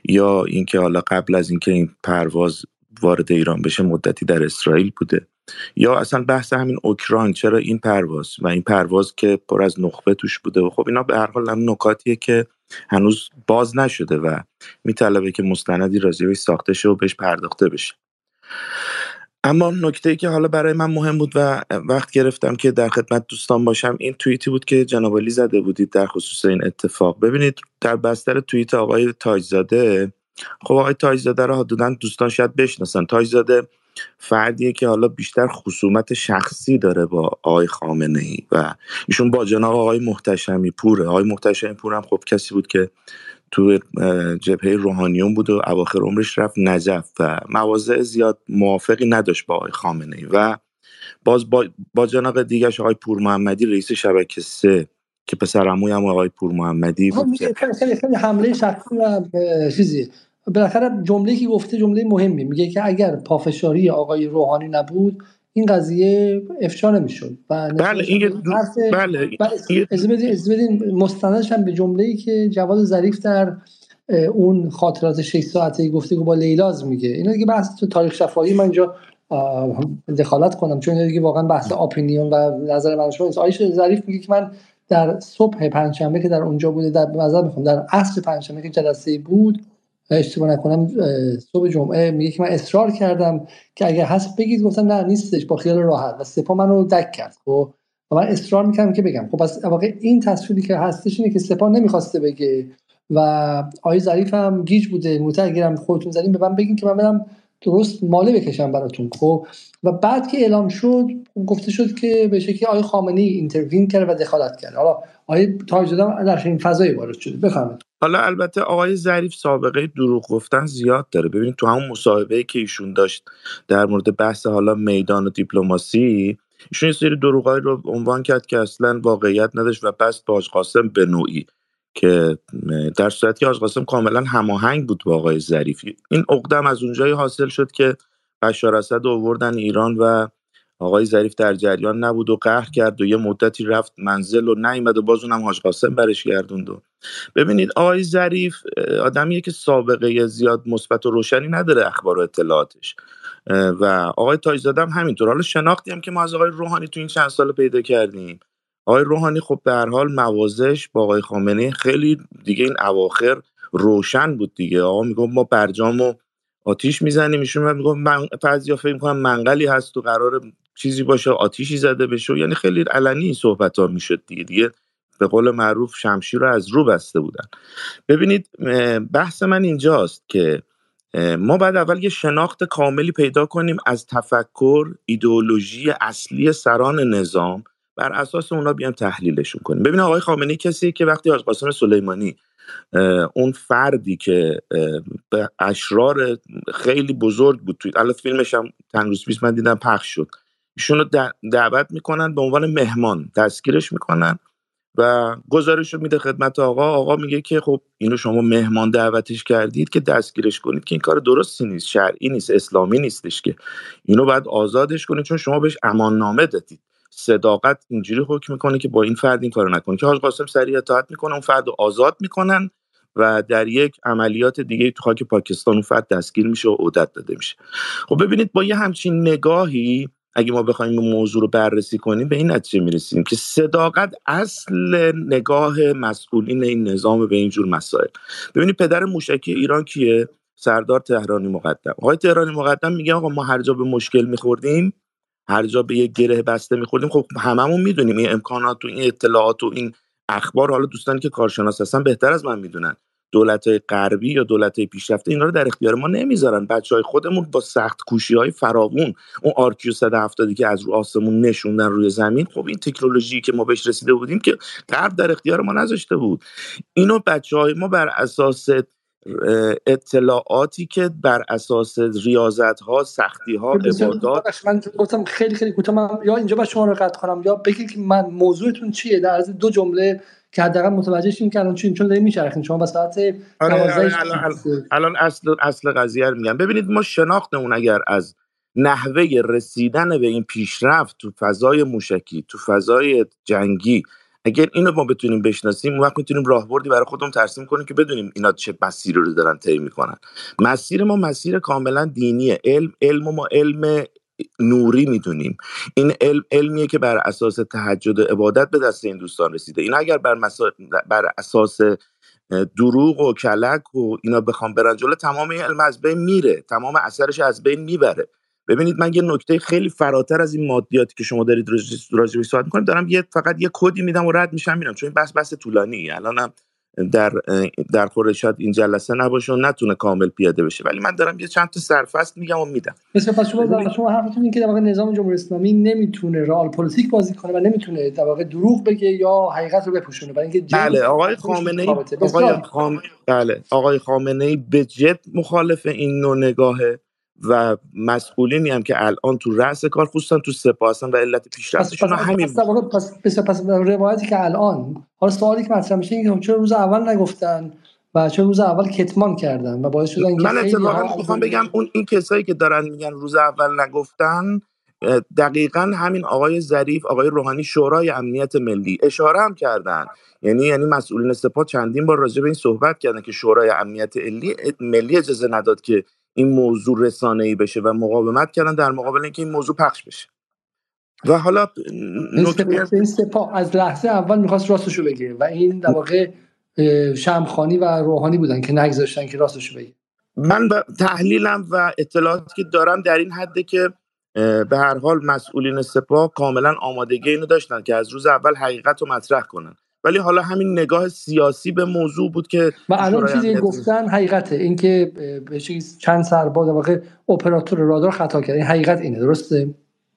R: یا اینکه حالا قبل از اینکه این پرواز وارد ایران بشه مدتی در اسرائیل بوده. یا اصلا بحث همین اوکراین چرا این پرواز؟ و این پرواز که پر از نخبه توش بوده و خب اینا به هر حال نکاتیه که هنوز باز نشده و میطلبه که مستندی راضی ساخته شه و بهش پرداخته بشه. اما نکته ای که حالا برای من مهم بود و وقت گرفتم که در خدمت دوستان باشم این توییتی بود که جناب زده بودید در خصوص این اتفاق. ببینید در بستر توییت آقای تاجزاده خب آقای تاجزاده رو حدودا دوستان شاید بشناسن. تاجزاده فردیه که حالا بیشتر خصومت شخصی داره با آقای خامنه ای و ایشون با جناب آقای محتشمی پوره. آقای محتشمی پور هم خب کسی بود که تو جبهه روحانیون بود و اواخر عمرش رفت نجف و مواضع زیاد موافقی نداشت با آقای خامنه ای و باز با, با جناب دیگرش آقای پور محمدی رئیس شبکه سه که پسر هم آقای پور محمدی بود
A: خیلی حمله شخصی و چیزی بالاخره جمله که گفته جمله مهمی. میگه که اگر پافشاری آقای روحانی نبود این قضیه افشا نمی‌شد و
R: بله این بله
A: از بدین مستندش هم به جمله ای که جواد ظریف در اون خاطرات 6 ساعته گفته با لیلاز میگه. اینا دیگه بحث تو تاریخ شفاهی من اینجا دخالت کنم چون دیگه واقعا بحث اپینیون و نظر من شما آیش ظریف میگه که من در صبح پنجشنبه که در اونجا بوده در نظر می‌خوام در عصر پنجشنبه که جلسه بود اشتباه نکنم صبح جمعه میگه که من اصرار کردم که اگر هست بگید گفتم نه نیستش با خیال راحت. و سپا منو دک کرد خب؟ و من اصرار می‌کردم که بگم. خب پس واقع این تصویری که هستش اینه که سپا نمی‌خواسته بگه. و آقای ظریف هم گیج بوده. متأگرم خودتون زدین به من بگین که من برم درست ماله بکشم براتون خب؟ و بعد که اعلام شد گفته شد که به شکلی آقای خامنه ای اینتروین کرد و دخالت کرد. حالا آقای تاج در این فضای وارد شده. بفرمایید.
R: حالا البته آقای ظریف سابقه دروغ گفتن زیاد داره. ببینید تو همون مصاحبه که ایشون داشت در مورد بحث حالا میدان و دیپلماسی ایشون یه سری دروغایی رو عنوان کرد که اصلا واقعیت نداشت و پس با قاسم به نوعی که در صورتی که قاسم کاملا هماهنگ بود با آقای ظریفی این عقدم از اونجایی حاصل شد که بشار اسد آوردن ایران و آقای ظریف در جریان نبود و قهر کرد و یه مدتی رفت منزل و نیومد و باز اونم حاج قاسم برش گردوند و ببینید آقای ظریف آدمیه که سابقه زیاد مثبت و روشنی نداره اخبار و اطلاعاتش. و آقای تاجزاده هم همینطور. حالا شناختی هم که ما از آقای روحانی تو این چند سال پیدا کردیم. آقای روحانی خب به هر حال موازش با آقای خامنه خیلی دیگه این اواخر روشن بود دیگه. آقا میگم ما برجامو آتیش می‌زنیم ایشون میگم من فضیا فکر می‌کنم منقلی هست و قرار چیزی باشه آتیشی زده بشه یعنی خیلی علنی این صحبت ها می‌شد دیگه دیگه به قول معروف شمشیر رو از رو بسته بودن. ببینید بحث من اینجاست که ما بعد اول یه شناخت کاملی پیدا کنیم از تفکر ایدئولوژی اصلی سران نظام بر اساس اونا بیام تحلیلشون کنیم. ببین آقای خامنه‌ای کسی که وقتی از قاسم سلیمانی اون فردی که به اشرار خیلی بزرگ بود توی الان فیلمش هم چند روز پیش من دیدم پخش شد. ایشون رو دعوت می‌کنن به عنوان مهمان دستگیرش می‌کنن و گزارش رو میده خدمت آقا. آقا میگه که خب اینو شما مهمان دعوتش کردید که دستگیرش کنید که این کار درستی نیست شرعی نیست اسلامی نیستش که. اینو باید آزادش کنید چون شما بهش امان نامه دادید. صداقت اینجوری حکم می‌کنه که با این فرد این کارو نکنه. که حاج قاسم سریع اطاعت می‌کنه اون فرد آزاد می‌کنن و در یک عملیات دیگه تو خاک پاکستان اون فرد دستگیر میشه و عدت داده میشه. خب ببینید با یه همچین نگاهی اگه ما بخوایم این موضوع رو بررسی کنیم به این نتیجه می‌رسیم که صداقت اصل نگاه مسئولین این نظام به اینجور مسائل. ببینید پدر موشکی ایران کیه؟ سردار تهرانی مقدم. آقای تهرانی مقدم میگه آقا ما هر جا به مشکل میخوردیم هر جا به یک گره بسته میخوردیم خب هممون می‌دونیم این امکانات و این اطلاعات و این اخبار حالا دوستانی که کارشناس هستن بهتر از من می‌دونن. دولت های غربی یا دولت های پیشرفته اینا رو در اختیار ما نمی‌ذارن. بچه های خودمون با سخت کوشی های فراوون. اون RQ 170 که از رو آسمون نشوندن روی زمین خب این تکنولوژی که ما بهش رسیده بودیم که غرب در اختیار ما نذاشته بود. اینو بچه های ما بر اساس اطلاعاتی که بر اساس ریاضت ها سختی ها عبادات
A: من گفتم خیلی خیلی کوتاه. من یا اینجا با شما رو قطع کنم یا بگید که من موضوعتون چیه؟ در از دو جمله که حداقل متوجه شیم که الان چون چون داریم میچرخیم. شما به ساعت
R: آره آره الان, الان اصل اصل قضیه رو میگم. ببینید ما شناختمون اگر از نحوه رسیدن به این پیشرفت تو فضای موشکی تو فضای جنگی اگر اینو ما بتونیم بشناسیم اون وقت می‌تونیم راهبردی برای خودمون ترسیم کنیم که بدونیم اینا چه مسیری رو دارن طی می‌کنن. مسیر ما مسیر کاملا دینیه. علم علم ما علم نوری می‌دونیم. این علم علمیه که بر اساس تهجد و عبادت به دست این دوستان رسیده. این اگر بر, بر اساس دروغ و کلک و اینا بخوام برن جلو تمام علم از بین میره. تمام اثرش از بین می‌بره. ببینید من یه نکته خیلی فراتر از این مادیاتی که شما دارید راجع صحبت می‌کنید دارم یه فقط یه کدی میدم و رد میشم میرم. چون این بحث بحث طولانی. الانم در در خور شاید این جلسه نباشه و نتونه کامل پیاده بشه. ولی من دارم یه چند تا سرفصل میگم و میدم.
A: مثلا پس شما در شما حرفتون این که در واقع نظام جمهوری اسلامی نمی‌تونه رئال پلیتیک بازی کنه و نمی‌تونه در واقع دروغ بگه یا حقیقت رو بپوشونه. برای اینکه
R: بله آقای خامنه ای آقای خام... بله آقای خامنه ای به جد مخالف این نوع نگاهه. و مسئولینی هم که الان تو رأس کار خصوصا تو سپاه هستن و علت پیشرفتشون
A: پس
R: همین
A: پس پس, پس, پس روایتی که الان حالا سوالی که مطرح میشه اینه چرا روز اول نگفتن و چرا روز اول کتمان کردن و باعث شدن
R: من اتفاقا می‌خوام بگم اون این کسایی که دارن میگن روز اول نگفتن دقیقا همین آقای ظریف آقای روحانی شورای امنیت ملی اشاره هم کردن. یعنی یعنی مسئولین سپاه چندین بار راجع به این صحبت کردن که شورای امنیت ملی ملی اجازه نداد که این موضوع رسانه ای بشه و مقاومت کردن در مقابل اینکه این موضوع پخش بشه. و حالا
A: این سپاه از لحظه اول می‌خواست راستشو بگه و این در واقع شمخانی و روحانی بودن که نگذاشتن که راستشو بگه.
R: من تحلیلم و اطلاعاتی که دارم در این حده که به هر حال مسئولین سپاه کاملا آمادگی اینو داشتن که از روز اول حقیقت رو مطرح کنن. ولی حالا همین نگاه سیاسی به موضوع بود که
A: و الان چیزی گفتن حقیقته. اینکه چند سرباز واقع اپراتور رادار خطا کرد. این حقیقت اینه درسته؟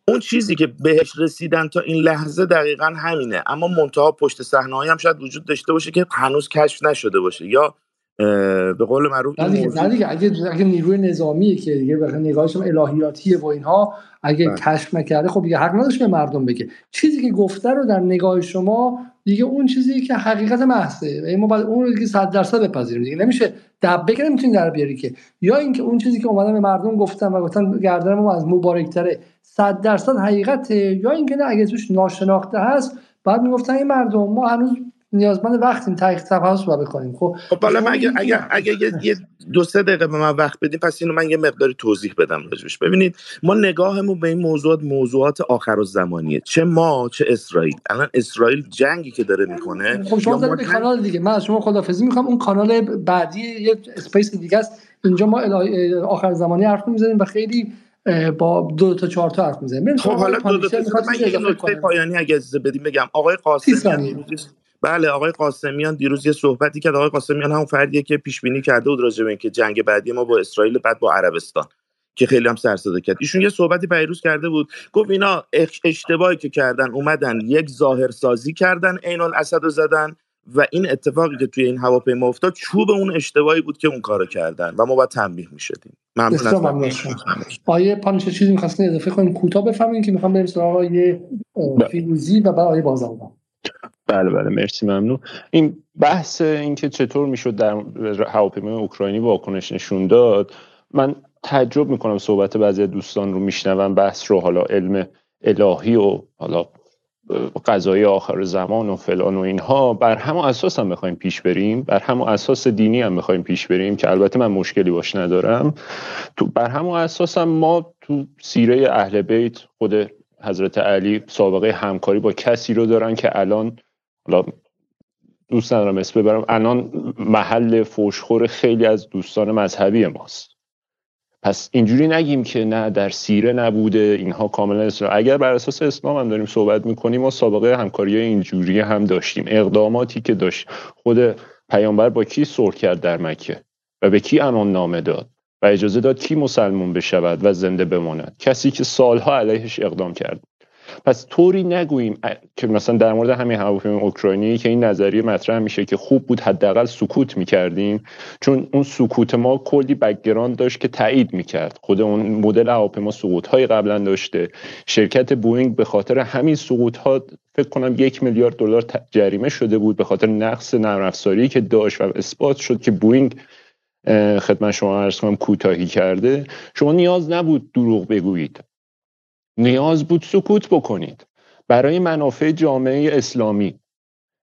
R: اون چیزی که بهش رسیدن تا این لحظه دقیقا همینه. اما منتها پشت صحنه هم شاید وجود داشته باشه که هنوز کشف نشده باشه. یا به قول معروف
A: نه دیگه, نه دیگه اگه, اگه نیروی نظامیه که دیگه نگاهش الهیاتیه و اینها اگه بله. کشف نکرده خب دیگه حق نداشت به مردم بگه. چیزی که گفته رو در نگاه شما دیگه اون چیزی که حقیقت محضه. ما باید اون رو دیگه 100 درصد بپذیریم دیگه. نمیشه دبه که نمی‌تونی در بیاری که. یا اینکه اون چیزی که اومدن به مردم گفتن و گفتن گردن ما از مبارکتره 100 درصد حقیقته. یا اینکه نه اگه توش ناشناخته هست بعد می‌گفتن این مردم ما هنوز نیازمند وقتیم تحقیق تفحص رو بکنیم خب
R: خب حالا من اگه اگه اگه یه دو سه دقیقه به من وقت بدیم پس اینو من یه مقداری توضیح بدم راجبش. ببینید ما نگاهمون به این موضوعات موضوعات آخر زمانیه چه ما چه اسرائیل. الان اسرائیل جنگی که داره می‌کنه
A: خب شما دارید به کانال دیگه. من از شما خدافظی می‌خوام اون کانال بعدی یه اسپیس دیگه است. اینجا ما آخر زمانی حرف می‌زنیم و خیلی با دو تا چهار تا حرف می‌زنیم.
R: خب حالا دو, دو تا من یه نکته پایانی اگه اجازه بدیم بگم. آقای قاسمی بله آقای قاسمیان دیروز یه صحبتی کرد. آقای قاسمیان همون فردیه که پیش بینی کرده بود راجع به اینکه جنگ بعدی ما با اسرائیل بعد با عربستان که خیلی هم سر کرد. ایشون یه صحبتی پیروز کرده بود. گفت اینا اشتباهی که کردن اومدن یک ظاهر سازی کردن عین الاسد رو زدن و این اتفاقی که توی این هواپیما افتاد چوب اون اشتباهی بود که اون کارو کردن و ما باید تنبیه می‌شدیم.
A: ممنون از آیه پانش چیزی می‌خواستین اضافه کنیم کوتاه بفهمین که می‌خوام بریم سراغ آیه فیروزی و بعد آیه بازم
G: بله بله مرسی ممنون. این بحث اینکه چطور می‌شد در هواپیمای اوکراینی واکنش نشون داد من تعجب می‌کنم صحبت بعضی دوستان رو میشنوم بحث رو حالا علم الهی و حالا قضایی آخر زمان و فلان و اینها. بر همون اساس هم بخوایم پیش بریم بر همون اساس دینی هم بخوایم پیش بریم که البته من مشکلی باش ندارم. تو بر همون اساس هم ما تو سیره اهل بیت خود حضرت علی سابقه همکاری با کسی رو دارن که الان دوست ندارم اسم ببرم. الان محل فوشخور خیلی از دوستان مذهبی ماست. پس اینجوری نگیم که نه در سیره نبوده اینها کاملا اسلام اگر بر اساس اسلام هم داریم صحبت می‌کنیم ما سابقه همکاری اینجوری هم داشتیم. اقداماتی که داشت. خود پیامبر با کی سر کرد در مکه؟ و به کی امان نامه داد؟ و اجازه داد کی مسلمون بشود و زنده بماند؟ کسی که سالها علیهش اقدام کرد. پس طوری نگوییم که مثلا در مورد همین هواپیمای اوکراینی که این نظریه مطرح میشه که خوب بود حداقل سکوت می‌کردیم چون اون سکوت ما کلی background داشت که تایید می‌کرد. خود اون مدل هواپیما سقوط های قبلا داشته. شرکت بوینگ به خاطر همین سقوط ها فکر کنم یک میلیارد دلار جریمه شده بود به خاطر نقص نرم افزاری که داشت و اثبات شد که بوینگ خدمت شما عرض کنم کوتاهی کرده. شما نیاز نبود دروغ بگویید. نیاز بود سکوت بکنید برای منافع جامعه اسلامی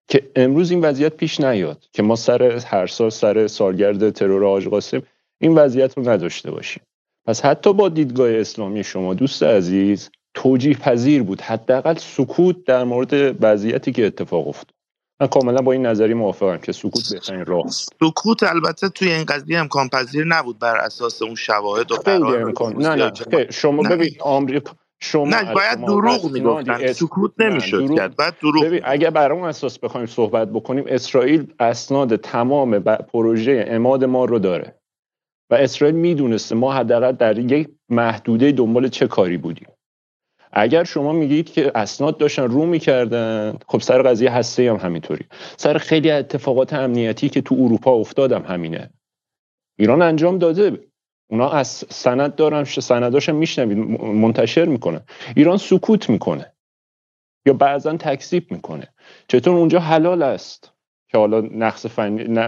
G: که امروز این وضعیت پیش نیاد که ما سر هر سال سر سالگرد ترور آج قاسم این وضعیت رو نداشته باشیم. پس حتی با دیدگاه اسلامی شما دوست عزیز توجیه پذیر بود حداقل سکوت در مورد وضعیتی که اتفاق افتاد. من کاملا با این نظری موافقم که سکوت بهترین راه
R: سکوت البته توی این قضیه امکان پذیر نبود بر اساس اون شواهد و
G: امکان. نه نه. شما ببین آمریکا شما
R: نه باید دروغ می‌گفتن. سکوت نمی‌شد کرد. بعد دروغ
G: ببین اگه بر اون اساس بخوایم صحبت بکنیم اسرائیل اسناد تمام پروژه اماد ما رو داره. و اسرائیل می‌دونسته ما حداقل در یک محدوده دنبال چه کاری بودیم. اگر شما میگید که اسناد داشتن رو می‌کردن خب سر قضیه هسته هم همینطوری. سر خیلی اتفاقات امنیتی که تو اروپا افتادم همینه. ایران انجام داده. اونا از سند دارن سنداش میشنوید منتشر می‌کنن. ایران سکوت می‌کنه. یا بعضا تکذیب می‌کنه. چطور اونجا حلال است که حالا نقص فنی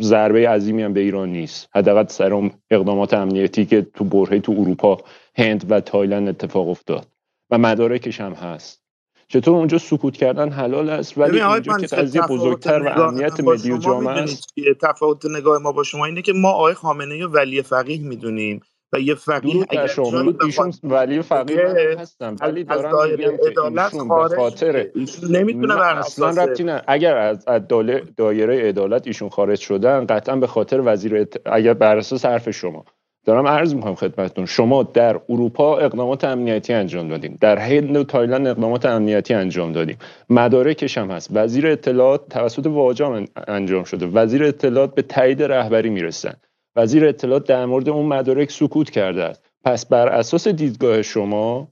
G: ضربه عظیمی هم به ایران نیست. حداقل سر اقدامات امنیتی که تو برهه تو اروپا هند و تایلند اتفاق افتاد. و مدارکش هم هست. چطور اونجا سکوت کردن حلال است ولی اونجا که قضیه بزرگتر و امنیت ملی و جامعه است.
R: تفاوت نگاه ما با شما اینه که ما آقای خامنه ای ولی فقیه می‌دونیم و یه فقیه
G: اگر شما. ایشون ولی فقیه هستن ولی دارن میگن ایشون به خاطر
R: نمی‌تونه بر
G: اصلا ربطی نه. اگر از دایره عدالت ایشون خارج شدن قطعا به خاطر وزیر اگر بر اساس حرف شما. دارم عرض می‌کنم خدمتتون. شما در اروپا اقدامات امنیتی انجام دادیم در هند و تایلند اقدامات امنیتی انجام دادیم. مدارکش هم هست. وزیر اطلاعات توسط واجام انجام شده. وزیر اطلاعات به تایید رهبری می‌رسن. وزیر اطلاعات در مورد اون مدارک سکوت کرده است. پس بر اساس دیدگاه شما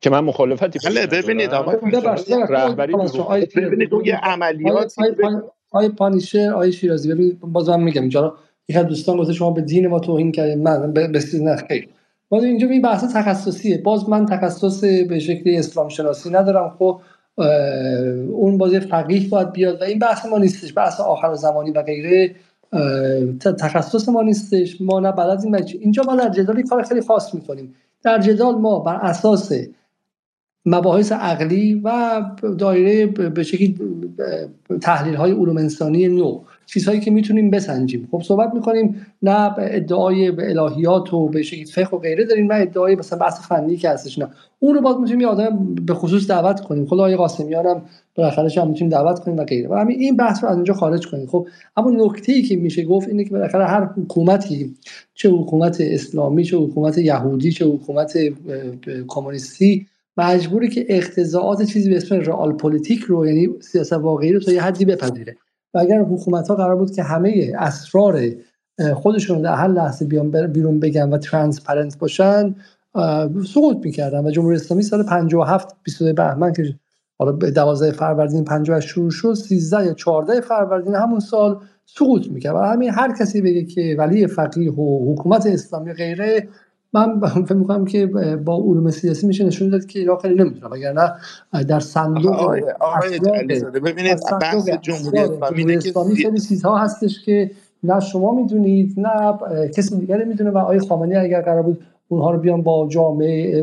G: که من مخالفتی
R: بله ببینید آقا رهبری ببینید اون عملیات
A: آی پانیشر آی شیرازی ببینید بازم میگم اینجا یک از دوستان گفته شما به دین ما توهین کردید من به نه. خیر. باز اینجا این بحث تخصصیه. باز من تخصص به شکلی اسلام شناسی ندارم. خب اون بازی فقیه باید بیاد و این بحث ما نیستش. بحث آخر زمانی و غیره تخصص ما نیستش. ما نه بلد این اینجا ما در جدال کار خیلی خاص می‌کنیم. در جدال ما بر اساس مباحث عقلی و دایره به شکلی تحلیل های علوم انسانی نو چیزهایی که می‌تونیم بسنجیم. خب صحبت می‌کنیم نه ادعای به الهیات و به شکلی فقه و غیره داریم نه ادعای مثلا بحث فنی که هستش نه. اون رو باز می‌تونیم یه آدم به خصوص دعوت کنیم. خود آقای قاسمیان هم بالاخره هم می‌تونیم دعوت کنیم و غیره. و همین این بحث رو از اینجا خارج کنیم. خب اما نکته ای که میشه گفت اینه که بالاخره هر حکومتی چه حکومت اسلامی چه حکومت یهودی چه حکومت کمونیستی مجبوری که اقتضائات چیزی به اسم رئال پلیتیک رو یعنی سیاست واقعی رو تا یه حدی بپذیره. و اگر حکومت ها قرار بود که همه اسرار خودشون در هر لحظه بیان بیرون بگن و transparent باشن سقوط می‌کردن و جمهوری اسلامی سال 57 22 بهمن که حالا به 12 فروردین 58 شروع شد 13 یا 14 فروردین همون سال سقوط می‌کرد. و همین هر کسی بگه که ولی فقیه و حکومت اسلامی غیره من فکر می‌کنم که با علوم سیاسی میشه نشون داد که ایران خیلی نمی‌دونه وگرنه در صندوق
R: آقای ببینید بحث جمهوری اسلامی
A: خیلی چیزها هستش که نه شما می‌دونید نه کسی دیگری می‌دونه و آقای خامنه‌ای اگر قرار بود اونها رو بیان با جامعه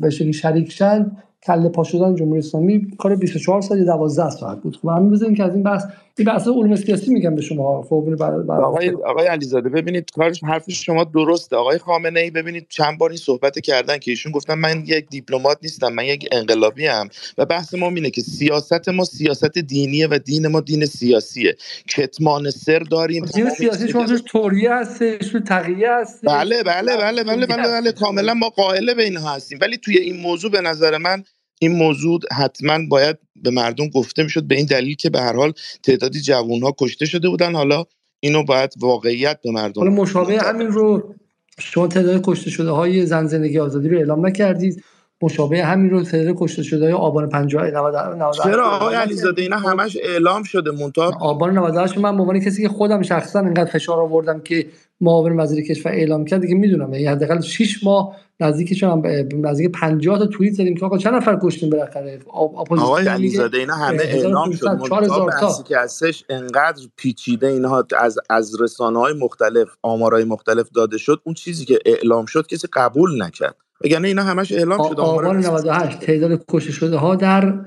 A: به شکلی شریک شن کله پا شدن جمهوری اسلامی کار 24 ساعت یا 12 ساعت بود. خب همین بزنیم که از این بحث این بحث علوم سیاسی میگم به شما خب
R: آقای آقای علیزاده ببینید کارش حرف شما درسته. آقای خامنه ای ببینید چند بار این صحبت کردن که ایشون گفتن من یک دیپلمات نیستم من یک انقلابی ام و بحث ما اینه که سیاست ما سیاست دینیه و دین ما دین سیاسیه. کتمان سر داریم
A: دین سیاسی شما توش توریه هستش تو تقیه هست
R: بله بله بله بله بله, بله کاملا ما قائل به اینها هستیم. ولی توی این موضوع به نظر من این موضوع حتما باید به مردم گفته می‌شد به این دلیل که به هر حال تعدادی جوون ها کشته شده بودن. حالا اینو باید واقعیت به مردم
A: حالا مشابه همین رو شما تعداد کشته شده های زن زندگی آزادی رو اعلام نکردید. مشابه همین رو تعداد کشته شده های آبان 50 98
R: چرا آقای علیزاده؟ اینا همش اعلام شده مونتا
A: آبان 98 من به عنوان کسی که خودم شخصا انقدر فشار آوردم که معاون وزیر کشور اعلام کرد. دیگه می‌دونم یعنی حداقل 6 ماه نزدیک هم نزدیک 50 تا توییت زدیم که آقا چند نفر کشتیم بالاخره؟
R: آقای علیزاده اینا همه اعلام شد. منتها که هستش انقدر پیچیده اینها از از رسانه های مختلف آمارهای مختلف داده شد اون چیزی که اعلام شد کسی قبول نکرد. وگرنه اینا همش اعلام شد
A: آبان 98 تعداد کشته شده ها در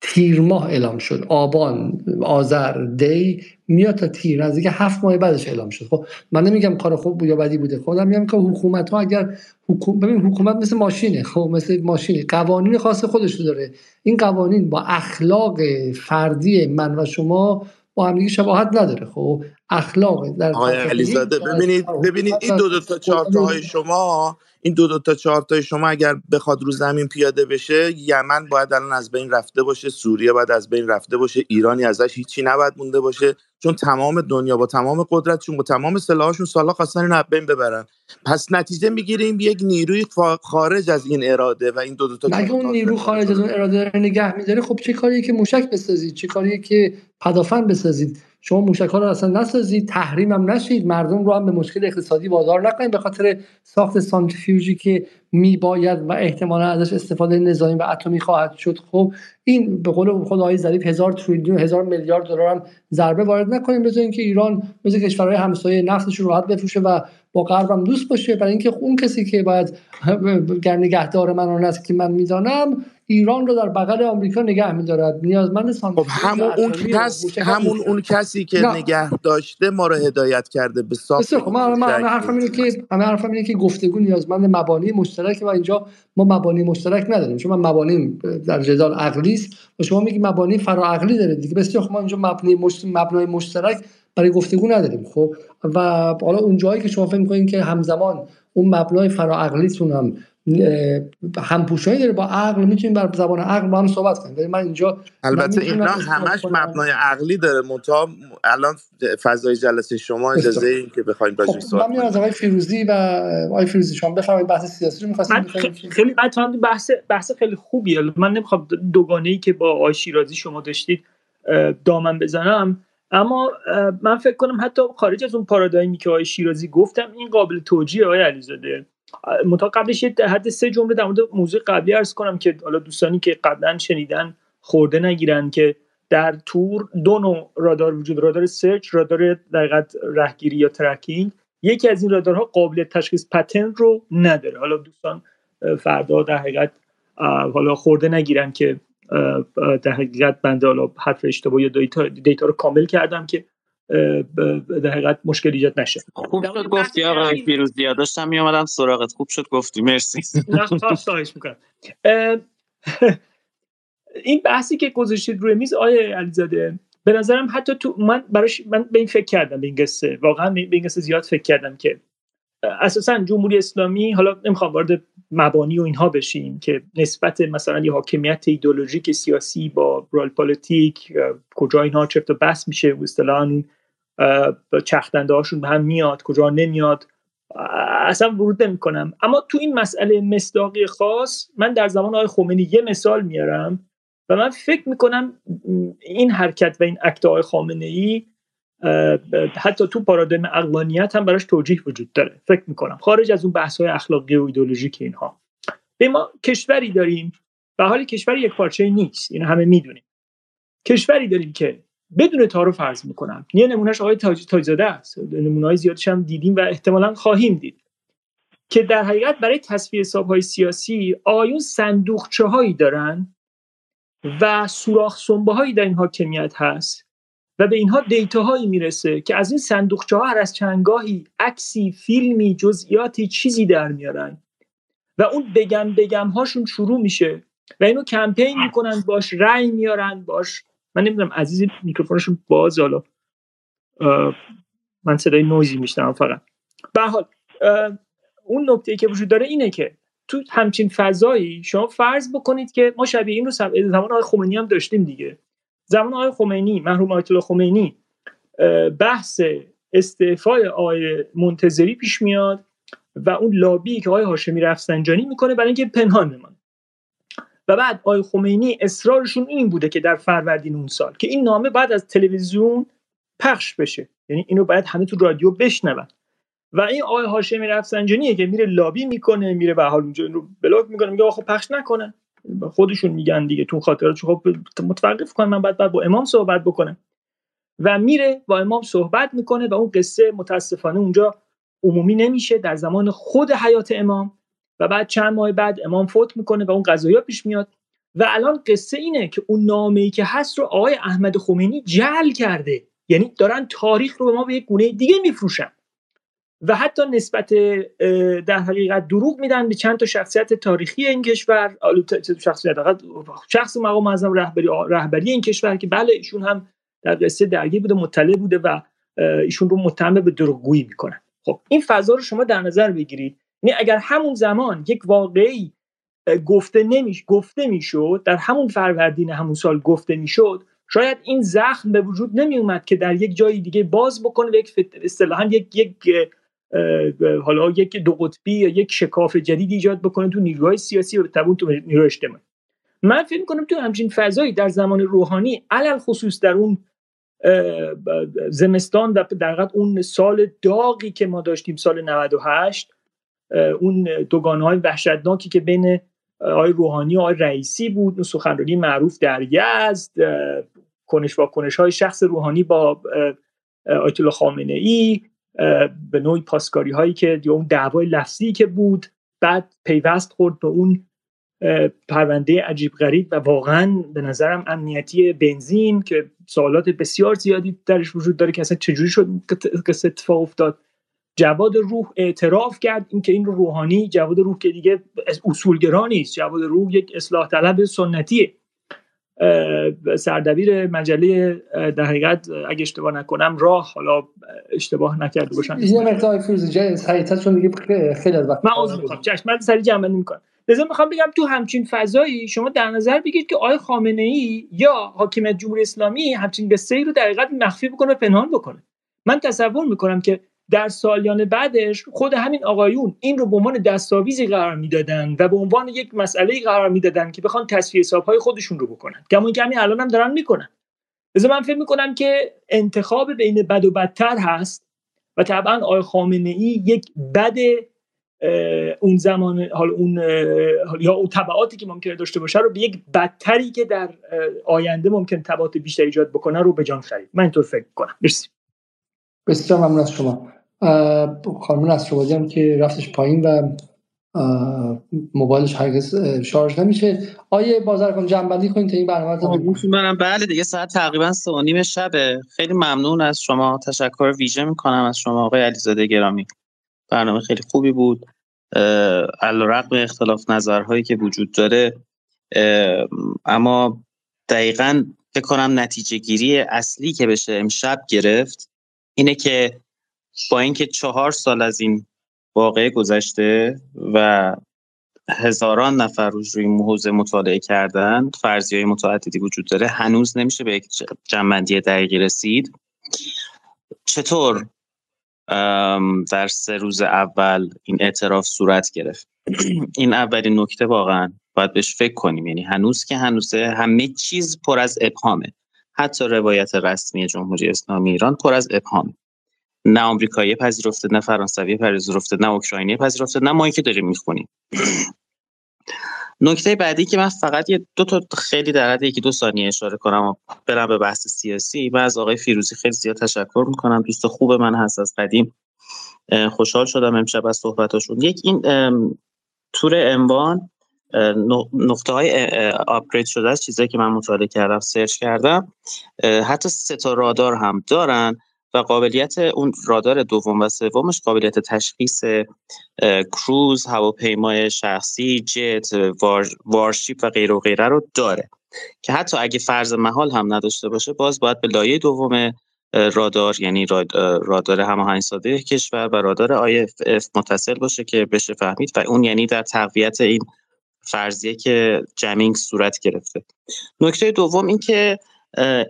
A: تیر ماه اعلام شد. آبان آذر دی میاد تا تیر نزدیک هفت ماه بعدش اعلام شد. خب من نمیگم کار خوب بود یا بدی بوده. خودم میگم که حکومت ها اگر حکومت ببین حکومت مثل ماشینه. خب مثل ماشینه. قوانین خاص خودش داره. این قوانین با اخلاق فردی من و شما با هم شباهت نداره. خب اخلاق
R: در آقای علیزاده ببینید ببینید این دو دو تا چهار های شما این دو دو تا چهار تا شما اگر بخواد رو زمین پیاده بشه یمن باید الان از بین رفته باشه سوریه باید از بین رفته باشه ایرانی ازش هیچی نباید مونده باشه. چون تمام دنیا با تمام قدرتشون با تمام سلاحشون سالا خواستن این بین ببرن. پس نتیجه می‌گیریم یک نیروی خارج از این اراده و این دو دو تا
A: مگه اون نیرو خارج از اون اراده نگه میداره؟ خب چه کاریه که موشک بسازید؟ چه کاریه که پدافند بسازید؟ شما موشک ها رو اصلا نسازید تحریم هم نشید. مردم رو هم به مشکل اقتصادی وادار نکنید. به خاطر ساخت سانتریفیوژی که میباید و احتمالا ازش استفاده نظامی و اتمی خواهد شد. خب این به قول خود آقای ظریف هزار تریلیون هزار میلیارد دلار هم ضربه وارد نکنیم بذاریم که ایران مثل کشورهای همسایه نفتش رو راحت بفروشه و با غرب هم دوست باشه. برای اینکه اون کسی که باید نگهدار من است که من می‌دانم ایران رو در بغل آمریکا نگه میدارد. نیازمند
R: خب همون اون کس همون اون کسی که نه. نگه داشته ما رو هدایت کرده به ساخت
A: خب من, من حرفم اینه که من حرفم اینه که گفتگو نیازمند مبانی مشترک و اینجا ما مبانی مشترک نداریم. چون من مبانی در جدال عقلی است و شما میگی مبانی فراعقلی داره دیگه. بسیار خب ما اینجا مشت... مبنای مشترک برای گفتگو نداریم خب؟ و حالا اون جایی که شما فکر می‌کنید که همزمان اون مبنای فراعقلیتون هم همپوشانی داره با عقل می‌تونیم بر زبان عقل با هم صحبت کنیم. ولی من اینجا
R: البته اینا همش مبنای عقلی داره منتها الان فضای جلسه شما اجازه این که بخوایم راجع
A: خب صحبت من از آقای فیروزی و آقای فیروزی شما بفرمایید بحث سیاسی رو می‌خواستم
N: خیلی خیلی بحث بحث خیلی خوبیه. من نمی‌خوام دوگانه ای که با آقای شیرازی شما داشتید دامن بزنم. اما من فکر کنم حتی خارج از اون پارادایمی که آقای شیرازی گفتم این قابل توجیه آقای علیزاده. متا قبلش یه حد سه جمله در مورد موضوع قبلی ارز کنم که حالا دوستانی که قبلا شنیدن خورده نگیرن که در تور دو نوع رادار وجود رادار سرچ رادار دقیقت رهگیری یا ترکینگ. یکی از این رادارها قابلیت تشخیص پترن رو نداره. حالا دوستان فردا در حقیقت حالا خورده نگیرن که در حقیقت بنده حالا حرف اشتباه یا دیتا, دیتا رو کامل کردم که در حقیقت مشکل ایجاد نشه.
O: خوب شد گفتی آقای فیروزی داشتم میامدم سراغت. خوب شد گفتی. مرسی.
N: خواهش می‌کنم. این بحثی که گذاشتید روی میز آیه علیزاده به نظرم حتی تو من براش من به این فکر کردم به این قصه. واقعا به این قصه زیاد فکر کردم که اساسا جمهوری اسلامی حالا نمی‌خوام وارد مبانی و اینها بشیم که نسبت مثلا یه حاکمیت ایدولوژیک سیاسی با رال پالیتیک کجا اینها چفت و بس میشه و اصطلاحا چختنده هاشون به هم میاد کجا نمیاد اصلا ورود نمی کنم اما تو این مسئله مصداقی خاص من در زمان آقای خمینی یه مثال میارم و من فکر می‌کنم این حرکت و این اکت آقای خامنه ای حتی تو پارادایم اقلانیت هم براش توجیه وجود داره. فکر می‌کنم. خارج از اون بحث های اخلاقی و ایدولوژیک اینها. به ما کشوری داریم. و حالی کشور یک پارچه نیست. این همه می‌دونیم. کشوری داریم که بدون تعارف فرض می‌کنم. یه نمونهش آقای تاج تاجزاده است. نمونه های زیادش هم دیدیم و احتمالا خواهیم دید. که در حقیقت برای تصفیه حساب های سیاسی آیون صندوقچه هایی دارن و سوراخ سنبه هایی در این حاکمیت هست و به اینها دیتا هایی می‌رسه که از این صندوقچه ها هر از چندگاهی عکسی فیلمی جزئیاتی چیزی در میارن. و اون بگم بگم هاشون شروع میشه و اینو کمپین می‌کنن باش رأی میارن باش من نمی‌دونم عزیز میکروفونشون باز حالا من صدای نویزی میشنم فقط. به حال اون نکته که وجود داره اینه که تو همچین فضایی شما فرض بکنید که ما شبیه این رو زمان آقای خمینی هم داشتیم دیگه. زمان آقای خمینی مرحوم آیت الله خمینی بحث استعفای آقای منتظری پیش میاد و اون لابی که آقای هاشمی رفسنجانی می‌کنه برای اینکه پنهان بمانه. و بعد آقای خمینی اصرارشون این بوده که در فروردین اون سال که این نامه بعد از تلویزیون پخش بشه. یعنی اینو باید همه تو رادیو بشنون. و این آقای هاشمی رفسنجانیه که میره لابی می‌کنه میره به حال اونجا رو بلاک می‌کنه میگه آخه پخش نکنه. خودشون میگن دیگه تو خاطرات خب متوقف کن من بعد, با امام صحبت بکنم. و میره با امام صحبت می‌کنه و اون قصه متاسفانه اونجا عمومی نمیشه در زمان خود حیات امام. و بعد چند ماه بعد امام فوت می‌کنه و اون قضایا پیش میاد. و الان قصه اینه که اون نامه ای که هست رو آقای احمد خمینی جعل کرده. یعنی دارن تاریخ رو به ما به یک گونه دیگه میفروشن. و حتی نسبت در حقیقت دروغ میدن به چند تا شخصیت تاریخی این کشور. شخصیت شخص مقام معظم رهبری رهبری این کشور که بله ایشون هم در قصه درگیر بوده مطلع بوده و ایشون رو متهم به دروغگویی می‌کنن. خب این فضا رو شما در نظر بگیرید. یعنی اگر همون زمان یک واقعی گفته نمیش گفته می‌شد در همون فروردین همون سال گفته می‌شد شاید این زخم به وجود نمی اومد که در یک جای دیگه باز بکنه و یک اصطلاحا یک یک حالا یک دو قطبی یا یک شکاف جدید ایجاد بکنه تو نیروهای سیاسی و تبون تو نیروهای اجتماعی. من فکر کنم تو همچین فضایی در زمان روحانی علل خصوص در اون زمستان و در اون سال داغی که ما داشتیم سال 98 اون دوگانه های وحشتناکی که بین آقای روحانی و آقای رئیسی بود اون سخنرانی معروف در یزد کنش با کنش های شخص روحانی با آیت الله خامنه ای به نوعی پاسکاری هایی که یا اون دعوای لفظی که بود بعد پیوست خورد به اون پرونده عجیب غریب و واقعا به نظرم امنیتی بنزین که سوالات بسیار زیادی درش وجود داره که اصلا چجوری شد که اتفاق افتاد. جواد روح اعتراف کرد اینکه این رو روحانی جواد روح که دیگه اصولگرا نیست. جواد روح یک اصلاح طلب سنتیه. سردبیر مجله در حقیقت اگه اشتباه نکنم راه حالا اشتباه نکرده باشم
A: این مقدار فیروز چون دیگه خیلی از وقت
N: من عذر می‌خوام. چشم من سری جمع بندی می‌کنم. لذا می‌خوام بگم تو همچین فضایی شما در نظر بگیرید که آقای خامنه ای یا حاکمیت جمهوری اسلامی همچین قصه ای رو در حقیقت مخفی بکنه و پنهان بکنه. من تصور می‌کنم که در سالیان بعدش خود همین آقایون این رو به عنوان دستاویزی قرار می‌دادن و به عنوان یک مسئله قرار می‌دادن که بخوان تصفیه حسابهای خودشون رو بکنن. کما که همین الان هم دارن می‌کنن. لذا من فکر می‌کنم که انتخاب بین بد و بدتر هست و طبعا آقای خامنه ای یک بد اون زمان حال اون یا اون تبعاتی که ممکنه داشته باشه رو به یک بدتری که در آینده ممکن تبعات بیشتر ایجاد بکنه رو به جان خرید. من اینطور فکر کنم مرسی.
A: بسیار ممنون از شما. خانم نصرآبادی هم که رفتش پایین و موبایلش هرگز شارژ نمیشه. آیه بازرگان جنبندی کنید تا این برنامه
F: منم بله دیگه ساعت تقریبا سه و نیم شبه. خیلی ممنون از شما. تشکر ویژه می‌کنم از شما آقای علیزاده گرامی. برنامه خیلی خوبی بود. علیرغم اختلاف نظرهایی که وجود داره. اما دقیقا فکر کنم نتیجه گیری اصلی که بشه امشب گرفت اینه که با اینکه چهار سال از این واقعه گذشته و هزاران نفر روز روی موزه مطالعه کردن فرضی های متعددی وجود داره هنوز نمیشه به یک جنبندی دقیقی رسید. چطور در سه روز اول این اعتراف صورت گرفت؟ این اولین نکته واقعا باید بهش فکر کنیم. یعنی هنوز که هنوزه همه چیز پر از ابهامه. حتی روایت رسمی جمهوری اسلامی ایران پر از ابهامه. نه آمریکایی پذیرفته نه فرانسوی پذیرفته نه اوکراینی پذیرفته نه ما که داریم می‌خونیم. نکته بعدی که من فقط یه دو تا خیلی در حد یکی دو ثانیه اشاره کنم و برم به بحث سیاسی. من از آقای فیروزی خیلی زیاد تشکر می‌کنم. دوست خوب من هست از قدیم. خوشحال شدم امشب از صحبتاشون. یک این تور امبان نقطه های آپگرید شده از چیزایی که من مطالعه کردم سرچ کردم. حتی سه تا رادار هم دارن. و قابلیت اون رادار دوم و سومش قابلیت تشخیص کروز هواپیمای شخصی جت وارشیپ و غیر و غیره رو داره. که حتی اگه فرض محال هم نداشته باشه باز باید به لایه دوم رادار یعنی رادار هماهنگ ساده کشور و رادار آی متصل باشه که بشه فهمید و اون یعنی در تقویت این فرضیه که جمینگ صورت گرفته. نکته دوم این که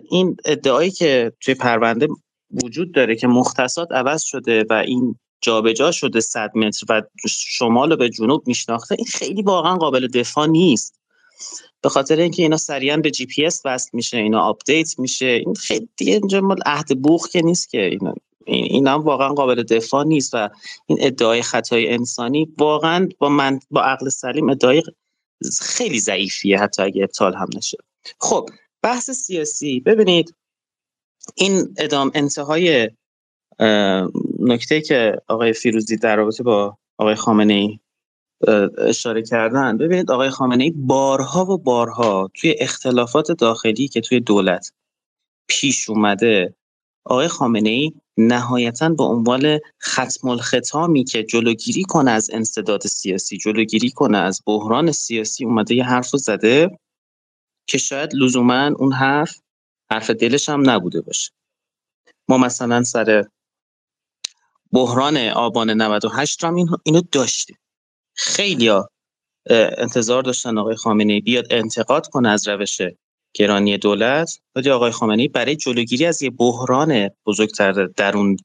F: این ادعایی که توی پرونده وجود داره که مختصات عوض شده و این جابجا شده 100 متر و شمال به جنوب میشناخته این خیلی واقعا قابل دفاع نیست. به خاطر اینکه اینا سریعا به جی پی اس وصل میشه اینا update میشه این خیلی دیگه اینجا مال عهد بوق که نیست که اینا این هم واقعا قابل دفاع نیست و این ادعای خطای انسانی واقعا با من با عقل سلیم ادعای خیلی ضعیفیه حتی اگه ابطال هم نشه. خب بحث سیاسی. ببینید این ادام انتهای نکته که آقای فیروزی در رابطه با آقای خامنه ای اشاره کردن ببینید آقای خامنه ای بارها و بارها توی اختلافات داخلی که توی دولت پیش اومده آقای خامنه ای نهایتا به عنوان ختم الختامی که جلوگیری کنه از انصداد سیاسی جلوگیری کنه از بحران سیاسی اومده یه حرف زده که شاید لزوما اون حرف حرف دلش هم نبوده باشه. ما مثلا سر بحران آبان 98 هم اینو داشتیم. خیلی انتظار داشتن آقای خامنه بیاد انتقاد کنه از روش گرانی دولت. ولی آقای خامنه برای جلوگیری از یه بحران بزرگتر درون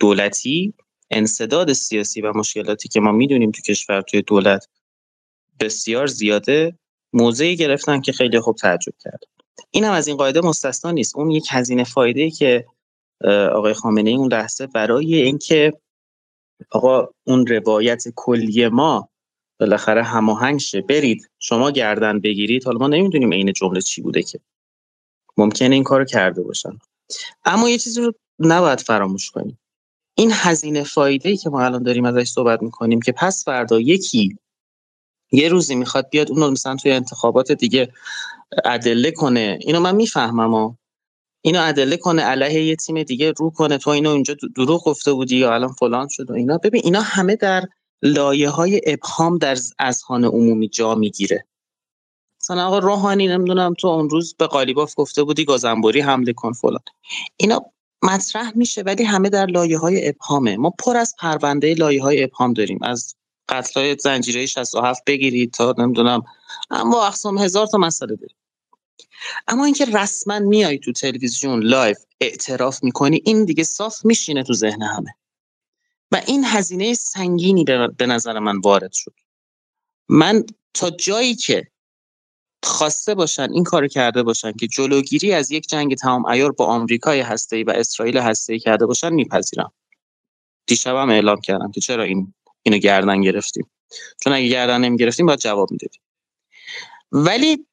F: دولتی انصداد سیاسی و مشکلاتی که ما می‌دونیم تو کشور توی دولت بسیار زیاده موضعی گرفتن که خیلی خوب تعجب کرد این هم از این قاعده مستثنا نیست. اون یک هزینه فایده که آقای خامنه ای اون لحظه برای اینکه آقا اون روایت کلی ما بالاخره هماهنگ شه برید شما گردن بگیرید. حالا ما نمی‌دونیم عین جمله چی بوده که. ممکنه این کارو کرده باشن. اما یه چیزی رو نباید فراموش کنیم. این هزینه فایده ای که ما الان داریم ازش صحبت می‌کنیم که پس فردا یکی یه روزی می‌خواد بیاد اون رو مثلا توی انتخابات دیگه ادله کنه. اینو من می‌فهمم اینو ادله کنه علیه یه تیم دیگه رو کنه. تو اینو اینجا دروغ گفته بودی یا الان فلان شد و اینا. ببین اینا همه در لایه های ابهام در اذهان عمومی جا می‌گیره. مثلا آقا روحانی نمی‌دونم تو اون روز به قالیباف گفته بودی گازنبوری حمله کن فلان. اینا مطرح میشه ولی همه در لایه های ابهامه. ما پر از پرونده لایه های ابهام داریم. از قتل های زنجیره 67 بگیرید تا نمی‌دونم انواع اقسام هزار تا مسئله داریم. اما اینکه رسما میای تو تلویزیون live اعتراف می‌کنی این دیگه صاف میشینه تو ذهن همه. و این هزینه سنگینی به نظر من وارد شد. من تا جایی که خواسته باشن این کار کرده باشن که جلوگیری از یک جنگ تمام عیار با آمریکای هسته‌ای و اسرائیل هسته‌ای کرده باشن میپذیرم. دیشبم اعلام کردم که چرا این اینو گردن گرفتیم. چون اگه گردن نمی گرفتیم باید جواب می‌دادیم. ولی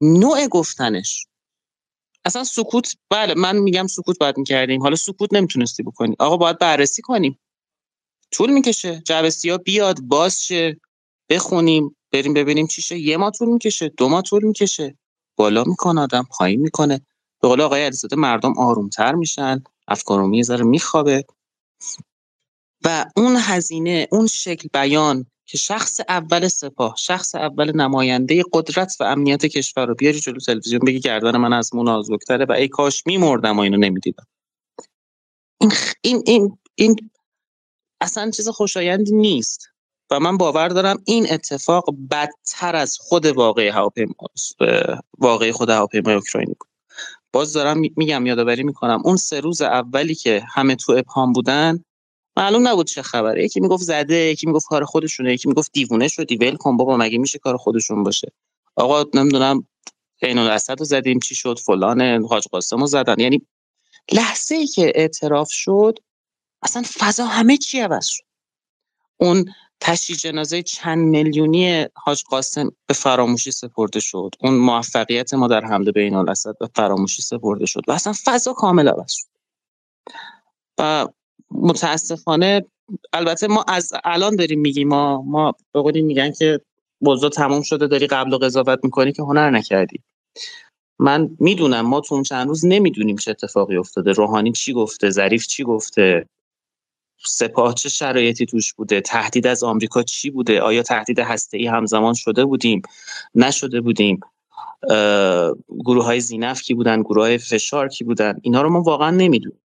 F: نوع گفتنش اصلا سکوت بله من میگم سکوت باید می‌کردیم. حالا سکوت نمی‌تونستی بکنی. آقا باید بررسی کنیم. طول می‌کشه. جوستی ها بیاد باز شه بخونیم بریم ببینیم چیشه یه ما طول می‌کشه دو ما طول می‌کشه. بالا می‌کنه آدم پایین می‌کنه. به قول آقای علیزاده مردم آرومتر میشن افکار ذره میخوابه. و اون هزینه اون شکل بیان که شخص اول سپاه شخص اول نماینده قدرت و امنیت کشور رو بیاری جلو تلویزیون بگی گردن من از مون و ای کاش میمردم و اینو نمی‌دیدم. این, این, این, این اصلا چیز خوشایندی نیست و من باور دارم این اتفاق بدتر از خود واقعی هواپیما واقعی خود هواپیمای اوکراینی بود. باز دارم میگم یادآوری می‌کنم اون سه روز اولی که همه تو ابهام بودن معلوم نبود چه خبره. یکی می‌گفت زده یکی می‌گفت کار خودشونه یکی می‌گفت دیوونه شدی. ول کن بابا مگه میشه کار خودشون باشه؟ آقا نمی‌دونم عین الاسد رو زدیم چی شد؟ فلان حاج قاسم رو زدن. یعنی لحظه ای که اعتراف شد اصلا فضا همه چی عوض شد. اون تشییع جنازه چند میلیونی حاج قاسم به فراموشی سپرده شد. اون موفقیت ما در حمله بین الاسد به فراموشی سپرده شد. و اصلا فضا کامل عوض شد. و متاسفانه البته ما از الان داریم میگیم ما ما به میگن که بوضا تموم شده داری قبل و قضاوت می‌کنی که هنر نکردی. من می‌دونم ما تو اون چند روز نمی‌دونیم چه اتفاقی افتاده. روحانی چی گفته؟ ظریف چی گفته؟ سپاه چه شرایطی توش بوده؟ تهدید از آمریکا چی بوده؟ آیا تهدید هسته ای همزمان شده بودیم؟ نشده بودیم؟ گروه های زینف کی بودن؟ گروه های فشار کی بودن؟ اینا رو ما واقعا نمی‌دونیم.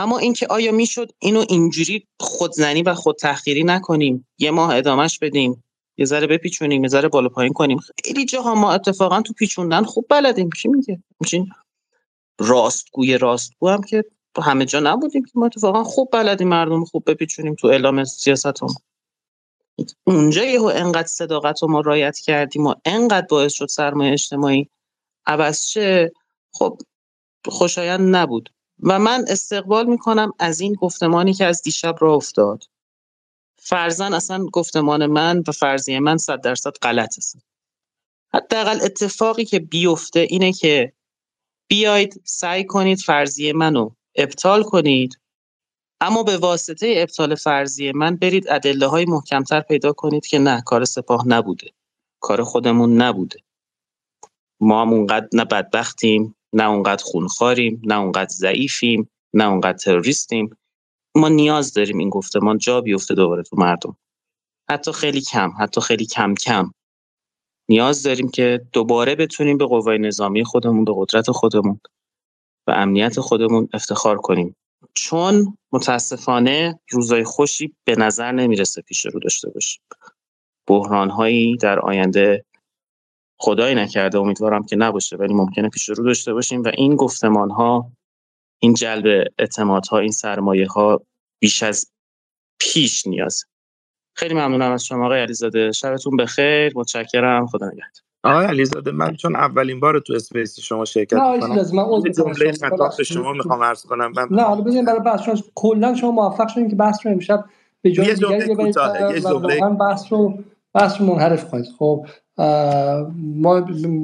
F: اما اینکه آیا می‌شد اینو اینجوری خودزنی و خود تحقیری نکنیم؟ یه ماه ادامش بدیم. یه ذره بپیچونیم یه ذره بالا پایین کنیم. خیلی جاها ما اتفاقا تو پیچوندن خوب بلدیم. چی میگه؟ میشین راستگوی راستگو هم که همه جا نبودیم که ما اتفاقا خوب بلدیم مردم خوب بپیچونیم تو اعلام سیاست هم. اونجا یهو انقدر صداقت رو ما رایت کردیم و انقدر باعث شد سرمایه اجتماعی عوض شه خب خوشایند نبود. و من استقبال می‌کنم از این گفتمانی که از دیشب را افتاد. فرزن اصلا گفتمان من و فرضیه من صد درصد غلط است. حداقل اتفاقی که بیفته اینه که بیاید سعی کنید فرضیه منو ابطال کنید اما به واسطه ابطال فرضیه من برید ادله های محکمتر پیدا کنید که نه کار سپاه نبوده. کار خودمون نبوده. ما هم اونقدر نه بدبختیم. نه اونقدر خونخاریم نه اونقدر ضعیفیم نه اونقدر تروریستیم. ما نیاز داریم این گفتمان جا بیفته دوباره تو مردم. حتی خیلی کم حتی خیلی کم کم. نیاز داریم که دوباره بتونیم به قوای نظامی خودمون به قدرت خودمون و امنیت خودمون افتخار کنیم. چون متاسفانه روزای خوشی به نظر نمی‌رسه پیش رو داشته باشیم. بحران در آینده خدایی نکرده امیدوارم که نباشه ولی ممکنه پیش رو داشته باشیم. و این گفتمان ها این جلب اعتمادها این سرمایه ها بیش از پیش نیاز. خیلی ممنونم از شما آقای علیزاده. شبتون بخیر. متشکرم. خدا نگهدار.
R: آقای علیزاده من چون اولین بار تو اسپیس شما شرکت
A: می‌کنم نه من
R: جمله خطاب به شما می‌خوام عرض کنم. من
A: نه حالا بزنین برای بحث شما کلا شما موفق شدین که بحث رو امشب به جای دیگری ببرید و بحث رو بحث منحرف کنید. خب ما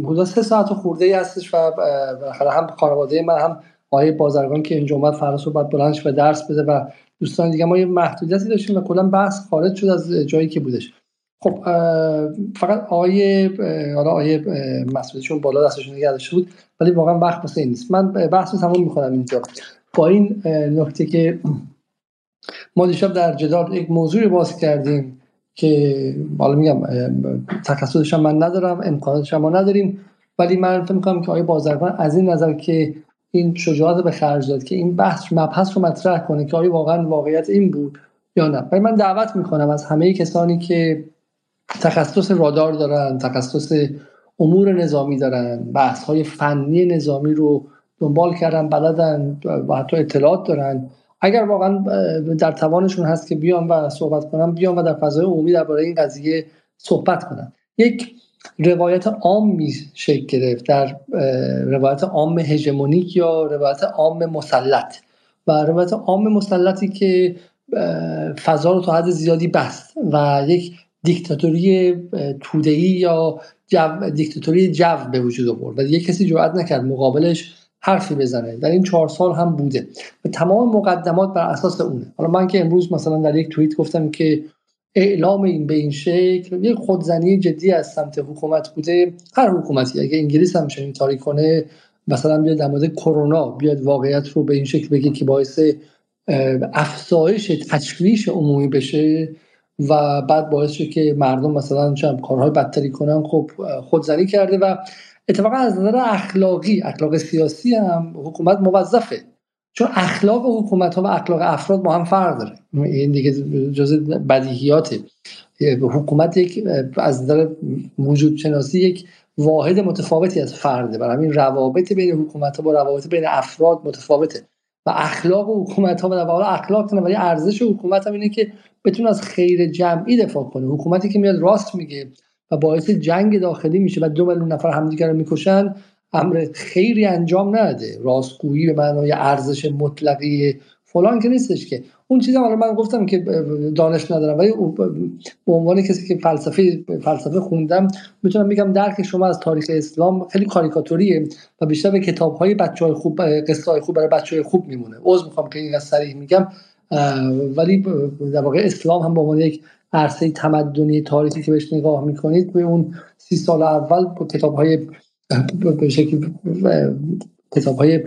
A: حدود سه ساعت خورده ای هستش و بالاخره هم خانواده من هم آقای بازرگان که اینجا اومد فردا صحبت بلندش و درس بده و دوستان دیگه ما یه محدودیتی داشتیم و کلا بحث خارج شد از جایی که بودش. خب فقط آقای حالا آقای مسئولیتشون بالا دستشون نگه داشته بود ولی واقعا وقت واسه این نیست. من بحث رو تمام می‌کنم اینجا. با این نکته که ما دیشب در جدال یک موضوع باز کردیم. که حالا میگم تخصصش من ندارم امکاناتش ما نداریم. ولی من فکر می‌کنم که آقای بازرگان از این نظر که این شجاعت به خرج داد که این بحث مبحث رو مطرح کنه که آیا واقعا واقعیت این بود یا نه. ولی من دعوت می‌کنم از همه کسانی که تخصص رادار دارن تخصص امور نظامی دارن بحث های فنی نظامی رو دنبال کردن بلدن و حتی اطلاعات دارن. اگر واقعا در توانشون هست که بیان و صحبت کنن بیان و در فضای عمومی درباره این قضیه صحبت کنن. یک روایت عامی شکل گرفت در روایت عام هژمونیک یا روایت عام مسلط. و روایت عام مسلطی که فضا رو تا حد زیادی بست و یک دیکتاتوری تودهی یا جو، دیکتاتوری جو به وجود آورد. و یک کسی جرأت نکرد مقابلش حرفی بزنه. در این چهار سال هم بوده. و تمام مقدمات بر اساس اونه. حالا من که امروز مثلا در یک توییت گفتم که اعلام این به این شکل یک خودزنی جدی از سمت حکومت بوده. هر حکومتی اگه انگلیس هم چنین تاریک کنه مثلا بیاد در مورد کرونا بیاد واقعیت رو به این شکل بگه که باعث افزایش تشویش عمومی بشه و بعد باعث شد که مردم مثلا چند کارهای بدتری کنن. خب خودزنی کرده و اتفاقا از نظر اخلاقی اخلاق سیاسی هم حکومت موظفه. چون اخلاق حکومت ها و اخلاق افراد با هم فرق داره. این دیگه جز بدیهیاته. حکومت یک از نظر وجود شناسی یک واحد متفاوتی از فرده برای همین روابط بین حکومت ها با روابط بین افراد متفاوته. و اخلاق حکومت ها و در اخلاق ولی ارزش حکومت هم اینه که بتونه از خیر جمعی دفاع کنه. حکومتی که میاد راست میگه و باعث جنگ داخلی میشه و دو میلیون نفر همدیگر رو می‌کشن امر خیری انجام نده. راستگویی به معنای ارزش مطلقی فلان که نیستش که. اون چیزا حالا من گفتم که دانش ندارم ولی به عنوان کسی که فلسفه فلسفه خوندم می‌تونم بگم درک شما از تاریخ اسلام خیلی کاریکاتوریه و بیشتر به کتاب های خوب قصه های خوب برای بچه های خوب میمونه. عذر می‌خوام که این صریح میگم ولی در واقع اسلام هم به عنوان یک عرصه تمدنی تاریخی که بهش نگاه می‌کنید به اون سی سال اول با کتاب های به شکل کتاب های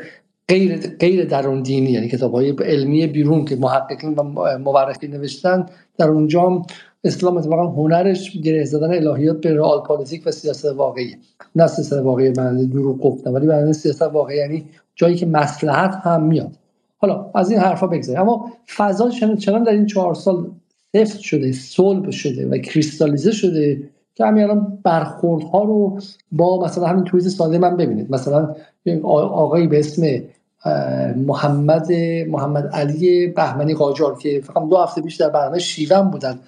A: غیر غیر درون دینی یعنی کتاب های علمی بیرون که محققین و مورخین نوشتن در اونجا اسلام اتفاقا هنرش گره زدن الهیات به رئال پالیتیک و سیاست واقعی. نه سیاست واقعی معنی دروغ گفتم ولی معنی سیاست واقعی یعنی جایی که مسلحت هم میاد. حالا از این حرفا بگذاریم اما فضا چنان در این چهار سال سفت شده صلب شده و کریستالیزه شده که همین الان برخوردها رو با مثلا همین تویز ساده من ببینید. مثلا آقایی به اسم محمد محمد علی بهمنی قاجار که فقط دو هفته پیش در برنامه شیون بودن.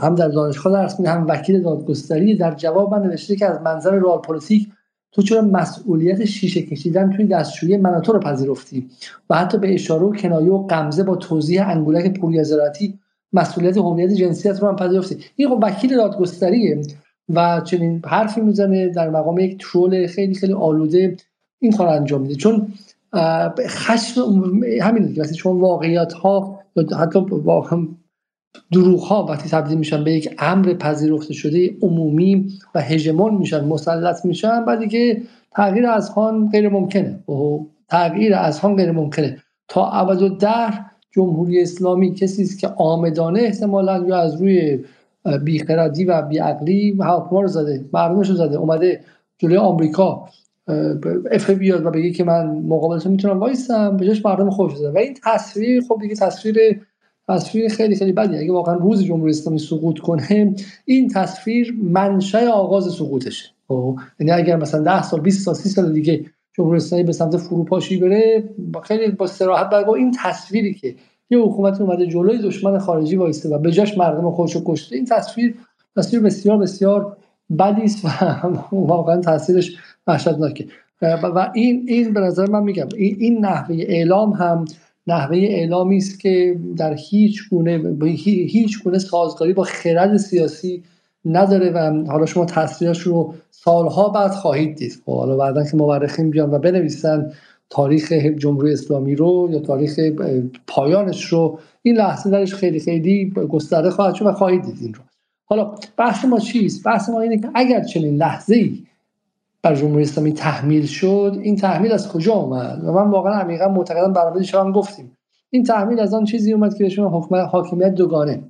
A: هم در دانشگاه درس هم وکیل دادگستری. در جواب من نوشته که از منظر رئال پلیتیک تو چرا مسئولیت شیشه کشیدن توی دستشویی من رو پذیرفتی؟ و حتی به اشاره و کنایه و غمزه با توضیح انگولک پولی زراعتی مسئولیت هویت جنسیت رو هم پذیرفتی این خب وکیل دادگستریه و چنین حرفی می‌زنه در مقام یک troll خیلی خیلی آلوده این کار انجام میده. چون خشم همین وقتی چون واقعیت ها حتی واقعا دروغ ها وقتی تبدیل میشن به یک امر پذیرفته شده عمومی و هژمون میشن مسلط میشن بعد که تغییر از غیر ممکنه. تغییر از غیر ممکنه. تا عوض و در جمهوری اسلامی کسی است که آمدانه احتمالا یا از روی بیخردی و بیعقلی هواپیما رو زده مردمش رو زده اومده جلوی آمریکا اف بیاد و بگه که من مقابلتون می‌تونم وایسم به جاش مردم خوش زده و این تصویر خب دیگه تصویر تصویر خیلی خیلی بدی اگه واقعا روز جمهوری اسلامی سقوط کنه این تصویر منشأ آغاز سقوطشه. خب یعنی اگر مثلا 10 سال 20 سال 30 سال دیگه جمهوری به سمت فروپاشی بره با خیلی با صراحت با این تصویری که یه حکومت اومده جلوی دشمن خارجی وایسته و به جاش مردم خودش کشته این تصویر تصویر بسیار بسیار بدی است و واقعا تاثیرش وحشتناکه. و این این به نظر من میگم این نحوه اعلام هم نحوه اعلامی است که در هیچ گونه هیچ گونه سازگاری با خرد سیاسی نداره و حالا شما تصویرش رو سالها بعد خواهید دید. خب حالا بعدا که مورخین بیان و بنویسن تاریخ جمهوری اسلامی رو یا تاریخ پایانش رو این لحظه درش خیلی خیلی گسترده خواهد شد و خواهید دید این رو. حالا بحث ما چیست؟ بحث ما اینه که اگر چنین لحظه ای بر جمهوری اسلامی تحمیل شد این تحمیل از کجا اومد؟ و من واقعا عمیقا معتقدم برنامه شما گفتیم. این تحمیل از آن چیزی اومد که حکومت حاکمیت دوگانه.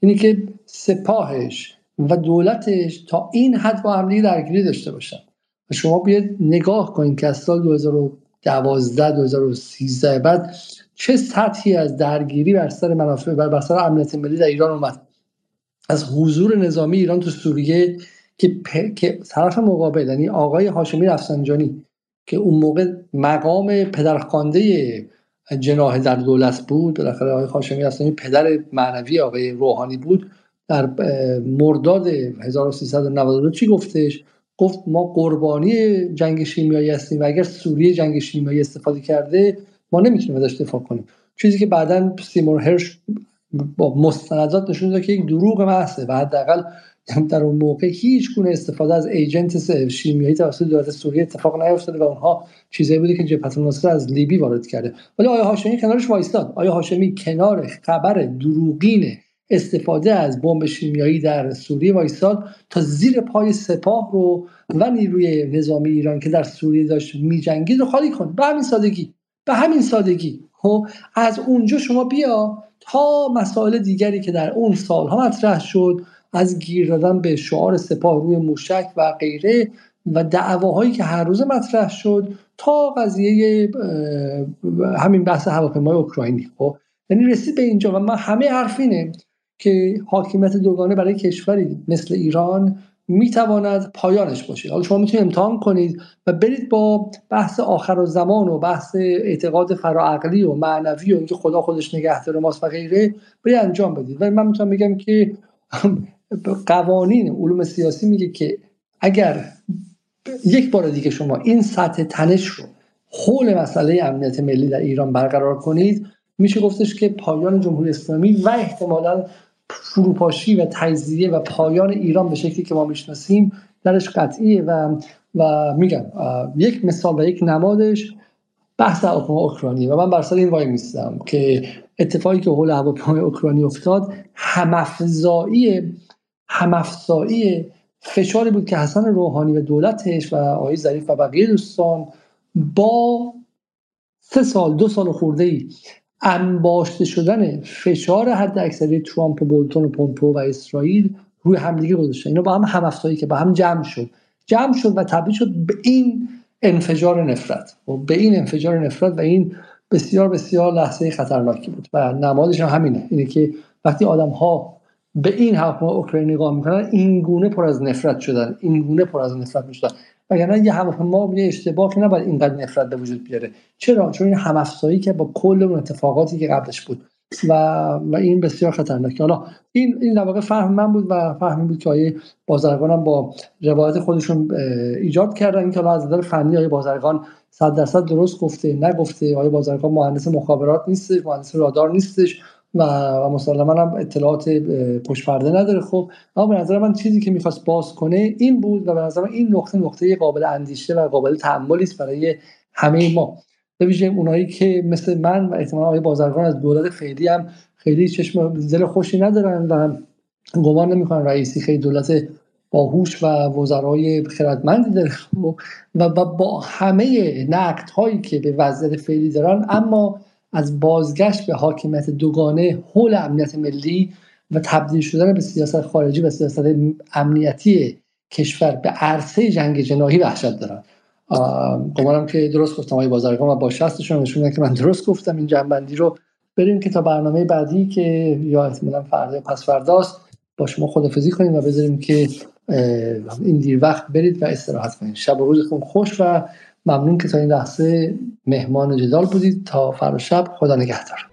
A: اینی که سپاهش و دولتش تا این حد با هم درگیری داشته باشن و شما بیاید نگاه کنید که از سال 2012 2013 بعد چه سطحی از درگیری بر سر منافع بر سر امنیت ملی در ایران اومد از حضور نظامی ایران تو سوریه که. که طرف مقابل یعنی آقای هاشمی رفسنجانی که اون موقع مقام پدرخوانده جناح در دولت بود بالاخره آقای هاشمی رفسنجانی پدر معنوی آقای روحانی بود در مرداد 1392 چی گفتش؟ گفت ما قربانی جنگ شیمیایی هستیم و اگر سوریه جنگ شیمیایی استفاده کرده ما نمی‌تونیم ازش دفاع کنیم. چیزی که بعدا سیمور هرش با مستندات نشون داد که یک دروغ محضه و حداقل در اون موقع هیچ گونه استفاده از ایجنت شیمیایی توسط دولت سوریه اتفاق نیفتاده و اونها چیزایی بوده که جبهت النصره از لیبی وارد کرده. ولی آیا هاشمی کنارش وایستاد؟ آیا هاشمی کنار خبر دروغین استفاده از بمب شیمیایی در سوریه وایستاد تا زیر پای سپاه رو و نیروی نظامی ایران که در سوریه داشت میجنگید رو خالی کن. به همین سادگی. به همین سادگی. خب از اونجا شما بیا تا مسائل دیگری که در اون سالها مطرح شد از گیر دادن به شعار سپاه روی موشک و غیره و دعواهایی که هر روز مطرح شد تا قضیه همین بحث هواپیمای اوکراینی. خب یعنی رسید به اینجا و من همه حرف اینه. که حاکمیت دوگانه برای کشوری مثل ایران می‌تواند پایانش باشه. حالا شما می‌تونید امتحان کنید و برید با بحث آخر و زمان و بحث اعتقاد فراعقلی و معنوی و اینکه خدا خودش نگهدار ماست و غیره برید انجام بدید. ولی من می‌تونم بگم که قوانین علوم سیاسی میگه که اگر یک بار دیگه شما این سطح تنش رو حول مسئله امنیت ملی در ایران برقرار کنید میشه گفتش که پایان جمهوری اسلامی و احتمالا فروپاشی و تجزیه و پایان ایران به شکلی که ما می‌شناسیم درش قطعیه و و میگم یک مثال و یک نمادش بحث هواپیما اوکراینی و من بر سر این وای میستم که اتفاقی که حول هواپیمای اوکراینی افتاد همافزایی همافزایی فشاری بود که حسن روحانی و دولتش و آقای ظریف و بقیه دوستان با سه سال دو سال خورده ای انباشته شدن فشار حد اکثری ترامپ و بولتون و پومپو و اسرائیل روی همدیگه گذاشتن. اینا با هم هم که با هم جمع شد. جمع شد و تبدیل شد به این انفجار نفرت. و به این انفجار نفرت و این بسیار بسیار لحظه خطرناکی بود. و نمادش هم همینه. اینه که وقتی آدم ها به این هواپیما اوکراین نگاه می‌کنن این گونه پر از نفرت شدن. این گونه پر از نفرت می‌شدن وگرنه یه هواپیما یه اشتباه که نباید اینقدر نفرت به وجود بیاره. چرا؟ چون این همافزایی که با کل اون اتفاقاتی که قبلش بود. و, و این بسیار خطرناکه حالا این این در واقع فهم من بود و فهمی بود که آیه بازرگان با روایت خودشون ایجاد کردن. اینکه حالا از نظر فنی آیه بازرگان صد درصد درست گفته نگفته. آیه بازرگان مهندس مخابرات نیستش مهندس رادار نیستش. و, مسلما هم اطلاعات پشت پرده نداره. خب اما به نظر من چیزی که می‌خواست باز کنه این بود و به نظر من این نقطه نقطه قابل اندیشه و قابل تحملی است برای همه ما. به اونایی که مثل من و احتمالا آقای بازرگان از دولت خیلی هم خیلی چشم دل خوشی ندارن و گمان نمی‌کنن. رئیسی خیلی دولت باهوش و وزرای خردمندی داره. خب، و با همه نقد هایی که به وضعیت فعلی دارن اما از بازگشت به حاکمیت دوگانه حول امنیت ملی و تبدیل شدن به سیاست خارجی و سیاست امنیتی کشور به عرصه جنگ جناحی وحشت دارن. گمانم که درست گفتم های بازرگان و با شستشون نشون که من درست گفتم این جنبندی رو. بریم که تا برنامه بعدی که یا احتمالا فردا پس فرداست با شما خدافزی کنیم و بذاریم که این دیر وقت برید و استراحت کنید. شب و روزتون خوش و ممنون که تا این لحظه مهمان جدال بودید. تا فردا شب خدا نگهدار.